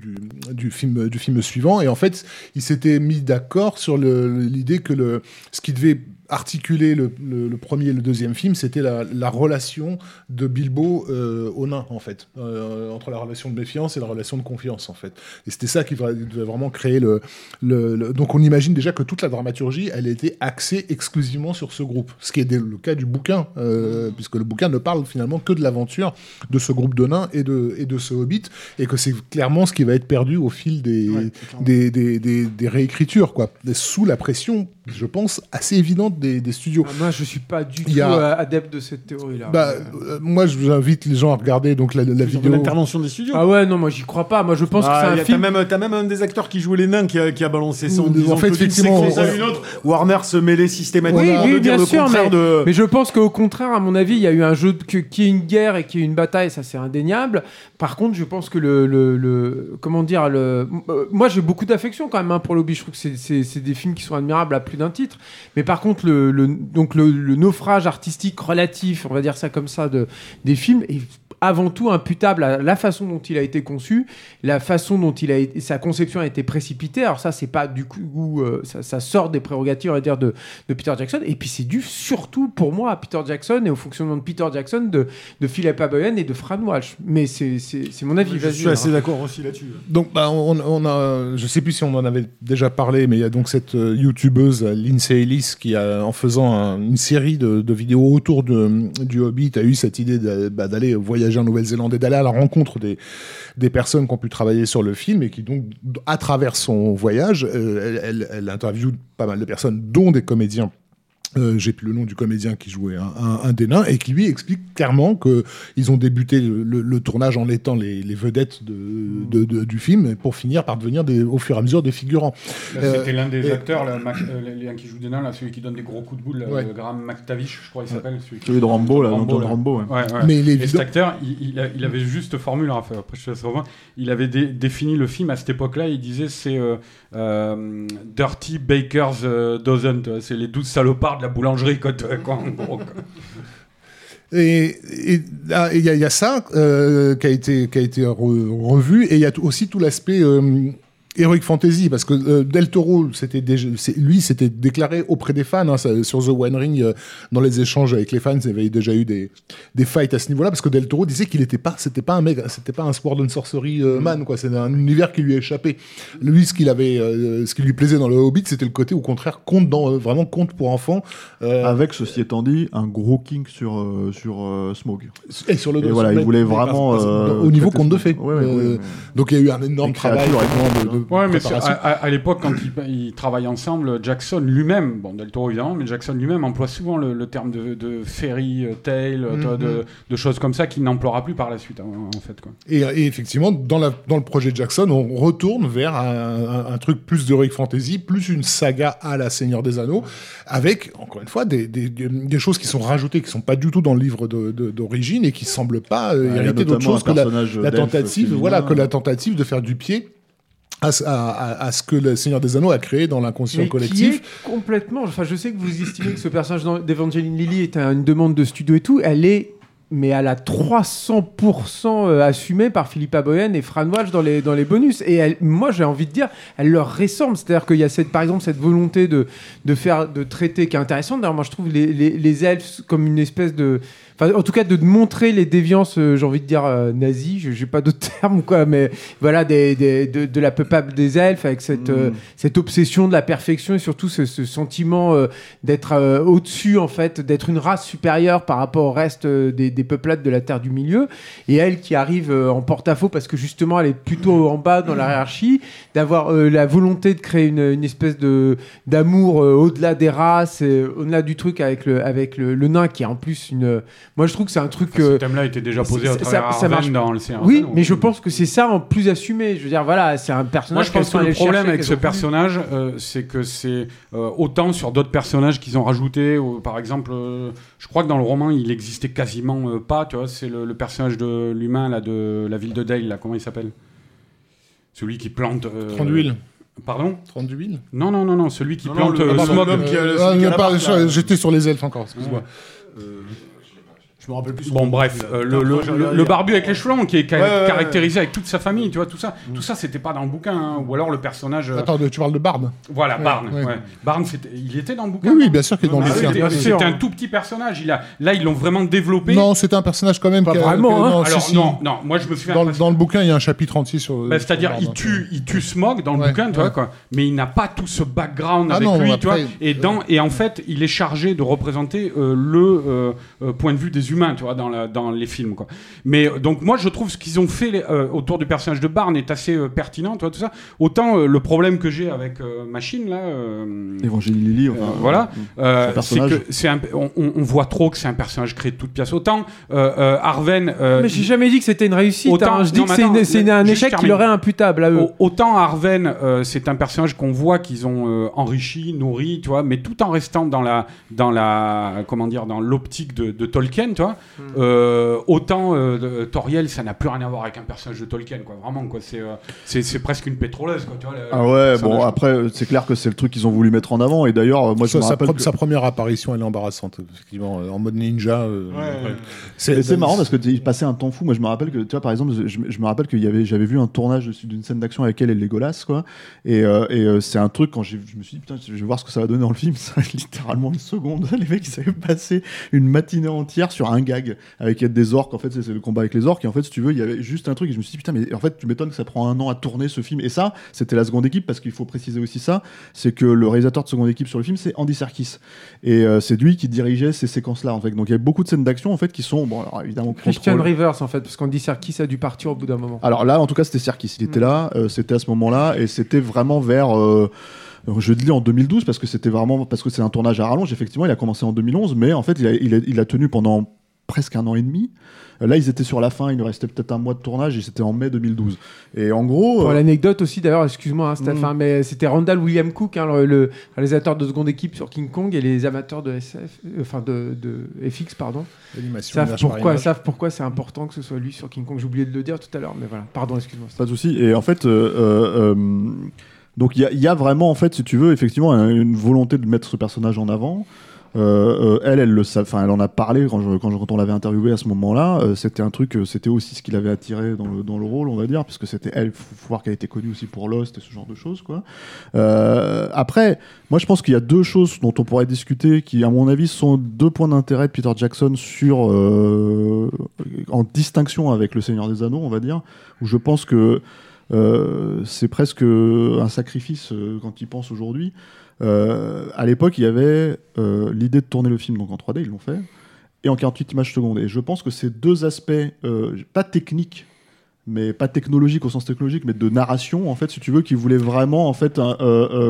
du, film du film suivant. Et en fait, ils s'étaient mis d'accord sur l'idée que le ce qui devait articuler le, le- le premier et le deuxième film, c'était la, la relation de Bilbo euh, au nain, en fait, Euh, entre la relation de méfiance et la relation de confiance, en fait. Et c'était ça qui va- devait vraiment créer le, le, le- Donc on imagine déjà que toute la dramaturgie, elle était axée exclusivement sur ce groupe, ce qui est le cas du bouquin, euh, puisque le bouquin ne parle finalement que de l'aventure de ce groupe de nains et de, et de ce hobbit, et que c'est clairement ce qui va être perdu au fil des, Ouais, des, des, des- des réécritures, quoi, sous la pression, je pense, assez évidente des, des studios. Ah, moi, je suis pas du tout a- euh, adepte de cette théorie-là. Bah, euh, moi, je vous invite les gens à regarder donc la, la vidéo. l'intervention des studios. ah ouais, non, moi, j'y crois pas. Moi, je pense Ah, que c'est a- un T'as film. même, t'as même un des acteurs qui jouait les nains qui a, qui a balancé ça en En disant fait, que effectivement, séquence à on- une autre, Warner se mêlait systématiquement Oui, oui, bien le sûr, contraire mais, de... mais je pense qu'au contraire, à mon avis, il y a eu un jeu de, qui est une guerre et qui est une bataille, ça c'est indéniable. Par contre, je pense que le, le, le- comment dire, le, euh, moi j'ai beaucoup d'affection quand même hein, pour Lobby. Je trouve que c'est- c'est c'est des films qui sont admirables à plus d'un titre. Mais par contre, le, donc le, le naufrage artistique relatif, on va dire ça comme ça, de, des films est avant tout imputable à la façon dont il a été conçu, la façon dont il a été, sa conception a été précipitée. Alors ça, c'est pas du coup, euh, ça, ça sort des prérogatives, on va dire, de, de Peter Jackson. Et puis c'est dû surtout pour moi à Peter Jackson et au fonctionnement de Peter Jackson, de, de Philip Aboyan et de Fran Walsh. Mais c'est mon avis. Je suis assez d'accord aussi là-dessus. Donc, bah, on, on a, je sais plus si on en avait déjà parlé, mais il y a donc cette euh, youtubeuse euh, Lindsay Ellis qui a, en faisant un- une série de, de vidéos autour de, du Hobbit, a eu cette idée bah, d'aller en Nouvelle-Zélande et d'aller à la rencontre des, personnes qui ont pu travailler sur le film et qui donc, à travers son voyage, euh, elle interviewe pas mal de personnes, dont des comédiens. Euh, J'ai plus le nom du comédien qui jouait un, un- un des nains et qui lui explique clairement que ils ont débuté le, le- le tournage en étant les, les vedettes de, de- de- du film pour finir par devenir des, au fur et à mesure des figurants. Là, Euh, C'était l'un des et- acteurs, là, Mac- euh, l'un qui joue des nains, là, celui qui donne des gros coups de boule, Ouais. Graham McTavish, je crois qu'il s'appelle. Celui, qui- Celui de Rambo, là, Rambo, Antoine là. Rambo. ouais. Ouais, ouais. Mais il est Et évident- cet acteur, il, il a- il avait juste formule, après, après je te laisse revoir, il avait dé- défini le film à cette époque-là, il disait c'est euh, euh, Dirty Baker's Dozen, c'est les douze salopards la boulangerie, quoi. Et il y, a- ça euh, qui a été, revu, et il y a aussi tout l'aspect euh, Heroic Fantasy, parce que euh, Del Toro, c'était lui, s'était déclaré auprès des fans hein, ça- sur The One Ring, euh, dans les échanges avec les fans, il y avait déjà eu des, des fights à ce niveau-là, parce que Del Toro disait qu'il n'était pas, c'était pas un mec, c'était pas un Sword and Sorcery euh, man, quoi, c'est un univers qui lui échappait. Lui, ce qu'il avait, euh, ce qui lui plaisait dans le Hobbit, c'était le côté au contraire conte dans, euh, vraiment conte pour enfants, euh, Avec, ceci étant dit, un gros kink sur, euh, sur euh, Smog. et sur le Et voilà, il voulait vraiment. euh, au niveau conte de fées. Ouais, ouais, ouais. Donc il y a eu un énorme travail de, de Ouais, mais à, à- à l'époque, quand ils, ils travaillent ensemble, Jackson lui-même, bon, Del Toro évidemment, mais Jackson lui-même emploie souvent le, le terme de, de fairy euh, tale, euh, Mhm. de, de choses comme ça qu'il n'emploiera plus par la suite, hein, en fait. Quoi. Et, et effectivement, dans, la, dans le projet Jackson, on retourne vers un, un- un truc plus d'Heroic Fantasy, plus une saga à la Seigneur des Anneaux, avec, encore une fois, des, des, des- des choses qui sont rajoutées, qui sont pas du tout dans le livre de- de- d'origine et qui semblent pas euh, Ouais, il y a hériter d'autre chose que la, tentative, féminin. voilà, que la tentative de faire du pied à, ce- à- à- à ce que le Seigneur des Anneaux a créé dans l'inconscient Mais qui collectif. est complètement. Enfin, je sais que vous estimez que ce personnage d'Evangeline Lilly est une demande de studio et tout. Elle est, mais à la 300% euh, assumée par Philippa Boyen et Fran Walsh dans les, dans les bonus. Et elle, moi, j'ai envie de dire, elle leur ressemble. C'est-à-dire qu'il y a cette, par exemple cette volonté de, de faire, de traiter qui est intéressante. D'ailleurs, moi, je trouve les, les, les elfes comme une espèce de. Enfin, en tout cas, de montrer les déviances, euh, j'ai envie de dire euh, nazies, je j'ai pas d'autres *laughs* termes, quoi, mais voilà, des, des- de, de la peuplade des elfes avec cette, euh, cette obsession de la perfection et surtout ce, ce sentiment euh, d'être au-dessus, en fait, d'être une race supérieure par rapport au reste des, des peuplades de la Terre du Milieu. Et elle qui arrive en porte-à-faux parce que justement, elle est plutôt en bas dans la hiérarchie, d'avoir la volonté de créer une, une espèce de d'amour au-delà des races, et au-delà du truc avec le, avec le, le nain qui est en plus une. Moi, je trouve que c'est un truc. Ce euh, thème-là était déjà posé à ça- travers ça- marche. dans le Seigneur oui, des Anneaux. mais je pense que c'est ça en plus assumé. Je veux dire, voilà, c'est un personnage. Moi, je pense que le problème avec ce personnage, euh, c'est que c'est euh, autant sur d'autres personnages qu'ils ont rajoutés. ou, par exemple, euh, je crois que dans le roman, il existait quasiment euh, pas. Tu vois, c'est le, le personnage de l'humain là de la ville de Dale. Là, comment il s'appelle? Celui qui plante. euh, 30 d'huile. Pardon? 30 d'huile? Non, non, non, non, celui qui Non, plante non, le- euh, Smog. Euh. J'étais sur les elfes encore, excuse-moi. Je me rappelle plus. son Bon bref, euh, le, le- barbu avec les cheveux longs qui est ca- Ouais, ouais, ouais. caractérisé avec toute sa famille, tu vois, tout ça, tout ça c'était pas dans le bouquin, hein. ou alors le personnage, euh, Attends, tu parles de Barbe voilà, ouais, Barnes, ouais. ouais. Barnes, c'était- il était dans le bouquin. Oui, bien sûr qu'il est dans Ah le oui, bouquin. c'était- un tout petit personnage. Il a, là, ils l'ont vraiment développé. Non, c'était un personnage quand même. Pas vraiment, hein. non, alors si, si. non, non, moi je me souviens. Dans, le- parce- dans le bouquin, il y a un chapitre entier sur. bah, C'est-à-dire, il tue, il tue Smog dans le bouquin, tu vois, quoi. Mais il n'a pas tout ce background Ah avec lui, tu vois. Et, dans, et en fait, il est chargé de représenter euh, le euh, euh, point de vue des humains, tu vois, dans, la, dans les films, quoi. Mais euh, donc, moi, je trouve ce qu'ils ont fait les- euh, autour du personnage de Barnes est assez euh, pertinent, tu vois, tout ça. Autant euh, le problème que j'ai avec euh, Machine, là. euh, Évangéline Lilly, euh, enfin, voilà, euh, c'est personnage. que c'est un, on, on- voit trop que c'est un personnage créé de toutes pièces. Autant euh, euh, Arven, euh, Mais j'ai jamais dit que c'était une réussite. Autant- hein. Je dis non, que c'est un juste échec qui leur est imputable à eux. Au- Autant Arven, euh, c'est un personnage qu'on voit qu'ils ont euh, enrichi, nourri, tu vois, mais tout en restant dans la, dans la, comment dire, dans l'optique de, de Tolkien, vois. Euh, autant euh, Toriel, ça n'a plus rien à voir avec un personnage de Tolkien, quoi. Vraiment, quoi. C'est euh, c'est c'est presque une pétroleuse, quoi. Tu vois, Ah ouais, bon après c'est clair que c'est le truc qu'ils ont voulu mettre en avant et d'ailleurs moi je sa, me sa rappelle que- sa première apparition, elle est embarrassante, effectivement, en mode ninja. euh, Ouais, c'est marrant parce que il passait un temps fou. Moi, je me rappelle que, tu vois, par exemple, je, je me rappelle avait, j'avais vu un tournage de- d'une scène d'action avec elle et Legolas, quoi. Et, euh, et euh, c'est un truc quand j'ai, je me suis dit putain, je vais voir ce que ça va donner dans le film. *laughs* Ça va être littéralement une seconde. *laughs* Les mecs, ils avaient passé une matinée entière sur un gag avec des orques. En fait, c'est le combat avec les orques. Et en fait, si tu veux, il y avait juste un truc. Et je me suis dit putain, mais en fait, tu m'étonnes que ça prend un an à tourner ce film. Et ça, c'était la seconde équipe parce qu'il faut préciser aussi ça, c'est que le réalisateur de seconde équipe sur le film, c'est Andy Serkis. Et euh, c'est lui qui dirigeait ces séquences-là. En fait, donc il y a beaucoup de scènes d'action en fait qui sont, bon, alors, évidemment, Christian contrôle- Rivers en fait, parce qu'on dit Serkis a dû partir au bout d'un moment. alors là, en tout cas, c'était Serkis. Il était Mm. là, euh, c'était à ce moment-là, et c'était vraiment vers. euh, je dis en 2012 parce que c'était vraiment parce que c'est un tournage à rallonge. Effectivement, il a commencé en 2011, mais en fait, il a, il a, il a tenu pendant presque un an et demi. Euh, Là, ils étaient sur la fin. Il nous restait peut-être un mois de tournage, et c'était en mai 2012. Et en gros, Pour euh, l'anecdote aussi, d'ailleurs, excuse-moi, hein, Steph, Mm. hein, mais c'était Randall William Cook, hein, le, le réalisateur de seconde équipe sur King Kong, et les amateurs de SF, euh, enfin de, de FX, pardon, savent pourquoi, savent pourquoi c'est important que ce soit lui sur King Kong. J'ai oublié de le dire tout à l'heure, mais voilà. Pardon, excuse-moi. Pas de souci. Et en fait, euh, donc il y, y a vraiment, en fait, si tu veux, effectivement, un- une volonté de mettre ce personnage en avant. Euh, euh, elle, elle le enfin, elle en a parlé quand, on l'avait interviewé à ce moment-là. Euh, c'était un truc, c'était aussi ce qui l'avait attiré dans le, rôle, on va dire, puisque c'était elle. Faut, voir qu'elle était connue aussi pour Lost et ce genre de choses, quoi. Après, moi, je pense qu'il y a deux choses dont on pourrait discuter, qui, à mon avis, sont deux points d'intérêt de Peter Jackson sur, en distinction avec Le Seigneur des Anneaux, on va dire, où je pense que c'est presque un sacrifice quand il pense aujourd'hui. Euh, à l'époque, il y avait euh, l'idée de tourner le film donc en 3D, ils l'ont fait, et en 48 images secondes. Et je pense que ces deux aspects, euh, pas techniques, mais pas technologiques au sens technologique, mais de narration, en fait, si tu veux, qui voulaient vraiment, en fait, un-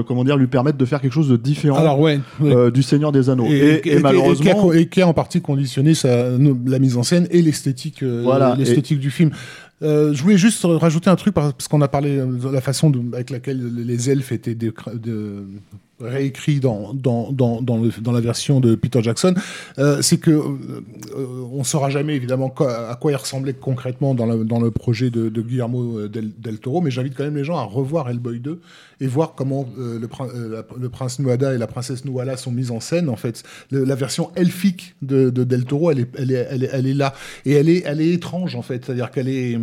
comment dire, lui permettre de faire quelque chose de différent Alors, ouais. ouais. du Seigneur des Anneaux. Et, et qui a- malheureusement, et qui a en partie conditionné sa, la mise en scène et l'esthétique Voilà, l'esthétique du film. Euh, je voulais juste rajouter un truc par- parce qu'on a parlé de la façon de- avec laquelle les elfes étaient dé- de- réécrits dans, dans, dans, dans, la version de Peter Jackson, euh, c'est que euh, on saura jamais évidemment à quoi il ressemblait concrètement dans, dans le projet de, Guillermo euh, del, Toro, mais j'invite quand même les gens à revoir Hellboy 2 et voir comment le, le prince Nuada et la princesse Nuala sont mis en scène. En fait, la version elfique de, de Del Toro, elle est, elle est, elle est, là et elle est, elle est étrange en fait. C'est-à-dire qu'elle est,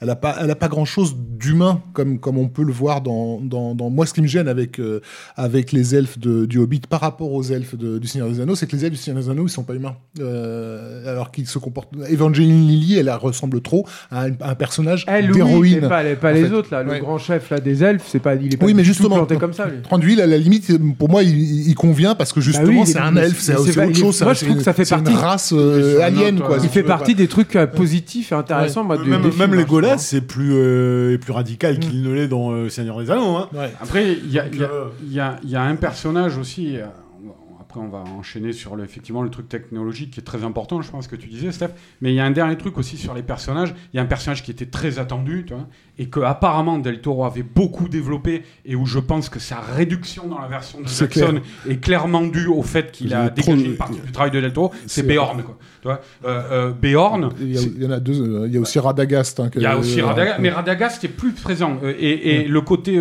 elle a pas, elle a pas grand chose d'humain comme, comme on peut le voir dans, dans, moi. Ce qui me gêne avec, avec les elfes de, du Hobbit par rapport aux elfes de- du Seigneur des Anneaux, c'est que les elfes du Seigneur des Anneaux, ils sont pas humains. Euh, alors qu'ils se comportent. Evangeline Lilly, elle ressemble trop à un, à un personnage Elle, oui, d'héroïne. mais pas, les, pas les fait. autres, là. Ouais. Le grand chef là, des elfes, c'est pas, il est pas Oui, mais justement, planté comme ça, lui. D'huile, à la limite, pour moi, il, il convient parce que justement, Bah oui, c'est un elfe, c'est autre chose. moi, c'est je trouve que ça fait c'est une partie- race euh, un alien, quoi. Il fait partie des trucs euh, positifs et intéressants. même Legolas, hein, c'est plus, radical qu'il ne l'est dans Seigneur des Anneaux. Hein. Après, il y a, Donc, euh, un personnage aussi. Après, on va enchaîner sur le, effectivement le truc technologique qui est très important, je pense que tu disais, Steph. Mais il y a un dernier truc aussi sur les personnages. Il y a un personnage qui était très attendu, tu vois, et que apparemment Del Toro avait beaucoup développé, et où je pense que sa réduction dans la version de Jackson est clairement due au fait qu'il a dégagé une partie du travail de Del Toro. C'est Beorn, quoi. Tu vois, euh, euh, Beorn, Il y, a- c'est- il y en a deux. euh, Il y a aussi Radagast. hein, il y a aussi Radagast, mais Radagast est plus présent. Et le côté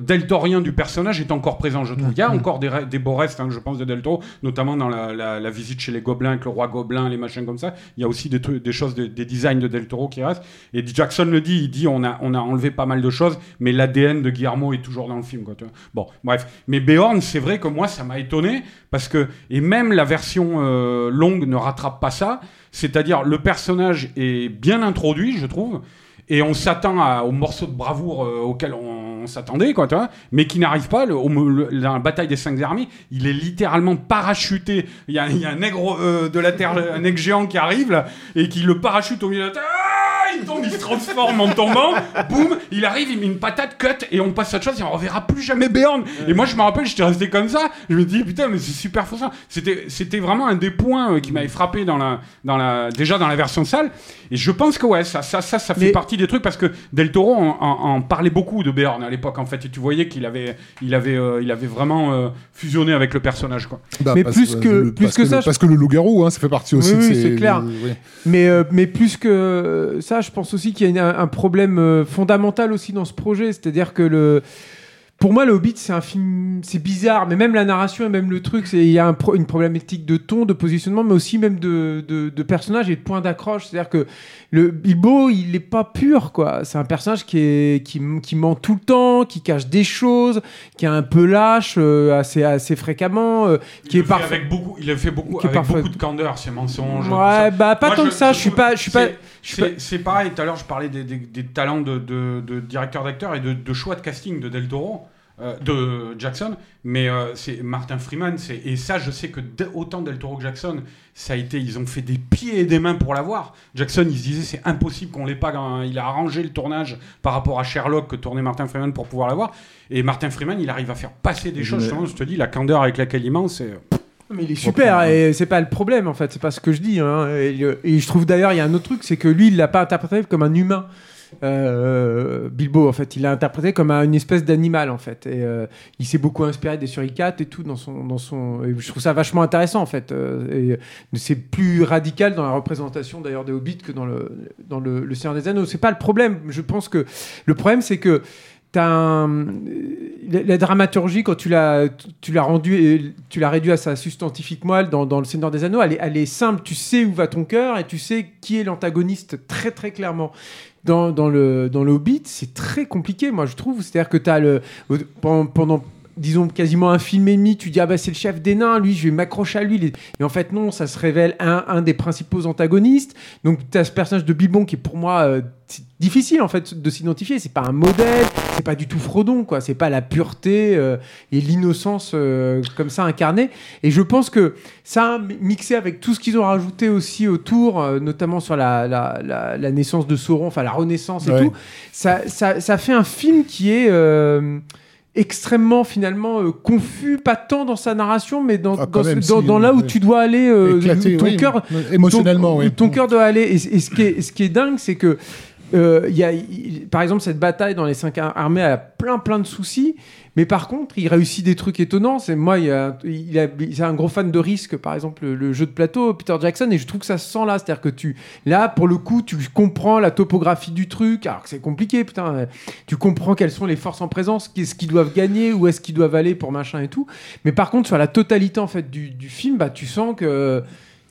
deltorien du personnage est encore présent, je trouve. Il y a encore des, des beaux restes, hein, je pense, de Del Toro, notamment dans la, visite chez les gobelins, avec le roi gobelin, les machins comme ça. Il y a aussi des, choses, des, des designs de Del Toro qui restent. Et Jackson le dit, il dit on a, on a enlevé pas mal de choses, mais l'ADN de Guillermo est toujours dans le film. Quoi. Bon, bref. Mais Beorn, c'est vrai que moi, ça m'a étonné, parce que, et même la version euh, longue ne rattrape pas ça. C'est-à-dire, le personnage est bien introduit, je trouve, et on s'attend au morceau de bravoure euh, auquel on, s'attendait, quoi, tu vois, mais qui n'arrive pas. Le, le- dans la bataille des cinq armées, il est littéralement parachuté. Il y a, y a un nègre euh, de la terre, un nègre géant qui arrive là, et qui le parachute au milieu de la terre. Il tombe, il se transforme en tombant, boum, il arrive, il met une patate cut et on passe à autre chose et on reverra plus jamais Béorn. Et moi, je me rappelle, j'étais resté comme ça. Je me dis, putain, mais c'est super frustrant. C'était, c'était vraiment un des points euh, qui m'avait frappé dans la, dans la, déjà dans la version salle. Et je pense que ouais, ça, ça, ça, ça fait Mais- partie des trucs parce que Del Toro en, en- en parlait beaucoup de Béorn à l'époque en fait. Et tu voyais qu'il avait, il avait, euh, il avait vraiment euh, fusionné avec le personnage quoi. Bah, Mais parce- plus que- le- plus parce que le- ça, je- Parce que le loup-garou, hein, ça fait partie aussi Oui, de oui, ces- c'est clair. le- oui. Mais, euh, mais plus que ça, je pense aussi qu'il y a un problème euh, fondamental aussi dans ce projet. C'est-à-dire que le. Pour moi, Le Hobbit, c'est un film, c'est bizarre, mais même la narration et même le truc, il y a un pro- une problématique de ton, de positionnement, mais aussi même de, de, de personnage et de point d'accroche. C'est-à-dire que le Bilbo, il est pas pur, quoi. C'est un personnage qui est qui, qui ment tout le temps, qui cache des choses, qui est un peu lâche euh, assez assez fréquemment, euh, qui il est le fait parfois. avec beaucoup, il le fait beaucoup avec parfois- beaucoup de candeur, ses mensonges. Ouais, bah pas Moi, tant que ça. Je je suis pas. c'est- je suis pas- C'est c'est pareil, tout à l'heure je parlais des, des- des talents de, de, de directeur d'acteur et de, de choix de casting de Del Toro, euh, de Jackson, mais euh, c'est Martin Freeman, c'est- et ça je sais que de- autant Del Toro que Jackson, ça a été, ils ont fait des pieds et des mains pour l'avoir. Jackson il se disait c'est impossible qu'on l'ait pas, dans- il a arrangé le tournage par rapport à Sherlock que tournait Martin Freeman pour pouvoir l'avoir, et Martin Freeman il arrive à faire passer des choses, Mais- je te dis, la candeur avec laquelle il ment, c'est... Mais il est super et c'est pas le problème en fait, c'est pas ce que je dis. hein. Et, et je trouve d'ailleurs il y a un autre truc, c'est que lui il l'a pas interprété comme un humain. Euh, Bilbo en fait, il l'a interprété comme un- une espèce d'animal en fait. Et euh, il s'est beaucoup inspiré des suricates et tout dans son dans son. je trouve ça vachement intéressant en fait. Euh, c'est plus radical dans la représentation d'ailleurs des Hobbits que dans le dans le, Seigneur des Anneaux. C'est pas le problème. Je pense que le problème c'est que un- la, dramaturgie quand tu l'as tu l'as tu l'as réduit à sa substantifique moelle dans, dans le Seigneur des Anneaux elle est, elle est simple tu sais où va ton cœur et tu sais qui est l'antagoniste très très clairement dans, dans le dans le c'est très compliqué moi je trouve. C'est à dire que tu le pendant disons quasiment un film et demi, tu dis ah bah c'est le chef des nains, lui je vais m'accrocher à lui. Et en fait non, ça se révèle un, un des principaux antagonistes. Donc tu as ce personnage de Bilbon qui est pour moi euh, difficile en fait de s'identifier. C'est pas un modèle, c'est pas du tout Frodon quoi. C'est pas la pureté euh, et l'innocence euh, comme ça incarnée. Et je pense que ça mi- mixé avec tout ce qu'ils ont rajouté aussi autour, euh, notamment sur la, la, la, la naissance de Sauron, enfin la renaissance et Ouais. tout, ça, ça, ça fait un film qui est euh, extrêmement finalement euh, confus, pas tant dans sa narration, mais dans, Ah, dans, quand même, dans- si, dans là où tu dois aller, euh, ton oui, cœur, émotionnellement, ton, ton cœur doit aller. Et, et ce, qui est, ce qui est dingue, c'est que euh, il y a, par exemple, cette bataille dans les cinq ar- armées a plein plein de soucis, mais par contre, il réussit des trucs étonnants. C'est moi, il, un gros fan de risque, par exemple, le, jeu de plateau, Peter Jackson, et je trouve que ça se sent là. C'est-à-dire que tu, là, pour le coup, tu comprends la topographie du truc, alors que c'est compliqué, putain. Tu comprends quelles sont les forces en présence, qu'est-ce qu'ils doivent gagner, où est-ce qu'ils doivent aller pour machin et tout. Mais par contre, sur la totalité en fait du, du film, bah, tu sens que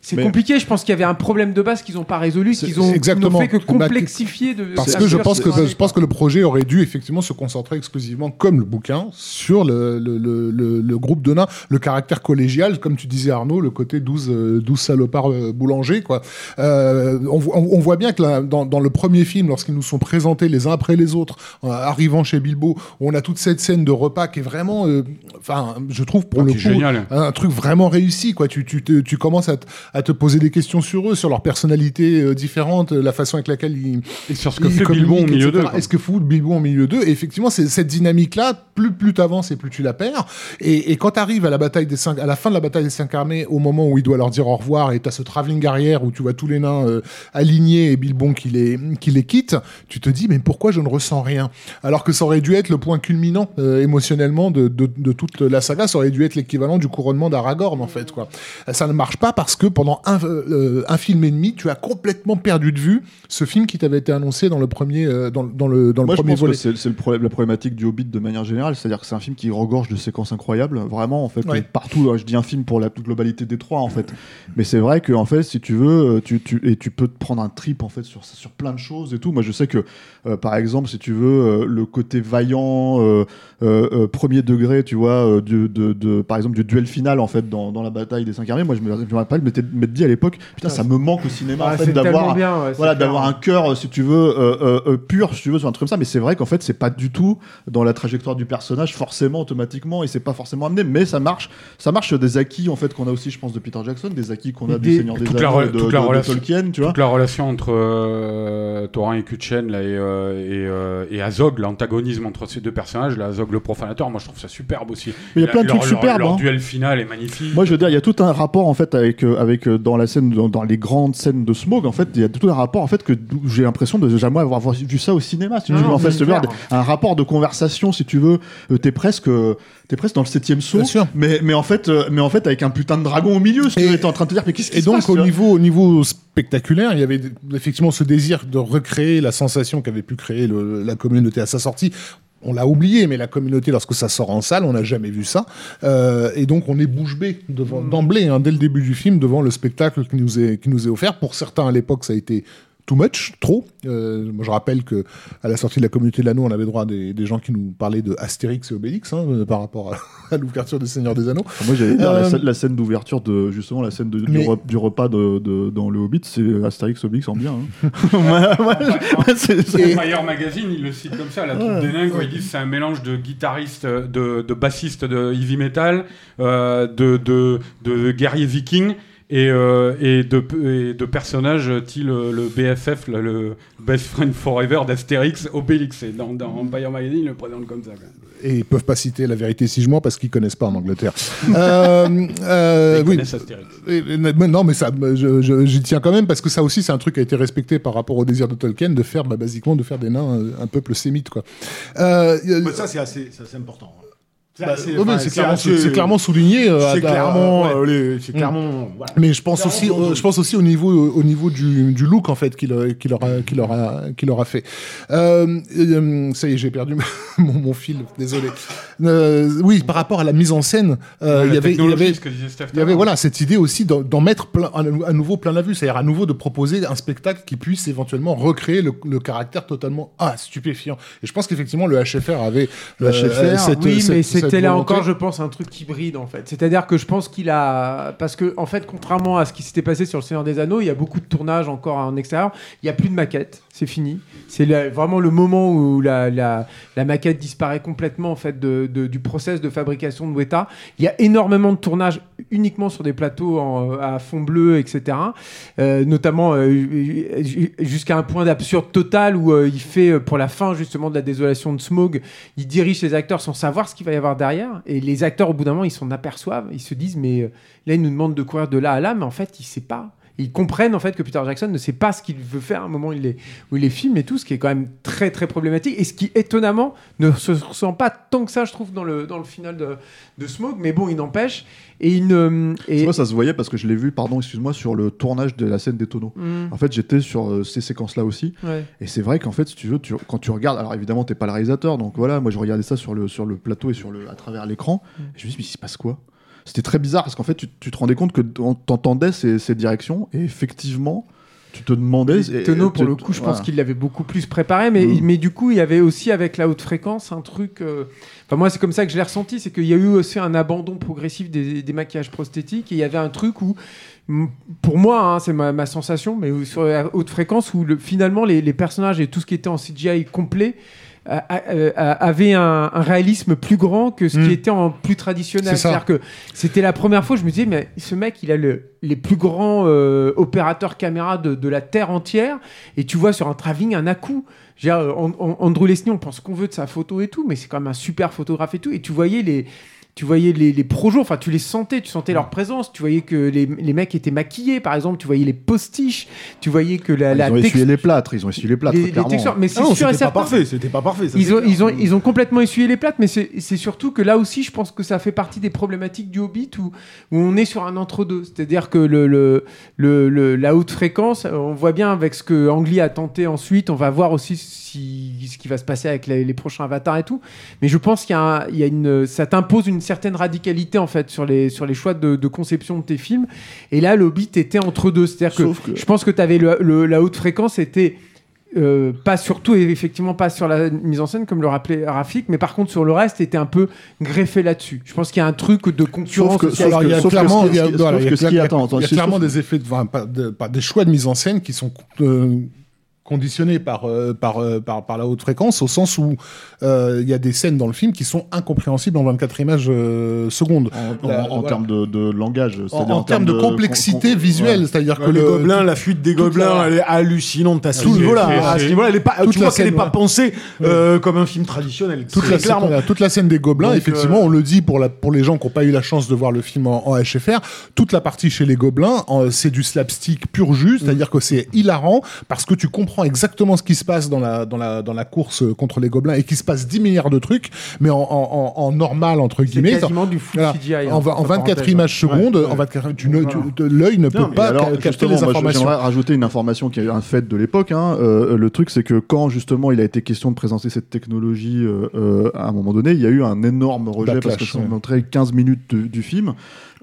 c'est compliqué. Je pense qu'il y avait un problème de base qu'ils n'ont pas résolu, qu'ils ont, exactement. fait que Bah, complexifier. De, Parce la que je pense que, je pense que le projet aurait dû effectivement se concentrer exclusivement, comme le bouquin, sur le, le, le, le- le groupe de nains, le caractère collégial, comme tu disais Arnaud, le côté 12, euh, 12 salopards euh, boulangers. Quoi. Euh, on, vo- on- on voit bien que là, dans, dans le premier film, lorsqu'ils nous sont présentés les uns après les autres, euh, arrivant chez Bilbo, on a toute cette scène de repas qui est vraiment, euh, enfin, je trouve pour Ah, le coup, génial. un truc vraiment réussi quoi tu, tu, tu commences à à te poser des questions sur eux sur leur personnalité euh, différente la façon avec laquelle ils Et sur ce que ils fait Bilbon au milieu d'eux. Est-ce que fout Bilbo au milieu d'eux? Et effectivement, c'est cette dynamique-là, plus plus t'avances et plus tu la perds. Et, et quand t'arrives à la bataille des cinq, à la fin de la bataille des cinq armées, au moment où il doit leur dire au revoir, et t'as ce travelling arrière où tu vois tous les nains euh, alignés et Bilbon qui les qui les quitte, tu te dis mais pourquoi je ne ressens rien? Alors que ça aurait dû être le point culminant euh, émotionnellement de, de, de toute la saga, ça aurait dû être l'équivalent du couronnement d'Aragorn en fait quoi. Ça ne marche pas parce que pendant un, euh, un film et demi, tu as complètement perdu de vue ce film qui t'avait été annoncé dans le premier euh, dans, dans le dans le je premier pense volet. c'est c'est le problème, la problématique du Hobbit de manière générale, c'est-à-dire que c'est un film qui regorge de séquences incroyables, vraiment en fait, Ouais. partout. euh, Je dis un film pour la toute globalité des trois en fait, mais c'est vrai que en fait, si tu veux, euh, tu, tu et tu peux te prendre un trip en fait sur sur plein de choses et tout. Moi, je sais que euh, par exemple, si tu veux, le côté vaillant, premier degré, tu vois, du- de, de, par exemple du duel final en fait dans, dans la bataille des cinq armées. Moi, je me, je me rappelle m'être- m'être dit à l'époque, putain, ça me manque au cinéma Ah, en fait c'est d'avoir ouais, voilà, d'avoir un cœur, si tu veux, euh, euh, euh, pur, si tu veux, sur un truc comme ça. Mais c'est vrai qu'en fait, c'est pas du tout dans la trajectoire du personnage, forcément, automatiquement, et c'est pas forcément amené. Mais ça marche, ça marche sur des acquis, en fait, qu'on a aussi, je pense, de Peter Jackson, des acquis qu'on a Des- du Seigneur des toute la Anneaux, de, de- de relation- Tolkien, tu vois. Toute la relation entre euh, Thorin et Kutchen là, et, euh, et, euh, et Azog, l'antagonisme entre ces deux personnages, là, Azog le profanateur, moi je trouve ça superbe aussi. Mais il y a plein de trucs superbes, Leur hein. duel final est magnifique. Moi, je veux dire, il y a tout un rapport en fait avec euh, avec euh, dans la scène, dans, dans les grandes scènes de Smog. En fait, il y a tout un rapport en fait que j'ai l'impression de jamais avoir vu ça au cinéma. Si tu Non, veux, non, en fait, un rapport de conversation, si tu veux. euh, t'es presque euh, t'es presque dans le septième saut. Mais mais en fait mais en fait avec un putain de dragon au milieu. Tu Et- veux, t'es en train de te dire mais qu'est-ce qui Et se donc passe, au tu niveau, au niveau spectaculaire, il y avait effectivement ce désir de recréer la sensation qu'avait pu créer le- la communauté à sa sortie. On l'a oublié, mais la communauté, lorsque ça sort en salle, on n'a jamais vu ça. Euh, et donc, on est bouche bée devant, d'emblée, hein, dès le début du film, devant le spectacle qui nous est, qui nous est offert. Pour certains, à l'époque, ça a été too much, trop. Euh, moi, je rappelle que à la sortie de la communauté de l'anneau, on avait droit à des, des gens qui nous parlaient de Astérix et Obélix hein, euh, par rapport à, *laughs* à l'ouverture des Seigneurs des Anneaux. Moi, j'allais dire la, Euh, scène- la scène d'ouverture de justement la scène de- du, Mais- re- du repas de, de- dans le Hobbit, c'est Astérix Obélix en bien. hein. *laughs* Ouais, ouais, c'est- Empire Magazine, il le cite comme ça, la troupe des nains, ils disent que c'est un mélange de guitariste, de, de bassiste de heavy metal, euh, de, de, de guerrier viking et, euh, et, de, et de personnages style le, le BFF, le Best Friend Forever d'Astérix, Obélix. Et dans, dans Empire Magazine, ils le présentent comme ça. quoi. et ils peuvent pas citer la vérité si je mens parce qu'ils connaissent pas en Angleterre. *laughs* euh, euh, Ils oui. connaissent Astérix. Et- et- mais non, mais ça, je- je- j'y tiens quand même parce que ça aussi, c'est un truc qui a été respecté par rapport au désir de Tolkien de faire, bah, basiquement, de faire des nains euh, un peuple sémite, quoi. Euh, euh, Mais ça, c'est assez, ça, c'est important. C'est bah, assez- ouais, c'est clairement, c'est clairement souligné. euh, c'est clairement, ouais. euh, les- c'est clairement, voilà. Mais je pense aussi, euh, je pense aussi au niveau, au niveau du, du look en fait qu'il a- qu'il aura, qu'il aura, qu'il aura fait. Euh, euh, ça y est, j'ai perdu *laughs* mon, mon fil. Désolé. Euh, oui, par rapport à la mise en scène, euh, La il y avait, il y avait, il y avait voilà cette idée aussi d'en d'en mettre plein, à, à nouveau plein la vue, c'est-à-dire à nouveau de proposer un spectacle qui puisse éventuellement recréer le, le caractère totalement ah stupéfiant. Et je pense qu'effectivement le HFR avait Le euh, HFR, cette- oui, cette- mais cette c'était là volonté. encore, je pense, un truc hybride en fait. C'est-à-dire que je pense qu'il a. Parce que, en fait, contrairement à ce qui s'était passé sur Le Seigneur des Anneaux, il y a beaucoup de tournages encore en extérieur. Il n'y a plus de maquette, c'est fini. C'est vraiment le moment où la, maquette disparaît complètement en fait du process de fabrication de Weta. Il y a énormément de tournages uniquement sur des plateaux à fond bleu, etc. Euh, notamment euh, ju- jusqu'à un point d'absurde total où euh, il fait pour la fin justement de la désolation de Smog, il dirige ses acteurs sans savoir ce qu'il va y avoir derrière et les acteurs au bout d'un moment ils s'en aperçoivent, ils se disent mais là il nous demande de courir de là à là mais en fait il sait pas. Ils comprennent en fait que Peter Jackson ne sait pas ce qu'il veut faire à un moment où il, les, où il les filme et tout, ce qui est quand même très très problématique et ce qui étonnamment ne se ressent pas tant que ça je trouve dans le, dans le final de, de Smog mais bon il n'empêche et il ne... Et... Moi, ça se voyait parce que je l'ai vu, pardon, excuse-moi, sur le tournage de la scène des tonneaux. Mm, En fait, j'étais sur euh, ces séquences-là aussi. ouais. Et c'est vrai qu'en fait, si tu veux, tu- quand tu regardes, alors évidemment, t'es pas le réalisateur, donc voilà, moi je regardais ça sur le, sur le plateau et sur le, à travers l'écran, Mm. je me suis dit, mais il se passe quoi? C'était très bizarre parce qu'en fait, tu, tu te rendais compte que t'entendais ces, ces directions, et effectivement, tu te demandais. et pour le coup, je pense qu'il l'avait beaucoup plus préparé, mais, Mm. mais du coup, il y avait aussi avec la haute fréquence un truc. euh, Enfin, moi, c'est comme ça que je l'ai ressenti, c'est qu'il y a eu aussi un abandon progressif des, des maquillages prosthétiques, et il y avait un truc où, pour moi, hein, c'est ma, ma sensation, mais sur la haute fréquence, où le- finalement les, les personnages et tout ce qui était en CGI complet avait un, un réalisme plus grand que ce qui Mm. était en plus traditionnel. C'est-à-dire que c'était la première fois, je me disais, mais ce mec, il a le, les plus grands euh, opérateurs caméra de, de la Terre entière, et tu vois sur un travelling un à-coup. Euh, An- An- Andrew Lesney, on pense qu'on veut de sa photo et tout, mais c'est quand même un super photographe et tout. Et tu voyais les, tu voyais les, les projets, enfin tu les sentais, tu sentais leur présence, tu voyais que les, les mecs étaient maquillés, par exemple, tu voyais les postiches, tu voyais que la, Ah, la ils ont essuyé les plâtres, ils ont essuyé les plâtres, les- clairement. textures, mais c'est Ah non, sûr et c'était pas certain. parfait, c'était pas parfait. ça, Ils c'est ont, ils, ont, ils ont complètement essuyé les plates, mais c'est c'est surtout que là aussi, je pense que ça fait partie des problématiques du Hobbit où, où on est sur un entre-deux. C'est-à-dire que le, le, le- le- la haute fréquence, on voit bien avec ce que Ang Lee a tenté ensuite, on va voir aussi si, ce qui va se passer avec les, les prochains avatars et tout. Mais je pense qu'il y a, un- il y a une, ça t'impose une certaine radicalité en fait sur les, sur les choix de, de conception de tes films. Et là, le Hobbit était entre deux. C'est-à-dire que je pense que tu avais le, le- la haute fréquence était euh, pas surtout, effectivement, pas sur la mise en scène, comme le rappelait Rafik, mais par contre, sur le reste, était un peu greffé là-dessus. Je pense qu'il y a un truc de concurrence. Sauf que- Alors, il y a clairement il y a- clairement des effets, de, enfin, pas, de- pas des choix de mise en scène qui sont euh, conditionnés par, euh, par, euh, par, par la haute fréquence, au sens où euh, il y a des scènes dans le film qui sont incompréhensibles en 24 images euh, secondes. En, La- en- en voilà. termes de, de langage, En, c'est-à-dire en termes de complexité con- con- visuelle, ouais. c'est-à-dire que les le- gobelins, la fuite des gobelins, la- elle est hallucinante à ce niveau-là. elle est pas, toute tu vois qu'elle n'est pas ouais. pensée euh, comme un film traditionnel. toute la, clairement. scène, toute la scène des gobelins, Donc, effectivement, euh, on le dit pour, la, pour les gens qui n'ont pas eu la chance de voir le film en, en HFR, toute la partie chez les gobelins, c'est du slapstick pur jus, c'est-à-dire que c'est hilarant parce que tu comprends exactement ce qui se passe dans la, dans la, dans la course contre les gobelins et qu'il se passe 10 milliards de trucs, mais en, en, en- en normal, entre C'est guillemets. quasiment du. CGI. hein, en, va- en entre 24 parenthèses. images secondes, Ouais, en 24, tu ne- tu- Voilà. de- l'œil ne peut pas alors, ca- capter les informations. J'aimerais rajouter une information qui est un fait de l'époque. hein. Euh, le truc, c'est que quand justement il a été question de présenter cette technologie euh, euh, à un moment donné, il y a eu un énorme rejet parce que ça ouais. montrait 15 minutes de- du film.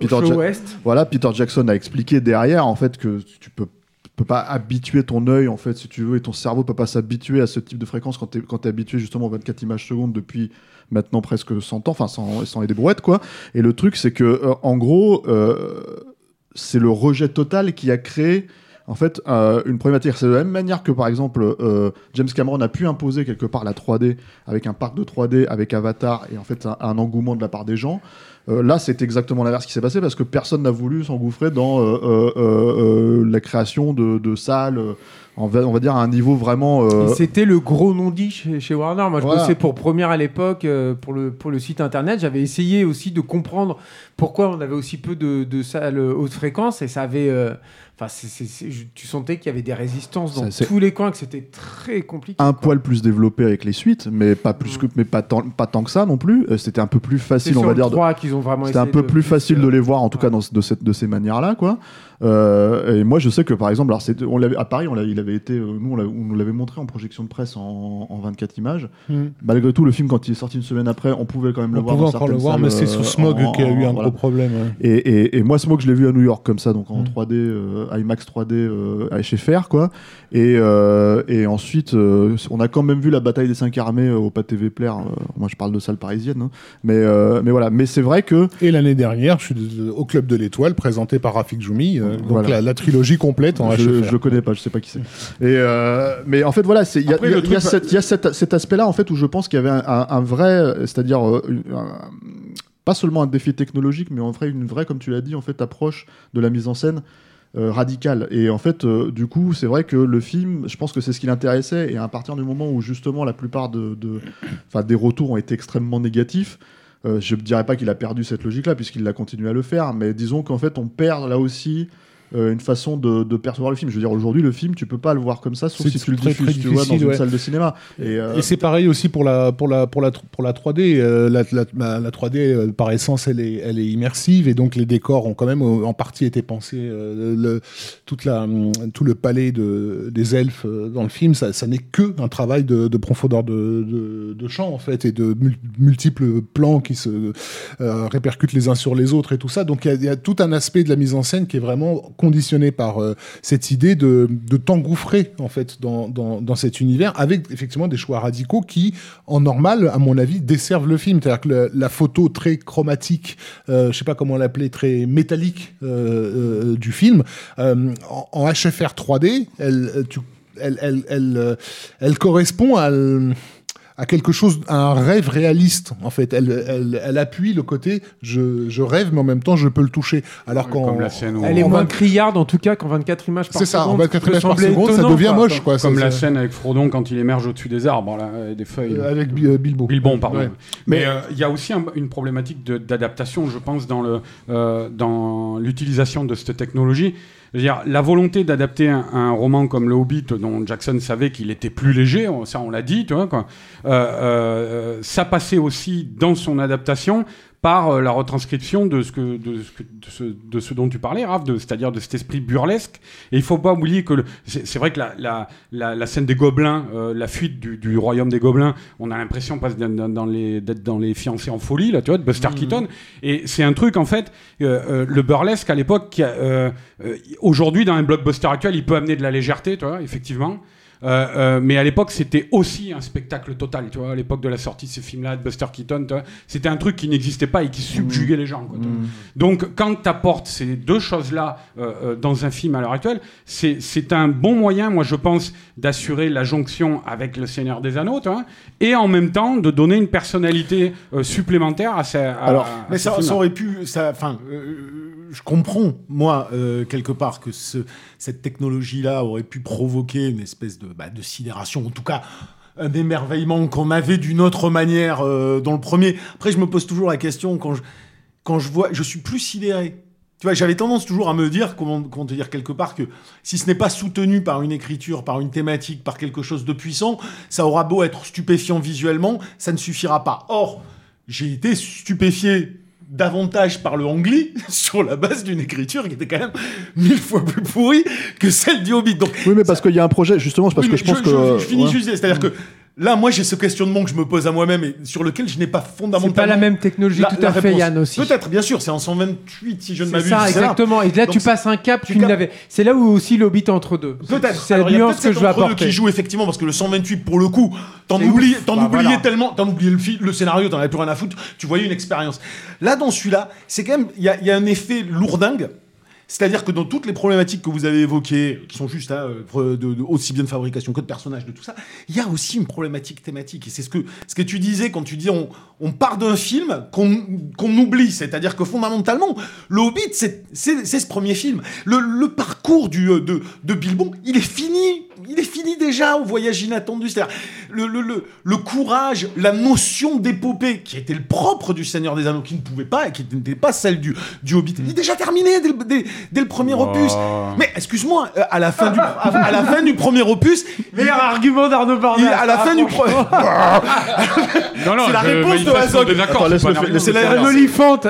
Peter, West. voilà, Peter Jackson a expliqué derrière en fait que tu peux peux pas habituer ton œil en fait si tu veux et ton cerveau peut pas s'habituer à ce type de fréquence quand tu es, t'es habitué justement aux 24 images secondes depuis maintenant presque 100 ans enfin sans, sans les débrouettes quoi. Et le truc c'est que euh, en gros euh, c'est le rejet total qui a créé en fait euh, une problématique. C'est de la même manière que par exemple euh, James Cameron a pu imposer quelque part la 3D avec un parc de 3D avec Avatar et en fait un, engouement de la part des gens. Euh, là, c'est exactement l'inverse qui s'est passé parce que personne n'a voulu s'engouffrer dans euh, la création de, salles, on, va, on va dire à un niveau vraiment. euh, C'était le gros non-dit chez, chez Warner. Moi, je Voilà. bossais pour Première à l'époque euh, pour, le, pour le site internet. J'avais essayé aussi de comprendre pourquoi on avait aussi peu de, de salles haute fréquence et ça avait. euh, Enfin, tu sentais qu'il y avait des résistances dans Ça, tous les coins, que c'était très compliqué. un quoi. poil plus développé avec les suites, mais pas plus que, mais pas tant, pas tant que ça non plus. C'était un peu plus facile, on va dire. de- 3 qu'ils ont vraiment C'était un peu plus facile de les voir, en tout cas dans, de, cette, de ces manières-là, quoi. Euh, et moi, je sais que par exemple, alors on à Paris, on il avait été, euh, nous, on, on nous l'avait montré en projection de presse en, en 24 images. Hmm. Malgré tout, le film, quand il est sorti une semaine après, on pouvait quand même le On voir. pouvait dans encore le voir, mais c'est sous euh, Smog en- qui a eu un voilà. gros problème. ouais. Et, et, et moi, Smog, je l'ai vu à New York comme ça, donc en Mm. 3D, euh, IMAX 3D euh, à HFR, quoi. Et, et ensuite, on a quand même vu la bataille des cinq armées au Pâté Plaire. moi, je parle de salle parisienne, hein. mais, mais voilà. Mais c'est vrai que Et l'année dernière, je suis au Club de l'Étoile, présenté par Rafik Joumi, euh, donc Voilà. la, la trilogie complète en je, HFR. je le connais pas, je sais pas qui c'est. Et euh, mais en fait, voilà, il y a, Après, il y a- le il y a truc- cette- il y a cet, cet aspect-là en fait où je pense qu'il y avait un, un- un vrai, euh, c'est-à-dire euh, pas seulement un défi technologique, mais en vrai une vraie, comme tu l'as dit, en fait, approche de la mise en scène. euh, radicale et en fait euh, du coup c'est vrai que le film je pense que c'est ce qui l'intéressait et à partir du moment où justement la plupart de, de- enfin, des retours ont été extrêmement négatifs euh, je ne dirais pas qu'il a perdu cette logique-là, puisqu'il a continué à le faire, mais disons qu'en fait, on perd là aussi euh, une façon de, de percevoir le film. Je veux dire, aujourd'hui, le film, tu peux pas le voir comme ça, sauf si tu le diffuses, très tu vois, dans une ouais. salle de cinéma. Et, euh, Et c'est pareil aussi pour la pour la pour la pour la 3D. euh, la, la, la- la 3D euh, par essence elle est elle est immersive et donc les décors ont quand même euh, en partie été pensés. euh, le, toute la hum, tout le palais de des elfes euh, dans le film, ça, ça n'est que un travail de, de profondeur de, de, de champ en fait et de mul- multiples plans qui se euh, répercutent les uns sur les autres et tout ça. Donc il y a- il y, a tout un aspect de la mise en scène qui est vraiment conditionné par euh, cette idée de, de t'engouffrer en fait dans, dans, dans cet univers avec effectivement des choix radicaux qui, en normal, à mon avis, desservent le film. C'est-à-dire que la photo très chromatique, euh, je sais pas comment l'appeler, très métallique euh, euh, du film, en, HFR 3D, elle, tu- elle, elle, elle, elle correspond à à quelque chose, à un rêve réaliste, en fait. Elle, elle, elle appuie le côté je, je rêve, mais en même temps je peux le toucher. Alors scène où- Elle est moins criarde en tout cas qu'en 24 images par C'est ça, en seconde. 24 peut images par seconde, ça devient quoi. moche, quoi. Comme ça- la scène avec Frodon quand il émerge au-dessus des arbres, là, et des feuilles. Euh, avec euh, Bilbo. Bilbon, pardon. Ouais. Mais euh, il y a aussi un- une problématique de- d'adaptation, je pense, dans le euh, dans l'utilisation de cette technologie. Je veux dire, la volonté d'adapter un, roman comme Le Hobbit, dont Jackson savait qu'il était plus léger, ça on l'a dit, tu vois, quoi. Euh, euh, ça passait aussi dans son adaptation par euh, la retranscription de ce, que, de, ce que- de ce, de ce dont tu parlais, Raph, c'est-à-dire de cet esprit burlesque. Et il faut pas oublier que c'est vrai que la, la, la, la scène des gobelins, euh, la fuite du, du royaume des gobelins, on a l'impression d'être dans, dans les, d'être dans les fiancés en folie, là, tu vois, de Buster Keaton. Et c'est un truc, en fait, euh, euh, le burlesque à l'époque, euh, euh, aujourd'hui, dans un blockbuster actuel, il peut amener de la légèreté, tu vois, effectivement. Euh, euh, mais à l'époque, c'était aussi un spectacle total. Tu vois, à l'époque de la sortie de ces films-là, de Buster Keaton, c'était un truc qui n'existait pas et qui subjuguait les gens. quoi, vois. Donc, quand tu apportes ces deux choses-là euh, euh, dans un film à l'heure actuelle, c'est c'est un bon moyen, moi, je pense, d'assurer la jonction avec le Seigneur des Anneaux, tu vois, et en même temps de donner une personnalité euh, supplémentaire à, ces, à- Alors, à mais ça, ça aurait pu, ça, enfin, euh, je comprends moi euh, quelque part que ce, cette technologie-là aurait pu provoquer une espèce de, bah, de sidération, en tout cas un émerveillement qu'on avait d'une autre manière euh, dans le premier. Après, je me pose toujours la question quand je, quand je vois, je suis plus sidéré. Tu vois, j'avais tendance toujours à me dire, comment, comment te dire quelque part, que si ce n'est pas soutenu par une écriture, par une thématique, par quelque chose de puissant, ça aura beau être stupéfiant visuellement, ça ne suffira pas. Or, j'ai été stupéfié davantage par le Angli *laughs* sur la base d'une écriture qui était quand même mille fois plus pourrie que celle du Hobbit. Donc, Oui, mais parce qu'il y a un projet, justement, c'est parce oui, que je pense que. je finis ouais. juste, c'est-à-dire que là, moi, j'ai ce questionnement que je me pose à moi-même et sur lequel je n'ai pas fondamentalement. C'est pas la même technologie, la- tout à fait, réponse. Yann aussi. Peut-être, bien sûr, c'est en 128 si je ne C'est m'abuse. ça, c'est exactement. Et là, Donc, tu passes un cap, tu n'avais. C'est là où aussi l'Hobbit entre deux. Peut-être. C'est la nuance que je veux apporter. qui joue effectivement parce que le 128 pour le coup, t'en oublies, t'en Bah, oubliais voilà. tellement, t'en oubliais le, le scénario, t'en avais plus rien à foutre. Tu voyais une expérience. Là, dans celui-là, c'est quand même, il y y a un effet lourdingue. C'est-à-dire que dans toutes les problématiques que vous avez évoquées, qui sont juste là, euh, de, de- aussi bien de fabrication que de personnages, de tout ça, il y a aussi une problématique thématique. Et c'est ce que, ce que tu disais quand tu dis on, on part d'un film qu'on qu'on oublie. C'est-à-dire que fondamentalement, le Hobbit, c'est ce premier film. Le, le parcours du, euh, de, de Bilbon, il est fini. Il est fini déjà au voyage inattendu. C'est-à-dire le, le, le, le courage, la notion d'épopée qui était le propre du Seigneur des Anneaux, qui ne pouvait pas et qui n'était pas celle du, du Hobbit. Il est déjà terminé dès, le- dès- dès le premier opus. Mais excuse-moi, euh, à la fin du, à, *laughs* à la fin du premier opus, Meilleur argument d'Arnaud il- Barnas. à la fin du premier, *laughs* Non, non, c'est la je réponse de Hazog.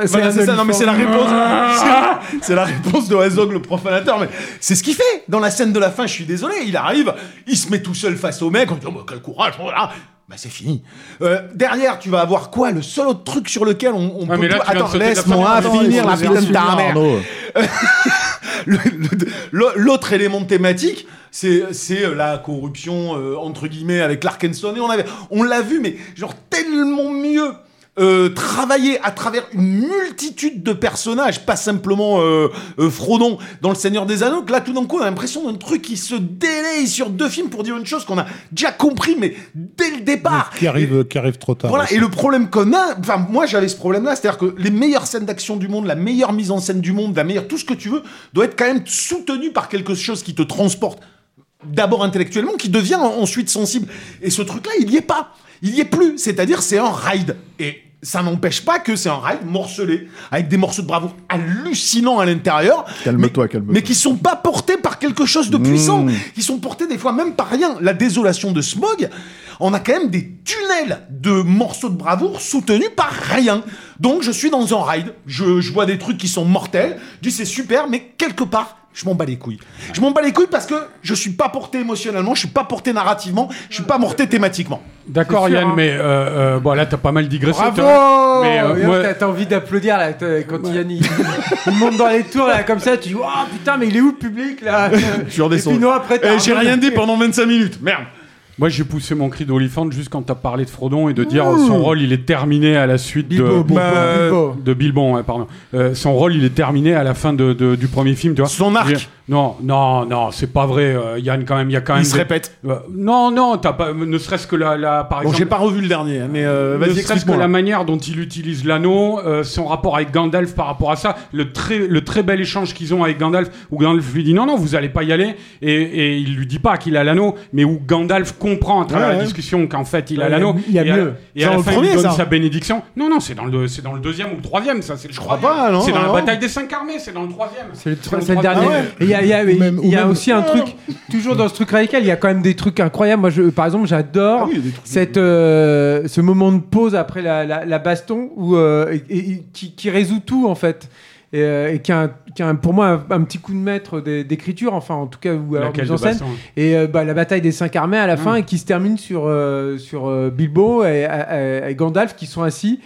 c'est la- c'est ça, non mais c'est la olifant. réponse. c'est- C'est la réponse de Hazog, le profanateur. Mais c'est ce qu'il fait dans la scène de la fin. Je suis désolé. Il arrive, il se met tout seul face au mec. On dit oh, bah, quel courage, voilà. Bah c'est fini. Euh, derrière, tu vas avoir quoi Le seul autre truc sur lequel on, peut. là, tout- Attends, laisse-moi finir la putain de ta mère. *laughs* L'autre élément thématique, c'est c'est la corruption euh, entre guillemets avec l'Arkenstone et on avait on l'a vu mais genre tellement mieux euh, travaillé à travers une multitude de personnages, pas simplement euh, euh, Frodon dans Le Seigneur des Anneaux, que là tout d'un coup on a l'impression d'un truc qui se délaye sur deux films pour dire une chose qu'on a déjà compris mais dès le départ. qui arrive, qui arrive trop tard. Voilà, aussi. et le problème qu'on a, enfin moi j'avais ce problème-là, c'est-à-dire que les meilleures scènes d'action du monde, la meilleure mise en scène du monde, la meilleure tout ce que tu veux, doit être quand même soutenu par quelque chose qui te transporte d'abord intellectuellement, qui devient en- ensuite sensible. Et ce truc-là, il y est pas. Il y est plus. C'est-à-dire, c'est un ride. Et ça n'empêche pas que c'est un ride morcelé, avec des morceaux de bravoure hallucinants à l'intérieur. Calme-toi, mais- calme-toi. Mais qui sont pas portés par quelque chose de puissant. Qui sont portés des fois même par rien. La désolation de Smog, on a quand même des tunnels de morceaux de bravoure soutenus par rien. Donc je suis dans un ride, je, je vois des trucs qui sont mortels, je dis c'est super, mais quelque part, je m'en bats les couilles. Je m'en bats les couilles parce que je suis pas porté émotionnellement, je suis pas porté narrativement, je suis pas porté thématiquement. D'accord, Yann, hein. mais euh, euh, bon, là, t'as pas mal digressé. Bravo. Mais, euh, moi- t'as- envie d'applaudir là quand Yann il, il monte dans les tours là comme ça, tu dis oh putain mais il est où le public là? *laughs* Je suis redescendu. Et puis non après t'as Eh, j'ai rien dit pendant 25 minutes, merde. Moi, j'ai poussé mon cri d'olifant juste quand t'as parlé de Frodon et de dire euh, son rôle, il est terminé à la suite Bilbo, de Bilbo, Bah, Bilbo. de Bilbon, ouais, pardon. Euh, son rôle, il est terminé à la fin de, de- du premier film, tu vois. Son arc. Non, non, non, c'est pas vrai. euh, Yann, quand même, il y a quand même. Il se des- répète. Euh, non, non, t'as pas. Ne serait-ce que la, la par Bon, exemple. j'ai pas revu le dernier, hein, mais euh, ne serait-ce que la manière dont il utilise l'anneau, euh, son rapport avec Gandalf par rapport à ça, le très, le très bel échange qu'ils ont avec Gandalf, où Gandalf lui dit non, non, vous allez pas y aller, et, et il lui dit pas qu'il a l'anneau, mais où Gandalf comprend à travers Ouais, la discussion qu'en fait il a Ouais, l'anneau. il y a et à- mieux. Et à la fin, il donne ça. sa bénédiction. Non, non, c'est dans, le, c'est dans le deuxième ou le troisième, ça, c'est le crois troisième. pas, non, C'est dans la bataille des cinq armées, c'est dans le troisième. C'est le, dans c'est le dernier. Ah y a, y a- Ou même- il y a ou même- aussi un truc, toujours dans ce truc radical, il y a quand même des trucs incroyables. Moi, je, par exemple, j'adore Ah oui, cette, euh, ce moment de pause après la, la, la baston où, euh, et- et- qui, qui résout tout, en fait. Et, euh, et qui a, un- qui a un- pour moi un, un petit coup de maître d'é- d'écriture, enfin, en tout cas, ou alors mise en scène. baston Et euh, bah, la bataille des cinq armées à la fin Mm. et qui se termine sur, euh, sur euh, Bilbo et, et- et Gandalf qui sont assis.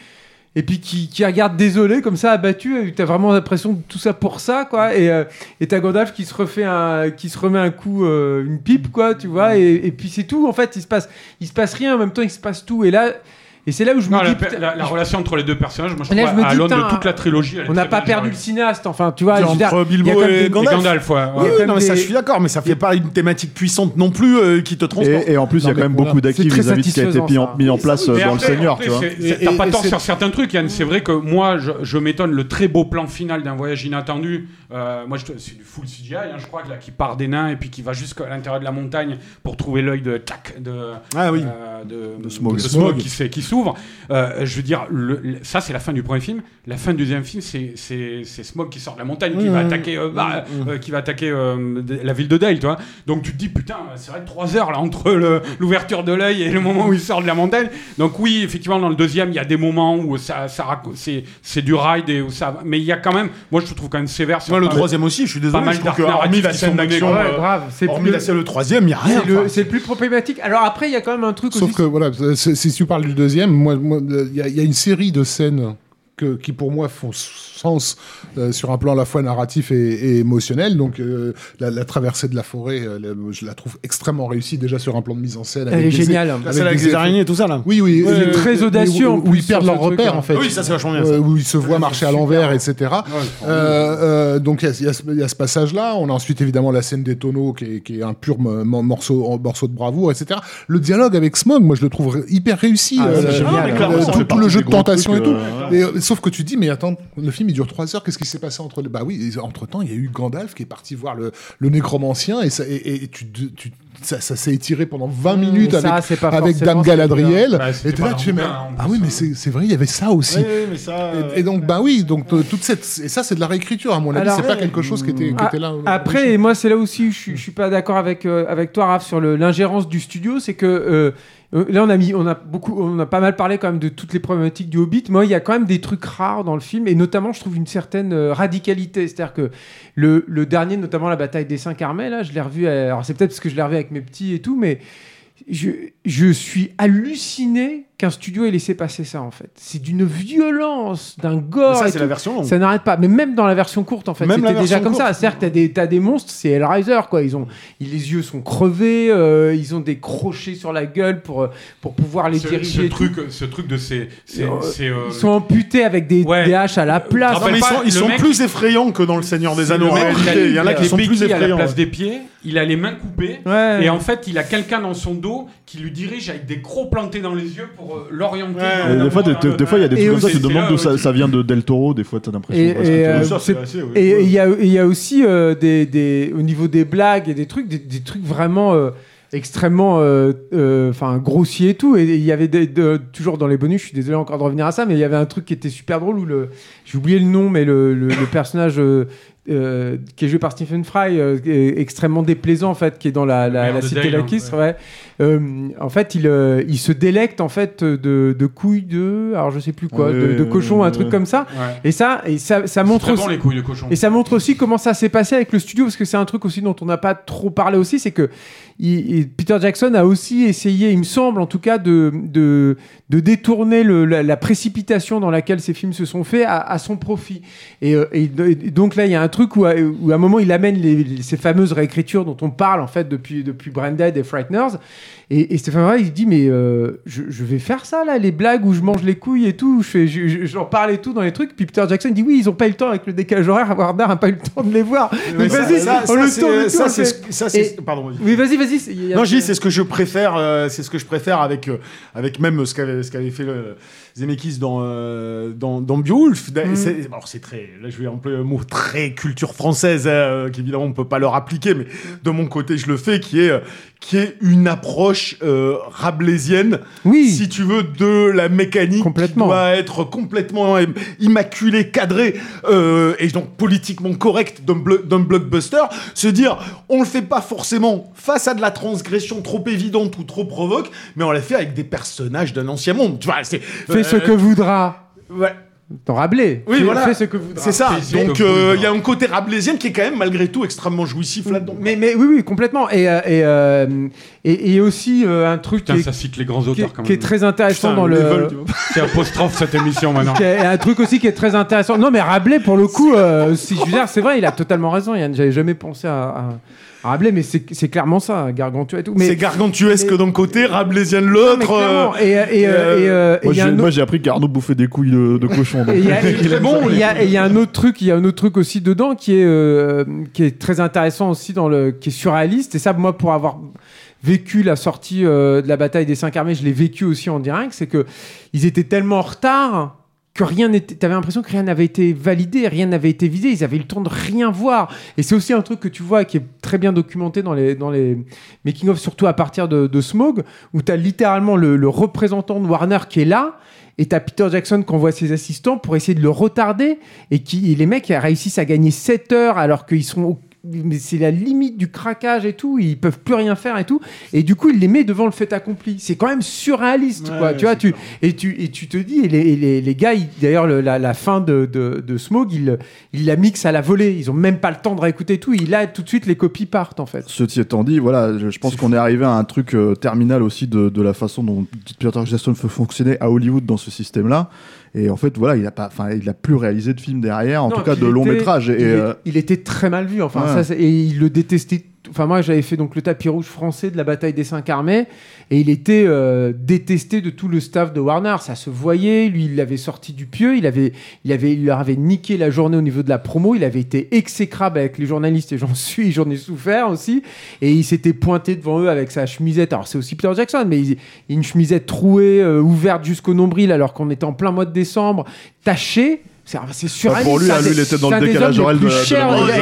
Et puis qui, qui regarde désolé comme ça abattu. T'as vraiment l'impression de tout ça pour ça, quoi. Et euh, t'as Gandalf qui se refait un, qui se remet un coup, euh, une pipe, quoi, tu vois. Et, et puis c'est tout. En fait, il se passe, il se passe rien. En même temps, il se passe tout. Et là. Et c'est là où je Non, me la, dis, la- la relation entre les deux personnages, moi je Là, trouve je me à dis, l'aune de toute la trilogie. elle est on n'a pas perdu le cinéaste. Enfin, tu vois, Entre il y a Bilbo et Gandalf. Quand non, mais ça, je suis d'accord, mais ça fait pas une thématique puissante non plus euh, qui te transporte. Et, et en plus, il y a quand même voilà. beaucoup d'acquis vis-à-vis de ce qui a été mis en, ça. mis en place euh, dans après- le Seigneur, tu vois. T'as pas tort sur certains trucs, Yann. C'est vrai que moi, je, m'étonne le très beau plan final d'un voyage inattendu. Euh, moi, c'est du full CGI, hein, je crois, qui part des nains et puis qui va jusqu'à l'intérieur de la montagne pour trouver l'œil de tac de, Ah oui. de, Smaug. qui, qui s'ouvre. Euh, je veux dire, le- le- ça, c'est la fin du premier film. La fin du deuxième film, c'est Smaug qui sort de la montagne, qui va Mmh. attaquer, euh, bah, euh, qui va attaquer euh, la ville de Dale, tu vois. Donc tu te dis putain, c'est vrai que trois heures là entre l'ouverture de l'œil et le moment où il sort de la montagne. Donc oui, effectivement, dans le deuxième, il y a des moments où ça, ça c'est c'est du ride et où ça, mais il y a quand même, moi je trouve quand même sévère. Moi, le pas- troisième aussi, je suis pas désolé. mal Je trouve que, hormis la scène d'action, quoi. Ouais, euh, grave. C'est hormis plus- la scène le troisième, il y a rien. c'est le- plus problématique. Alors après, il y a quand même un truc Sauf aussi. que voilà, si tu parles du deuxième, moi, il y, y a une série de scènes que, qui pour moi font sens euh, sur un plan à la fois narratif et, et émotionnel. Donc euh, la, la traversée de la forêt, euh, la- je la trouve extrêmement réussie déjà sur un plan de mise en scène. Elle avec est géniale. Scène avec des araignées et tout ça, là. Oui, oui. Ouais, euh, très où- audacieux, Où, ils perdent leur truc, repère, hein. en fait. Oui, ça, c'est vachement bien, ça. Euh, où ils se voient marcher à l'envers, etc. Ouais, Euh, euh, donc il y a- il y, a ce- il y a ce passage-là. On a ensuite évidemment la scène des tonneaux qui est, qui est un pur mo- mo- morceau, morceau de bravoure, etc. Le dialogue avec Smog, moi je le trouve hyper réussi. Ah, Euh, tout, le jeu de tentation et tout. Sauf que tu dis, mais attends, le film il dure 3 heures, qu'est-ce qui s'est passé entre les. Bah oui, entre temps, il y a eu Gandalf qui est parti voir le, nécromancien et, ça, et, et tu, tu- ça, ça s'est étiré pendant 20 minutes Mmh, ça, avec, avec Dame Galadriel. Bah, et là, tu fais, hein, ah oui, mais euh. c'est c'est vrai, il y avait ça aussi. Oui, oui, mais ça. Et, et donc, bah oui, donc euh, toute cette. Et ça, c'est de la réécriture, à mon avis. C'est pas quelque chose qui était, qui Ah, était là. euh, Après, et moi, c'est là aussi je suis, je suis pas d'accord avec, euh, avec toi, Raph, sur le- l'ingérence du studio. C'est que euh, euh, là, on a, mis, on, a beaucoup, on a pas mal parlé quand même de toutes les problématiques du Hobbit. Moi, il y a quand même des trucs rares dans le film, et notamment, je trouve une certaine euh, radicalité. C'est-à-dire que le, le dernier, notamment la bataille des cinq armées, là, je l'ai revu. euh, Alors, c'est peut-être parce que je l'ai revu mes petits et tout, mais je, je suis halluciné qu'un studio ait laissé passer ça, en fait. C'est d'une violence, d'un Mais gore. ça, et c'est la version longue. Ça n'arrête pas. Mais même dans la version courte, en fait, c'était déjà comme ça. courte. C'est-à-dire que t'as des, t'as des monstres, c'est Hellraiser, quoi. Ils ont, ils- les yeux sont crevés, euh, ils ont des crochets sur la gueule pour, euh, pour pouvoir les Ce, diriger. ce truc, ce truc de ces, Euh, euh, Ils sont amputés avec des, Ouais. des haches à la place. Non, mais ils sont, ils le sont mec- plus effrayants que dans Le Seigneur des Anneaux. Il y en a qui sont plus béquilles à la effrayants. place des pieds, il a les mains coupées. Ouais. Et en fait, il a quelqu'un dans son dos qui lui dirige avec des crocs plantés dans les yeux pour euh, l'orienter. Ouais. Des fois, des, des- des fois, il y a des trucs comme ça, tu te demandes d'où où ça, vient de Del Toro, des fois, t'as l'impression. Et- tu- euh, c'est- assez, oui. Et il y a, il y a aussi euh, des, des, au niveau des blagues et des trucs, des, des trucs vraiment euh, extrêmement euh, euh, enfin grossiers et tout. Et il y avait des, de- toujours dans les bonus, je suis désolé encore de revenir à ça, mais il y avait un truc qui était super drôle où le, j'ai oublié le nom, mais le, le, le personnage euh, qui est joué par Stephen Fry, euh, extrêmement déplaisant en fait, qui est dans la, la, la de cité hein, laquiste, ouais. Euh, en fait, il, euh, il se délecte en fait de, de couilles de, alors je sais plus quoi, de, de Ouais, cochon, un ouais. truc comme ça. Ouais. Et ça, et ça, ça montre aussi. bon les couilles de cochon. Et ça montre aussi comment ça s'est passé avec le studio, parce que c'est un truc aussi dont on n'a pas trop parlé aussi, c'est que Peter Jackson a aussi essayé, il me semble en tout cas, de, détourner la, précipitation dans laquelle ces films se sont faits à, son profit. Et, euh, et donc là, il y a un truc où, à- un moment, il amène ces fameuses réécritures dont on parle en fait depuis, depuis Branded et Frighteners. Et, et Stéphane Fry, il dit mais euh, je, je vais faire ça là, les blagues où je mange les couilles et tout, je fais, je- je- j'en parle et tout dans les trucs. Puis Peter Jackson dit oui, ils ont pas eu le temps avec le décalage horaire, Warner a pas eu le temps de les voir. Mais vas-y, on le c'est- tourne ça, c'est Pardon. Oui, vas-y, vas-y. Non, je dis, c'est ce que je préfère, euh, c'est ce que je préfère avec, euh, avec même ce qu'avait, ce qu'avait fait le Zemeckis dans, euh, dans, dans Beowulf. Mm. Alors, c'est très, là, je vais employer un mot très culture française, hein, euh, qu'évidemment, on peut pas leur appliquer, mais de mon côté, je le fais, qui est, euh, qui est une approche euh, rabelaisienne, Oui. si tu veux, de la mécanique Complètement. qui doit être complètement im- immaculée, cadrée, euh, et donc politiquement correcte d'un, blo- d'un blockbuster, se dire, on le fait pas forcément face à de la transgression trop évidente ou trop provoque, mais on l'a fait avec des personnages d'un ancien monde. Tu vois, c'est Fais ce euh, que voudra. Ouais. dans Rabelais. Oui, voilà. Fais ce que vous C'est ça. Fais ce Donc euh, il y a un côté rabelaisien qui est quand même malgré tout extrêmement jouissif là-dedans. Mais, mais oui, oui, complètement. Et, euh, et, et, et aussi euh, un truc Putain, qui est, ça cite les grands auteurs quand qui est même. très intéressant Putain, dans le. C'est apostrophe cette émission maintenant. est un truc aussi qui est très intéressant. Non, mais Rabelais, pour le coup, euh, si je veux dire, c'est vrai, il a totalement raison. J'avais jamais pensé à Rabelais, mais c'est c'est clairement ça, Gargantua et tout. Mais, C'est gargantuesque d'un côté, rabelaisien de l'autre. euh, Et, et, et, euh, et, euh, et Moi, j'ai- autre- appris qu'Arnaud bouffait des couilles de, de cochon. donc- Et il y a- *laughs* et- Il est bon, il y a- il y a un autre truc, il y a un autre truc aussi dedans qui est euh, qui est très intéressant aussi dans le qui est surréaliste. Et ça, moi, pour avoir vécu la sortie euh, de la bataille des cinq armées, je l'ai vécu aussi en direct. C'est que ils étaient tellement en retard que rien n'était. T'avais l'impression que rien n'avait été validé, rien n'avait été visé. Ils avaient eu le temps de rien voir. Et c'est aussi un truc que tu vois qui est très bien documenté dans les dans les making of, surtout à partir de, Smog, où t'as littéralement le, représentant de Warner qui est là. Et t'as Peter Jackson qui envoie ses assistants pour essayer de le retarder. Et, qui, les mecs réussissent à gagner 7 heures alors qu'ils sont. Mais c'est la limite du craquage et tout. Ils peuvent plus rien faire et tout. Et du coup, il les met devant le fait accompli. C'est quand même surréaliste, Ouais, quoi. ouais, tu vois, tu, clair. et, tu, et tu te dis, et les, et les, les gars, d'ailleurs, le- la, la fin de, de, de Smog, ils il la mixent à la volée. Ils ont même pas le temps de réécouter tout. Il a tout de suite, les copies partent, en fait. Ceci étant dit, voilà, je, je pense qu'on est arrivé à un truc euh, terminal aussi de, de la façon dont Peter Jackson fait fonctionner à Hollywood dans ce système-là. Et en fait, voilà, il a pas, enfin, il a plus réalisé de films derrière, en Non, tout cas de long métrage. Et il, est- euh, il était très mal vu. Enfin, Ouais. ça, et il le détestait. Enfin, moi, j'avais fait donc le tapis rouge français de la bataille des cinq armées, et il était euh, détesté de tout le staff de Warner. Ça se voyait. Lui, il l'avait sorti du pieu. Il avait, il avait, il leur avait niqué la journée au niveau de la promo. Il avait été exécrable avec les journalistes, et j'en *laughs* suis, j'en ai souffert aussi. Et il s'était pointé devant eux avec sa chemisette. Alors, c'est aussi Peter Jackson, mais une chemisette trouée, euh, ouverte jusqu'au nombril, alors qu'on était en plein mois de décembre, tachée. C'est c'est surréaliste. pour lui, ah, un lui, des- il était dans c'est le un des décalage hommes les horaire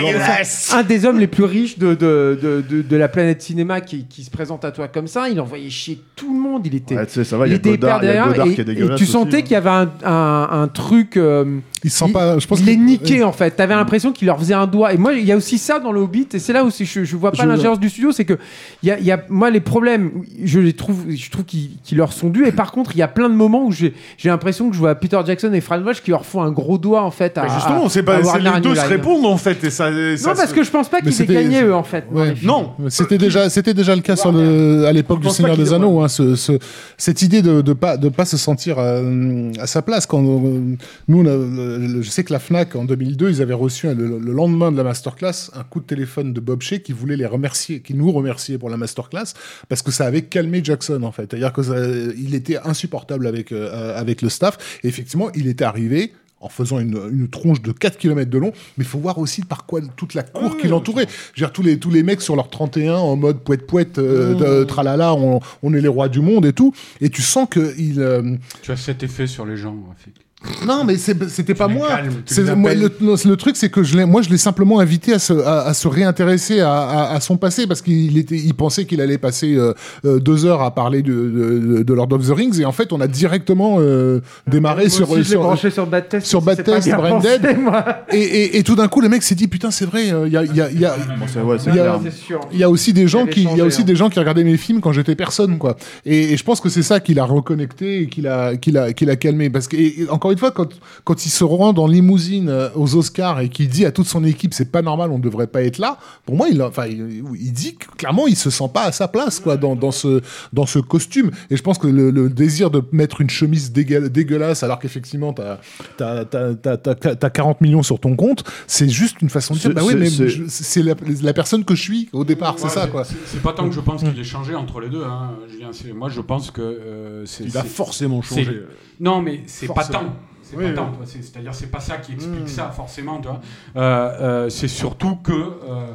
de un des hommes les plus riches de, de, de, de, de la planète cinéma qui, qui se présente à toi comme ça. Il envoyait chier tout le monde. Il était, ouais, tu sais, ça va, il y il a était hyper Godard, il y a derrière. Godard Et, qui est et dégueulasse. tu aussi, sentais hein. qu'il y avait un, un, un truc. euh, Il sent pas. Je pense il qu'il- les niquait en fait. T'avais l'impression qu'il leur faisait un doigt. Et moi, il y a aussi ça dans le Hobbit. Et c'est là où je, je vois pas l'ingérence du studio. C'est que il y a, il y a, moi, les problèmes, je les trouve, je trouve qu'ils qu'ils leur sont dus. Et par contre, il y a plein de moments où j'ai j'ai l'impression que je vois Peter Jackson et Fran Walsh qui leur font un gros doigt en fait. À, justement, c'est à pas les deux se répondent en fait et ça. ça Non, parce se- que je pense pas qu'ils aient gagné eux en fait. Ouais. non. C'était déjà, c'était déjà le cas sur le, à l'époque du Seigneur des Anneaux, hein, ce, ce- cette idée de, de pas, de pas se sentir euh, à sa place. Quand euh, nous, on a- le- le- je sais que la Fnac en 2002, ils avaient reçu le, le lendemain de la masterclass un coup de téléphone de Bob Shea qui voulait les remercier, qui nous remerciait pour la masterclass parce que ça avait calmé Jackson en fait. C'est-à-dire que ça- il était insupportable avec euh, avec le staff. Et effectivement, il était arrivé en faisant une, une tronche de 4 km de long, mais il faut voir aussi par quoi toute la cour qui l'entourait. Je veux dire, tous les, tous les mecs sur leur 31 en mode poète-poète, euh, de- tralala, on, on est les rois du monde et tout, et tu sens que il, euh, Tu as cet effet sur les gens, Rafik. Non, mais c'est- c'était pas moi. le, truc, c'est que je l'ai, moi, je l'ai simplement invité à se, à, à se réintéresser à, à- à son passé parce qu'il était, il pensait qu'il allait passer euh, euh, deux heures à parler de, de, de Lord of the Rings et en fait, on a directement euh, démarré sur, aussi, sur, branché sur Bad Test. sur Bad Test, bien Branded. pensé, moi. et, et, et tout d'un coup, le mec s'est dit putain, c'est vrai, il y a, y a, y a, Bon, c'est- ouais, c'est Il y a- clair. C'est sûr. il y a aussi des gens qui, il y a aussi hein. des gens qui regardaient mes films quand j'étais personne, quoi. Et, et je pense que c'est ça qui l'a reconnecté et qui l'a, qui l'a, qui l'a calmé. Parce que, et encore une fois, quand, quand il se rend dans limousine euh, aux Oscars et qu'il dit à toute son équipe, c'est pas normal, on ne devrait pas être là. Pour moi, il, enfin, il, il dit que, clairement, il se sent pas à sa place, quoi, dans, dans ce, dans ce costume. Et je pense que le, le désir de mettre une chemise dégueulasse, alors qu'effectivement, t'as, t'as, t'as, t'as, t'as- t'as 40 millions sur ton compte, c'est juste une façon de dire, C'est- bah oui, mais c'est- la, la personne que je suis au départ, c'est ça, quoi. c'est- pas tant que je pense qu'il ait changé entre les deux, hein, Julien. Moi, je pense que euh, c'est. Il a forcément changé. Non, mais c'est pas tant. C'est Oui, pas oui. C'est-à-dire, c'est pas ça qui explique ça forcément. Euh, euh, c'est surtout que euh,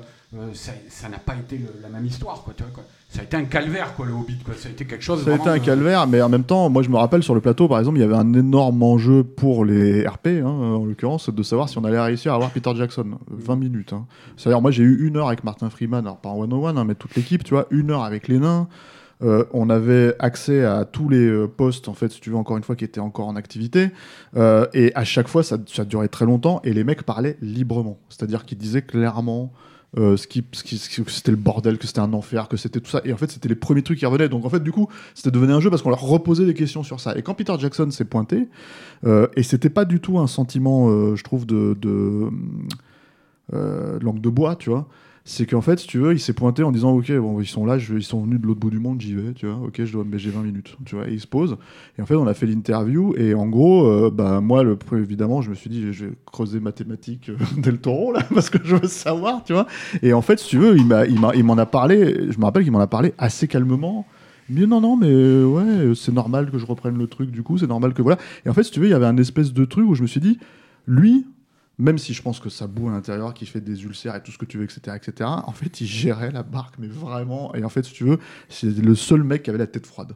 ça n'a pas été le- la même histoire, quoi. Tu vois, quoi. Ça a été un calvaire, quoi, le Hobbit. Quoi. Ça a été quelque chose. Ça a été un calvaire, mais en même temps, moi je me rappelle sur le plateau, par exemple, il y avait un énorme enjeu pour les RP, hein, en l'occurrence, de savoir si on allait réussir à avoir Peter Jackson. 20 minutes. hein. C'est-à-dire, moi j'ai eu une heure avec Martin Freeman, alors pas en 101, hein, mais toute l'équipe, tu vois, une heure avec les nains. Euh, on avait accès à tous les euh, postes, en fait, si tu veux, encore une fois, qui étaient encore en activité. Euh, et à chaque fois, ça, durait très longtemps et les mecs parlaient librement. C'est-à-dire qu'ils disaient clairement ce qui, ce qui- que c'était le bordel, que c'était un enfer, que c'était tout ça. Et en fait, c'était les premiers trucs qui revenaient. Donc en fait, du coup, c'était devenu un jeu parce qu'on leur reposait des questions sur ça. Et quand Peter Jackson s'est pointé, et c'était pas du tout un sentiment, je trouve, de, de langue de bois, tu vois. C'est qu'en fait, si tu veux, il s'est pointé en disant Ok, ils sont là, je- ils sont venus de l'autre bout du monde, j'y vais, tu vois. Ok, je dois, mais j'ai 20 minutes, tu vois. Et il se pose. Et en fait, on a fait l'interview. Et en gros, euh, bah, moi, le, évidemment, je me suis dit Je vais creuser mathématiques euh, *laughs* del taureau, là, *laughs* parce que je veux savoir, tu vois. Et en fait, si tu veux, il m'a- il m'a- il m'en a, parlé. Je me rappelle qu'il m'en a parlé assez calmement. Mais non, non, mais euh, ouais, c'est normal que je reprenne le truc, du coup, c'est normal que voilà. Et en fait, si tu veux, il y avait un espèce de truc où je me suis dit, lui, même si je pense que ça boue à l'intérieur, qu'il fait des ulcères et tout ce que tu veux, etc., etc., en fait, il gérait la barque, mais vraiment. Et en fait, si tu veux, c'est le seul mec qui avait la tête froide.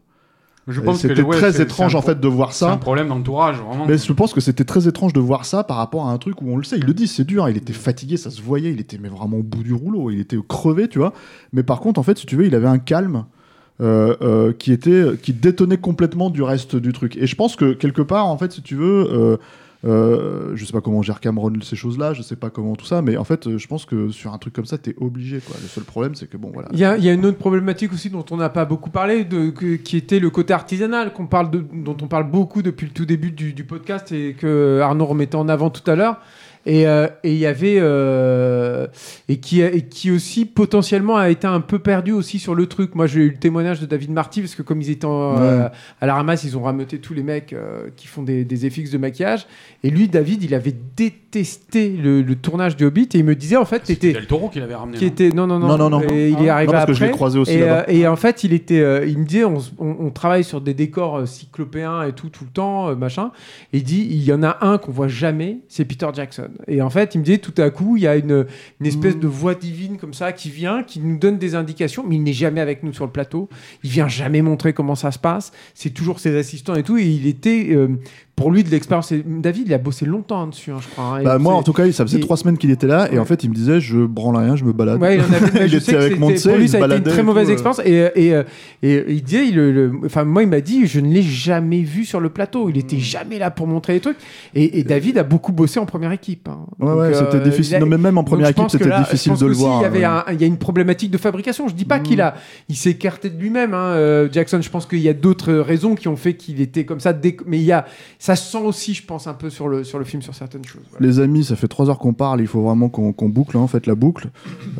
Je pense que C'était ouais, très étrange, en fait, de voir C'est un ça. problème d'entourage, vraiment. Mais je pense que c'était très étrange de voir ça par rapport à un truc où on le sait, il le dit, c'est dur, hein, il était fatigué, ça se voyait, il était mais vraiment au bout du rouleau, il était crevé, tu vois. Mais par contre, en fait, si tu veux, il avait un calme euh, euh, qui était qui détonnait complètement du reste du truc. Et je pense que quelque part, en fait, si tu veux, euh, euh, je sais pas comment gère Cameron ces choses-là, je sais pas comment tout ça, mais en fait, euh, je pense que sur un truc comme ça, t'es obligé. Quoi. Le seul problème, c'est que bon, voilà. Il y, a, une autre problématique aussi dont on n'a pas beaucoup parlé, qui était le côté artisanal, parle dont on parle beaucoup depuis le tout début du podcast et que Arnaud remettait en avant tout à l'heure. Et euh, et il y avait euh, et qui et qui aussi potentiellement a été un peu perdu aussi sur le truc. Moi, j'ai eu le témoignage de David Marty parce que comme ils étaient en- euh, à la ramasse, ils ont rameuté tous les mecs euh, qui font des, des FX de maquillage. Et lui, David, il avait détesté le, le tournage du Hobbit et il me disait en fait, C'était t'étais Del Toro qui l'avait ramené. qui non était non non non, Non, non, non. Et il est arrivé Non, parce que après je l'ai croisé aussi et, euh, en fait il était euh, il me disait on, s- on- on travaille sur des décors euh, cyclopéens et tout tout le temps euh, machin et il dit il y en a un qu'on voit jamais c'est Peter Jackson et en fait il me disait tout à coup il y a une, une espèce de voix divine comme ça qui vient qui nous donne des indications mais il n'est jamais avec nous sur le plateau. Il vient jamais montrer comment ça se passe. C'est toujours ses assistants et tout. Et il était euh, pour lui de l'expérience David il a bossé longtemps dessus hein, je crois hein. Bah, moi, en tout cas, ça faisait et- trois semaines qu'il était là, et Ouais. en fait, il me disait, je branle rien, je me balade. Ouais, il en avait, *laughs* Il était avec Montsé, pour lui, ça a été une très mauvaise euh. expérience. Et, et, euh, et il disait, il, le- enfin, moi, il m'a dit, je ne l'ai jamais vu sur le plateau. Il Hmm. était jamais là pour montrer les trucs. Et, David a beaucoup bossé en première équipe. hein. Ouais, Donc, ouais, c'était euh, difficile. a- Non, mais même en première équipe, c'était difficile de le voir. Il y, avait euh. il y a une problématique de fabrication. Je dis pas Mm. qu'il a, il s'est écarté de lui-même. euh, Jackson, je pense qu'il y a d'autres raisons qui ont fait qu'il était comme ça. Mais il y a, ça se sent aussi, je pense, un peu sur le, sur le film, sur certaines choses. Voilà. Les amis, ça fait trois heures qu'on parle, il faut vraiment qu'on boucle, hein, en fait, la boucle.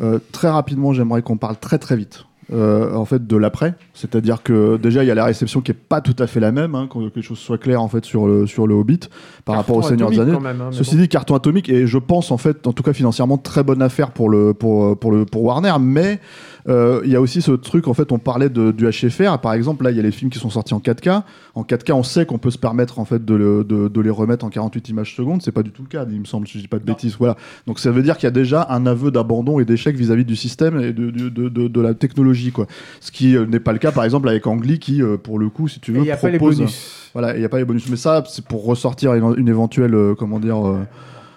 Euh, très rapidement, j'aimerais qu'on parle très très vite. euh, en fait de l'après, c'est-à-dire que déjà il y a la réception qui est pas tout à fait la même, hein, que quelque chose soit clair en fait sur le sur le Hobbit par rapport au Seigneur des Anneaux. même, hein, Ceci bon. dit, carton atomique et je pense en fait, en tout cas financièrement, très bonne affaire pour le pour pour le pour Warner, mais il y a aussi ce truc en fait, on parlait de, du HFR, par exemple là il y a les films qui sont sortis en 4K. En 4K, on sait qu'on peut se permettre en fait de, le- de, de les remettre en 48 images secondes. C'est pas du tout le cas, il me semble, si je dis pas de bêtises. Voilà. Donc ça veut dire qu'il y a déjà un aveu d'abandon et d'échec vis-à-vis du système et de, de, de, de- de la technologie, quoi. Ce qui euh, n'est pas le cas, par exemple, avec Angly, qui, euh, pour le coup, si tu Et veux, il n'y a pas les propose. bonus. Voilà, il n'y a pas les bonus. Mais ça, c'est pour ressortir une, une éventuelle, euh, comment dire, euh,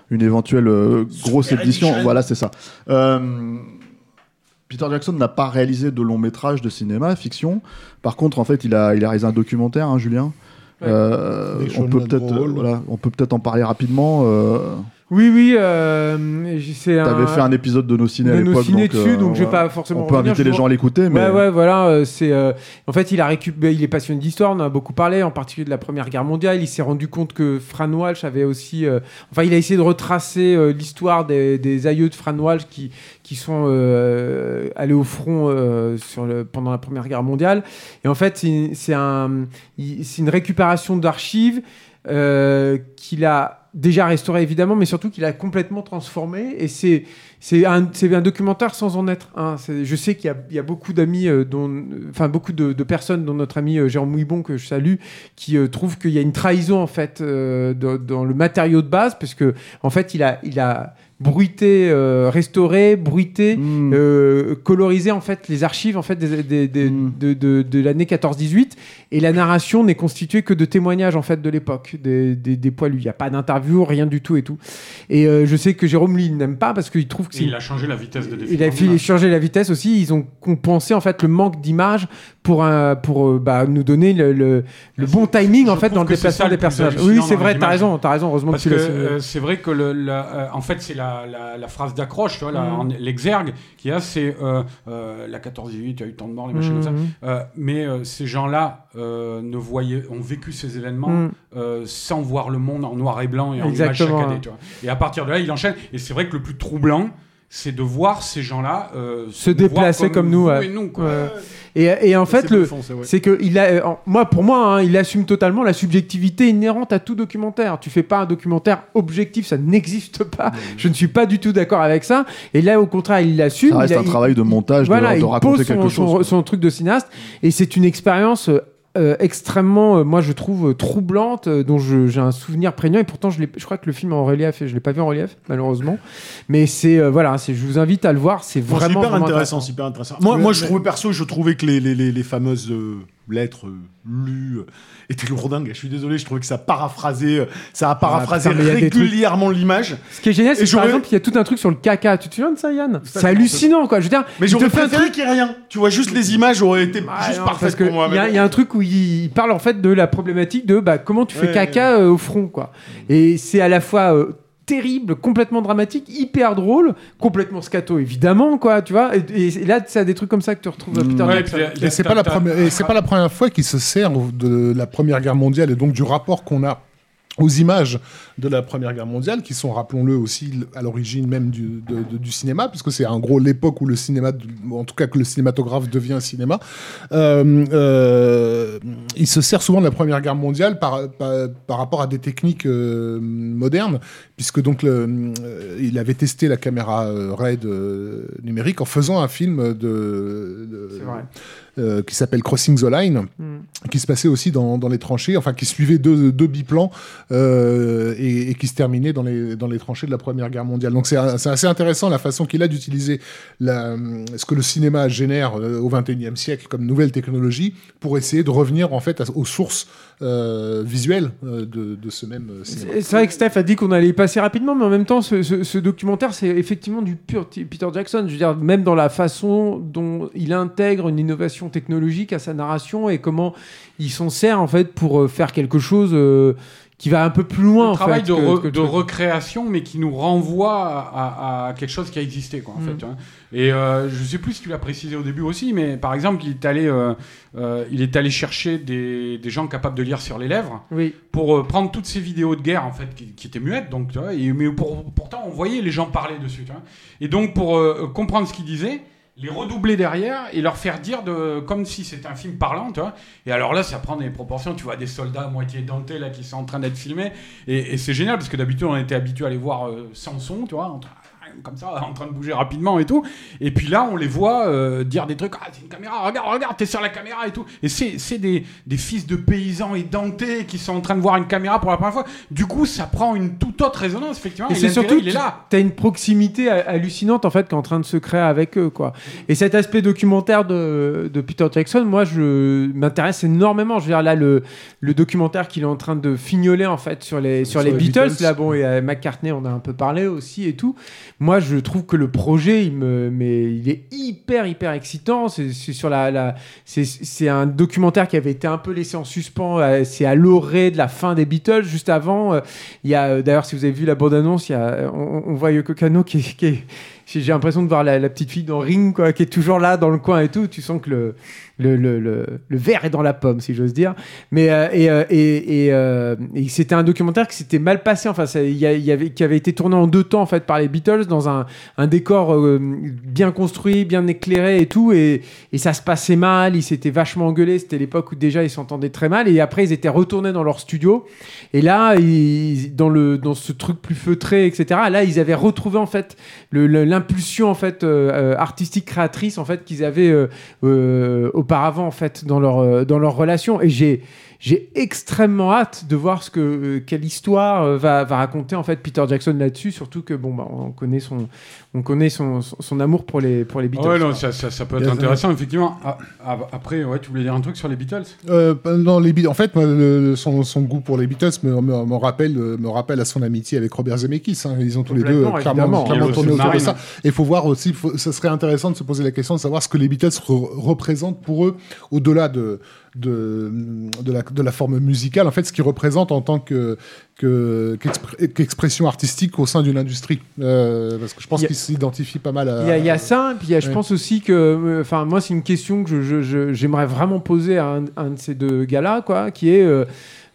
une éventuelle euh, grosse édition. edition. Voilà, c'est ça. Euh, Peter Jackson n'a pas réalisé de long métrage de cinéma, fiction. Par contre, en fait, il a, il a réalisé un documentaire, hein, Julien. Ouais. Euh, on peut peut-être, euh, voilà, on peut peut-être en parler rapidement. Euh, Oui, oui. Euh, c'est T'avais un. fait un épisode de nos ciné à de nos l'époque, ciné donc, dessus, euh, donc je vais pas forcément. On peut inviter les gens à l'écouter, mais Ouais, ouais, voilà. euh, c'est, euh, en fait, il a récupéré, il est passionné d'histoire, on en a beaucoup parlé, en particulier de la Première Guerre mondiale. Il s'est rendu compte que Fran Walsh avait aussi. euh, enfin, il a essayé de retracer l'histoire des, des aïeux de Fran Walsh qui, qui sont euh, allés au front euh, sur le, pendant la Première Guerre mondiale. Et en fait, c'est, un, une récupération d'archives qu'il a déjà restauré évidemment, mais surtout qu'il a complètement transformé. Et c'est c'est un, documentaire sans en être Je sais qu'il y a, beaucoup d'amis, euh, dont, enfin beaucoup de, de personnes, dont notre ami euh, Jérôme Mouibon que je salue, qui euh, trouvent qu'il y a une trahison en fait euh, dans, dans le matériau de base, parce que en fait il a, il a bruité, euh, restauré, bruité, Hmm. euh, colorisé en fait les archives en fait des, des- des- Mm. de, de, de l'année 14-18 et la narration n'est constituée que de témoignages en fait de l'époque des, des, des poilus. Il n'y a pas d'interview, rien du tout et tout. Et euh, je sais que Jérôme lui il n'aime pas parce qu'il trouve que il a changé la vitesse de il a changer la vitesse aussi. Ils ont compensé en fait le manque d'image pour un, pour bah, nous donner le, le, le bon timing en fait dans le déplacement ça des personnages. Oui, c'est vrai, t'as raison, t'as raison. Heureusement Parce que euh, c'est vrai que le, le- euh, en fait c'est la la, la- la phrase d'accroche, en- l'exergue qu'il y a, c'est euh, euh, la 14-18, il y a eu tant de morts, les machins comme ça. Mhm. Euh, mais ces gens-là ne voyaient, ont vécu ces événements euh, sans voir le monde en noir et blanc et en ouais. Tu vois. Et à partir de là, il enchaîne. Et c'est vrai que le plus troublant, c'est de voir ces gens-là Se déplacer comme nous, vous ouais. et nous, quoi. Ouais. Et, et en fait, C'est le, ouais. c'est que il a, euh, moi, pour moi, hein, il assume totalement la subjectivité inhérente à tout documentaire. Tu fais pas un documentaire objectif, ça n'existe pas. *laughs* Je ne suis pas du tout d'accord avec ça. Et là, au contraire, il l'assume. Ça reste il a- un il- travail de montage, de- voilà, de, il raconter son, quelque son- chose. son truc de cinéaste, et c'est une expérience euh, extrêmement, euh, moi je trouve euh, troublante, euh, dont je- j'ai un souvenir prégnant. Et pourtant, je, l'ai- je crois que le film est en relief, et je l'ai pas vu en relief, malheureusement. Mais c'est euh, voilà, c'est, je vous invite à le voir. C'est Bon, vraiment, super vraiment intéressant, super intéressant. Moi, Mais- moi je mais- trouvais perso, je trouvais que les, les, les, les fameuses lettres euh, lues euh, étaient lourdingues. Je suis désolé, je trouvais que ça paraphrasait, euh, ça a paraphrasé Ah, putain, trucs- régulièrement l'image. Ce qui est génial, c'est que par exemple, il y a tout un truc sur le caca. Tu te souviens de ça, Yann C'est hallucinant, quoi. Je veux dire, Mais j'aurais préféré truc- qu'il n'y ait rien. Tu vois, juste les images auraient été Ah, juste non, parfaites parce que pour moi. Il y, a- y un truc où il, parle en fait de la problématique de bah, comment tu fais Ouais, caca euh, au front, quoi. Et c'est à la fois euh, terrible, complètement dramatique, hyper drôle, complètement scato évidemment, quoi. Tu vois. Et, et là, ça a des trucs comme ça que tu retrouves à Peter Ouais, Jackson. et c'est pas la première, et c'est pas la première fois qu'il se sert de la Première Guerre mondiale et donc du rapport qu'on a aux images de la Première Guerre mondiale, qui sont, rappelons-le aussi, à l'origine même du, cinéma, puisque c'est en gros l'époque où le cinéma, en tout cas que le cinématographe devient cinéma. Euh, euh, il se sert souvent de la Première Guerre mondiale par, par, rapport à des techniques euh, modernes, puisque donc il avait testé la caméra RAID numérique en faisant un film de, de- C'est vrai. Euh, qui s'appelle Crossing the Line, Mm. qui se passait aussi dans, dans les tranchées, enfin qui suivait deux, deux biplans euh, et, et qui se terminait dans les, dans les tranchées de la Première Guerre mondiale. Donc c'est assez intéressant la façon qu'il a d'utiliser ce que le cinéma génère euh, au XXIe siècle comme nouvelle technologie pour essayer de revenir en fait à- aux sources euh, visuelles euh, de, de ce même cinéma. C'est vrai que Steph a dit qu'on allait y passer rapidement, mais en même temps, ce, ce- ce documentaire, c'est effectivement du pur Peter Jackson. Je veux dire, même dans la façon dont il intègre une innovation technologique à sa narration et comment il s'en sert en fait pour euh, faire quelque chose euh, qui va un peu plus loin. un en travail fait, de, que- re- que- de recréation, mais qui nous renvoie à, quelque chose qui a existé, quoi, en Mm. fait. hein. Et euh, je sais plus si tu l'as précisé au début aussi, mais par exemple, il est allé, euh, euh, il est allé chercher des, des gens capables de lire sur les lèvres Oui. pour prendre toutes ces vidéos de guerre en fait qui, qui étaient muettes, donc tu vois, et, mais pour- pourtant on voyait les gens parler dessus, tu vois. Et donc pour comprendre ce qu'ils disaient, les redoubler derrière et leur faire dire de comme si c'était un film parlant, tu vois. Et alors là, ça prend des proportions. Tu vois des soldats à moitié dentés là qui sont en train d'être filmés, et, c'est génial parce que d'habitude on était habitué à les voir euh, sans son, tu vois, comme ça, en train de bouger rapidement et tout. Et puis là, on les voit euh, dire des trucs. Ah, c'est une caméra, regarde, regarde, t'es sur la caméra et tout. Et c'est c'est des, des fils de paysans édentés qui sont en train de voir une caméra pour la première fois. Du coup, ça prend une toute autre résonance, effectivement. Et Et, c'est surtout il est là. T'as une proximité ha- hallucinante en fait qui est en train de se créer avec eux quoi. Et cet aspect documentaire de, de Peter Jackson, moi je m'intéresse énormément. Je veux dire là le, le documentaire qu'il est en train de fignoler en fait sur les sur, Sur les, les Beatles, Beatles. là bon et à McCartney on a un peu parlé aussi et tout. Moi je trouve que le projet il me mais il est hyper hyper excitant. C'est sur la, c'est un documentaire qui avait été un peu laissé en suspens. euh, C'est à l'orée de la fin des Beatles juste avant. euh, il y a euh, d'ailleurs si vous avez vu la bande annonce, il y a on, on voit Yoko Kano qui, qui j'ai l'impression de voir la, petite fille dans Ring quoi, qui est toujours là dans le coin et tout. Tu sens que le le, le, le, verre est dans la pomme si j'ose dire. Mais euh, et euh, euh, et c'était un documentaire qui s'était mal passé. Enfin ça- y, y avait qui avait été tourné en deux temps en fait par les Beatles dans un un décor bien construit, bien éclairé et tout et et ça se passait mal. Ils s'étaient vachement engueulés. C'était l'époque où déjà ils s'entendaient très mal et après ils étaient retournés dans leur studio. Et là, dans, le, dans ce truc plus feutré, etc., là, ils avaient retrouvé en fait l'impulsion en fait euh, euh, artistique créatrice en fait qu'ils avaient euh, auparavant en fait dans leur dans leur relation. Et j'ai j'ai extrêmement hâte de voir ce que euh, quelle histoire euh, va, va raconter en fait Peter Jackson là-dessus. Surtout que bon, bah, on connaît son on connaît son, son, son amour pour les pour les Beatles. Ouais, non, ça, ça, ça peut être intéressant, effectivement. Ah, ah, après, ouais, tu voulais dire un truc sur les Beatles? Euh, non, les Beatles- en fait, le- son, son goût pour les Beatles me, me, me rappelle, euh, me rappelle à son amitié avec Robert Zemeckis. hein. Ils ont tous les deux clairement, clairement tourné autour de ça. Et il faut voir aussi, faut- ça serait intéressant de se poser la question de savoir ce que les Beatles re- représentent pour eux, au-delà de, de, de, la, de la forme musicale, en fait, ce qu'il représente en tant que que- qu'expr- qu'expression artistique au sein d'une industrie. Euh, parce que je pense qu'il s'identifie pas mal à. Il y, a- il y a ça, et puis y a- je pense aussi que, euh, enfin, moi, c'est une question que j'aimerais vraiment poser à un, un de ces deux gars-là, quoi, qui est euh,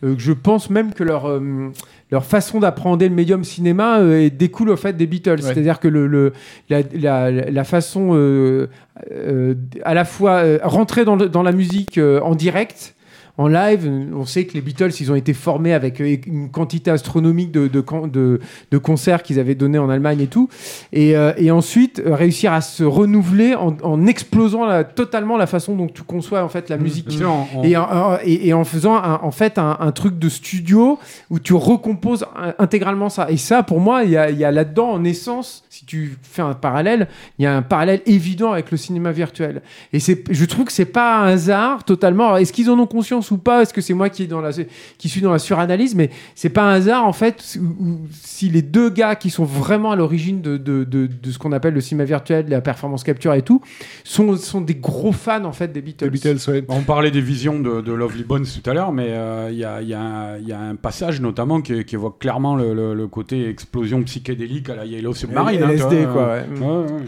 euh, que je pense même que leur euh, leur façon d'appréhender le médium cinéma euh, découle au fait des Beatles. C'est-à-dire que le, le- la, la- la façon euh, euh, à la fois euh, rentrer dans, le- dans la musique euh, en direct. En live, on sait que les Beatles, ils ont été formés avec euh, une quantité astronomique de, de, con- de- de concerts qu'ils avaient donnés en Allemagne et tout. Et, euh, et ensuite, euh, réussir à se renouveler en, en explosant la- totalement la façon dont tu conçois en fait la musique. En- en- Et, en, et- et en faisant un- en fait un, un truc de studio où tu recomposes intégralement ça. Et ça, pour moi, il y a, y a là-dedans, en essence, si tu fais un parallèle, il y a un parallèle évident avec le cinéma virtuel. Et je trouve que c'est pas un hasard totalement. Est-ce qu'ils en ont conscience ou pas Est-ce que c'est moi qui, est dans la, qui suis dans la suranalyse Mais c'est pas un hasard, en fait, où- où- si les deux gars qui sont vraiment à l'origine de, de, de, de ce qu'on appelle le cinéma virtuel, de la performance capture et tout, sont, sont des gros fans, en fait, des Beatles. Les Beatles, ouais. On parlait des visions de, de Lovely Bones tout à l'heure, mais euh, il y, a, il y a un- il y a un passage notamment qui, qui évoque clairement le, le- le côté explosion psychédélique à la Yellow Submarine. hein, LSD, vois. quoi, ouais. Ouais, ouais.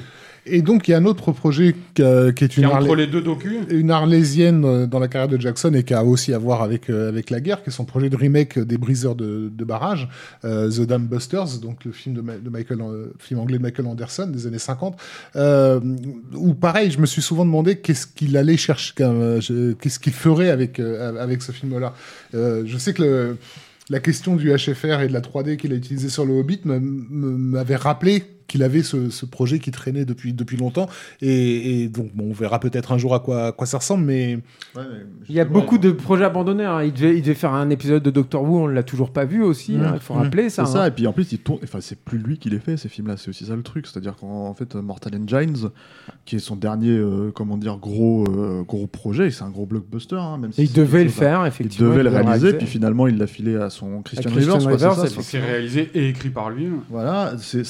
Et donc, il y a un autre projet qui, euh, qui est une, est entre Harley- les deux docus. une arlésienne euh, dans la carrière de Jackson et qui a aussi à voir avec, euh, avec la guerre, qui est son projet de remake des briseurs de, de barrages, euh, The Dam Busters, donc le film, de, Ma- de Michael, film anglais de Michael Anderson des années 50, euh, où pareil, je me suis souvent demandé qu'est-ce qu'il allait chercher, qu'est-ce qu'il ferait avec, avec ce film-là. Je sais que le- la question du HFR et de la 3D qu'il a utilisé sur le Hobbit m'avait rappelé qu'il avait ce, ce projet qui traînait depuis, depuis longtemps. Et, et donc, bon, on verra peut-être un jour à quoi, à quoi ça ressemble, mais Il y a beaucoup de projets abandonnés. hein. Il, devait, il devait faire un épisode de Doctor Who, on l'a toujours pas vu aussi. hein. Il faut Mmh. rappeler ça. C'est ça, hein. et puis en plus, il tourne. Enfin, c'est plus lui qui les fait ces films-là, c'est aussi ça le truc. C'est-à-dire qu'en en fait, Mortal Engines, qui est son dernier, euh, comment dire, gros, euh, gros projet, c'est un gros blockbuster. hein, même si Et il devait le faire, Il effectivement. devait le réaliser, puis finalement, il l'a filé à son Christian, Christian Rivers. c'est Rivers, réalisé et écrit par lui. Voilà, c'est,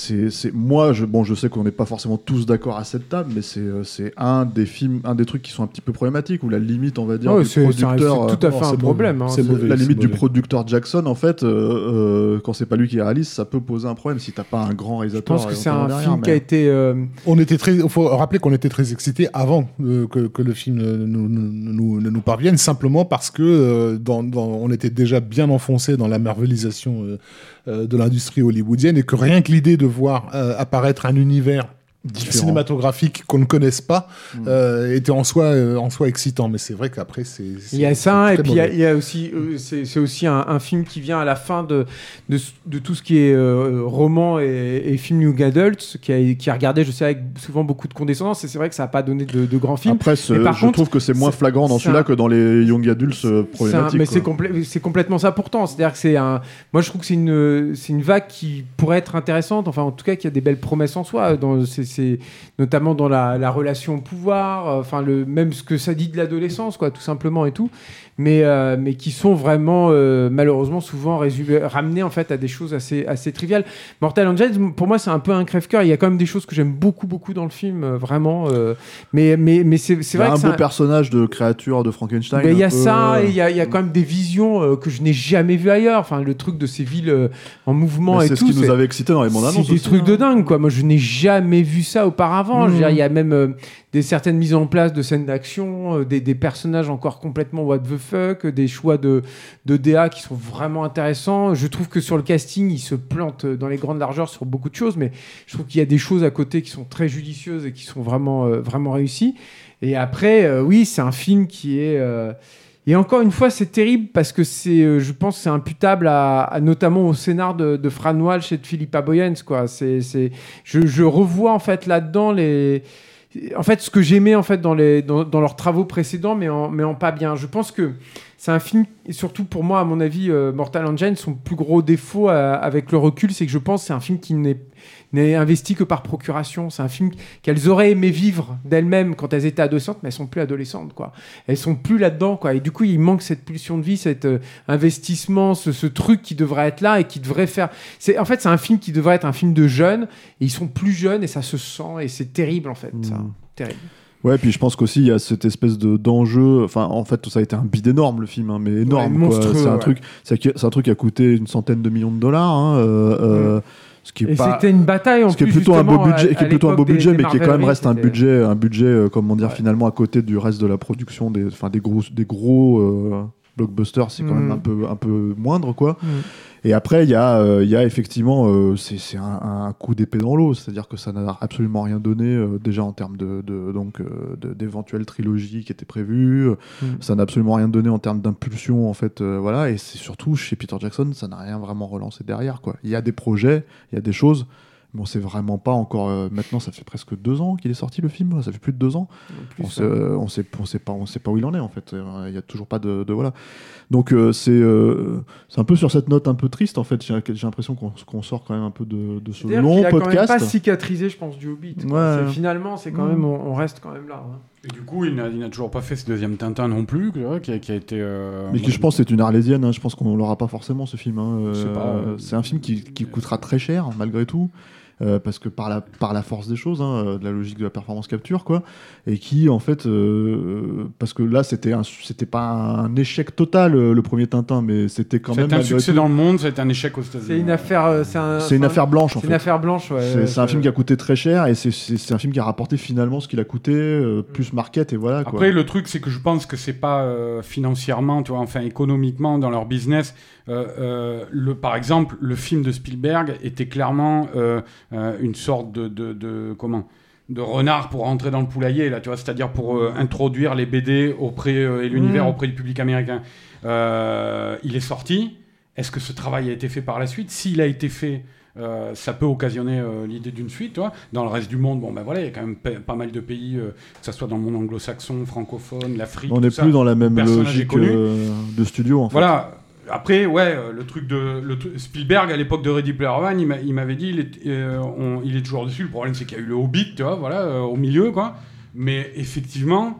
c'est, c'est, c'est, c'est- moi, je, bon, je sais qu'on n'est pas forcément tous d'accord à cette table, mais c'est, euh, c'est un des films, un des trucs qui sont un petit peu problématiques, où la limite, on va dire, Ouais, du c'est c'est producteur, c'est tout à euh, fait c'est un problème. hein. C'est euh, mauvais. la limite du producteur Jackson, en fait, euh, euh, quand c'est pas lui qui réalise, ça peut poser un problème si t'as pas un grand Je réalisateur. pense que c'est éventuellement un derrière, film qui a été. euh, on était très. Il faut rappeler qu'on était très excités avant euh, que, que le film ne nous, nous- nous- ne nous parvienne, simplement parce que euh, dans, dans- on était déjà bien enfoncé dans la marvelisation euh, euh, de l'industrie hollywoodienne et que rien que l'idée de voir euh, apparaître un univers Différent. cinématographique qu'on ne connaisse pas Mm. euh, était en soi, euh, en soi excitant. Mais c'est vrai qu'après, c'est. Il y a ça, et puis il y a, y aussi, euh, c'est c'est aussi un, un film qui vient à la fin de, de, de tout ce qui est euh, roman et, et film Young Adult, qui a, qui a regardé, je sais, avec souvent beaucoup de condescendance, et c'est vrai que ça n'a pas donné de, de grands films. Après, ce- Mais par je contre, trouve que c'est moins flagrant dans celui-là que dans les Young Adults C'est un- problématiques. mais c'est complè- c'est complètement ça pourtant. C'est-à-dire que c'est un. Moi, je trouve que c'est une, c'est une vague qui pourrait être intéressante. Enfin, en tout cas, qui a des belles promesses en soi. Dans, c'est- notamment dans la, la relation au pouvoir. euh, Enfin, le même ce que ça dit de l'adolescence, quoi, tout simplement et tout. Mais, euh, mais qui sont vraiment euh, malheureusement souvent résumés, ramenés en fait à des choses assez, assez triviales. Mortal Engines, pour moi, c'est un peu un crève-cœur. Il y a quand même des choses que j'aime beaucoup, beaucoup dans le film, euh, vraiment. euh, mais, mais, mais c'est, c'est Il y a vrai un que c'est beau personnage de créature de Frankenstein. Il y a peu, ça, euh, et il y a, y a quand même des visions euh, que je n'ai jamais vues ailleurs. Enfin, le truc de ces villes euh, en mouvement mais et c'est tout. ce qui nous avait excité dans les bandes c'est annonces. des aussi, trucs hein. de dingue, quoi. Moi, je n'ai jamais vu ça auparavant. Il y a même euh, des certaines mises en place de scènes d'action, euh, des, des personnages encore complètement what the fuck, des choix de, de DA qui sont vraiment intéressants. Je trouve que sur le casting, il se plante dans les grandes largeurs sur beaucoup de choses, mais je trouve qu'il y a des choses à côté qui sont très judicieuses et qui sont vraiment, euh, vraiment réussies. Et après, euh, oui, c'est un film qui est. euh, et encore une fois, c'est terrible parce que c'est, je pense, c'est imputable à, notamment au scénar de, Fran Walsh et de Philippa Boyens, quoi. C'est, je, je revois en fait là-dedans les, en fait, ce que j'aimais en fait dans les, dans, leurs travaux précédents, mais en, mais en pas bien. Je pense que c'est un film, et surtout pour moi, à mon avis, euh, Mortal Engine, son plus gros défaut euh, avec le recul, c'est que je pense que c'est un film qui n'est n'est investi que par procuration. C'est un film qu'elles auraient aimé vivre d'elles-mêmes quand elles étaient adolescentes, mais elles sont plus adolescentes, quoi. Elles sont plus là-dedans, quoi. Et du coup, il manque cette pulsion de vie, cet euh, investissement, ce, ce truc qui devrait être là et qui devrait faire. C'est en fait, c'est un film qui devrait être un film de jeunes. Et ils sont plus jeunes et ça se sent et c'est terrible en fait, ça. Mm. Terrible. Ouais, puis je pense qu'aussi il y a cette espèce de d'enjeu. Enfin, en fait, ça a été un bid énorme le film, hein, mais énorme. Ouais, C'est un ouais. truc, c'est un truc qui a coûté une centaine de millions de dollars. hein, euh, euh, ce qui est Et pas. c'était une bataille en Ce qui est plus. plutôt un beau à- budget, qui est plutôt un beau des- budget, des mais qui est quand même reste un budget, un budget, euh, comment dire, Ouais. finalement à côté du reste de la production des, enfin des gros, des gros euh, blockbusters, c'est quand Mhm. même un peu, un peu moindre, quoi. Mhm. Et après, il y a, euh, il y a effectivement, euh, c'est un, un coup d'épée dans l'eau, c'est-à-dire que ça n'a absolument rien donné euh, déjà en termes de, de- donc d'éventuelles trilogies qui étaient prévues. Mhm. Ça n'a absolument rien donné en termes d'impulsion, en fait, voilà. Et c'est surtout chez Peter Jackson, ça n'a rien vraiment relancé derrière, quoi. Il y a des projets, il y a des choses. Mais on sait vraiment pas encore. euh, maintenant, ça fait presque deux ans qu'il est sorti le film. Ça fait plus de deux ans. Plus, On sait, euh, on sait, on sait pas, on sait pas où il en est en fait. Euh, Il y a toujours pas de, de- voilà. Donc euh, c'est, euh, c'est un peu sur cette note un peu triste en fait. J'ai, j'ai l'impression qu'on, qu'on sort quand même un peu de, de ce long a quand même podcast. pas cicatrisé, je pense, du Hobbit. Ouais. C'est- Finalement, c'est quand Mm. même, on, on reste quand même là. hein. Et du coup, il n'a, toujours pas fait ce deuxième Tintin non plus, qui, a, qui a été. euh, Mais qui, je pense, c'est une arlésienne. hein. Je pense qu'on l'aura pas forcément ce film. hein. Euh, c'est un film qui, qui coûtera très cher malgré tout. Euh, parce que par la, par la force des choses, hein, euh, de la logique de la performance capture, quoi, et qui en fait, euh, parce que là c'était c'était pas un échec total euh, le premier Tintin, mais c'était quand même C'était un succès tout- dans le monde, c'était un échec aux États-Unis. C'est une affaire. C'est un- C'est une un- affaire blanche en C'est fait. une affaire blanche, ouais. C'est c'est un film qui a coûté très cher et c'est- c'est c'est un film qui a rapporté finalement ce qu'il a coûté, euh, plus market et voilà. Quoi. Après, le truc, c'est que je pense que c'est pas euh, financièrement, tu vois, enfin économiquement dans leur business. euh, euh, le, par exemple, le film de Spielberg était clairement euh, euh, une sorte de, de, de- comment de renard pour rentrer dans le poulailler là, tu vois, c'est-à-dire pour euh, introduire les BD auprès euh, et l'univers Mm. auprès du public américain. Il est sorti. Est-ce que ce travail a été fait par la suite? S'il a été fait, euh, ça peut occasionner euh, l'idée d'une suite. Toi. Dans le reste du monde, bon ben voilà, il y a quand même pa- pas mal de pays, euh, que ce soit dans le monde anglo-saxon, francophone, l'Afrique. On n'est ça. plus dans la même logique de studio en fait. Voilà. Après, ouais, euh, le truc de le Spielberg à l'époque de Ready Player One, il m'a- il m'avait dit, il est, euh, on- il est toujours dessus. Le problème, c'est qu'il y a eu le Hobbit, tu vois, voilà, euh, au milieu, quoi. Mais effectivement,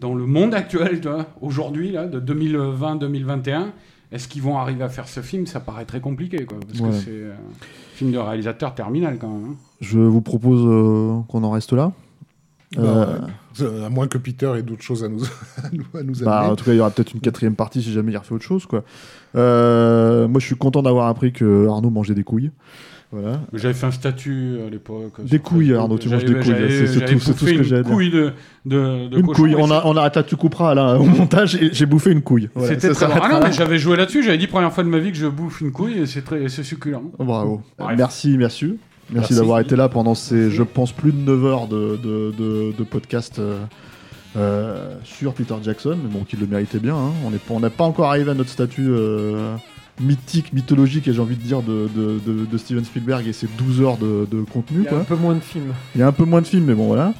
dans le monde actuel, tu vois, aujourd'hui, là, de 2020-2021, est-ce qu'ils vont arriver à faire ce film? Ça paraît très compliqué, quoi, parce Ouais. que c'est un film de réalisateur terminal, quand même. hein. Je vous propose qu'on en reste là. Bah, Euh, ouais. À moins que Peter ait d'autres choses à nous, *laughs* à nous, à nous bah, amener. en tout cas, il y aura peut-être une quatrième partie si jamais il refait autre chose. Quoi. Euh, moi, je suis content d'avoir appris que Arnaud mangeait des couilles. Voilà. J'avais fait un statut à l'époque. Des couilles. Arnaud, tu manges des couilles, c'est- tout- ce que j'ai à Une dire. couille de, de, de une cochon, couille. On a, on a, attends, tu couperas là au montage et j'ai bouffé une couille. Voilà, C'était ça très Ah non, là. mais j'avais joué là-dessus, j'avais dit première fois de ma vie que je bouffe une couille et c'est très c'est succulent. Bravo. Bref. Merci, merci. Merci, Merci. d'avoir été là pendant ces, je pense, plus de 9 heures de, de, de, de podcast euh, euh, sur Peter Jackson, mais bon, qu'il le méritait bien. hein. On n'est pas- on n'a pas encore arrivé à notre statut euh, mythique, mythologique, et j'ai envie de dire, de, de, de- de Steven Spielberg et ses 12 heures de, de contenu. Il y a Quoi. un peu moins de films. Il y a un peu moins de films, mais bon, voilà.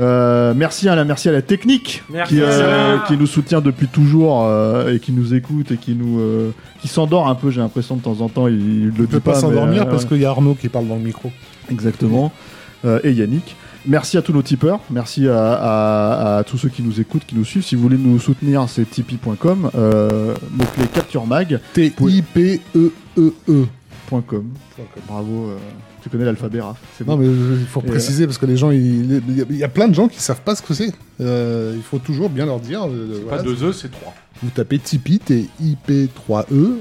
Euh, merci à la merci à la technique Merci. qui, euh, qui nous soutient depuis toujours euh, et qui nous écoute et qui nous euh, qui s'endort un peu j'ai l'impression de temps en temps il, il le Il dit peut pas s'endormir euh, parce qu'il y a Arnaud qui parle dans le micro. Exactement. Euh, et Yannick. Merci à tous nos tipeurs, merci à, à- à tous ceux qui nous écoutent, qui nous suivent. Si vous voulez nous soutenir, c'est tipeee.com, euh, mot-clé Capture Mag, T-I-P-E-E-E. .com. Bravo, euh, tu connais l'alphabet. C'est Non, bon. mais euh, il faut Et, préciser parce que les gens, il il y, a- il y a plein de gens qui savent pas ce que c'est. Euh, il faut toujours bien leur dire. euh, Pas voilà. deux œufs, c'est trois. Vous tapez Tipeee, T-I-P-3-E.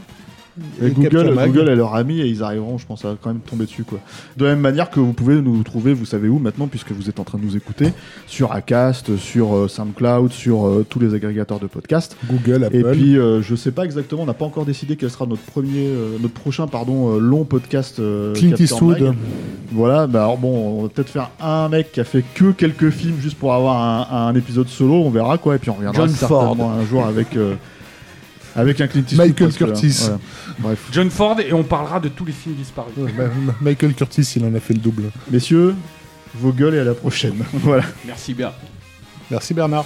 Et et Google. Google est leur ami et ils arriveront, je pense, à quand même tomber dessus. Quoi. De la même manière que vous pouvez nous trouver, vous savez où maintenant, puisque vous êtes en train de nous écouter, sur Acast, sur euh, SoundCloud, sur euh, tous les agrégateurs de podcasts. Google, Apple. Et puis, euh, je sais pas exactement, on n'a pas encore décidé quel sera notre premier, euh, notre prochain, pardon, long podcast. Clint Eastwood. Voilà, bah alors bon, on va peut-être faire un mec qui a fait que quelques films juste pour avoir un, un épisode solo, on verra quoi, et puis on reviendra John certainement Ford. un jour avec. Avec un Clint Eastwood. Michael que Curtis. Bref. John Ford et on parlera de tous les films disparus. Ouais, Ma- Ma- Michael Curtis, il en a fait le double. Messieurs, vos gueules et à la prochaine. *laughs* voilà. Merci bien. Merci Bernard.